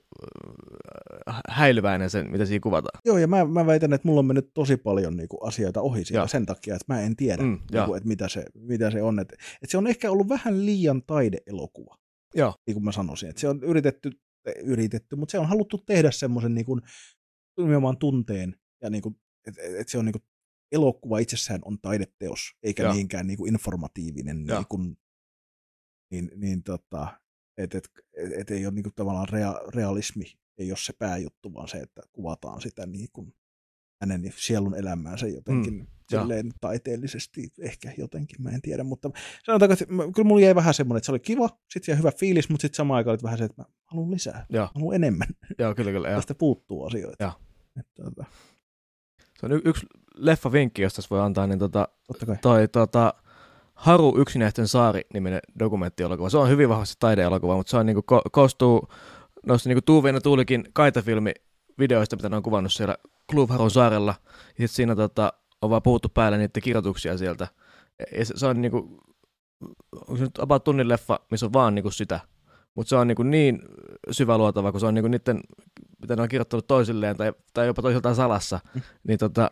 äh, häilyväinen sen, mitä siinä kuvataan. Joo, ja mä, mä väitän, että mulla on mennyt tosi paljon niin kuin, asioita ohi siitä Joo. sen takia, että mä en tiedä, Mm, niin kuin, että mitä se, mitä se on. Että, että se on ehkä ollut vähän liian taideelokuva, Joo. niin kuin mä sanoisin. Että se on yritetty, yritetty mutta se on haluttu tehdä semmoisen niin kuin, nimenomaan tunteen, ja niin kuin, että, että se on niin kuin, elokuva itsessään on taideteos, eikä Joo. niinkään niin kuin informatiivinen, niin, kuin, niin, niin tota, että et, et, et ei ole niin kuin, tavallaan rea, realismi, ei ole se pääjuttu, vaan se, että kuvataan sitä niin kuin, hänen sielun elämäänsä jotenkin mm, silleen taiteellisesti, ehkä jotenkin, mä en tiedä, mutta sanotaanko, että kyllä mulla jäi vähän semmoinen, että se oli kiva, sitten jäi hyvä fiilis, mutta sitten samaan aikaan oli vähän se, että mä haluan lisää, mä haluan enemmän, joo kyllä, kyllä. Tästä puuttuu asioita. Joo. Että, tota, Se on y- yksi leffa vinkki, jos tässä voi antaa, niin tota, toi tota, Haru yksinäisten saari niminen dokumenttielokuva. Se on hyvin vahvasti taideelokuva, mutta se on niinku ko- koostuu noista niinku Tuuven ja Tuulikin kaitafilmi videoista, mitä ne on kuvannut siellä Kluvharun saarella. Ja sit siinä tota, on vaan puhuttu päälle niiden kirjoituksia sieltä. Ja se, se on niinku, onko se nyt about tunnin leffa, missä on vaan niinku sitä. Mutta se on niinku niin syväluotava, kun se on niinku niiden, mitä ne on kirjoittanut toisilleen tai, tai jopa toisiltaan salassa, niin tota,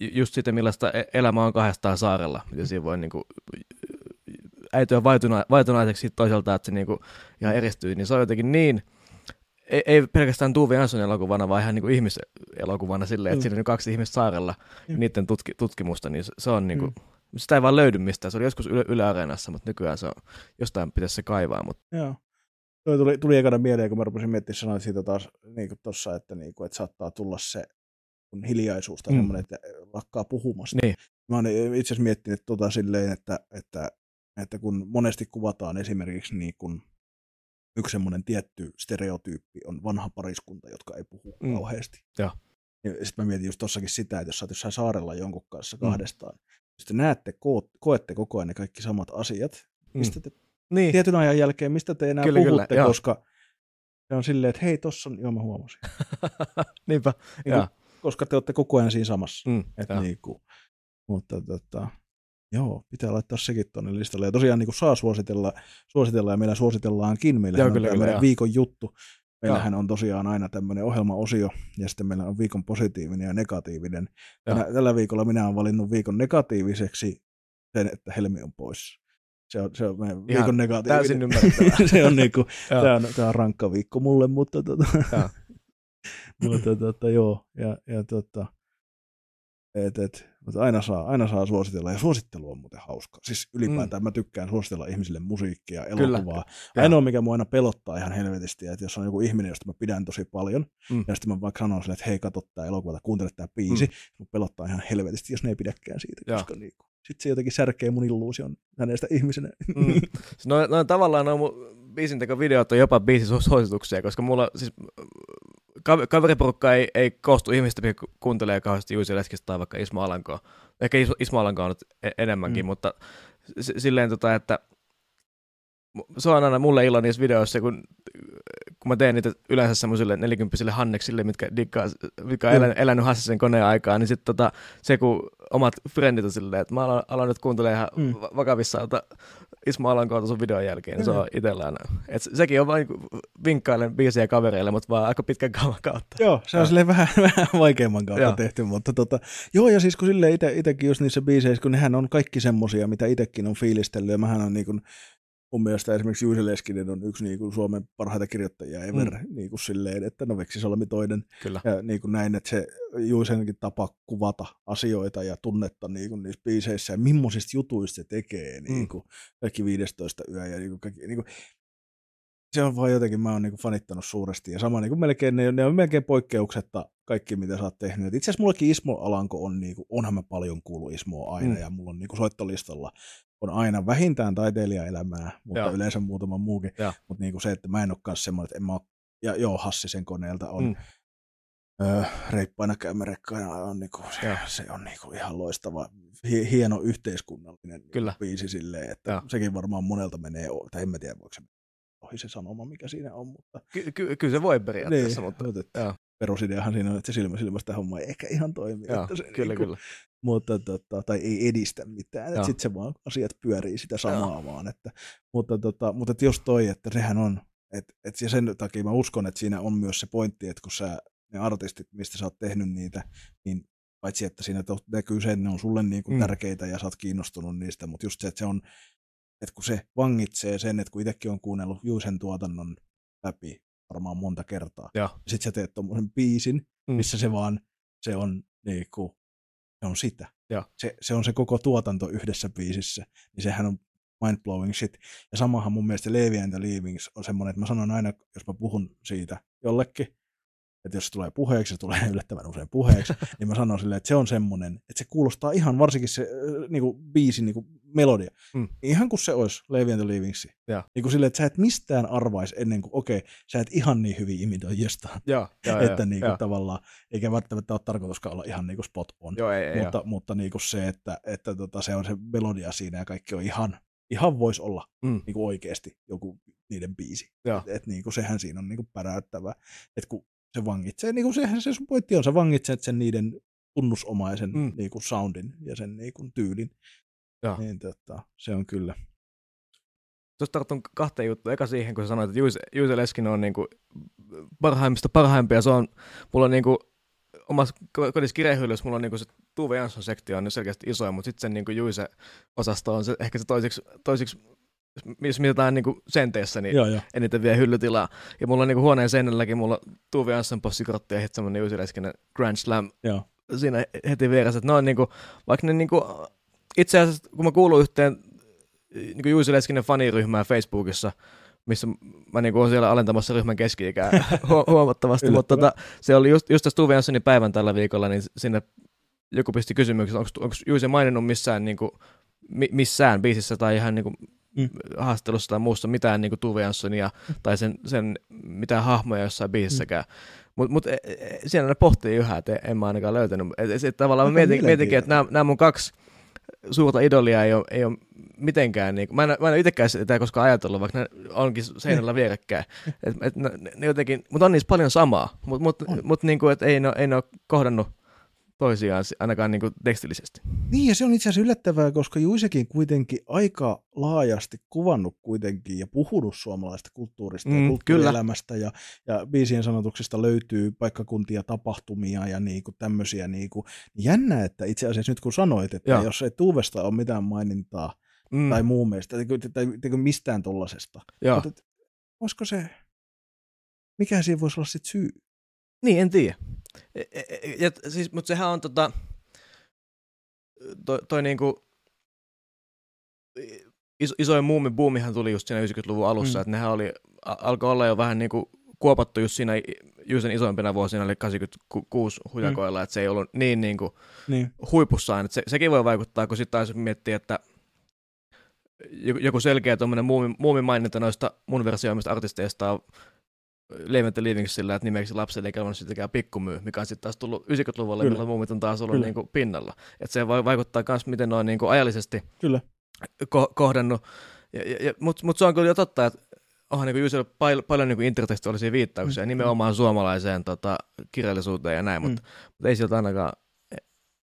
just sitten millaista e- elämä on kahdestaan saarella, miten siinä voi niinku äityä vaituna, vaitunaiseksi toiselta, että se niinku ihan eristyy, niin se on jotenkin niin, ei, ei pelkästään Tuve Jansson elokuvana, vaan ihan niinku ihmiselokuvana silleen, että Mm. siinä on kaksi ihmistä saarella, Mm. niiden tutki, tutkimusta, niin se, se on niinku, Mm. sitä ei vaan löydy mistään. Se oli joskus Yle, Yle Areenassa, mutta nykyään se on, jostain pitäisi se kaivaa. Mutta Joo. Toi tuli, tuli ekana mieleen, kun mä rupesin miettimään sanoa siitä taas niin kuin tossa, että, niin kuin, että saattaa tulla se hiljaisuus tai Mm. mm. semmoinen, että lakkaa puhumasta. niin, Mä oon itse asiassa miettinyt tota silleen, että, että, että kun monesti kuvataan esimerkiksi niin kun yksi semmoinen tietty stereotyyppi on vanha pariskunta, jotka ei puhu Mm. mm. kauheasti. Joo. Sitten mä mietin just tossakin sitä, että jos sä oot jossain saarella jonkun kanssa Mm. kahdestaan, sitten näette, ko- koette koko ajan ne kaikki samat asiat, Mm. mistä te niin. tietyn ajan jälkeen, mistä te enää Kyllä, kyllä, kyllä, puhutte, joo. koska se on silleen, että hei, tossa on, joo mä huomasin. Niinpä. Niin kuin, koska te olette koko ajan siinä samassa. Mm, Et niin kuin, mutta tota, joo, pitää laittaa sekin tuonne listalle. Ja tosiaan niin kuin saa suositella, suositella ja meillä suositellaankin. Meillä on kyllä, tämä kyllä, viikon juttu. Meillähän on tosiaan aina tämmöinen ohjelmaosio, ja sitten meillä on viikon positiivinen ja negatiivinen. Tänä, tällä viikolla minä olen valinnut viikon negatiiviseksi sen, että Helmi on pois. Se on, se on meidän Ihan viikon negatiivinen. täysin ymmärrettävää. se on niinku, Joo. tämä on, tää on rankka viikko mulle, mutta tota. mutta tota, joo, ja, ja tota, et, et, mutta aina saa, aina saa suositella, ja suosittelu on muuten hauska. Siis ylipäätään mm. mä tykkään suositella ihmisille musiikkia, Kyllä. elokuvaa. Joo. Ainoa, mikä mua aina pelottaa ihan helvetisti, että jos on joku ihminen, josta mä pidän tosi paljon, Mm. ja sitten mä vaikka sanon sille, että hei, katso tää elokuva tai kuuntele tää biisi, Mm. mun pelottaa ihan helvetisti, jos ne ei pidäkään siitä, Joo. koska niinku, sitten se jotenkin särkee mun illuusion hänestä ihmisenä. Mm. Noin, noin tavallaan noin mun biisintekovideot on jopa biisisuosituksia, koska mulla siis kav- kaveriporukka ei, ei koostu ihmistä, jotka kuuntelee kauheasti Juusi Leskistä tai vaikka Ismo Alankoa. Ehkä Is- Ismo Alankoa on nyt e- enemmänkin, mm. Mutta silleen tota, että se on aina mulle ilo niissä videoissa, kun, kun mä teen niitä yleensä semmoisille nelikymppisille hanneksille, mitkä, diggaa, mitkä on Joo. elänyt, elänyt Hassisen koneen aikaa, niin sitten tota, se kun omat frendit on silleen, että mä alan, alan nyt kuuntelemaan ihan Mm. va- vakavissa ota Ismo Alankoa sun videon jälkeen, niin se on itsellään. Et se- sekin on vain vinkkailen biisejä kavereille, mutta vaan aika pitkän kaavan kautta. Joo, se on silleen vähän, vähän vaikeamman kautta Joo. tehty, mutta tota, joo, ja siis kun silleen ite, itekin just niissä biiseissä, kun nehän on kaikki semmosia, mitä itekin on fiilistellyt, ja mähän on niin kuin, mun mielestä esimerkiksi Juise Leskinen on yksi niin kuin Suomen parhaita kirjoittajia ever, Mm. niin kuin silleen, että no Veksisalmi toinen, Kyllä. ja niin kuin näin, että se Juisenkin tapa kuvata asioita ja tunnetta niin kuin niissä biiseissä, ja millaisista jutuista se tekee, niin Mm. kuin kaikki 15 yö, ja niin kuin kaikki, niin kuin, se on vaan jotenkin, mä oon niinku fanittanut suuresti. Ja sama niinku melkein, ne, ne on melkein poikkeuksetta kaikki, mitä sä oot tehnyt. Et Itse asiassa mullakin Ismo Alanko on, niinku, onhan mä paljon kuullut Ismoa aina, Mm. mm. ja mulla on niinku soittolistalla on aina vähintään taiteilijaelämää, mutta Joo. yleensä muutama muukin. Mutta niinku se, että mä en ole semmoinen, että en mä oo, ja joo, Hassisen koneelta on Mm. öö, reippaina käymärekkaina on niinku, se, Joo. se on niinku ihan loistava, hie- hieno yhteiskunnallinen niinku Kyllä. biisi silleen, että Joo. sekin varmaan monelta menee, tai en mä tiedä voiko se ohi se sanoma, mikä siinä on, mutta Ky- ky- kyllä se voi periaatteessa, niin, mutta mutta että joo. perusideahan siinä on, että se silmä silmästä homma ei ehkä ihan toimi. joo, että se kyllä, niinku, kyllä. Mutta, tota, tai ei edistä mitään, Joo. että sitten se vaan asiat pyörii sitä samaa vaan. Että, mutta, tota, mutta että jos toi, että sehän on, että, että ja sen takia mä uskon, että siinä on myös se pointti, että kun sä, ne artistit, mistä sä oot tehnyt niitä, niin paitsi että siinä näkyy se, että ne on sulle niin kuin Mm. tärkeitä ja sä oot kiinnostunut niistä, mutta just se, että se on, että kun se vangitsee sen, että kun itsekin on kuunnellut Juusen tuotannon läpi varmaan monta kertaa, Joo. ja sit sä teet tommosen biisin, Mm. missä se vaan, se on niinku, se on sitä. Joo. Se, se on se koko tuotanto yhdessä biisissä, niin sehän on mind-blowing shit. Ja samahan mun mielestä Levi and the Leavings on semmoinen, että mä sanon aina, jos mä puhun siitä jollekin, että jos se tulee puheeksi, se tulee yllättävän usein puheeksi, niin mä sanon silleen, että se on semmoinen, että se kuulostaa ihan varsinkin se äh, niinku, biisin niinku, melodia, Mm. ihan kuin se olisi Levi and the Leavingsi. Joo. Niin kuin silleen, että sä et mistään arvaisi ennen kuin, okei, sä et ihan niin hyvin imitoi jostain Joo, joo, että joo, niinku joo. tavallaan, eikä välttämättä ole tarkoituskaan olla ihan niinku spot on, Joo, ei, ei, mutta, mutta niinku se, että, että tota, se on se melodia siinä ja kaikki on ihan, ihan voisi olla Mm. niinku oikeasti joku niiden biisi. Joo. Et, niinku, sehän siinä on niinku päräyttävä, että kun se vangitsee, niinku sehän se sun pointti on, sä vangitset sen niiden tunnusomaisen Mm. niin kuin soundin ja sen niin kuin tyylin. Joo. Niin tota, se on kyllä. Tuosta tartun kahteen juttuun. Eka siihen, kun sä sanoit, että Juise, Juise Leskinen on niinku parhaimmista parhaimpia. Se on, mulla on niinku omassa ko- kodissa kirjahyllyssä, mulla on niinku se Tuve Jansson sektio on selkeästi isoin, mutta sitten sen niinku Juise-osasto on se, ehkä se toisiksi, toisiksi jos mitataan niinku senteissä, niin Joo, joo. eniten vie hyllytilaa. Ja mulla on niinku huoneen seinälläkin, mulla on Tuve Jansson possikortti ja semmoinen Juise Leskinen Grand Slam joo. siinä heti vieressä, että ne on niinku, vaikka ne niinku, itse asiassa kun mä kuulun yhteen niinku Juuso Leskinen faniryhmään Facebookissa, missä mä niinku olen siellä alentamassa ryhmän keski-ikää hu- huomattavasti, mutta tota, se oli just, just tässä Tuve Janssonin päivän tällä viikolla, niin sinne joku pisti kysymyksen, onko, Juuse maininnut missään, niinku, mi, missään biisissä tai ihan niinku, Mm. haastattelussa tai muussa mitään niinku Tuve Janssonia tai sen, sen mitään hahmoja jossain biisissäkään. Mutta mut, e- e- siellä ne pohtii yhä, että en mä ainakaan löytänyt. Et, et, et, tavallaan mä mietin, mietinkin, että nämä, mun kaksi suurta idolia ei ole, ei ole mitenkään, niin, mä en, mä en ole itsekään sitä koskaan ajatellut, vaikka ne onkin seinällä vierekkäin. Et, et, ne, ne jotenkin, mutta on niissä paljon samaa, mutta mut, On. mut, niinku, et ei, ne, ei ne ole kohdannut toisiaan si- ainakaan niinku tekstillisesti. Niin, ja se on itse asiassa yllättävää, koska Juisekin kuitenkin aika laajasti kuvannut kuitenkin ja puhunut suomalaista kulttuurista Mm, ja kulttuurielämästä. Ja, ja biisien sanotuksista löytyy paikkakuntia, tapahtumia ja niinku tämmöisiä. Niinku. Jännä, että itse asiassa nyt kun sanoit, että Joo. jos ei Tuuvesta ole mitään mainintaa Mm, tai muun mielestä, tai, tai, tai mistään tollasesta, joo. mutta et, olisiko se, mikä siinä voisi olla sitten syy? Niin, en tiedä. E- e- e- Ja, siis, mutta sehän on tota, toi, toi niinku, iso, isoin muumibuumihan tuli just siinä 90-luvun alussa, Mm. että nehän oli, alkoi olla jo vähän niinku kuopattu just siinä Juisen isoimpina vuosina, eli 86 hujakoilla, mm. että se ei ollut niin niinku Niin. huipussaan, että se, sekin voi vaikuttaa, kun sitten taas miettii, että joku- selkeä tuommoinen muumi, muumimaininta noista mun versioimista artisteista on Leivent Living sillä, että nimeksi lapselle ei kelvannut sittenkään pikkumyy, mikä on sitten taas tullut 90-luvulle, Kyllä. milloin muumit on taas ollut Kyllä. niinku pinnalla. Että se vaikuttaa myös, miten ne on niinku ajallisesti Kyllä. ko- kohdannut. Mutta mut se on kyllä jo totta, että onhan niinku Jusilla pal- paljon niinku intertekstuaalisia viittauksia Mm. nimenomaan suomalaiseen tota, kirjallisuuteen ja näin, mutta Mm. mut ei sieltä ainakaan,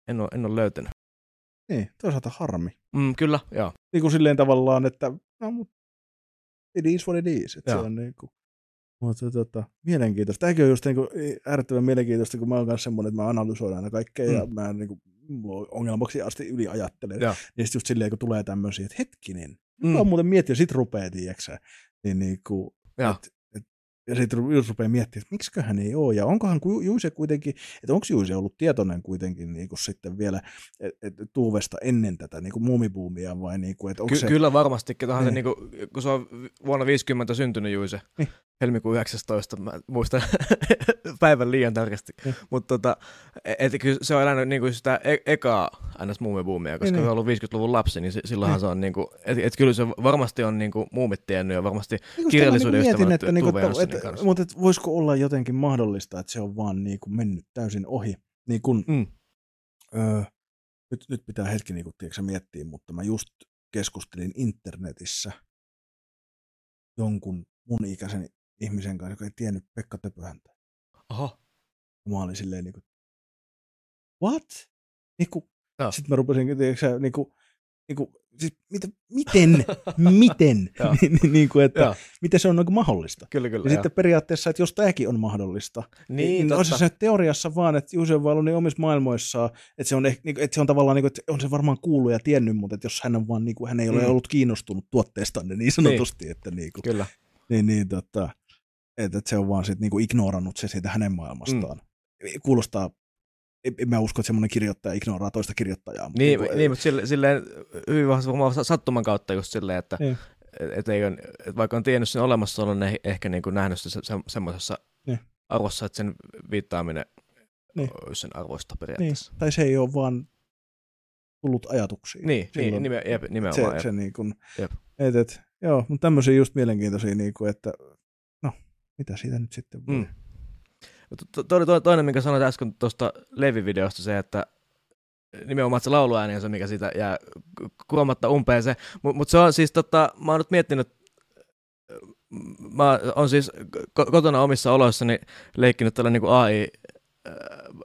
en ole, en ole löytänyt. Niin, toisaalta harmi. Mm, kyllä, joo. niin kuin silleen tavallaan, että no, mut it is what it is. Että se on niin kuin, mutta tota, mielenkiintoista. Tämäkin on just niin kuin, äärettömän mielenkiintoista, kun mä oon kanssa semmoinen, että mä analysoin aina kaikkea mm. ja mä niin kuin, mulla ongelmaksi asti yli ajattelen. Joo. Ja sitten just silleen, kun tulee tämmöisiä, että hetkinen, mm. On muuten miettiä, ja sit rupeaa, tiiäksä, niin, niin kuin, joo. et, et, ja sitten just rupeaa miettimään, että miksiköhän ei ole, ja onkohan Juise kuitenkin, että onko Juise ollut tietoinen kuitenkin niin kuin sitten vielä et, et, Tuuvesta ennen tätä niin kuin muumibuumia, vai niin kuin, että onko Ky- se... Kyllä varmasti, Tohan se Niin. niinku, kun se on vuonna 50 syntynyt Juise, Niin. Helmikuun 19, mä muistan päivän liian tarkasti, Niin. mutta tota, et, kyllä se on elänyt niinku sitä e- ekaa ns. muumibuumia, koska Niin, niin, niin. se on ollut 50-luvun lapsi, niin si- silloinhan Niin. se on niinku, et, et kyllä se varmasti on niinku muumit tiennyt ja varmasti Niin kirjallisuuden mietin, ystävänä että, niinku, että, kanssa. mutta että voisiko olla jotenkin mahdollista, että se on vaan niin kuin mennyt täysin ohi. Niin kun, Mm. öö, nyt, nyt pitää hetki niin kuin, tiedätkö, miettiä, mutta mä just keskustelin internetissä jonkun mun ikäisen ihmisen kanssa, joka ei tiennyt Pekka Töpöhäntä. Oho, Ja mä olin silleen niin kuin, what? Niin kuin, Joo. sitten mä rupesin, tiedätkö, niin kuin, niin kuin, siis mitä, miten, miten, niin, niin kuin, että Joo. miten se on niin mahdollista. kyllä kyllä. Ja sitten periaatteessa, että jos tämäkin on mahdollista, niin, niin olisi totta. se teoriassa vaan, että Juuse on ollut niin omissa maailmoissaan, että se on, niin, että se on tavallaan, niin kuin, että on se varmaan kuullut ja tiennyt, mutta että jos hän on vaan, niin kuin, hän ei ole Mm. ollut kiinnostunut tuotteestanne niin sanotusti, että niin kuin, Kyllä. niin, niin, tota, että, että se on vaan sit, niin kuin ignorannut se siitä hänen maailmastaan. Mm. Kuulostaa, en, mä usko, että semmoinen kirjoittaja ignoraa toista kirjoittajaa. mutta Niin, kuin, niin mutta sille, silleen hyvin vahvasti sattuman kautta just silleen, että Niin. et, et ei on, et vaikka on tiennyt sen olemassaolon, niin ehkä niin kuin nähnyt se, se, semmoisessa Niin. arvossa, että sen viittaaminen Niin. olisi sen arvoista niin, periaatteessa. tai se ei ole vaan tullut ajatuksiin. Niin, niin, Silloin nime, jep, se, nimenomaan. se niin kuin, Jep. et, et, joo, mutta tämmöisiä just mielenkiintoisia, niin kuin, että mitä siitä nyt sitten voi. Mm. To, to, to, toinen, minkä sanoit äsken tuosta Levi-videosta, se, että nimenomaan se lauluääni on se, mikä siitä jää kuomatta umpeen se. Mutta mut se on siis, tota, mä oon nyt miettinyt, mä oon siis ko- kotona omissa oloissani leikkinyt tällä niin AI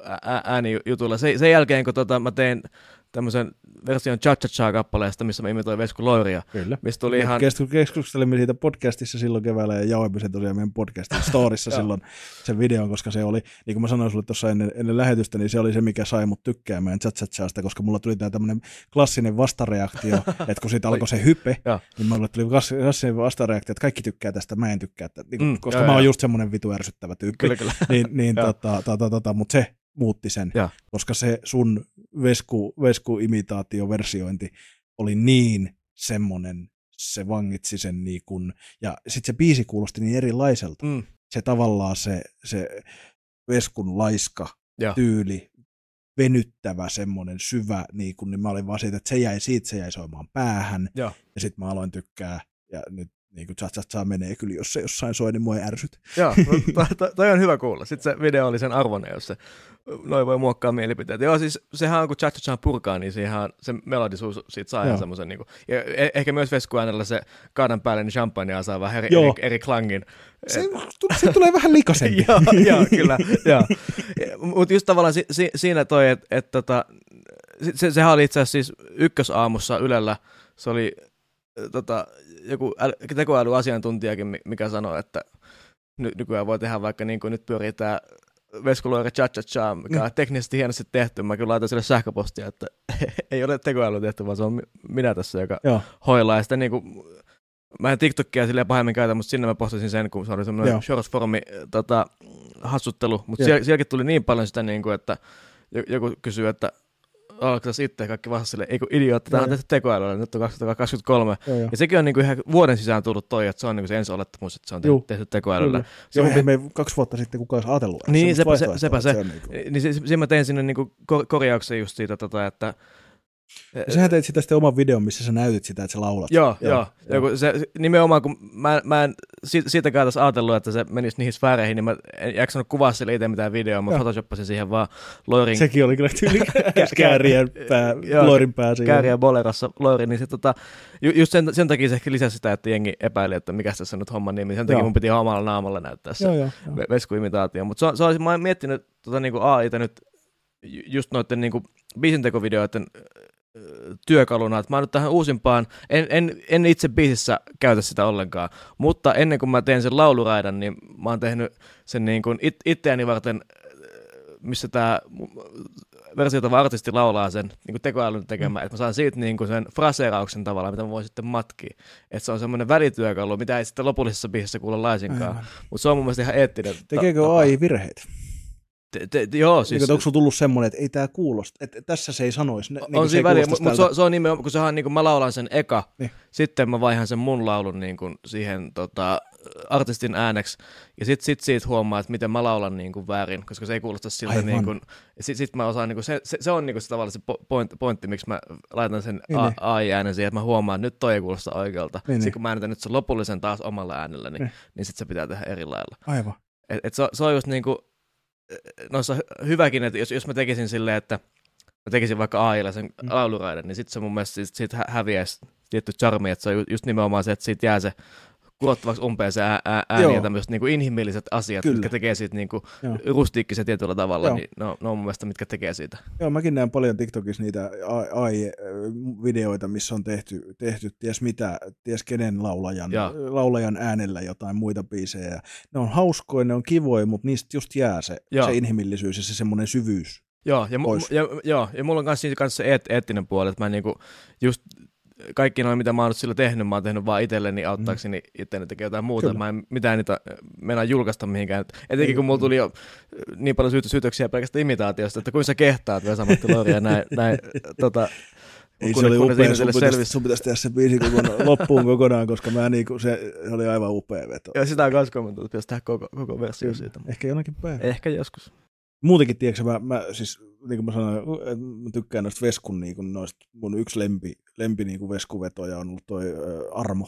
ää, äänijutulla. Se, sen jälkeen, kun tota, mä tein tämmöisen version Cha Cha kappaleesta, missä mä imitoin Vesku Loiria. Kyllä. Mistä tuli ihan... Keskustelimme siitä podcastissa silloin keväällä ja jaoimme sen tosiaan meidän podcastin storissa silloin sen videon, koska se oli, niin kuin mä sanoin sulle tuossa ennen, ennen lähetystä, niin se oli se, mikä sai mut tykkäämään Cha Cha koska mulla tuli tämä tämmöinen klassinen vastareaktio, että kun siitä alkoi se hype, niin mulle tuli klassinen vastareaktio, että kaikki tykkää tästä, mä en tykkää tästä, niin, mm, koska joo, mä oon just semmoinen vitu ärsyttävä tyyppi. Kyllä, kyllä. niin, niin tota, tota, tota, mutta se muutti sen, ja. koska se sun vesku, vesku-imitaatioversiointi oli niin semmoinen, se vangitsi sen niin kun, ja sitten se biisi kuulosti niin erilaiselta. Mm. Se tavallaan se, se veskun laiska ja. tyyli, venyttävä semmoinen syvä, niin, kun, niin mä olin vaan siitä, että se jäi siitä, se jäi soimaan päähän, ja, ja sitten mä aloin tykkää, ja nyt niin kuin cha menee kyllä, jos se jossain soi, niin mua ei ärsyt. Joo, no, toi, toi on hyvä kuulla. Sitten se video oli sen arvoinen, jos se noin voi muokkaa mielipiteitä. Joo, siis sehän on, kun cha cha purkaa, niin siihen se melodisuus siitä saa ihan semmoisen, niin kuin, ja e- ehkä myös veskuäänellä se kaadan päälle, niin champagnea saa vähän eri, eri, eri klangin. Se, se tulee vähän likasempi. joo, joo, kyllä, joo. Mutta just tavallaan si, si, siinä toi, että et, tota, se, sehän oli itse asiassa siis ykkösaamussa Ylellä, se oli tota, joku äly, tekoälyasiantuntijakin, mikä sanoi, että ny, nykyään voi tehdä vaikka niin kuin nyt pyörii tämä Veskuloira cha cha cha, mikä on teknisesti hienosti tehty. Mä kyllä laitan sille sähköpostia, että ei ole tekoäly tehty, vaan se on minä tässä, joka Joo. hoilaa. Ja sitten niin kuin, mä en TikTokia silleen pahemmin käytä, mutta sinne mä postasin sen, kun se oli semmoinen short formi tota, hassuttelu. Mutta siellä, sielläkin tuli niin paljon sitä, niin kuin, että joku kysyy, että alkaa itse kaikki vastasi sille, ei kun idiootti, tämä on tehty tekoälyllä, nyt on 2023. Joo, joo. Ja sekin on niinku ihan vuoden sisään tullut toi, että se on niinku se ensi olettamus, että se on tehty, tehty tekoälyllä. Se on me kaksi vuotta sitten kukaan olisi ajatellut. Niin, sepä, se, sepä se. se. Niin, niin se, se, mä tein sinne niinku korjauksen just siitä, tota, että ja sähän teit sitä sitten oman videon, missä sä näytit sitä, että sä laulat. Joo, joo. joo. Se, nimenomaan, kun mä, mä en siitäkään tässä ajatellut, että se menisi niihin sfääreihin, niin mä en jaksanut kuvaa sille itse mitään videoa, mä photoshoppasin siihen vaan Loirin... Sekin oli kyllä tyyli käärien pää, Loirin pää siihen. Käärien bolerassa Loirin, niin se tota, ju, just sen, sen takia se ehkä lisäsi sitä, että jengi epäili, että mikä tässä nyt homman nimi, sen takia joo. mun piti omalla naamalla näyttää se veskuimitaatio, mutta se, se olisi, mä oon miettinyt tota, niin kuin AIta nyt just noiden niin biisintekovideoiden työkaluna, että mä nyt tähän uusimpaan, en, en, en itse biisissä käytä sitä ollenkaan, mutta ennen kuin mä teen sen lauluraidan, niin mä oon tehnyt sen niin kuin it, itseäni varten, missä tämä versiotava artisti laulaa sen niin kuin tekoälyn tekemään, mm. että mä saan siitä niin kuin sen fraseerauksen tavallaan, mitä mä voin sitten matkia. Että se on semmoinen välityökalu, mitä ei sitten lopullisessa biisissä kuule laisinkaan, mutta se on mun mielestä ihan eettinen. Tekeekö ta- AI virheitä? Te, te, joo, siis... Niin, onko sulla tullut semmoinen, että ei tämä kuulosta, että tässä se ei sanoisi. Ne, on niin siinä väliä, mutta se, se on nimenomaan, kun sehän, niin kuin mä laulan sen eka, niin. sitten mä vaihan sen mun laulun niin kuin siihen tota, artistin ääneksi, ja sitten sit siitä huomaa, että miten mä laulan niin kuin väärin, koska se ei kuulosta siltä, niin kuin, ja sitten sit mä osaan, niin kuin, se, se, se, on niin kuin se tavallaan se point, pointti, miksi mä laitan sen niin, niin. AI-äänen siihen, että mä huomaan, että nyt toi ei kuulosta oikealta. Niin, sitten niin. kun mä äänetän nyt sen lopullisen taas omalla äänellä, niin, niin. niin sitten se pitää tehdä eri lailla. Aivan. Et, et se, se on just niin kuin, noissa hyväkin, että jos, jos mä tekisin silleen, että mä tekisin vaikka AIlla sen mm. lauluraiden, niin sitten se mun mielestä siitä, siitä häviäisi tietty charmi, että se on just nimenomaan se, että siitä jää se kurottavaksi umpeen se ää, ää, ääni Joo. ja tämmöiset niin inhimilliset asiat, Kyllä. mitkä tekee siitä niin kuin rustiikkisen tietyllä tavalla, Joo. niin ne on, ne on mun mielestä, mitkä tekee siitä. Joo, mäkin näen paljon TikTokissa niitä AI-videoita, missä on tehty, tehty ties mitä, ties kenen laulajan, laulajan äänellä jotain muita biisejä. Ne on hauskoja, ne on kivoja, mutta niistä just jää se, se inhimillisyys ja se semmoinen syvyys. Joo, ja, mu- ja, joo, ja mulla on myös se eet- eettinen puoli, että mä niinku just kaikki noin, mitä mä oon sillä tehnyt, mä oon tehnyt vaan itselleni auttaakseni mm. itteni tekee jotain muuta. Kyllä. Mä en mitään niitä mennä julkaista mihinkään. Etenkin kun mulla tuli jo niin paljon syytä, syytöksiä pelkästään imitaatiosta, että kuinka sä kehtaat Vesa-Matti Loria näin, näin tota, ei kun, se oli upea, sun pitäisi, sun pitäisi tehdä se biisi kokonaan, loppuun kokonaan, koska mä niinku, se, se oli aivan upea veto. Ja sitä on myös kommentoitu, että pitäisi tehdä koko, koko versio siitä. Ehkä jonakin päivänä. Ehkä joskus. Muutenkin, tiedätkö, mä, mä siis niin kuin mä sanoin, mä tykkään noista Veskun, niin kuin noista, mun yksi lempi, lempi niin kuin Veskuvetoja on ollut toi Armo.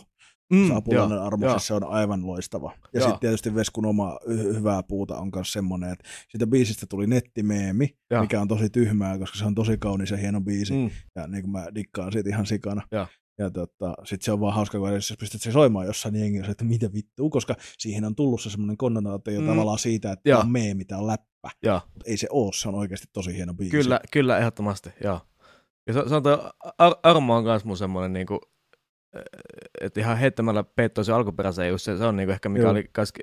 Mm, Saapulainen Armo, joo. Siis se on aivan loistava. Ja sitten tietysti Veskun oma hy- hyvää puuta on myös semmoinen, että siitä biisistä tuli nettimeemi, joo. mikä on tosi tyhmää, koska se on tosi kaunis ja hieno biisi. Mm. Ja niin kuin mä dikkaan siitä ihan sikana. Joo. Ja tota, sitten se on vaan hauska, kun jos pystyt se soimaan jossain, niin jengi on se, että mitä vittua, koska siihen on tullut se semmoinen konnotaatio mm. tavallaan siitä, että Joo. on meemi, mitä on läppä. Joo. Mutta ei se ole, se on oikeasti tosi hieno biisi. Kyllä, kyllä, ehdottomasti, joo. Ja se, se on toi Ar- Armo on myös mun semmoinen niinku, että ihan heittämällä peittoo se alkuperäisen just se, se on niinku ehkä mikä Joo. oli kas,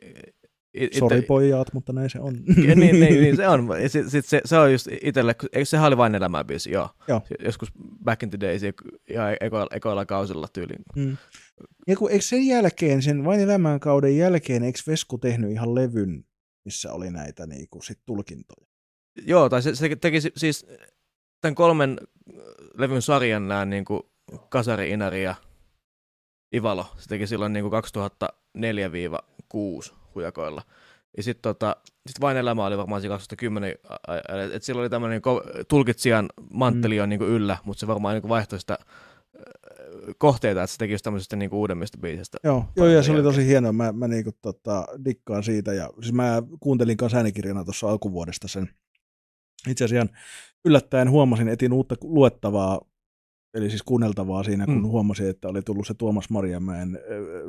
It, Sori pojat, mutta näin se on. Niin, niin, niin, niin se on. Sitten sit, sit se, se, on just itselle, eikö se oli vain elämää biisi, joo. joo. Joskus back in the days ja ekoilla, ekoilla kausilla tyyliin. Mm. Ja kun eikö sen jälkeen, sen vain elämän kauden jälkeen, eikö Vesku tehnyt ihan levyn, missä oli näitä niinku, sit tulkintoja? Joo, tai se, se teki siis tämän kolmen levyn sarjan nämä niinku, Kasari, Inari ja Ivalo. Se teki silloin niinku 2004-6 alkujakoilla. Ja sitten tota, sit Vain elämä oli varmaan siinä 2010, että sillä oli tämmöinen niinku tulkitsijan mantteli on niin yllä, mutta se varmaan niin vaihtoi sitä kohteita, että se teki just tämmöisestä niin uudemmista biisistä. Joo, joo ja se oli tosi hienoa. Mä, mä niin kuin, tota, dikkaan siitä. Ja, siis mä kuuntelin kanssa äänikirjana tuossa alkuvuodesta sen. Itse asiassa yllättäen huomasin, etin uutta luettavaa eli siis kuunneltavaa siinä, kun Mm. huomasin, että oli tullut se Tuomas Marjamäen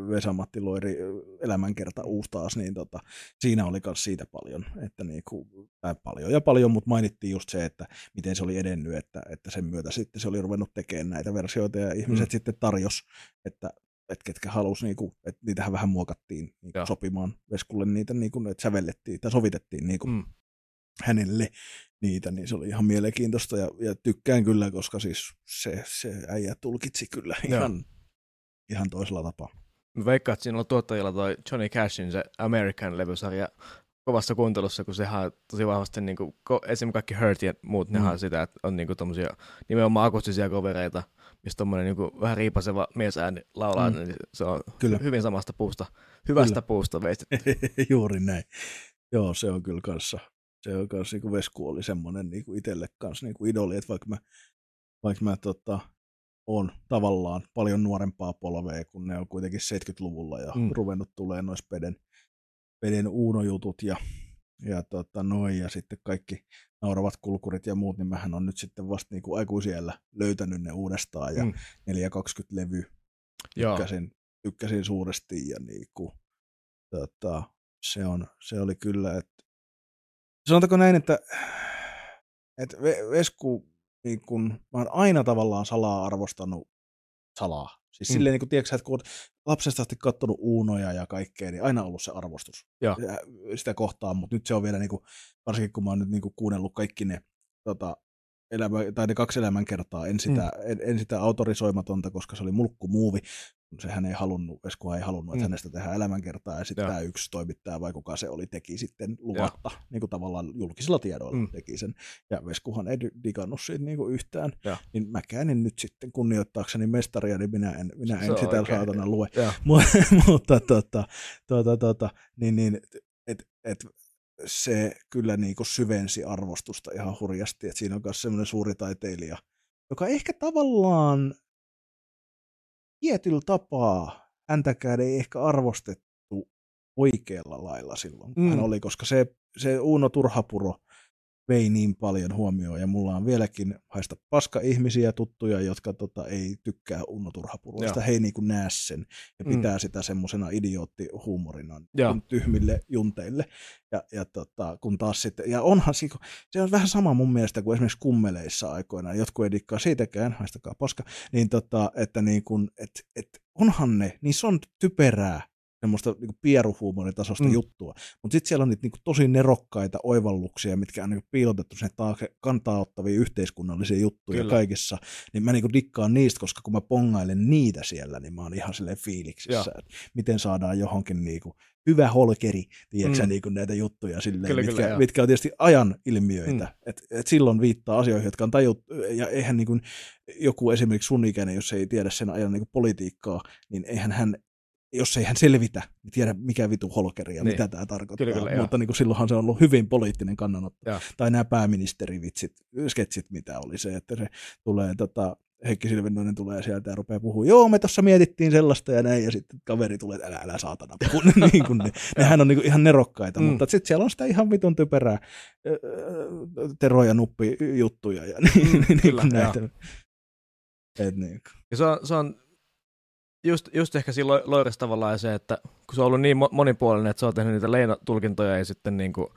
Vesa-Matti Loiri elämänkerta uusi taas, niin tota, siinä oli myös siitä paljon, että niinku, tai paljon ja paljon, mutta mainittiin just se, että miten se oli edennyt, että, että sen myötä sitten se oli ruvennut tekemään näitä versioita ja ihmiset Mm. sitten tarjos, että että ketkä halusi, niinku, että niitähän vähän muokattiin niinku, sopimaan Veskulle niitä, niinku, että sävellettiin tai sovitettiin niinku, Mm. hänelle niitä, niin se oli ihan mielenkiintoista ja, ja tykkään kyllä, koska siis se, se äijä tulkitsi kyllä Joo. ihan, ihan toisella tapaa. Mä veikkaan, että siinä on tuottajilla toi Johnny Cashin se American-levysarja kovassa kuuntelussa, kun sehän on tosi vahvasti niin kuin, esimerkiksi kaikki Hurt ja muut, mm. nehän sitä, että on niin kuin tommosia nimenomaan akustisia kovereita, missä tommonen niin kuin, vähän riipaseva miesääni laulaa. Mm. niin se on Kyllä. hyvin samasta puusta, hyvästä Kyllä. puusta veistetty. Juuri näin. Joo, se on kyllä kanssa, se on kanssa, niin kuin Vesku oli semmoinen niin kuin itselle kanssa niin kuin idoli, että vaikka mä, vaikka mä tota, on tavallaan paljon nuorempaa polvea, kun ne on kuitenkin 70-luvulla ja Mm. ruvennut tulee nois peden, peden uunojutut ja, ja tota, noin, ja sitten kaikki nauravat kulkurit ja muut, niin mähän on nyt sitten vasta niin kuin aikuisiellä löytänyt ne uudestaan ja Mm. mm. 420-levy Joo, tykkäsin, tykkäsin suuresti ja niinku, tota, se, on, se oli kyllä, että sanotaanko näin, että, että Ve- Vesku, niin kun, mä oon aina tavallaan salaa arvostanut salaa. Siis Mm. mm. silleen, niin kun, tiedätkö, että kun oot lapsesta asti kattonut Uunoja ja kaikkea, niin aina ollut se arvostus. Ja sitä kohtaan, mutta nyt se on vielä, niin kuin, varsinkin kun mä oon nyt niin kuin, kuunnellut kaikki ne tota, elämä, tai ne kaksi elämänkertaa, en sitä, mm. en, en sitä autorisoimatonta, koska se oli mulkkumuuvi. Sehän ei halunnut, Vesku ei halunnut, että Mm. hänestä tehdään elämänkertaa, ja sitten tämä yksi toimittaja, vai kuka se oli, teki sitten luvatta, niin kuin tavallaan julkisilla tiedoilla Mm. teki sen. Ja Veskuhan ei digannut siitä niin kuin yhtään, Joo. niin mäkään en nyt sitten kunnioittaakseni mestaria, niin minä en, minä en sitä saatana lue. Mutta tota, tota, tota, niin, niin et, et, se kyllä niinku syvensi arvostusta ihan hurjasti, että siinä on myös semmoinen suuri taiteilija, joka ehkä tavallaan tietyllä tapaa häntäkään ei ehkä arvostettu oikealla lailla silloin, kun Mm. hän oli, koska se, se Uuno Turhapuro vei niin paljon huomioon, ja mulla on vieläkin haista paska ihmisiä tuttuja, jotka tota, ei tykkää Uno Turhapuroista, Joo. he ei niin kuin näe sen, ja Mm. pitää sitä semmoisena idioottihuumorina Joo. tyhmille junteille, ja, ja tota, kun taas sitten, ja onhan se, se on vähän sama mun mielestä kuin esimerkiksi kummeleissa aikoinaan, jotkut ei dikkaa siitäkään, haistakaa paska, niin tota, että niin kun, et, et onhan ne, niin se on typerää, semmoista niin pieruhuumoritasosta Mm. juttua. Mutta sitten siellä on niitä niin tosi nerokkaita oivalluksia, mitkä on niin piilotettu sinne taakse kantaa ottavia yhteiskunnallisia juttuja Kyllä. Kaikissa. Niin mä niin dikkaan niistä, koska kun mä pongailen niitä siellä, niin mä oon ihan silleen fiiliksissä, että miten saadaan johonkin niin kuin hyvä holkeri, tiedätkö Mm. mm. niin näitä juttuja silleen, Kyllä, mitkä, kyllä, joo. mitkä on tietysti ajan ilmiöitä. Mm. Et, et silloin viittaa asioihin, jotka on tajuttu, ja eihän niin kuin joku esimerkiksi sun ikäinen, jos ei tiedä sen ajan niin kuin politiikkaa, niin eihän hän jos ei hän selvitä, niin tiedä mikä vitu holkeri ja Niin. niin. mitä tämä tarkoittaa. Kyllä, kyllä. Mutta niin kuin silloinhan se on ollut hyvin poliittinen kannanotto. Joo. Tai nämä pääministerivitsit, sketsit, mitä oli se, että se tulee tota, Heikki Silvennoinen tulee sieltä ja rupeaa puhumaan, joo, me tuossa mietittiin sellaista ja näin, ja sitten kaveri tulee, älä, älä saatana niin kuin ne, nehän on niin kuin ihan nerokkaita, Mm. mutta sitten siellä on sitä ihan vitun typerää Tero ja Nuppi juttuja ja niin, Mm, niin kyllä, kuin joo. näitä. Et niin. Ja se on, se on just, just ehkä siinä Loirissa tavallaan se, että kun se on ollut niin monipuolinen, että se on tehnyt niitä Leina-tulkintoja ja sitten niin kuin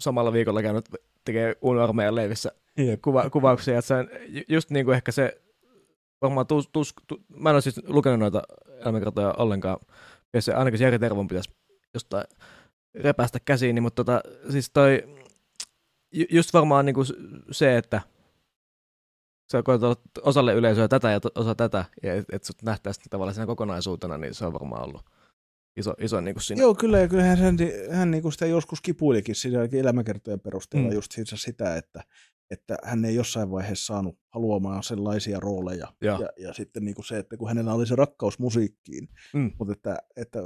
samalla viikolla käynyt tekee uuden leivissä kuva, kuvauksia. Että se on just niin kuin ehkä se, varmaan tus, tus, tus, mä en ole siis lukenut noita elämänkertoja ollenkaan, ja se ainakin se Jari Tervon pitäisi jostain repästä käsiin, mutta tota, siis toi, just varmaan niin kuin se, että sä koetat osalle yleisöä tätä ja osa tätä, ja että et sut nähtäisiin tavallaan siinä kokonaisuutena, niin se on varmaan ollut iso, iso niin kuin siinä. Joo, kyllä, ja kyllähän hän, hän niin kuin sitä joskus kipuilikin siinä elämäkertojen perusteella mm. just siitä sitä, että, että hän ei jossain vaiheessa saanut haluamaan sellaisia rooleja. Ja, ja, ja sitten niin kuin se, että kun hänellä oli se rakkaus musiikkiin, mm. mutta että, että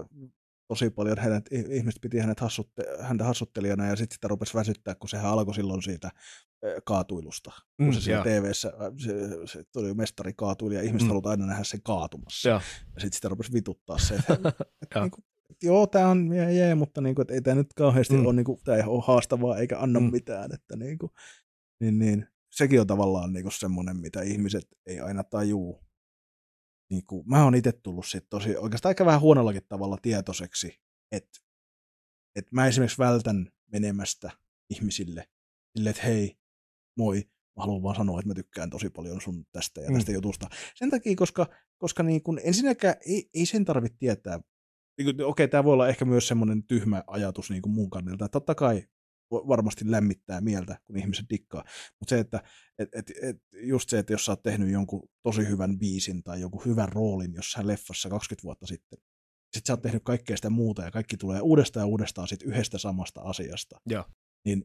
tosi paljon hänet, ihmiset piti hänet hassutte, häntä hassuttelijana ja sitten sitä rupesi väsyttää, kun sehän alkoi silloin siitä kaatuilusta. Kun mm, se siellä TV-ssä, se, se tuli mestari kaatuili ja ihmiset mm. halutaan aina nähdä sen kaatumassa. Ja, ja sitten sitä rupesi vituttaa se, että, että niin kuin, joo, tämä on jee, jee mutta niin kuin, että ei tämä nyt kauheasti mm. ole, niin kuin, tämä ei ole haastavaa eikä anna mm. mitään. Että niin kuin, niin, niin, sekin on tavallaan niin kuin semmoinen, mitä ihmiset ei aina tajuu niin kuin, mä oon itse tullut sit tosi, oikeastaan aika vähän huonollakin tavalla tietoiseksi, että et mä esimerkiksi vältän menemästä ihmisille sille, että hei, moi, mä haluan vaan sanoa, että mä tykkään tosi paljon sun tästä ja tästä mm. jutusta. Sen takia, koska, koska niin kun, ensinnäkään ei, ei sen tarvitse tietää, niin okei, okay, tämä voi olla ehkä myös semmoinen tyhmä ajatus niin kuin mun kannalta, että totta kai varmasti lämmittää mieltä, kun ihmiset dikkaa. Mutta se, että et, et, et just se, että jos sä oot tehnyt jonkun tosi hyvän biisin tai jonkun hyvän roolin jossain leffassa 20 vuotta sitten, sitten sä oot tehnyt kaikkea sitä muuta ja kaikki tulee uudestaan ja uudestaan sit yhdestä samasta asiasta. Ja. Niin,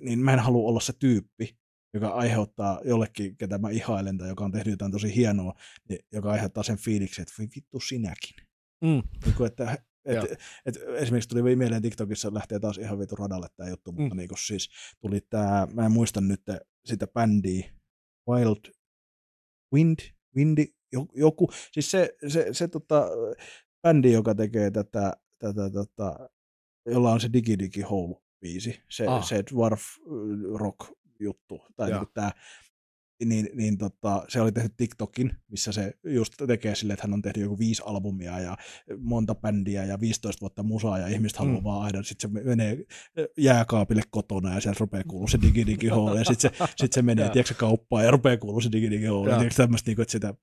niin mä en halua olla se tyyppi, joka aiheuttaa jollekin, ketä mä ihailen tai joka on tehnyt jotain tosi hienoa, niin joka aiheuttaa sen fiiliksen, että vittu sinäkin. Mm. Niin kuin, että et, et, et, esimerkiksi tuli mieleen TikTokissa, lähtee taas ihan vitu radalle tämä juttu, mm. mutta niin siis tuli tämä, mä en muista nyt sitä bändiä, Wild Wind, Windy, joku, siis se, se, se tota, bändi, joka tekee tätä, tätä tota, jolla on se Digi Digi Hole biisi, se, ah. se Dwarf Rock juttu, tai niin tämä niin, niin tota, se oli tehnyt TikTokin, missä se just tekee silleen, että hän on tehnyt joku viisi albumia ja monta bändiä ja 15 vuotta musaa ja ihmiset haluaa mm. vaan aina, sitten se menee jääkaapille kotona ja sieltä rupeaa kuulua se digi digi ja sitten se, sit se menee, tiedätkö, kauppaan ja rupeaa kuulua se digi digi ja tiedätkö, tämmöistä, niin kuin, että sitä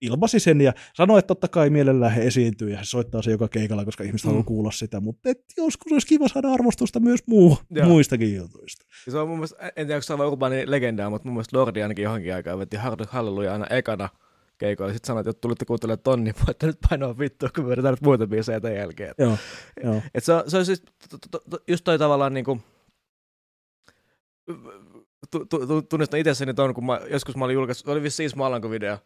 ilmasi sen ja sanoi, että totta kai mielellään he esiintyy ja he soittaa se joka keikalla, koska ihmiset mm. haluaa kuulla sitä, mutta et joskus olisi kiva saada arvostusta myös muu, muistakin jutuista. Ja se on mun mielestä, en tiedä, onko se on urbaani legendaa, mutta mun mielestä Lordi ainakin johonkin aikaan veti Hard Hallelujah aina ekana keikoilla. Sitten sanoit, että tulitte kuuntelemaan tonni, voitte nyt painoa vittua, kun me vedetään nyt muita biisejä tämän jälkeen. Joo, joo. Et se, on, se on siis just toi tavallaan niin kuin, tunnistan itsessäni ton, kun mä, joskus mä olin julkaissut, oli vissiin Ismo video,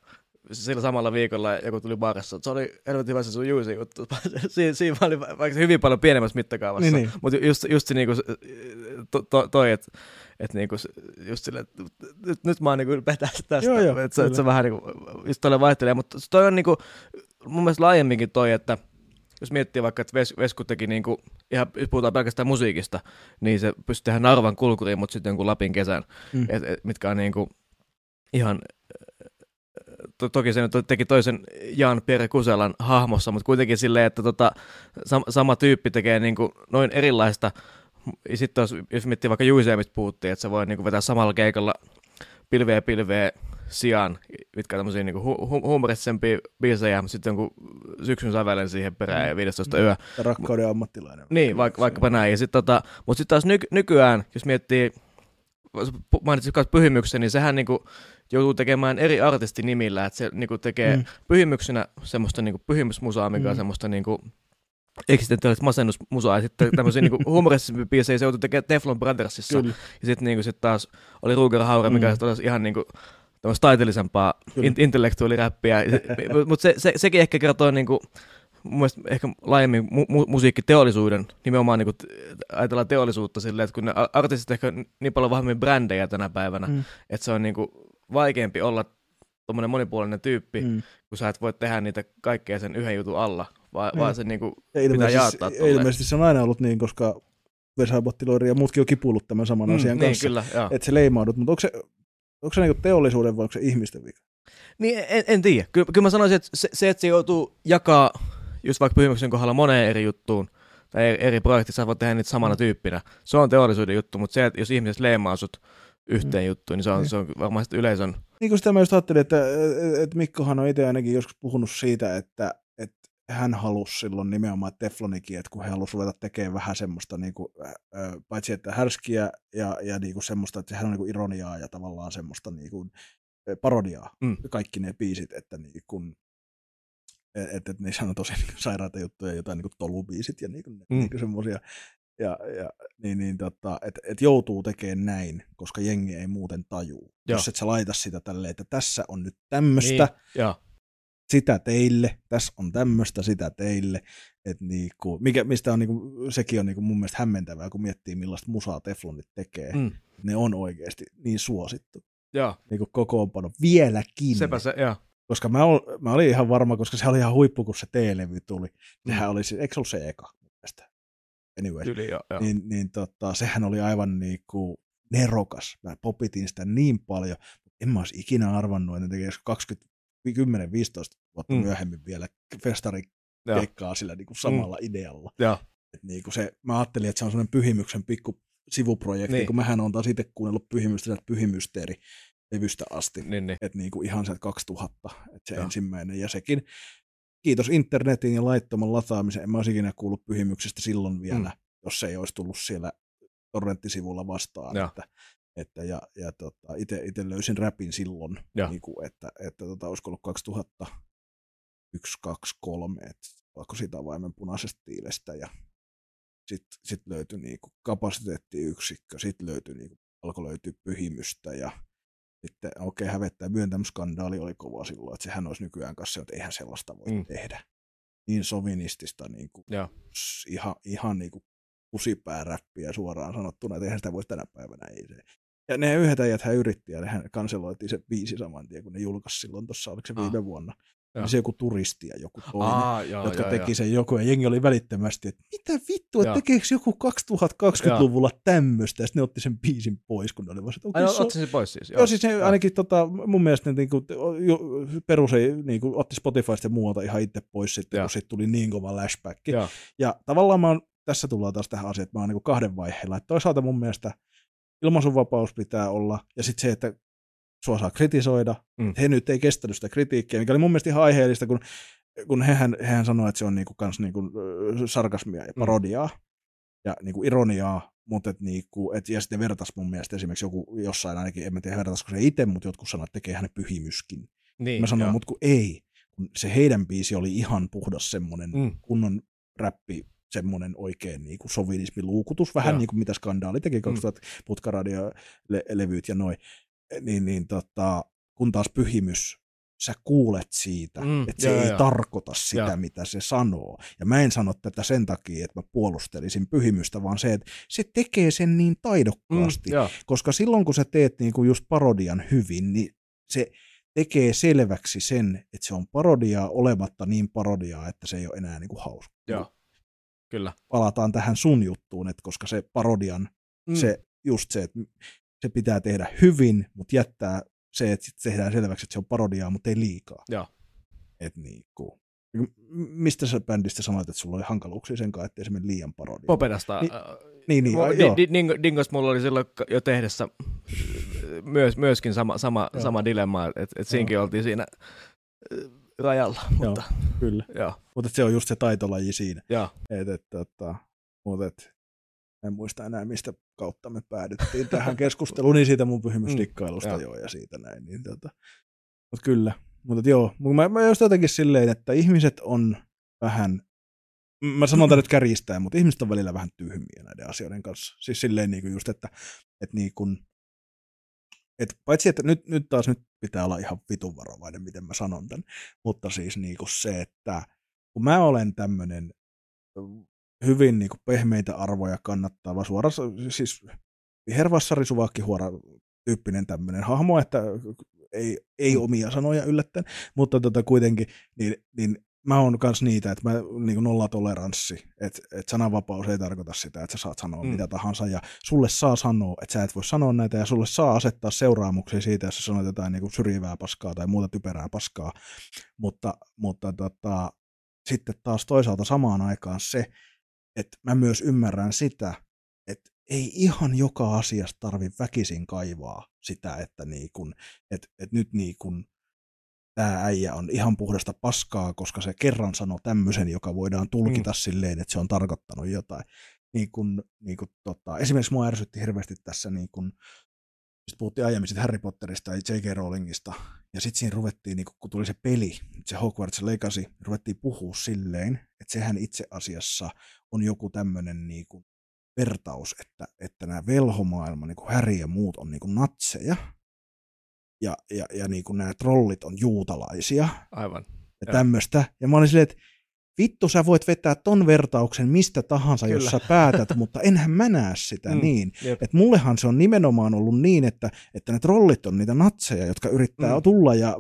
sillä samalla viikolla joku tuli barissa. Se oli helvetin hyvä se sun Juicy juttu. siinä, siinä oli vaikka hyvin paljon pienemmässä mittakaavassa. Niin, niin. Mutta just, just se niinku, to, to, toi, että et niinku, just että nyt, nyt mä oon niinku petästä tästä. Joo, joo, että se, et se vähän niinku, just tolle vaihtelee. Mutta toi on niinku, mun mielestä laajemminkin toi, että jos miettii vaikka, että Ves, Vesku teki niinku, ihan, jos puhutaan pelkästään musiikista, niin se pystyy tehdä Narvan kulkuriin, mutta sitten jonkun Lapin kesän, mm. et, et, mitkä on niinku ihan to, toki se nyt teki toisen Jan Pierre Kuselan hahmossa, mutta kuitenkin silleen, että tota, sam, sama tyyppi tekee niin kuin noin erilaista. Ja sitten jos, jos miettii vaikka Juisea, mistä puhuttiin, että se voi niin kuin vetää samalla keikalla pilveä pilveä sijaan, mitkä on tämmöisiä niin hu- humoristisempia biisejä, mutta sitten jonkun syksyn sävelen siihen perään ja 15 mm. yö. Rakkauden ammattilainen. Niin, vaikka, vaikkapa näin. Ja sit, tota, mutta sitten taas nyky- nykyään, jos miettii, mainitsit pyhimyksen, niin sehän niinku joutuu tekemään eri artistinimillä, että se niinku tekee mm. pyhimyksenä semmoista niinku pyhimysmusaa, mikä mm. on semmoista niinku eksistentiaalista masennusmusaa, ja sitten tämmöisiä niinku humoristisempia biisejä se joutui tekemään Teflon Brothersissa, Kyllä. ja sitten niinku sit taas oli Ruger Hauer, mikä mm. olisi ihan niinku tämmöistä taiteellisempaa in- intellektuaaliräppiä, mutta se, se, sekin ehkä kertoo niinku, mun mielestä ehkä laajemmin mu- musiikkiteollisuuden, nimenomaan niin ajatellaan teollisuutta silleen, että kun ne artistit ehkä niin paljon vahvemmin brändejä tänä päivänä, mm. että se on niin kuin vaikeampi olla tuommoinen monipuolinen tyyppi, mm. kun sä et voi tehdä niitä kaikkea sen yhden jutun alla, vaan, mm. vaan se niin kuin pitää jaattaa. Ilmeisesti se on aina ollut niin, koska Vesa Bottiloiri ja muutkin on kipuillut tämän saman mm, asian niin, kanssa, kyllä, että se leimaudut, mutta onko se, onko se niin teollisuuden vai onko se ihmisten vika? Niin en, en tiedä. Ky- kyllä mä sanoisin, että se, se, että se joutuu jakaa just vaikka pyhimyksen kohdalla moneen eri juttuun, tai eri, eri projektissa voit tehdä niitä samana tyyppinä. Se on teollisuuden juttu, mutta se, että jos ihmiset leimaa sut yhteen mm. juttuun, niin se on, Niin. se on varmaan sitten yleisön... Niin kuin sitä mä just ajattelin, että, että Mikkohan on itse ainakin joskus puhunut siitä, että, että hän halusi silloin nimenomaan Teflonikin, että kun he halusivat ruveta tekemään vähän semmoista, niin kuin, paitsi että härskiä ja, ja niin kuin semmoista, että sehän on niin kuin ironiaa ja tavallaan semmoista niin kuin parodiaa, Mm. kaikki ne biisit, että niin kuin, että, että niissä on tosi niin sairaita juttuja, jotain niin kuin tolubiisit ja niin Mm. niin kuin semmoisia, ja, ja niin, niin tota, että et joutuu tekemään näin, koska jengi ei muuten tajuu. Joo. Jos et sä laita sitä tälleen, että tässä on nyt tämmöistä, Niin, sitä teille, tässä on tämmöistä, sitä teille. Et niinku, mikä, mistä on niinku, sekin on niinku mun mielestä hämmentävää, kun miettii millaista musaa Teflonit tekee. Mm. Ne on oikeasti niin suosittu. Joo, Niinku kokoonpano vieläkin. sepä se, joo. Koska mä, ol, mä olin ihan varma, koska se oli ihan huippu, kun se T-levy tuli. Mm. Sehän oli, eikö se ollut se eka? Anyway. Yli, joo, joo. niin, niin tota, sehän oli aivan niinku nerokas. Mä popitin sitä niin paljon, mutta en mä olisi ikinä arvannut, että ne tekee 20, 10-15 vuotta Mm. mm. myöhemmin vielä festari keikkaa sillä niinku samalla mm. idealla. joo. Et niinku se, mä ajattelin, että se on semmoinen pyhimyksen pikku sivuprojekti, Niin. niin. kun mähän on taas itse kuunnellut pyhimystä sieltä pyhimysteeri levystä asti. Niin, niin. Että niinku ihan sieltä 2000, että se Joo. ensimmäinen. Ja sekin, kiitos internetin ja laittoman lataamisen, en mä olisi ikinä kuullut pyhimyksestä silloin vielä, Mm. jos se ei olisi tullut siellä torrenttisivulla vastaan. Joo. Että, että ja, ja tota, itse löysin räpin silloin, niin kuin, että, että tota, olisiko ollut 2001, 2, 3, että vaikka siitä vaimen punaisesta tiilestä ja sitten sit löytyi niinku kapasiteettiyksikkö, sitten löytyi niinku, alkoi löytyä pyhimystä ja sitten okei okay, hävettää myöntämyskandaali oli kova silloin, että sehän olisi nykyään kanssa, että eihän sellaista voi Mm. mm. tehdä. Niin sovinistista niinku, Joo. s- ihan, ihan niinku pusipääräppiä suoraan sanottuna, että eihän sitä voi tänä päivänä. Ei se. Ja ne yhdet äijäthän yritti ja nehän kanseloitiin se biisi saman tien, kun ne julkaisi silloin tuossa, oliko se Ah. viime vuonna. Joo. Niin se joku turisti ja joku toinen Aa, joo, jotka joo, teki joo. sen joku, ja jengi oli välittömästi, että mitä vittua, Joo. että tekeekö joku 2020-luvulla tämmöistä, ja sitten ne otti sen biisin pois, kun ne oli vaan, että Ai, no, so... otti sen pois siis. Joo, siis ne ainakin tota, mun mielestä ne niinku, perus ei, niinku, otti Spotifysta ja muualta ihan itse pois sitten, Joo. kun siitä tuli niin kova lashback. Joo. Ja tavallaan mä oon, tässä tullaan taas tähän asiaan, että mä oon niinku kahden vaiheella. Että toisaalta mun mielestä ilmaisunvapaus pitää olla, ja sitten se, että sua saa kritisoida. Mm. Mm. He nyt ei kestänyt sitä kritiikkiä, mikä oli mun mielestä ihan aiheellista, kun, kun hehän, hehän sanoi, että se on niinku kans niinku, sarkasmia ja Mm. parodiaa ja niinku ironiaa, mutta et niinku, et, ja sitten vertas mun mielestä esimerkiksi joku jossain ainakin, en mä tiedä vertaisiko se itse, mutta jotkut sanoivat, että tekee hänen pyhimyskin. Niin, Mä sanoin, mutta kun ei, kun se heidän biisi oli ihan puhdas semmoinen Mm. kunnon räppi, semmoinen oikein niin kuin sovinismiluukutus, vähän Joo. niin kuin mitä skandaali teki 2000 putkaradio-levyt ja noin, niin, niin tota, kun taas pyhimys, sä kuulet siitä, Mm, että se joo, ei joo. tarkoita sitä, Joo. mitä se sanoo. Ja mä en sano tätä sen takia, että mä puolustelisin pyhimystä, vaan se, että se tekee sen niin taidokkaasti. Mm, joo. Koska silloin, kun sä teet niin kuin just parodian hyvin, niin se tekee selväksi sen, että se on parodiaa olematta niin parodiaa, että se ei ole enää niin kuin hauska. Joo. Kyllä. Palataan tähän sun juttuun, että koska se parodian, mm. se just se, että se pitää tehdä hyvin, mutta jättää se, että sit tehdään selväksi, että se on parodiaa, mutta ei liikaa. Joo. Et niin kuin, mistä sä bändistä sanoit, että sulla oli hankaluuksia sen kanssa, ettei se mene liian parodia? Popedasta. Niin, äh, niin, niin, Mulla- joo. Di- Di- Dingo- Dingosta mulla oli silloin jo tehdessä myös, myöskin sama, sama, Joo. sama dilemma, että et siinkin oltiin siinä äh, rajalla, mutta Kyllä, joo, mutta se on just se taitolaji siinä. joo, Et, et, tota, mutta et, en muista enää, mistä kautta me päädyttiin tähän keskusteluun, niin siitä mun pyhimysdikkailusta joo. mm, joo, ja siitä näin. Niin, tota, mutta kyllä, mutta joo, mut mä, mä just jotenkin silleen, että ihmiset on vähän, mä sanon tätä nyt kärjistää, mutta ihmiset on välillä vähän tyhmiä näiden asioiden kanssa. Siis silleen niin kuin just, että, että niin kuin, et paitsi, että nyt, nyt taas nyt pitää olla ihan vitun varovainen, miten mä sanon tämän, mutta siis niin kuin se, että kun mä olen tämmöinen hyvin niin kuin pehmeitä arvoja kannattava, suorassa, siis vihervassari suvakkihuora tyyppinen tämmöinen hahmo, että ei, ei omia sanoja yllättäen, mutta tota kuitenkin, niin, niin mä oon kans niitä, että mä niin nolla toleranssi, että, että sananvapaus ei tarkoita sitä, että sä saat sanoa mm. mitä tahansa, ja sulle saa sanoa, että sä et voi sanoa näitä, ja sulle saa asettaa seuraamuksia siitä, jos sä sanot jotain niin syrjivää paskaa tai muuta typerää paskaa, mutta, mutta tota, sitten taas toisaalta samaan aikaan se, että mä myös ymmärrän sitä, että ei ihan joka asiasta tarvi väkisin kaivaa sitä, että, niin kun, että, että nyt niin kun tämä äijä on ihan puhdasta paskaa, koska se kerran sanoi tämmöisen, joka voidaan tulkita mm. silleen, että se on tarkoittanut jotain. Niin kun, niin kun, tota, esimerkiksi mua ärsytti hirveästi tässä, niin kun, puhuttiin aiemmin Harry Potterista ja J.K. Rowlingista, ja sitten siinä ruvettiin, niin kun tuli se peli, se Hogwarts Legacy, ruvettiin puhua silleen, että sehän itse asiassa on joku tämmöinen niin kun, vertaus, että, että nämä velhomaailma, niin kuin Harry ja muut, on niin kuin natseja, ja, ja, ja niin kuin nämä trollit on juutalaisia. Aivan. Ja tämmöistä. Ja mä olin silleen, että vittu sä voit vetää ton vertauksen mistä tahansa, Kyllä. jos sä päätät, mutta enhän mä näe sitä mm, niin. Että mullehan se on nimenomaan ollut niin, että, että ne trollit on niitä natseja, jotka yrittää mm. tulla ja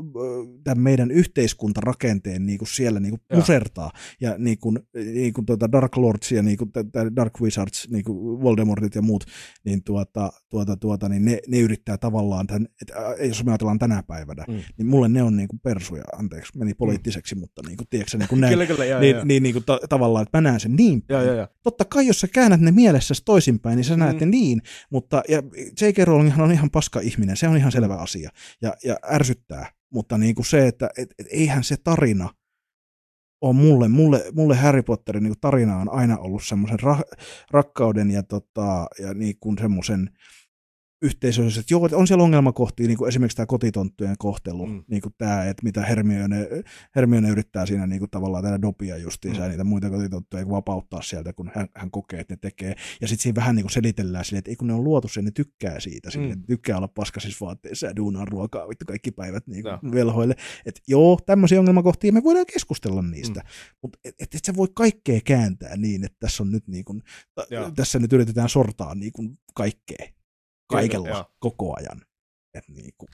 tämän meidän yhteiskuntarakenteen niin kuin siellä niin kuin musertaa. Ja niin kuin, niin kuin tuota Dark Lords ja niin kuin, Dark Wizards, niin kuin Voldemortit ja muut, niin, tuota, tuota, tuota, niin ne, ne yrittää tavallaan, tämän, että jos me ajatellaan tänä päivänä, mm. niin mulle ne on niin kuin persuja, anteeksi, meni poliittiseksi, mm. mutta niin kuin, tiedätkö, niin kuin näin. kyllä, kyllä, joo, niin, joo. niin, niin kuin ta- tavallaan, että mä näen sen niin päin. Joo, joo, joo. Totta kai, jos sä käännät ne mielessäsi toisinpäin, niin sä näet mm. ne niin, mutta ja J.K. Rowlinghan on ihan paska ihminen, se on ihan selvä asia, ja, ja ärsyttää, mutta niin kuin se, että et, et, eihän se tarina on mulle, mulle, mulle Harry Potterin niin tarina on aina ollut semmoisen ra- rakkauden ja, tota, ja niin kuin semmoisen, yhteisöllisesti, että joo, on siellä ongelmakohtia, niin kuin esimerkiksi tämä kotitonttujen kohtelu, mm. niin kuin tämä, että mitä Hermione, Hermione yrittää siinä niin kuin tavallaan tällä dopia justiinsa mm. ja niitä muita kotitonttuja vapauttaa sieltä, kun hän, hän kokee, että ne tekee. Ja sitten siinä vähän niin kuin selitellään silleen, että ei kun ne on luotu sen, ne tykkää siitä, mm. ne tykkää olla paskasissa vaatteissa ja duunaa ruokaa vittu kaikki päivät niin kuin no. velhoille. Että joo, tämmöisiä ongelmakohtia me voidaan keskustella niistä, mm. mutta et, et, et sä voi kaikkea kääntää niin, että tässä on nyt niin kuin, tässä nyt yritetään sortaa niin kuin kaikkea kaikella Kyllä, koko ajan. Et niin kuin.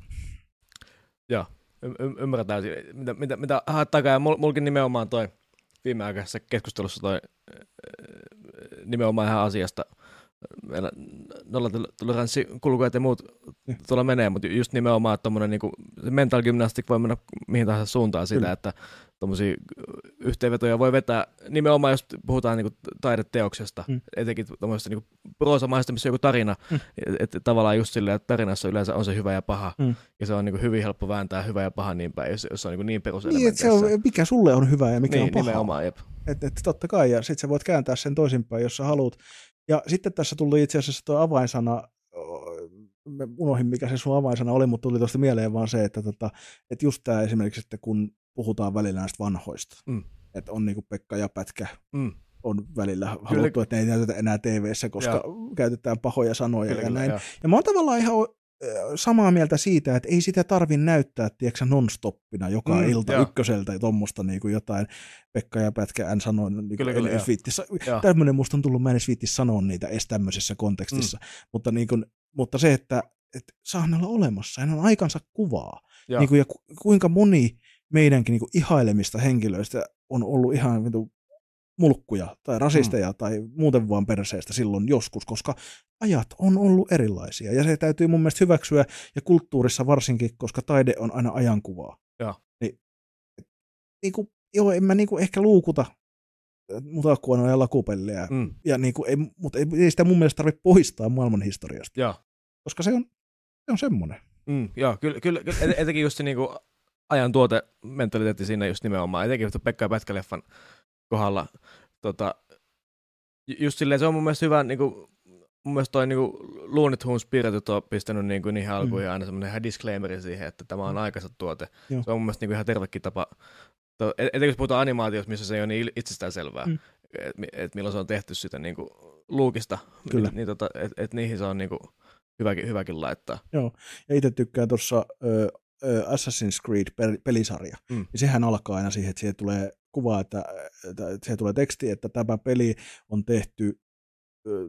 Joo, y- ymmärrän täysin. Mitä, mitä, mitä haittaa, ja mul, mulkin nimenomaan toi viimeaikaisessa keskustelussa toi nimenomaan ihan asiasta – meillä nollatoleranssi kulkuet ja muut tuolla menee, mutta just nimenomaan, että niin mental gymnastic voi mennä mihin tahansa suuntaan sitä, että tuommoisia yhteenvetoja voi vetää nimenomaan, jos puhutaan niin kuin taideteoksesta, mm. etenkin tuommoisesta niin proosamaista, missä on joku tarina, mm. että et, tavallaan just silleen, että tarinassa yleensä on se hyvä ja paha, mm. ja se on niin kuin hyvin helppo vääntää hyvä ja paha niin päin, jos, jos se on niin, niin Niin, että se on, mikä sulle on hyvä ja mikä niin, on paha. Nimenomaan, jep. Et, et, totta kai, ja sitten sä voit kääntää sen toisinpäin, jos sä haluat. Ja sitten tässä tuli itse asiassa tuo avainsana, unohin mikä se sun avainsana oli, mutta tuli tuosta mieleen vaan se, että, tota, että just tämä esimerkiksi, että kun puhutaan välillä näistä vanhoista, mm. että on niinku Pekka ja Pätkä, mm. on välillä kyllä. haluttu, että ne ei näytetä enää tv koska ja. käytetään pahoja sanoja kyllä, ja näin. Ja. ja mä oon tavallaan ihan samaa mieltä siitä, että ei sitä tarvi näyttää, tiedätkö, non-stoppina joka mm, ilta joo. ykköseltä ja tuommoista niin kuin jotain Pekka ja Pätkä en sano, niin kyllä, kyllä, tämmöinen musta on tullut, mä en edes sanoa niitä edes tämmöisessä kontekstissa, mm. mutta, niin kuin, mutta se, että, että saa ne olla olemassa, ja ne on aikansa kuvaa, niin kuin, ja ku, kuinka moni meidänkin niin kuin ihailemista henkilöistä on ollut ihan mulkkuja tai rasisteja mm. tai muuten vaan perseestä silloin joskus, koska ajat on ollut erilaisia. Ja se täytyy mun mielestä hyväksyä, ja kulttuurissa varsinkin, koska taide on aina ajankuvaa. Ja. Niin, niin kuin, joo, en mä niin kuin ehkä luukuta mutakuonoja ja lakupellejä, mm. ja niin kuin, ei, mutta ei, ei sitä mun mielestä tarvitse poistaa maailman historiasta. Ja. Koska se on, se on semmoinen. Mm, joo, kyllä, kyllä, etenkin just se niin kuin ajan tuote mentaliteetti siinä just nimenomaan, etenkin Pekka ja Pätkäleffan kohdalla. Tota, just silleen, se on mun mielestä hyvä, niin kuin, mun mielestä toi niin Looney Tunes Spirit on pistänyt niin kuin niihin alkuihin mm. aina semmoinen ihan disclaimeri siihen, että tämä on mm. aikansa tuote. Joo. Se on mun mielestä niin kuin ihan tervekin tapa. Etenkin jos puhutaan animaatiosta, missä se ei ole niin itsestään selvää, mm. että et milloin se on tehty sitä niin kuin luukista, Kyllä. niin, tota, että et niihin se on niin kuin hyväkin, hyväkin laittaa. Joo, ja itse tykkään tuossa Assassin's Creed-pelisarja, mm. niin sehän alkaa aina siihen, että siihen tulee kuva, että, että siihen tulee teksti, että tämä peli on tehty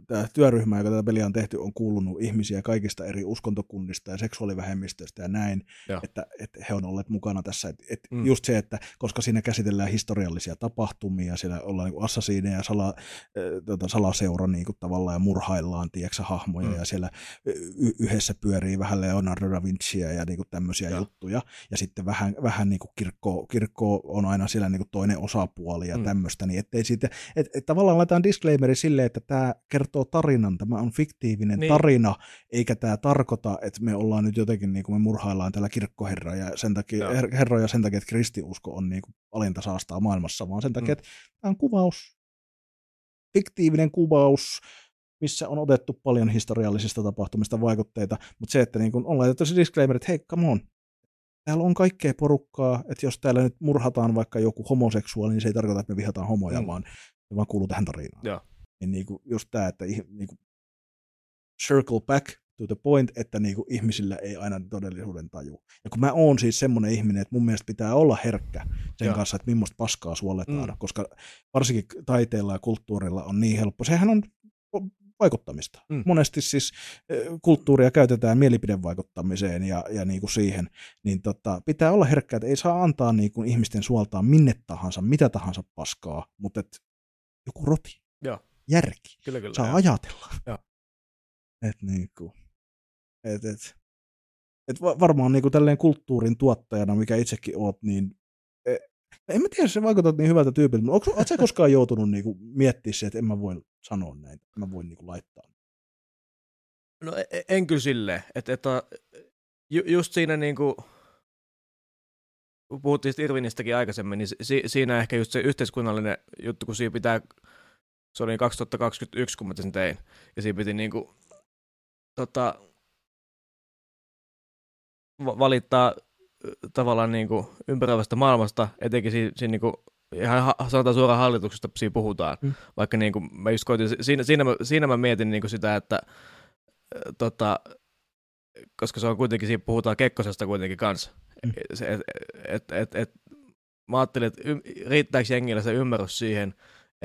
tämä työryhmä, joka tätä peliä on tehty, on kuulunut ihmisiä kaikista eri uskontokunnista ja seksuaalivähemmistöistä ja näin, että, että he on olleet mukana tässä. Et, et mm. Just se, että koska siinä käsitellään historiallisia tapahtumia, siellä ollaan niin assasiineja, sala, tota, salaseura niin kuin tavallaan ja murhaillaan, tiedätkö, hahmoja mm. ja siellä y- yhdessä pyörii vähän Leonardo da Vinciä ja niin kuin tämmöisiä ja. juttuja. Ja sitten vähän, vähän niin kuin kirkko, kirkko on aina siellä niin kuin toinen osapuoli ja mm. tämmöistä, niin ettei siitä, et, et tavallaan laitetaan disclaimeri silleen, että tämä kertoo tarinan, tämä on fiktiivinen niin. tarina, eikä tämä tarkoita, että me ollaan nyt jotenkin, niin kuin me murhaillaan tällä kirkkoherra ja sen takia, her, herroja sen takia, että kristiusko on niin kuin alinta saastaa maailmassa, vaan sen takia, mm. että tämä on kuvaus, fiktiivinen kuvaus, missä on otettu paljon historiallisista tapahtumista vaikutteita, mutta se, että niin kun on laitettu se disclaimer, että hei, come on, täällä on kaikkea porukkaa, että jos täällä nyt murhataan vaikka joku homoseksuaali, niin se ei tarkoita, että me vihataan homoja, mm. vaan, vaan kuuluu tähän tarinaan. Joo. Niin, niin kuin just tämä, että niin kuin circle back to the point, että niin kuin ihmisillä ei aina todellisuuden taju. Ja kun mä oon siis semmoinen ihminen, että mun mielestä pitää olla herkkä sen Joo. kanssa, että millaista paskaa suoletaan, mm. koska varsinkin taiteella ja kulttuurilla on niin helppo. Sehän on vaikuttamista. Mm. Monesti siis kulttuuria käytetään mielipidevaikuttamiseen ja, ja niin kuin siihen, niin tota, pitää olla herkkä, että ei saa antaa niin kuin ihmisten suoltaa minne tahansa, mitä tahansa paskaa, mutta et joku roti. Joo järki. Kyllä, kyllä. Saa joo. ajatella. Joo. Et niinku, et, et, et varmaan niinku tälleen kulttuurin tuottajana, mikä itsekin oot, niin e, en mä tiedä, se vaikuttaa niin hyvältä tyypiltä, mutta ootko sä koskaan joutunut niinku miettimään se, että en mä voi sanoa näin, en mä voi niinku laittaa? No e, e, en kyllä silleen, että, että ju, just siinä niinku, puhuttiin Irvinistäkin aikaisemmin, niin si, siinä ehkä just se yhteiskunnallinen juttu, kun siinä pitää se oli 2021, kun mä sen tein. Ja siinä piti niinku, tota, valittaa tavallaan niinku ympäröivästä maailmasta, etenkin siinä, siinä niinku, ihan sanotaan suoraan hallituksesta siinä puhutaan. Mm. Vaikka niinku, mä just koitin, siinä, siinä, mä, siinä mä mietin niinku sitä, että tota, koska se on kuitenkin, siinä puhutaan Kekkosesta kuitenkin kanssa. Mm. Se, et, et, et, et, mä ajattelin, että riittääkö jengillä se ymmärrys siihen,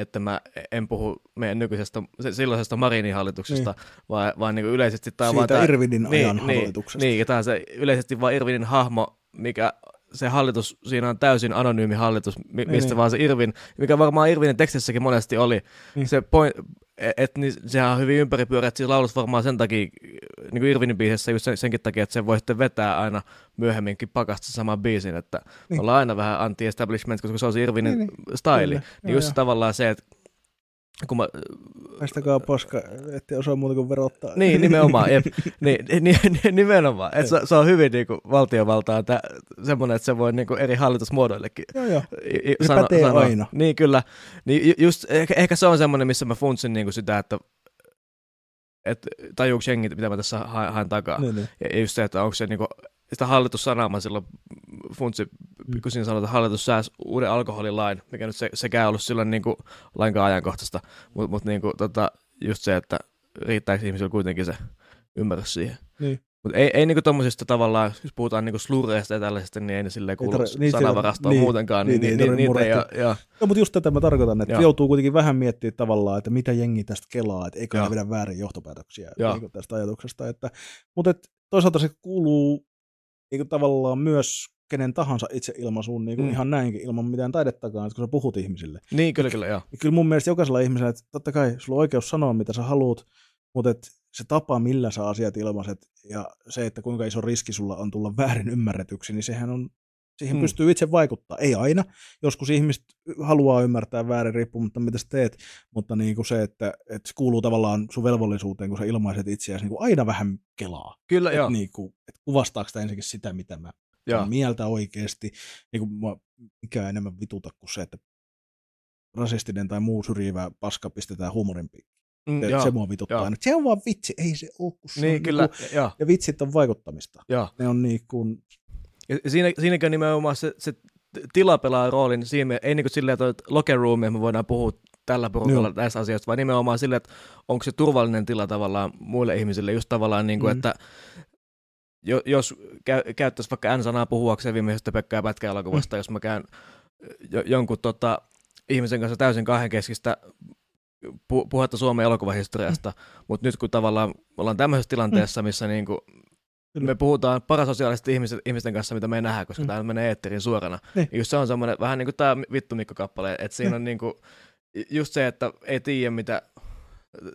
että mä en puhu meidän nykyisestä, silloisesta Marinin hallituksesta, niin. vaan, vaan niin yleisesti... Tämä Siitä vaan Irvinin niin, ajan niin, hallituksesta. Niin, tämä on se yleisesti vain Irvinin hahmo, mikä se hallitus, siinä on täysin anonyymi hallitus, mi- niin, mistä niin. vaan se Irvin, mikä varmaan Irvinin tekstissäkin monesti oli, niin. se point, että et, niin, sehän on hyvin ympäripyörä, että siinä laulussa varmaan sen takia, niin kuin Irvinin biisissä just sen, senkin takia, että se voi sitten vetää aina myöhemminkin pakasta saman biisin, että niin. ollaan aina vähän anti-establishment, koska se on se Irvinin niin, niin. style. Niin joo, just joo. tavallaan se, että kun mä... Päästäkää paska, ettei osaa muuta kuin verottaa. Niin, nimenomaan. Jep. Niin, nimenomaan. Et se, se, on hyvin niin kuin, valtiovaltaa tää, semmoinen, että se voi niin kuin, eri hallitusmuodoillekin joo, joo. Se sano, pätee sanoa. aina. Niin, kyllä. Niin, just, ehkä, ehkä se on semmoinen, missä mä funtsin niin kuin sitä, että että tajuuko jengi, mitä mä tässä haen takaa. Niin, niin. Ja just se, että onko se niinku, sitä hallitussanaa mä silloin funtsi, mm. kun siinä sanotaan, että hallitus sääs uuden alkoholilain, mikä nyt se, sekään ollut silloin niinku lainkaan ajankohtaista, mutta mut niinku, tota, just se, että riittääkö ihmisillä kuitenkin se ymmärrys siihen. Niin. Mutta ei, ei niinku tommosista tavallaan, jos puhutaan niinku slureista ja tällaisista, niin ei ne silleen kuulu niin, sanavarastoon niin, muutenkaan. Niin, niin, niin, niin, niitä ei, ja, No, mutta just tätä mä tarkoitan, että joo. joutuu kuitenkin vähän miettimään tavallaan, että mitä jengi tästä kelaa, että eikö ne vedä väärin johtopäätöksiä niin tästä ajatuksesta. Että, mutta et, toisaalta se kuuluu niin tavallaan myös kenen tahansa itseilmaisuun niin kuin mm. ihan näinkin ilman mitään taidettakaan, että kun sä puhut ihmisille. Niin, kyllä, kyllä, joo. Kyllä mun mielestä jokaisella ihmisellä, että totta kai sulla on oikeus sanoa, mitä sä haluat, mutta et se tapa, millä sä asiat ilmaiset ja se, että kuinka iso riski sulla on tulla väärin ymmärretyksi, niin sehän on, siihen mm. pystyy itse vaikuttaa. Ei aina. Joskus ihmiset haluaa ymmärtää väärin riippumatta, mitä sä teet, mutta niin kuin se, että, että se kuuluu tavallaan sun velvollisuuteen, kun sä ilmaiset itseäsi niin kuin aina vähän kelaa. Kyllä, joo. Niin kuin, että kuvastaako sitä ensinnäkin sitä, mitä mä ja. mieltä oikeasti. Niin kuin mä, mikä enemmän vituta kuin se, että rasistinen tai muu syrjivä paska pistetään huumorin Mm, se, se mua vituttaa aina. Se on vaan vitsi, ei se ole. Kun se niin, on kyllä. Niin kuin, ja vitsit on vaikuttamista. Ja. Ne on niin kuin... Ja siinä, siinäkin nimenomaan se, se tila pelaa roolin siinä, ei niin kuin silleen, että locker room, me voidaan puhua tällä porukalla no. tästä asiasta, vaan nimenomaan silleen, että onko se turvallinen tila tavallaan muille ihmisille, just tavallaan niin kuin, mm. että jos kä- käyttäisi vaikka N-sanaa puhuakseen viimeisestä Pekka ja Pätkä-elokuvasta, mm. jos mä käyn jo- jonkun tota, ihmisen kanssa täysin kahdenkeskistä pu- puhetta Suomen elokuvahistoriasta, mm. mutta nyt kun tavallaan ollaan tämmöisessä tilanteessa, missä niin kuin me puhutaan parasosiaalisesti ihmisten, ihmisten kanssa, mitä me ei nähdä, koska mm. tämä menee eetteriin suorana. Niin. Just se on semmoinen, vähän niin kuin tämä Vittu Mikko-kappale, että siinä mm. on niin kuin, just se, että ei tiedä, mitä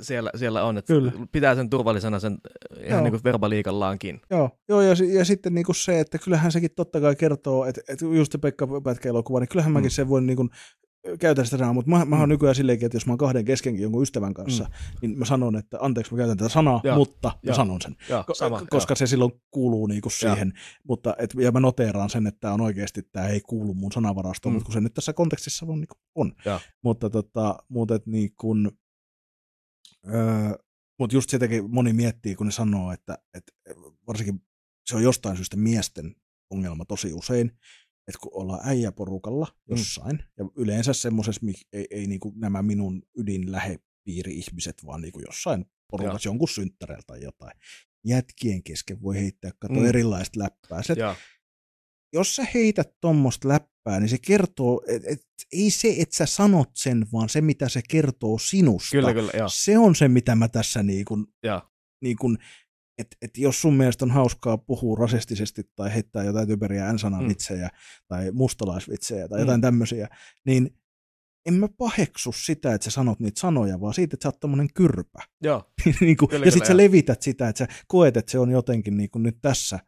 siellä, siellä on, että Kyllä. pitää sen turvallisena sen ihan niin kuin verbaliikallaankin. Joo, Joo ja, ja sitten niin kuin se, että kyllähän sekin totta kai kertoo, että, että just se Pekka Pätkä-elokuva, niin kyllähän mm. mäkin sen voin niin kuin käytän sitä sanaa, mutta mä, mä oon mm. nykyään silleenkin, että jos mä oon kahden keskenkin jonkun ystävän kanssa, mm. niin mä sanon, että anteeksi mä käytän tätä sanaa, ja. mutta ja. mä sanon sen. Ja, sama, koska ja. se silloin kuuluu niinku siihen, ja. mutta et, ja mä noteeraan sen, että tämä on oikeasti, tämä ei kuulu mun sanavarastoon, mm. mutta kun se nyt tässä kontekstissa on, niin on. Ja. Mutta, tota, mutta et, niin kun, öö, mutta just sitäkin moni miettii, kun ne sanoo, että, että varsinkin se on jostain syystä miesten ongelma tosi usein, että kun ollaan äijäporukalla mm. jossain, mm. ja yleensä semmoisessa, ei, ei niin nämä minun ydinlähepiiri-ihmiset, vaan niin jossain porukassa jonkun synttäreillä tai jotain, jätkien kesken voi heittää kato mm. erilaista läppää. Se, jos sä heität tuommoista läppää, niin se kertoo, että et, ei se, että sä sanot sen, vaan se, mitä se kertoo sinusta. Kyllä, kyllä, joo. Se on se, mitä mä tässä niin kuin, niin kuin että et jos sun mielestä on hauskaa puhua rasistisesti tai heittää jotain typeriä n vitsejä mm. tai mustalaisvitsejä tai mm. jotain tämmöisiä, niin en mä paheksu sitä, että sä sanot niitä sanoja, vaan siitä, että sä oot tommonen kyrpä. Joo. niin kuin, kyllä, ja sitten sä levität sitä, että sä koet, että se on jotenkin niin kuin nyt tässä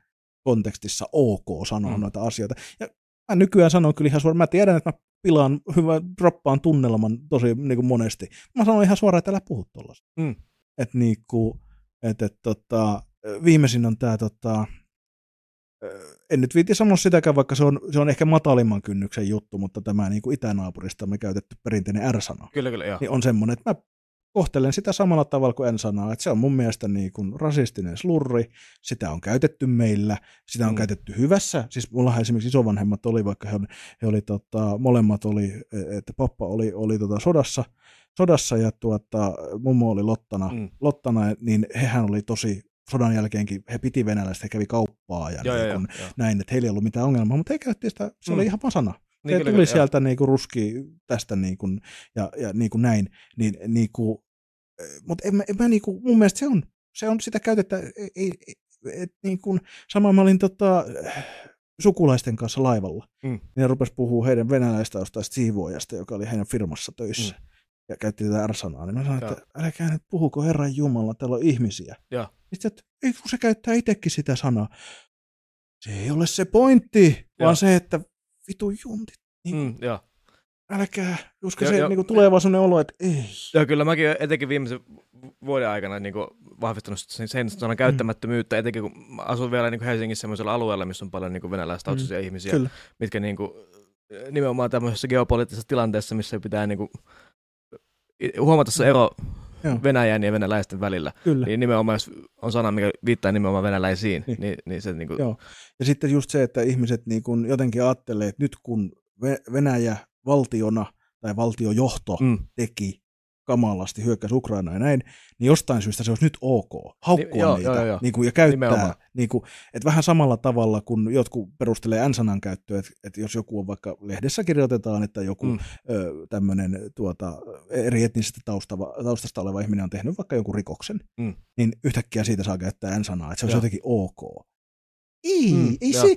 kontekstissa ok sanoa mm. noita asioita. Ja mä nykyään sanon kyllä ihan suoraan, mä tiedän, että mä pilaan, hyvä, droppaan tunnelman tosi niin kuin monesti. Mä sanon ihan suoraan, että älä puhu tuollaista. Mm. Että niin kuin, et, et, tota, viimeisin on tämä, tota, en nyt viiti sanoa sitäkään, vaikka se on, se on ehkä matalimman kynnyksen juttu, mutta tämä niin kuin itänaapurista me käytetty perinteinen R-sana, kyllä, kyllä, joo. niin on semmoinen, että mä kohtelen sitä samalla tavalla kuin en sanaa, että se on mun mielestä niin kuin rasistinen slurri, sitä on käytetty meillä, sitä on mm. käytetty hyvässä, siis mulla esimerkiksi isovanhemmat oli, vaikka he, oli, he oli tota, molemmat oli, että pappa oli, oli tota sodassa, sodassa ja tuota, mummo oli lottana, mm. lottana, niin hehän oli tosi sodan jälkeenkin, he piti venäläistä, he kävi kauppaa ja, joo, niin kun, joo, näin, että heillä ei ollut mitään ongelmaa, mutta he käytti sitä, se mm. oli ihan pasana. Niin, se kyllä, tuli kyllä, sieltä niin kuin ruski tästä niin kuin, ja, ja niin kuin näin, niin, niin kuin, mutta en, en mä niin kuin, mun mielestä se on, se on sitä käytettä, ei, ei, et, niin kuin, sama mä olin tota, sukulaisten kanssa laivalla, mm. niin ne rupesi puhua heidän venäläistaustaista siivoojasta, joka oli heidän firmassa töissä. Mm ja käytti tätä R-sanaa, niin mä sanoin, ja. että älkää nyt puhuko Herran Jumala, täällä on ihmisiä. Ja. Sitten, että ei kun se käyttää itsekin sitä sanaa. Se ei ole se pointti, ja. vaan se, että vitu juntit. Niin, mm, ja. Älkää, koska ja, se ja, niin kuin, tulee vaan sellainen olo, että ei. Joo, kyllä mäkin etenkin viimeisen vuoden aikana niin kuin, vahvistanut sen, sen sanan mm. käyttämättömyyttä, mm. etenkin kun asun vielä niin kuin Helsingissä sellaisella alueella, missä on paljon niin venäläistaustaisia mm. ihmisiä, kyllä. mitkä niin kuin, nimenomaan tämmöisessä geopoliittisessa tilanteessa, missä pitää niin kuin, huomata se ero Joo. Venäjän ja venäläisten välillä. Kyllä. Niin nimenomaan, jos on sana, mikä viittaa nimenomaan venäläisiin, niin, niin, niin se niin kuin... Joo. Ja sitten just se, että ihmiset niin kuin jotenkin ajattelee, että nyt kun Venäjä valtiona tai valtiojohto mm. teki kamalasti hyökkäsi Ukraina ja näin, niin jostain syystä se olisi nyt ok haukkua Ni, joo, niitä joo, joo. Niin kuin, ja käyttää. Niin kuin, että vähän samalla tavalla, kun jotkut perustelee N-sanan käyttöä, että, että jos joku on vaikka lehdessä kirjoitetaan, että joku mm. tämmöinen tuota, eri etnisestä taustava, taustasta oleva ihminen on tehnyt vaikka jonkun rikoksen, mm. niin yhtäkkiä siitä saa käyttää N-sanaa, että se olisi jotenkin ok. Ei, mm, ei se,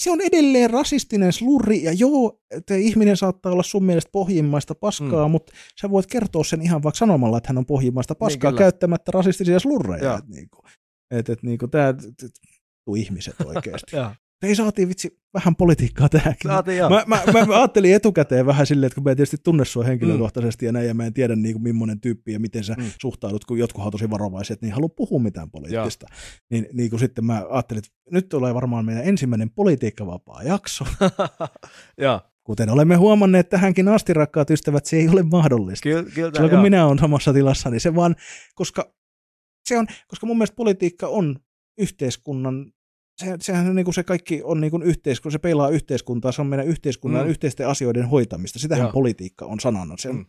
se on edelleen rasistinen slurri, ja joo, että ihminen saattaa olla sun mielestä pohjimmaista paskaa, mm. mutta sä voit kertoa sen ihan vaikka sanomalla, että hän on pohjimmaista niin, paskaa niin, käyttämättä rasistisia slurreja. Että niinku, et, et, niinku, tää, ihmiset oikeasti. ei saatiin vitsi vähän politiikkaa tähänkin. Saatiin, joo. Mä, mä, mä, mä, ajattelin etukäteen vähän silleen, että kun mä en tietysti tunne sua henkilökohtaisesti mm. ja näin, ja mä en tiedä niin kuin, millainen tyyppi ja miten sä mm. suhtaudut, kun jotkut on tosi varovaiset, niin halua puhua mitään poliittista. Niin, niin kuin sitten mä ajattelin, että nyt tulee varmaan meidän ensimmäinen politiikkavapaa jakso. ja. Kuten olemme huomanneet tähänkin asti, rakkaat ystävät, se ei ole mahdollista. Kyllä, kyllä, Silloin kun joo. minä olen samassa tilassa, niin se vaan, koska, se on, koska mun mielestä politiikka on yhteiskunnan se, sehän niin kuin se kaikki on niin kuin yhteiskunta, se peilaa yhteiskuntaa, se on meidän yhteiskunnan mm. yhteisten asioiden hoitamista. Sitähän Joo. politiikka on sanonut, se on mm.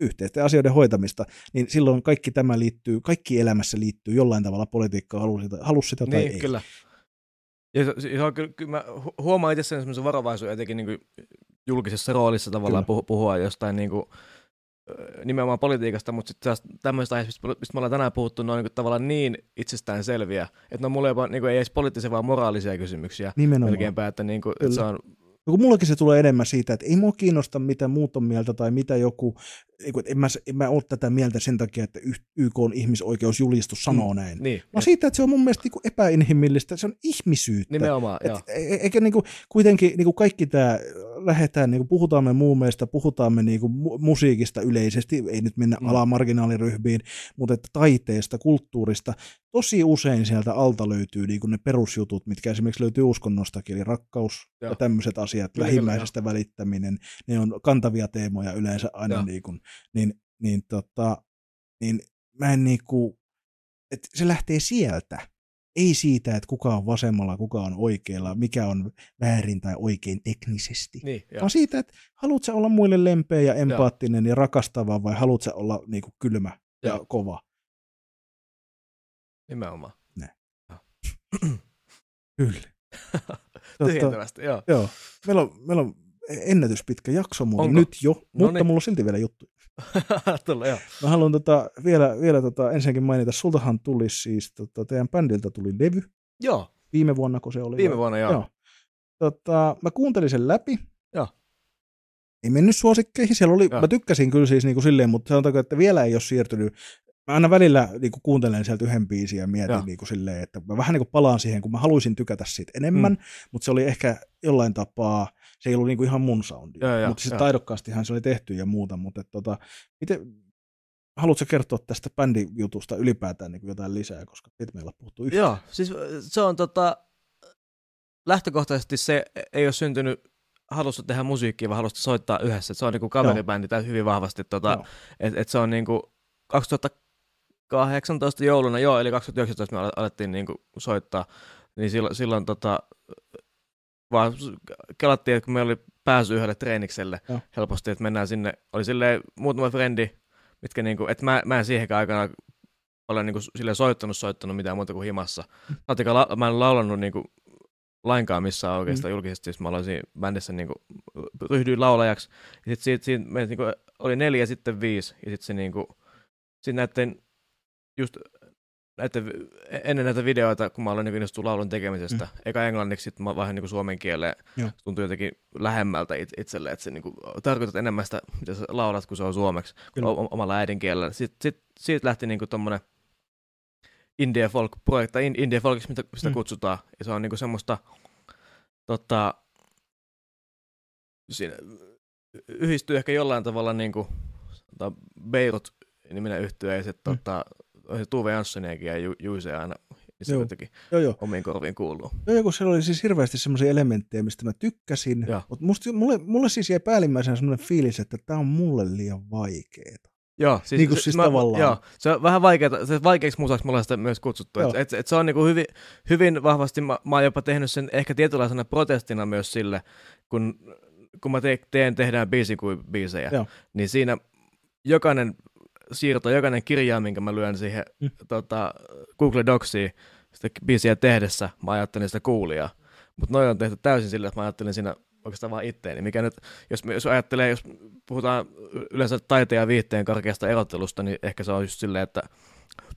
yhteisten asioiden hoitamista. Niin silloin kaikki tämä liittyy, kaikki elämässä liittyy jollain tavalla politiikkaan, halusi sitä, halusi sitä tai niin, ei. Kyllä. Ja se, se on, kyllä, kyllä mä huomaan itse semmoisen varovaisuuden etenkin niin kuin julkisessa roolissa tavallaan kyllä. puhua jostain niin kuin, nimenomaan politiikasta, mutta sitten taas tämmöistä aiheista, mistä me ollaan tänään puhuttu, ne on niin tavallaan niin itsestään selviä, että ne on mulle jopa niin ei edes poliittisia, vaan moraalisia kysymyksiä. Nimenomaan. Melkeinpä, että, niin kuin, että se on No kun mullakin se tulee enemmän siitä, että ei mua kiinnosta, mitä muut on mieltä tai mitä joku, että en mä, en mä ole tätä mieltä sen takia, että YK on ihmisoikeusjulistus sanoo Mm, näin. niin. Vaan siitä, että se on mun mielestä niin epäinhimillistä, se on ihmisyyttä. Nimenomaan, Et, joo. e- e- eikä niinku, kuitenkin niinku kaikki tämä, lähdetään, niinku, puhutaan me muun mielestä, puhutaan me niinku mu- musiikista yleisesti, ei nyt mennä Mm. alamarginaaliryhmiin, mutta että taiteesta, kulttuurista, tosi usein sieltä alta löytyy niinku ne perusjutut, mitkä esimerkiksi löytyy uskonnostakin, eli rakkaus Joo. ja tämmöiset asiat, Kyllä, lähimmäisestä välittäminen, ne on kantavia teemoja yleensä aina, Joo. niinku, niin, niin, tota, niin mä en niinku, että se lähtee sieltä. Ei siitä, että kuka on vasemmalla, kuka on oikealla, mikä on väärin tai oikein teknisesti. Niin, joo. Vaan siitä, että haluatko olla muille lempeä ja empaattinen ja rakastava vai haluatko olla niinku kylmä ja Joo. kova. Nimenomaan. Kyllä. Totta, Tyhjentävästi, joo. joo. Meillä on, meillä on ennätyspitkä jakso muuten Onko? nyt jo, mutta niin. mulla on silti vielä juttu. Joo. Mä haluan tota, vielä, vielä tota, ensinnäkin mainita, sultahan tuli siis, tota, teidän bändiltä tuli levy Joo, viime vuonna, kun se oli. viime vuonna joo. Joo. Tota, mä kuuntelin sen läpi. Joo. Ei mennyt suosikkeihin, siellä oli, Joo. mä tykkäsin kyllä siis niin kuin silleen, mutta sanotaanko, että vielä ei ole siirtynyt. Mä aina välillä niin kuin kuuntelen sieltä yhden biisin ja mietin Joo. niin kuin silleen, että mä vähän niin kuin palaan siihen, kun mä haluaisin tykätä siitä enemmän, mm. mutta se oli ehkä jollain tapaa, se ei ollut niin kuin ihan mun soundi. Mutta siis taidokkaastihan se oli tehty ja muuta, mutta et, tota, miten, haluatko kertoa tästä bändijutusta ylipäätään niin jotain lisää, koska et meillä on puhuttu yhtään. Joo, siis se on tota, lähtökohtaisesti se ei ole syntynyt halusta tehdä musiikkia, vaan halusta soittaa yhdessä. Et se on niinku kaveribändi tai hyvin vahvasti. Tota, Joo. et, et se on niinku 2018 jouluna, joo, eli 2019 me ale- alettiin niinku soittaa, niin silloin, silloin tota, vaan kelattiin, että kun meillä oli pääsy yhdelle treenikselle Joo. helposti, että mennään sinne, oli silleen muutama frendi, mitkä niinku, että mä, mä en siihenkään aikana ole niinku silleen soittanut, soittanut mitään muuta kuin himassa. Saatika, la, mä en laulannut niinku lainkaan missään oikeastaan mm. julkisesti, jos mä aloin siinä bändissä niinku, ryhdyin laulajaksi. Ja sit siitä, siitä meitä niinku, oli neljä, sitten viisi, ja sitten se niinku, sit näiden, just näiden, ennen näitä videoita, kun mä aloin niinku innostua laulun tekemisestä, mm. eka englanniksi, sitten mä vähän niinku suomen kieleen, Joo. tuntui jotenkin lähemmältä it, itselle, että se niinku, tarkoitat enemmän sitä, mitä sä laulat, kun se on suomeksi, Kyllä. o- omalla äidinkielellä. Sitten sit, siitä lähti niinku tommonen indie folk projekti, tai in- indie folkiksi, mitä sitä Mm. kutsutaan. Ja se on niinku semmoista, tota, siinä yhdistyy ehkä jollain tavalla niinku, tota, Beirut niminen yhtyö, ja sitten Mm. tota, Tuve Janssoniakin ja Ju- Juise aina, se Joo. jotenkin Joo, joo. omiin korviin kuuluu. Joo, joku siellä oli siis hirveästi semmoisia elementtejä, mistä mä tykkäsin, Joo. mutta musta, mulle, mulle siis jäi päällimmäisenä semmoinen fiilis, että tämä on mulle liian vaikeeta. Joo, siis, Niin kuin siis mä, tavallaan. Joo, se on vähän vaikeaa, se vaikeaksi musaksi mulla sitä myös kutsuttu. Joo. Et, et, et se on niinku hyvin, hyvin vahvasti, mä, mä oon jopa tehnyt sen ehkä tietynlaisena protestina myös sille, kun, kun mä te, teen, tehdään biisi kuin biisejä, Joo. niin siinä jokainen siirto, jokainen kirjain, minkä mä lyön siihen Mm. tota, Google Docsiin sitä biisiä tehdessä, mä ajattelin sitä kuulijaa. Mutta noin on tehty täysin sillä, että mä ajattelin siinä oikeastaan vaan itteeni, mikä nyt, jos, me- jos ajattelee, jos puhutaan yleensä taiteen ja viihteen karkeasta erottelusta, niin ehkä se on just silleen, että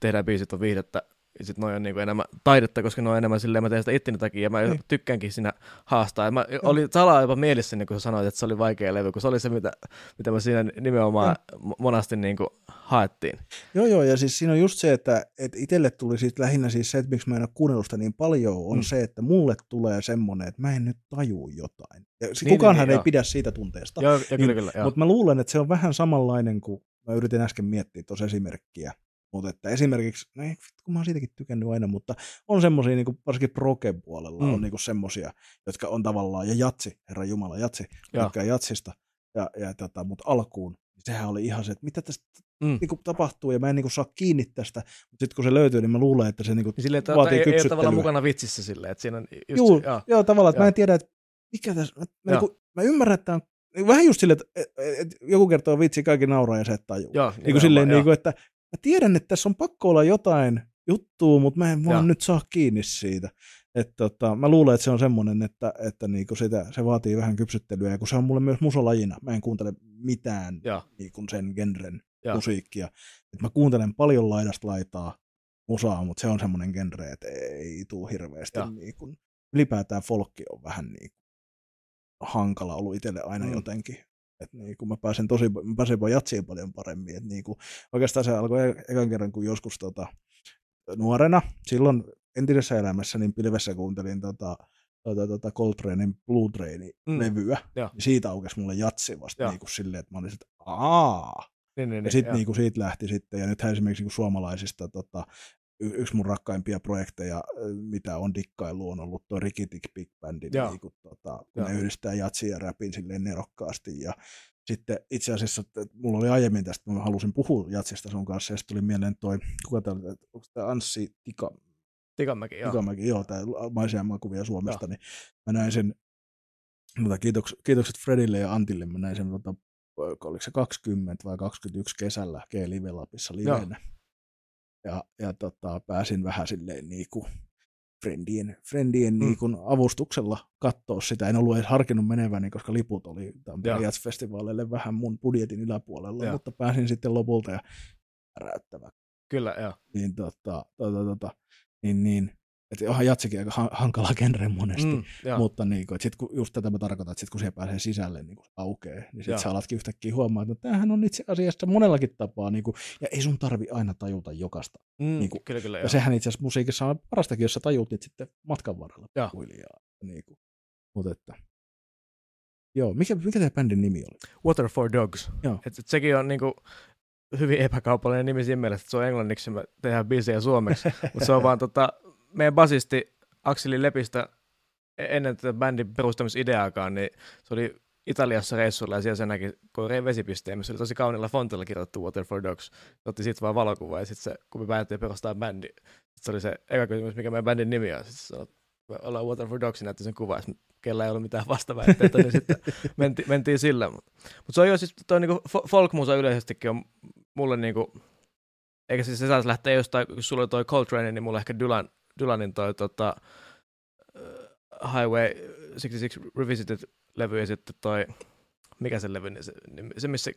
tehdään biisit on viihdettä, ja sitten noin on niinku enemmän taidetta, koska ne on enemmän silleen, mä teen sitä itteni takia, ja mä Niin. tykkäänkin siinä haastaa. Ja mä olin salaa jopa mielessä, niin kun sä sanoit, että se oli vaikea levy, kun se oli se, mitä, mitä me siinä nimenomaan mo- monasti niinku haettiin. Joo, joo, ja siis siinä on just se, että, että itselle tuli siitä lähinnä siis se, että miksi mä en ole kuunnellut sitä niin paljon, on Mm. mm. se, että mulle tulee semmoinen, että mä en nyt taju jotain. Ja niin, Niin, kukaanhan niin, ei joo. pidä siitä tunteesta. Joo, kyllä, Niin, kyllä, joo. Mutta mä luulen, että se on vähän samanlainen kuin, mä yritin äsken miettiä tuossa esimerkkiä, mutta että esimerkiksi, no ei, vittu, kun mä oon siitäkin tykännyt aina, mutta on semmoisia, niin varsinkin proken puolella Mm. on niin semmoisia, jotka on tavallaan, ja jatsi, herra Jumala, jatsi, Joo. tykkää jatsista, ja, ja tota, mutta alkuun, niin sehän oli ihan se, että mitä tästä Mm. niin kuin tapahtuu, ja mä en niin kuin saa kiinni tästä, mutta sitten kun se löytyy, niin mä luulen, että se niin kuin Niin silleen, että vaatii ei, ei ole kypsyttelyä. tavallaan mukana vitsissä silleen, että siinä on just Joo, se, joo. joo, tavallaan, että mä en tiedä, että mikä tässä, mä, mä, niin kuin, mä ymmärrän, että on niin vähän just silleen, että, joku kertoo vitsi, kaikki nauraa ja se et tajuu. Joo, niin kuin silleen, niin kuin, että mä tiedän, että tässä on pakko olla jotain juttua, mutta mä en vaan Joo. nyt saa kiinni siitä. Et tota, mä luulen, että se on semmoinen, että, että niinku sitä, se vaatii vähän kypsyttelyä, ja kun se on mulle myös musolajina, mä en kuuntele mitään Joo. niin kuin sen genren Joo. musiikkia. Et mä kuuntelen paljon laidasta laitaa musaa, mutta se on semmoinen genre, että ei tule hirveästi. Joo. Niin kuin, ylipäätään folkki on vähän niin kuin hankala ollut itselle aina mm. jotenkin. Et niin kuin mä pääsen tosi, mä pääsen jatsiin paljon paremmin. Et niin kuin, oikeastaan se alkoi e- ekan kerran, kun joskus tota, nuorena, silloin entisessä elämässä, niin pilvessä kuuntelin tota, tota, tota Coltranein Blue Trainin Mm. levyä. Joo. Niin siitä aukesi mulle jatsi vasta Joo. niin kuin silleen, että mä olin sitten, aa, Niin, niin, ja sitten joo. niinku siitä lähti sitten, ja nythän esimerkiksi niinku suomalaisista tota, yksi mun rakkaimpia projekteja, mitä on dikkailu, on ollut tuo Rikitik Big Bandin, Joo. niinku, tota, kun Joo. ne yhdistää jatsin ja räpin silleen nerokkaasti. Ja sitten itse asiassa, että mulla oli aiemmin tästä, mä halusin puhua jatsista sun kanssa, ja sitten tuli mieleen toi, kuka tämä oli, onko tämä Anssi Tika, Tikamäki, joo. Tikamäki, joo, tämä maisia maakuvia Suomesta, niin mä näin sen, mutta kiitoks, kiitokset Fredille ja Antille, mä näin sen, tota, oliko se 20 vai 21 kesällä G-Live Lapissa livenä. Ja, ja tota, pääsin vähän silleen niin kuin friendien, friendien Mm. niin kuin avustuksella katsoa sitä. En ollut edes harkinnut meneväni, koska liput oli Tampereen Joo. Jazz-festivaaleille vähän mun budjetin yläpuolella, Joo. mutta pääsin sitten lopulta ja räyttävä. Kyllä, joo. Niin, tota, tota, tota, niin, niin että onhan jatsikin aika han- hankala genre monesti. Mm, joo. Mutta niin kuin, että sit, kun, just tätä mä tarkoitan, että sit, kun se pääsee sisälle, niin kun se aukeaa, niin sitten sä alatkin yhtäkkiä huomaa, että no, tämähän on itse asiassa monellakin tapaa, niin kuin, ja ei sun tarvi aina tajuta jokasta. mm, niinku- kyllä, kyllä, Ja joo. sehän itse asiassa musiikissa on parastakin, jos sä tajut niitä sitten matkan varrella pikkuhiljaa. Niin kuin. Mutta että, joo, mikä, mikä tämä bändin nimi oli? Water for Dogs. Joo. Et, et sekin on niinku hyvin epäkaupallinen nimi siinä mielessä, että se on englanniksi me tehdään biisejä suomeksi. Mutta se on vaan tota, meidän basisti Akseli Lepistä e- ennen tätä bändin perustamisideaakaan, niin se oli Italiassa reissulla ja siellä se näki koireen vesipisteen, missä oli tosi kauniilla fontilla kirjoittu Water for Dogs. Se otti siitä vaan valokuva ja sitten se, kun me päätettiin perustaa bändi, sit se oli se eka kysymys, mikä meidän bändin nimi on. Sitten se sanoi, ollaan Water for Dogs, ja näytti sen kuva, ja sit kellä ei ollut mitään vastaväitteitä, niin sitten menti, mentiin sillä. Mutta mut se on jo siis, toi niinku fo- folkmusa yleisestikin on mulle niinku, eikä siis se saisi lähteä jostain, kun sulla oli toi Coltrane, niin mulla ehkä Dylan, Dylanin toi tota, äh, Highway 66 Revisited-levy ja sitten toi, mikä se levy, niin se, niin se missä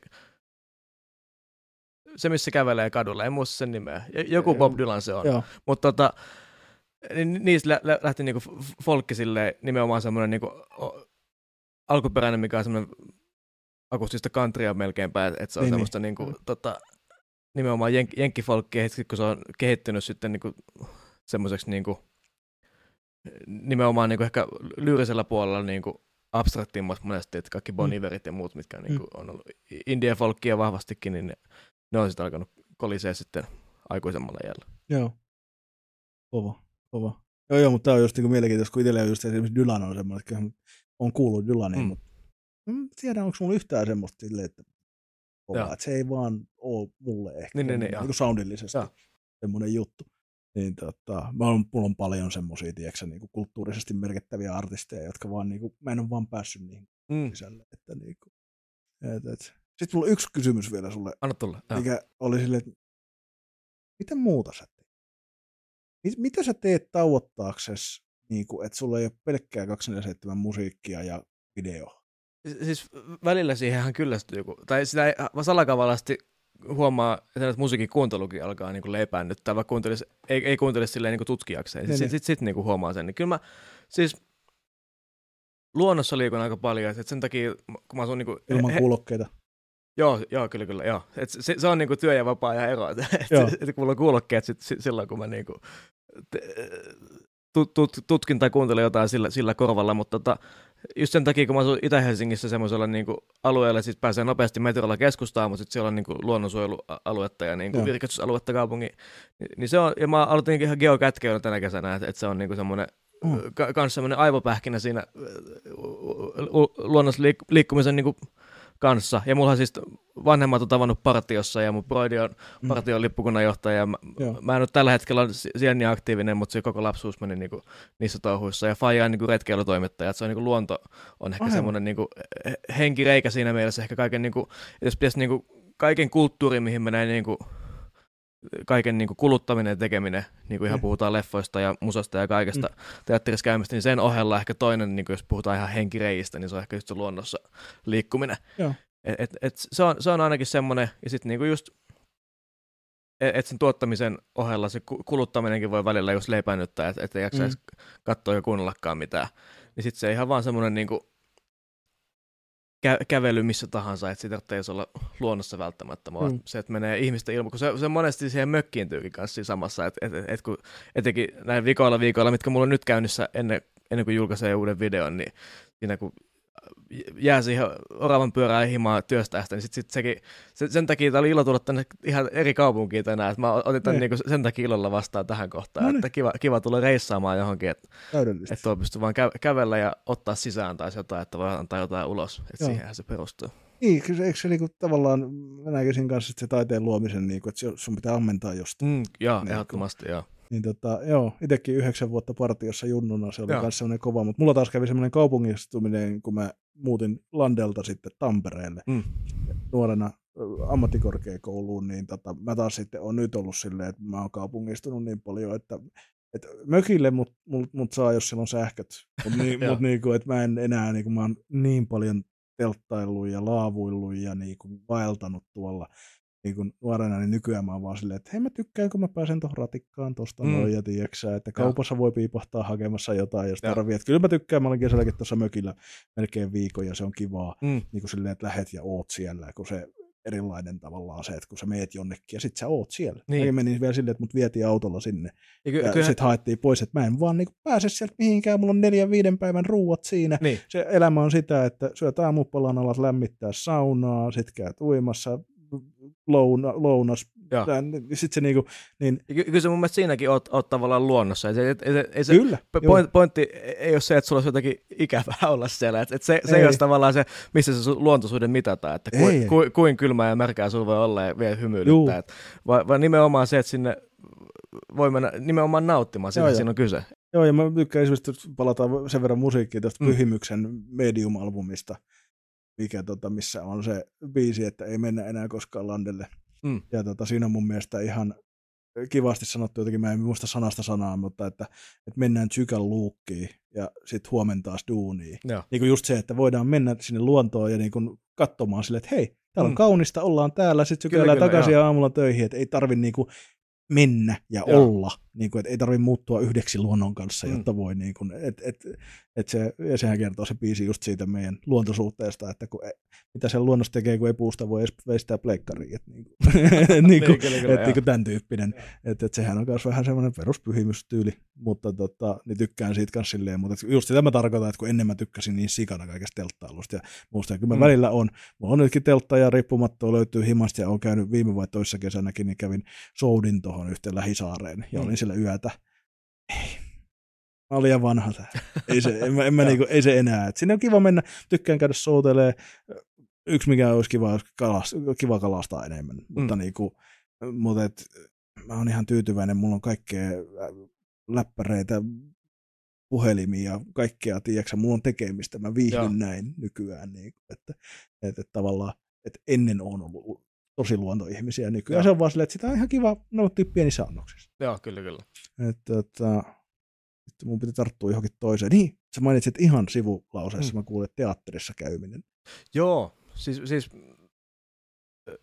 se, missä kävelee kadulla, en muista sen nimeä. Joku Bob Dylan se on. Joo, Mutta tota, ni- niistä lä- lä- lähti niinku folkki silleen, nimenomaan semmoinen niinku, alkuperäinen, mikä on semmoinen akustista countrya melkeinpä, että se on Niin, niin. semmoista niinku, tota, nimenomaan jenk- jenkkifolkkia, kun se on kehittynyt sitten niinku, semmoiseksi niinku, nimenomaan niinku ehkä lyyrisellä puolella niinku, abstraktimmaksi monesti, että kaikki Bon Mm. Iverit ja muut, mitkä on, niinku, on ollut indie folkkia vahvastikin, niin ne, ne on sitten alkanut kolisee sitten aikuisemmalla iällä. joo. Kova, kova. Joo, joo, mutta tämä on just niin mielenkiintoista, kun itsellä on just esimerkiksi Dylan on semmoinen, että on kuullut Dylaniin, Mm. mm. mutta en tiedä, onko mulla yhtään semmoista silleen, että, että se ei vaan ole mulle ehkä Niin, niin, niin, niin kuin soundillisesti semmoinen juttu. Niin tota, mä on, mulla on paljon semmoisia, tiedätkö, niin kuin kulttuurisesti merkittäviä artisteja, jotka vaan, niin kuin, mä en ole vaan päässyt niihin Mm. sisälle. Että, niin kuin, et, et. Sitten mulla on yksi kysymys vielä sulle, Anna tulla. Joo. mikä oli silleen, että mitä muuta sä teet? Mit, mitä sä teet tauottaaksesi, niin kuin, että sulla ei ole pelkkää 247 musiikkia ja video? Siis välillä siihenhän kyllästyy, tai sitä ei huomaa, että musiikin kuuntelukin alkaa niin leipäännyttää, vaikka kuuntelisi, ei, ei kuuntelisi silleen niin tutkijakseen. Niin, Sitten niin. sit, sit, niin huomaa sen. Niin kyllä mä, siis luonnossa liikun aika paljon, että sen takia, kun mä asun niin kuin, Ilman kuulokkeita. Joo, joo, kyllä, kyllä, joo. Et se, se, on niinku työ ja vapaa ja ero. Et, Joo. et, et, kun mulla on kuulokkeet sit, sit, silloin, kun mä niinku, te, tut, tut, tutkin tai kuuntelen jotain sillä, sillä korvalla, mutta tota, just sen takia, kun mä asun Itä-Helsingissä semmoisella niinku alueella, sit pääsee nopeasti metrolla keskustaan, mutta sitten siellä on niinku luonnonsuojelualuetta ja niinku Joo. virkistysaluetta kaupunki, niin, niin se on, ja mä aloitin ihan geokätkeillä tänä kesänä, että et se on niinku semmoinen Mm. ka- kans semmoinen aivopähkinä siinä luonnossa liik- liikkumisen niinku kanssa. Ja mulla siis vanhemmat on tavannut partiossa ja mun broidi on Mm. partion lippukunnanjohtaja. Ja mä, Joo. mä en ole tällä hetkellä siellä niin aktiivinen, mutta se koko lapsuus meni niinku niissä touhuissa. Ja Faija on niinku retkeilytoimittaja, että se on niinku luonto on ehkä Aivan. semmoinen niinku he- henkireikä siinä mielessä. Ehkä kaiken, niinku, jos pitäisi niinku, kaiken kulttuurin, mihin menee niinku, kaiken niinku kuluttaminen ja tekeminen, niin kuin ihan Mm. puhutaan leffoista ja musasta ja kaikesta mm. teatterissa käymistä, niin sen ohella ehkä toinen, niin kuin jos puhutaan ihan henkireistä, niin se on ehkä just se luonnossa liikkuminen. Joo. Et, et, et se, on, se on ainakin semmoinen, ja sitten niinku just, että et sen tuottamisen ohella se kuluttaminenkin voi välillä just leipänyttää, että et ei jaksa mm. katsoa ja kuunnellakaan mitään. Niin sitten se ihan vaan semmoinen niinku kä- kävely missä tahansa, että sitä ei olla luonnossa välttämättä, vaan mm. se, että menee ihmisten ilman, kun se, se monesti siihen mökkiintyykin kanssa samassa, että et, et, et kun etenkin näin viikoilla viikoilla, mitkä mulla on nyt käynnissä ennen, ennen kuin julkaisee uuden videon, niin siinä kun jää siihen oravan pyörään himaan työstä, niin sit, sit sekin, se, sen takia tämä oli ilo tulla tänne ihan eri kaupunkiin tänään, että mä otin tämän niin. niinku sen takia ilolla vastaan tähän kohtaan, no niin. että kiva, kiva tulla reissaamaan johonkin, että, että tuo pystyy vaan kä- kävellä ja ottaa sisään tai jotain, että voi antaa jotain ulos, että siihenhän se perustuu. Niin, eikö se niinku tavallaan, mä näkisin kanssa että se taiteen luomisen, niinku, että sun pitää ammentaa jostain. Mm, joo, niin, ehdottomasti, joo. Niin tota, joo, itsekin yhdeksän vuotta partiossa junnuna, se oli myös semmoinen kova, mutta mulla taas kävi semmoinen kaupungistuminen, kun mä muutin Landelta sitten Tampereelle. Mm. nuorena ammattikorkeakouluun, niin tota, mä taas sitten on nyt ollut silleen, että mä oon kaupungistunut niin paljon, että et mökille mut, mut, mut saa, jos siellä on sähköt, mutta niin, mut niinku, et mä en enää, niinku, mä oon niin paljon telttaillut ja laavuillut ja niinku vaeltanut tuolla niin kuin nuorena, niin nykyään mä oon vaan silleen, että hei mä tykkään, kun mä pääsen tuohon ratikkaan tuosta mm. noin, ja tiiäksä, että kaupassa ja. voi piipahtaa hakemassa jotain, jos tarvii. Että kyllä mä tykkään, mä olin kesälläkin tuossa mökillä melkein viikon, ja se on kivaa, mm. niin kuin silleen, että lähet ja oot siellä, kun se erilainen tavallaan se, että kun sä meet jonnekin ja sit sä oot siellä. Niin. Mäkin menin vielä silleen, että mut vietiin autolla sinne. Ja, ky- ja kyllä... sitten haettiin pois, että mä en vaan niinku pääse sieltä mihinkään, mulla on neljän viiden päivän ruuat siinä. Niin. Se elämä on sitä, että syöt aamupalan alas lämmittää saunaa, sit käyt uimassa, louna, lounas. Sitten se niinku, niin... Ky- kyllä se mun mielestä siinäkin oot, oot tavallaan luonnossa. Ei se, ei, ei se, kyllä. Point, pointti ei ole se, että sulla olisi jotakin ikävää olla siellä. Et, et se, se ei. ei ole tavallaan se, missä se luontoisuuden mitataan. Että ku, ei, ku, kuin kylmää ja märkää sulla voi olla ja vielä hymyilyttää. Vaan, vaan nimenomaan se, että sinne voi mennä nimenomaan nauttimaan, siitä siinä on kyse. Joo, ja mä tykkään esimerkiksi, palataan sen verran musiikkiin tuosta mm. Pyhimyksen Medium-albumista, mikä, tota, missä on se biisi, että ei mennä enää koskaan landelle. Mm. Ja tota, siinä on mun mielestä ihan kivasti sanottu jotenkin, mä en muista sanasta sanaa, mutta että, että mennään tsykän luukkiin ja sitten huomenna taas duuniin. Niin kuin just se, että voidaan mennä sinne luontoon ja niin kuin katsomaan sille, että hei, täällä on mm. kaunista, ollaan täällä, sitten sykällään takaisin ja aamulla töihin, että ei tarvi niin kuin mennä ja Joo. olla, niin kuin, että ei tarvitse muuttua yhdeksi luonnon kanssa, mm. jotta voi, niin kuin, et, et, et se, ja sehän kertoo se biisi just siitä meidän luontosuhteesta, että kun, e, mitä se luonnossa tekee, kun ei puusta voi edes veistää pleikkariin, että niin kuin, niin kuin, niin, kyllä, et, niin tämän tyyppinen, että et sehän on myös vähän semmoinen peruspyhimystyyli, mutta tota, niin tykkään siitä kanssa silleen, mutta just sitä mä tarkoitan, että kun ennen mä tykkäsin niin sikana kaikesta telttailusta ja muusta, ja kyllä mä mm. välillä on, mulla on nytkin teltta ja riippumattoa löytyy himasta ja on käynyt viime vai toissa kesänäkin, niin kävin Soudin tuohon yhteen lähisaareen ja mm. olin siellä yötä. Ei, mä olin liian vanha Ei se, en, en mä niinku, ei se enää. Et sinne on kiva mennä, tykkään käydä soutelee. Yksi mikä olisi kiva, kalas, kiva kalastaa enemmän. Mm. Mutta, niinku, mutta et, mä oon ihan tyytyväinen, mulla on kaikkea läppäreitä, puhelimia ja kaikkea, tiedätkö, mulla on tekemistä, mä viihdyn Joo. näin nykyään, niin, että, että, että tavallaan, että ennen on ollut tosi luontoihmisiä nykyään. Joo. Se on vaan silleen, että sitä on ihan kiva nauttia pienissä annoksissa. Joo, kyllä, kyllä. Että, että sitten mun piti tarttua johonkin toiseen. Niin, sä mainitsit ihan sivulauseessa, mm. mä kuulin, teatterissa käyminen. Joo, siis, siis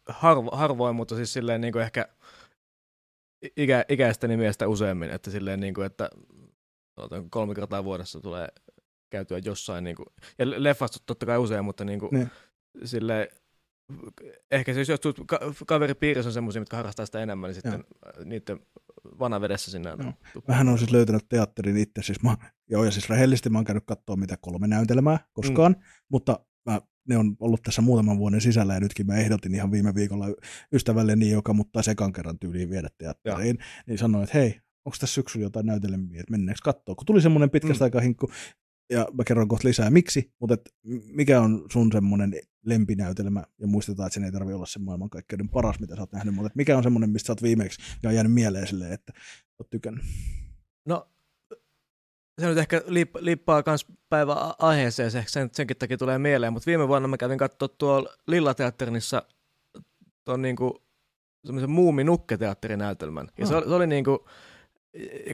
harvo, harvoin, mutta siis silleen niin kuin ehkä ikä, ikäistäni miestä useammin, että silleen niin kuin, että kolme kertaa vuodessa tulee käytyä jossain, niin kuin, ja leffasta totta kai usein, mutta niin kuin, silleen, ehkä siis jos ka- kaveripiirissä on semmoisia, mitkä harrastaa sitä enemmän, niin sitten Joo. niiden vanavedessä sinne. No. Mähän on siis löytänyt teatterin itse, siis mä, joo, ja siis rehellisesti mä oon käynyt katsoa mitä kolme näytelmää koskaan, mm. mutta mä, ne on ollut tässä muutaman vuoden sisällä, ja nytkin mä ehdotin ihan viime viikolla ystävälleni, joka mutta sekan kerran tyyliin viedä teatteriin, ja. niin sanoin, että hei, onko tässä syksyllä jotain näytelmiä, että mennäänkö katsoa. Kun tuli semmoinen pitkästä mm. aikaa hinkku, ja mä kerron kohta lisää miksi, mutta et mikä on sun semmoinen lempinäytelmä, ja muistetaan, että sen ei tarvitse olla se maailmankaikkeuden paras, mitä sä oot nähnyt, mutta mikä on semmoinen, mistä sä oot viimeksi, ja on jäänyt mieleen silleen, että oot tykännyt? No, se nyt ehkä liip, liippaa myös päivä aiheeseen, se sen, senkin takia tulee mieleen, mutta viime vuonna mä kävin katsoa tuolla Lillateatterinissa tuon niinku semmoisen muuminukketeatterinäytelmän. Ja se, oli, se oli niinku,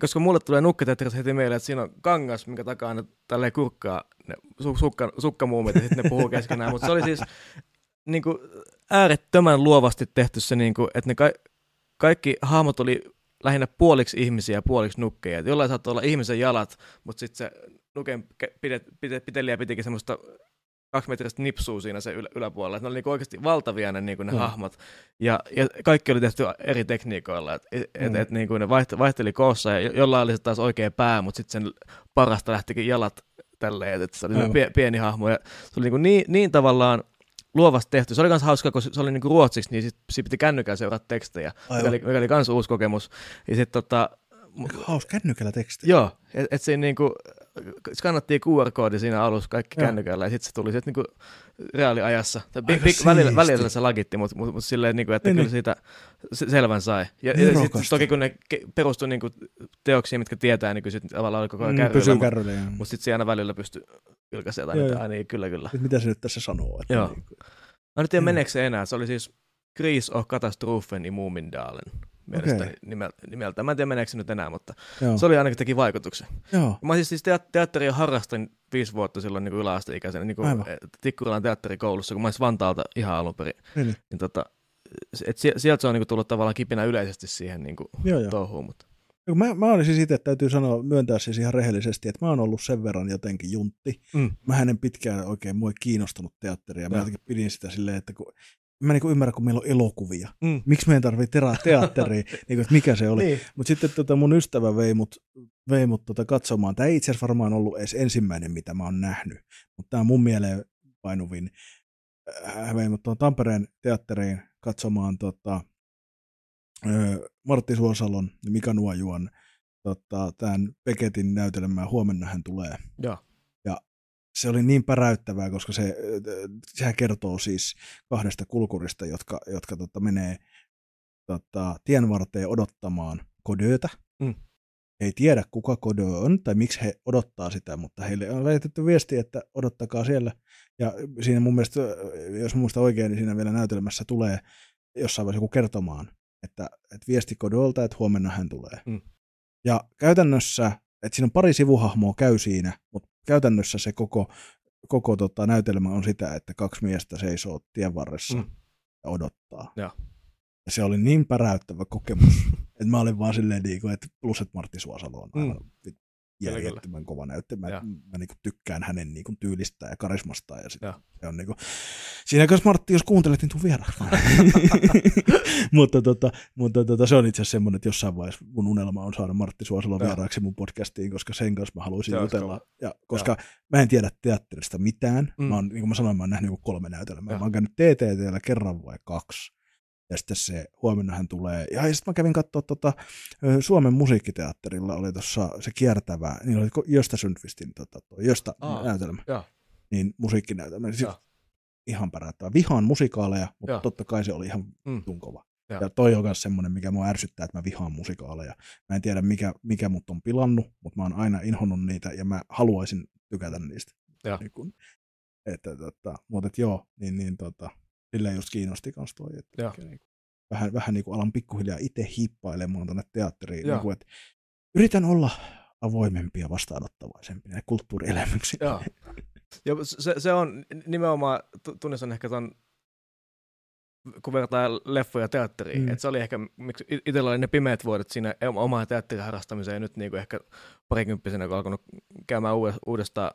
koska mulle tulee nukketeatterissa heti mieleen, että siinä on kangas, minkä takaa ne tälleen kurkkaa ne su- sukka, sukkamuumit ja sitten ne puhuu keskenään. Mutta se oli siis niin kuin, äärettömän luovasti tehty se, niin kuin, että ne ka- kaikki hahmot oli lähinnä puoliksi ihmisiä ja puoliksi nukkeja. Et jollain saattoi olla ihmisen jalat, mutta sitten se nuken pidet, pidet, pitelijä pitikin semmoista kaksimetristä nipsuu siinä se ylä, yläpuolella. Et ne oli niinku oikeasti valtavia ne, niinku ne mm. hahmot. Ja, ja, kaikki oli tehty eri tekniikoilla. Et, et, mm. et, niinku ne vaiht, vaihteli koossa ja jollain oli se taas oikea pää, mutta sitten sen parasta lähtikin jalat tälleen, että se oli pie, pieni hahmo. Ja se oli niinku niin, niin tavallaan luovasti tehty. Se oli myös hauska, kun se oli niinku ruotsiksi, niin sit, sit piti kännykään seurata tekstejä, mikä oli, mikä oli myös uusi kokemus. Ja sit, tota, Hauska kännykällä tekstejä. Joo, että et siinä niinku, skannattiin QR-koodi siinä alussa kaikki Joo. kännykällä ja sitten se tuli sitten niinku reaaliajassa. Big, big, välillä, välillä se lagitti, mutta mut, mut silleen, niinku, että niin, kyllä niin. siitä selvän sai. Ja, ja sit, toki kun ne perustui niinku teoksiin, mitkä tietää, niin kyllä sitten tavallaan oli koko ajan mm, kärryllä. kärryllä mutta sitten siinä välillä pystyi vilkaisemaan jotain, että niin, kyllä kyllä. mitä se nyt tässä sanoo? Että Joo. Niin, Mä en tiedä, meneekö se enää. Se oli siis Kris och katastrofen i Mumindalen mielestäni okay. nimeltä. Mä en tiedä meneekö se nyt enää, mutta Joo. se oli ainakin teki vaikutuksen. Joo. Mä siis, siis teatteria harrastin viisi vuotta silloin niin yläasteikäisenä niin kuin Tikkurilan teatterikoulussa, kun mä olisin Vantaalta ihan alun perin. Niin. niin tota, et sieltä se on niin kuin, tullut tavallaan kipinä yleisesti siihen niin kuin, joo, touhuun. Mutta. Mä, mä olisin siitä, että täytyy sanoa, myöntää siis ihan rehellisesti, että mä oon ollut sen verran jotenkin juntti. Mm. Mä en pitkään oikein mua kiinnostanut teatteria. Mä jotenkin pidin sitä silleen, että kun mä niin ymmärrän, kun meillä on elokuvia. Mm. Miksi meidän tarvii teatteria, niin kuin, että mikä se oli. niin. Mutta sitten tota, mun ystävä vei mut, vei mut tota, katsomaan. Tämä ei itse asiassa varmaan ollut edes ensimmäinen, mitä mä oon nähnyt. Mutta tämä on mun mieleen painuvin. Hän vei mut tuon Tampereen teatteriin katsomaan tota, Martti Suosalon ja Mika Nuojuan tota, tämän Peketin näytelmää Huomenna hän tulee. Ja se oli niin päräyttävää, koska se, sehän kertoo siis kahdesta kulkurista, jotka, jotka tota, menee tota, tien varteen odottamaan kodöötä. Mm. He ei tiedä, kuka kodö on tai miksi he odottaa sitä, mutta heille on välitetty viesti, että odottakaa siellä. Ja siinä mun mielestä, jos muista oikein, niin siinä vielä näytelmässä tulee jossain vaiheessa joku kertomaan, että, että viesti kodolta, että huomenna hän tulee. Mm. Ja käytännössä, että siinä on pari sivuhahmoa käy siinä, mutta käytännössä se koko, koko tota, näytelmä on sitä, että kaksi miestä seisoo tien varressa mm. ja odottaa. Ja. ja se oli niin päräyttävä kokemus, että mä olin vaan silleen, niin kuin, että plus, että Martti Suosalo on aivan mm järjettömän kova näyttelijä. Mä, mä niin tykkään hänen niin kuin, tyylistä ja karismasta. Ja sit, ja. Se on, niin kuin, siinä kanssa Martti, jos kuuntelet, niin tuu vieraan. mutta, tota, mutta tota, se on itse asiassa semmoinen, että jossain vaiheessa mun unelma on saada Martti Suosalo vieraaksi mun podcastiin, koska sen kanssa mä haluaisin se jutella. Ja, koska ja. mä en tiedä teatterista mitään. Mm. Mä oon, niin kuin mä sanoin, mä oon nähnyt kolme näytelmää. Ja. Mä oon käynyt TTTllä kerran vai kaksi ja sitten se huomenna hän tulee. Ja sitten mä kävin katsoa tota, Suomen musiikkiteatterilla oli tuossa se kiertävä, niin oli Josta Sundqvistin tota, Josta Aa, näytelmä. Ja. Niin musiikkinäytelmä. Niin ihan päräyttävä. Vihaan musikaaleja, mutta ja. totta kai se oli ihan mm. tunkova. Ja. ja toi on myös semmoinen, mikä mua ärsyttää, että mä vihaan musikaaleja. Mä en tiedä, mikä, mikä mut on pilannut, mutta mä oon aina inhonnut niitä ja mä haluaisin tykätä niistä. Ja. Niin kun, että, tota, mutta et joo, niin, niin tota, silleen just kiinnosti kans toi, että niin kuin, vähän, vähän niin kuin alan pikkuhiljaa itse hiippailemaan tuonne teatteriin. Niin kuin, että yritän olla avoimempia ja vastaanottavaisempia kulttuurielämyksiä. Joo. Ja se, se on nimenomaan, tunnistan ehkä ton, kun vertaa leffoja teatteriin, mm. että se oli ehkä, miksi itsellä oli ne pimeät vuodet siinä omaa teatterin harrastamiseen, ja nyt niin kuin ehkä parikymppisenä, kun alkanut käymään uudestaan,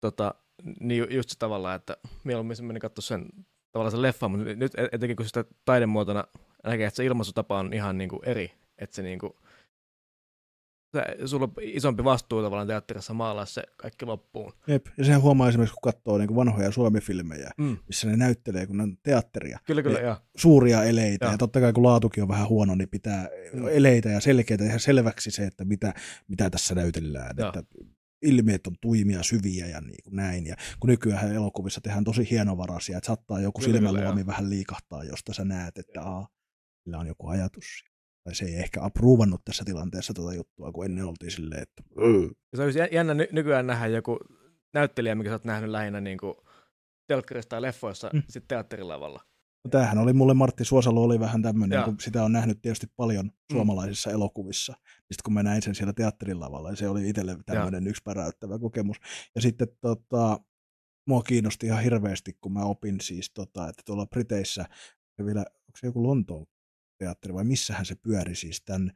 tota, niin just se tavalla, että mieluummin se meni katsoa sen tavallaan se leffa, mutta nyt etenkin kun sitä taidemuotona näkee, että se ilmaisutapa on ihan niin kuin eri, että se niin kuin, se, sulla on isompi vastuu tavallaan teatterissa maalaa se kaikki loppuun. Jep, ja sehän huomaa esimerkiksi, kun katsoo niin kuin vanhoja Suomi-filmejä, mm. missä ne näyttelee, kun ne on teatteria. Kyllä, kyllä, ja. Suuria eleitä, ja. ja totta kai kun laatukin on vähän huono, niin pitää mm. eleitä ja selkeitä ihan selväksi se, että mitä, mitä tässä näytellään. Ja. Että ilmeet on tuimia, syviä ja niin kuin näin. Ja kun nykyään elokuvissa tehdään tosi hienovaraisia, että saattaa joku silmäluomi vähän liikahtaa, josta sä näet, että aa, sillä on joku ajatus. Tai se ei ehkä apruuvannut tässä tilanteessa tuota juttua, kun ennen oltiin silleen, että... Se olisi jännä ny- nykyään nähdä joku näyttelijä, mikä sä oot nähnyt lähinnä niin kuin telkkarissa tai leffoissa mm. sitten teatterilavalla. No tämähän oli mulle, Martti Suosalo oli vähän tämmöinen, kun sitä on nähnyt tietysti paljon mm. suomalaisissa mm. elokuvissa. Sitten kun mä näin sen siellä teatterin lavalla, niin se oli itselle tämmöinen yksi päräyttävä kokemus. Ja sitten tota, mua kiinnosti ihan hirveästi, kun mä opin siis, tota, että tuolla Briteissä, se vielä, onko se joku Lontoon teatteri vai missähän se pyöri siis tämän,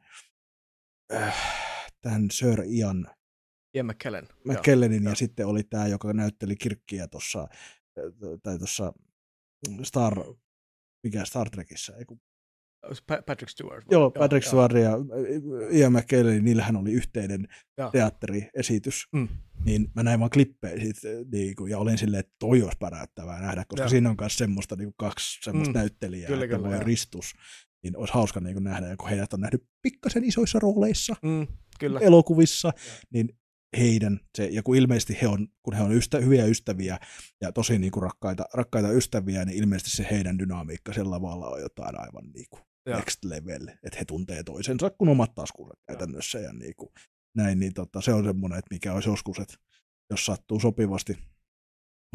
äh, tämän Sir Ian Ian McKellen. McKellenin ja sitten oli tämä, joka näytteli kirkkiä tuossa, tai tuossa Star, mikä Star Trekissä, ei kun Patrick Stewart. Joo, Patrick joo, Stewart ja Ian McKellen, niillähän oli yhteinen joo. teatteriesitys. Mm. Niin mä näin vaan klippejä siitä, niin kuin, ja olin silleen, että toi olisi päräyttävää nähdä, koska joo. siinä on myös semmoista niin kuin kaksi semmoista mm. näyttelijää, kyllä, että kyllä, ristus. Niin olisi hauska niin kuin nähdä, ja kun heidät on nähnyt pikkasen isoissa rooleissa mm, kyllä. elokuvissa, ja. niin heidän, se, ja kun ilmeisesti he on, kun he on ystä, hyviä ystäviä ja tosi niin kuin rakkaita, rakkaita ystäviä, niin ilmeisesti se heidän dynamiikka sillä lavalla on jotain aivan niin kuin next level, että he tuntee toisensa kuin omat taskunsa käytännössä ja niin kuin, näin, niin tota, se on semmoinen, että mikä olisi joskus, että jos sattuu sopivasti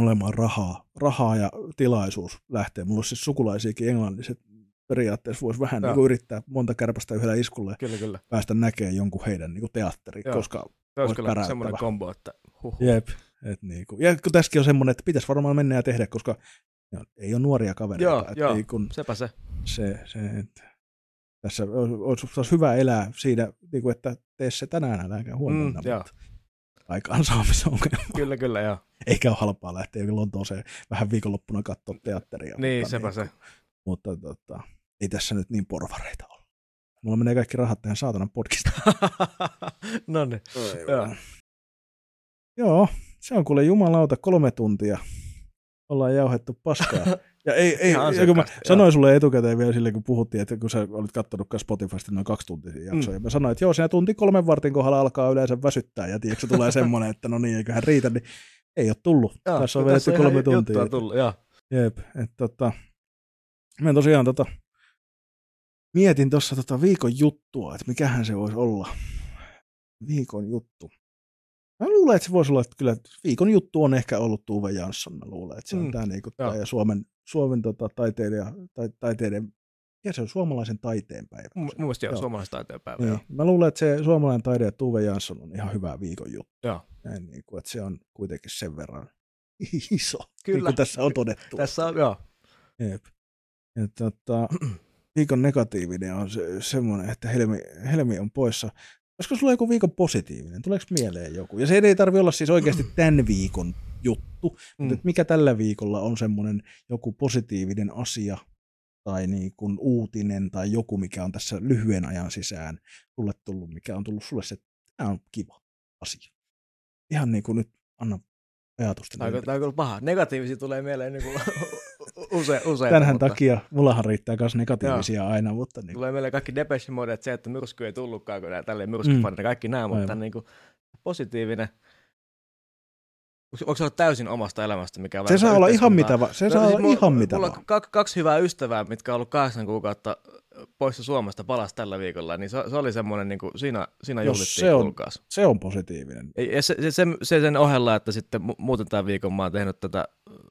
olemaan rahaa, rahaa ja tilaisuus lähtee. Mulla on siis sukulaisiakin englanniset periaatteessa voisi vähän niin kuin yrittää monta kärpästä yhdellä iskulla kyllä, kyllä. päästä näkemään jonkun heidän niin kuin teatteri, Joo. koska se olisi kyllä semmoinen kombo, että huh. Jep. Et niin kuin. Ja kun tässäkin on semmoinen, että pitäisi varmaan mennä ja tehdä, koska ei ole nuoria kavereita. Joo, joo ei kun sepä se. se, se että tässä olisi, olisi hyvä elää siinä, niin kuin, että tee se tänään, äläkä huomenna. Mm, aikaansaamisongelma. Kyllä, kyllä, joo. Eikä ole halpaa lähteä Lontooseen vähän viikonloppuna katsoa teatteria. Niin, sepä niin, se. Mutta tota, ei tässä nyt niin porvareita ole. Mulla menee kaikki rahat tähän saatanan podcastiin. no niin. Joo. Joo, se on kuule jumalauta kolme tuntia. Ollaan jauhettu paskaa. Ja ei, ei, ja kun mä sanoin sulle etukäteen vielä sille, kun puhuttiin, että kun sä olit katsonut Spotifysta noin kaksi tuntisia jaksoja, mm. mä sanoin, että joo, siinä tunti kolmen vartin kohdalla alkaa yleensä väsyttää, ja tiedätkö, tulee semmoinen, että no niin, eiköhän riitä, niin ei ole tullut. Joo, tässä on vedetty kolme tuntia. Tullut, joo. Jep, että tota, mä tosiaan tota, mietin tuossa tota viikon juttua, että mikähän se voisi olla. Viikon juttu. Mä luulen, että se voisi olla, että kyllä viikon juttu on ehkä ollut Tuve Jansson. Mä luulen, että se on mm. tämä, niinku, ja Suomen, Suomen tota, taiteilija, tai, taiteiden, ja se on suomalaisen taiteen päivä. Mun mielestä joo, suomalaisen taiteen päivä. Niin. Mä luulen, että se suomalainen taide ja Tuve Jansson on ihan hyvä viikon juttu. Joo. Näin, niin kuin, että se on kuitenkin sen verran iso, kyllä. niin kuin tässä on todettu. Tässä on, joo. Jep. Ja, tota, viikon negatiivinen on se, semmoinen, että Helmi, Helmi on poissa. Olisiko sulla joku viikon positiivinen? Tuleeko mieleen joku? Ja se ei tarvitse olla siis oikeasti tämän viikon juttu, mm. mutta mikä tällä viikolla on semmoinen joku positiivinen asia tai niin kuin uutinen tai joku, mikä on tässä lyhyen ajan sisään sulle tullut, mikä on tullut sulle se, että tämä on kiva asia. Ihan niin kuin nyt anna ajatusta. Tämä on kyllä paha. Negatiivisia tulee mieleen niin kuin Use, usein. Tänhän mutta... takia, mullahan riittää myös negatiivisia Joo. aina. Mutta niin. Tulee meille kaikki Depeche Mode, että se, että myrsky ei tullutkaan, kun tälleen myrskyfanit mm. kaikki nämä, mutta niin kuin, positiivinen. Onko se ollut täysin omasta elämästä? Mikä se saa olla ihan mitä, va- se no, saa siis olla ihan mitä Mulla on kaksi hyvää ystävää, mitkä on ollut kahdeksan kuukautta poissa Suomesta palas tällä viikolla, niin se, se oli semmoinen, niin kuin siinä, siinä juhlittiin se on, se on positiivinen. Ja se, se, se, se, sen ohella, että sitten muuten tämän viikon mä oon tehnyt tätä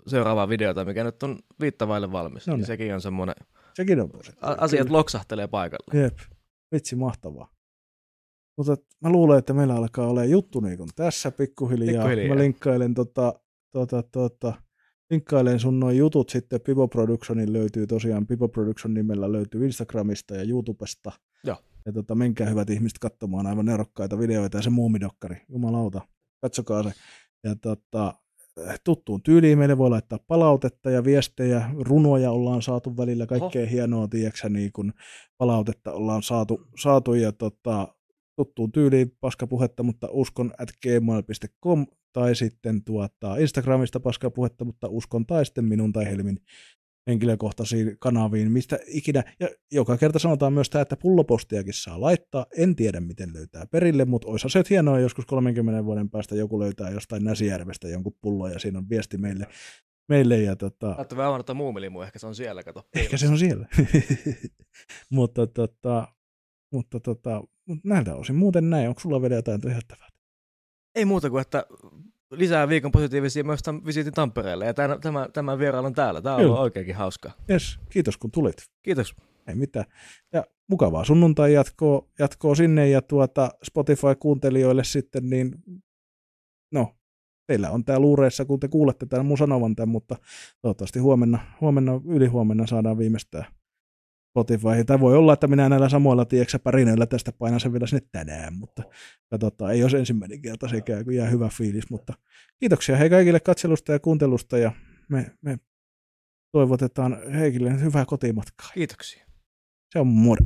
seuraavaa videota, mikä nyt on viittavaille valmis, no niin, niin sekin on semmoinen, sekin on positiivinen. asiat Kyllä. loksahtelee paikalle. Jep, vitsi mahtavaa. Mutta mä luulen, että meillä alkaa olla juttu niin kuin tässä pikkuhiljaa. pikkuhiljaa. Mä linkkailen tota, tota, tota, linkkailen sun noin jutut sitten Pivo Productionin löytyy tosiaan, Pivo Production nimellä löytyy Instagramista ja YouTubesta. Joo. Ja tota, menkää hyvät ihmiset katsomaan aivan nerokkaita videoita ja se muumidokkari, jumalauta, katsokaa se. Ja tota, tuttuun tyyliin meille voi laittaa palautetta ja viestejä, runoja ollaan saatu välillä, kaikkea Oho. hienoa, tiedätkö, niin kun palautetta ollaan saatu, saatu ja tota, tuttuun tyyliin paskapuhetta, mutta uskon at gmail.com tai sitten tuota Instagramista paskapuhetta, mutta uskon tai sitten minun tai Helmin henkilökohtaisiin kanaviin, mistä ikinä, ja joka kerta sanotaan myös tämä, että pullopostiakin saa laittaa, en tiedä miten löytää perille, mutta olisi se hienoa, joskus 30 vuoden päästä joku löytää jostain Näsijärvestä jonkun pullo, ja siinä on viesti meille, meille ja tota... Laitta vähän muumilimu, ehkä se on siellä, kato. Ehkä se on siellä. mutta tota, mutta tota, näiltä osin muuten näin. Onko sulla vielä jotain tyhjättävää? Ei muuta kuin, että lisää viikon positiivisia myös tämän visiitin Tampereelle. Ja tämän, tämän, tämän vierailun täällä. Tämä on Kyllä. ollut oikeinkin hauskaa. Yes, kiitos kun tulit. Kiitos. Ei mitään. Ja mukavaa sunnuntai jatkoa, jatkoa sinne ja tuota Spotify-kuuntelijoille sitten, niin no, teillä on tää luureissa, kun te kuulette tämän mun sanovan tämän, mutta toivottavasti huomenna, huomenna ylihuomenna saadaan viimeistään Spotify. Tai voi olla, että minä näillä samoilla tieksä pärinöillä tästä painan sen vielä sinne tänään, mutta katsotaan, ei olisi ensimmäinen kerta se käy, kun jää hyvä fiilis. Mutta kiitoksia hei kaikille katselusta ja kuuntelusta ja me, me toivotetaan Heikille hyvää kotimatkaa. Kiitoksia. Se on moro.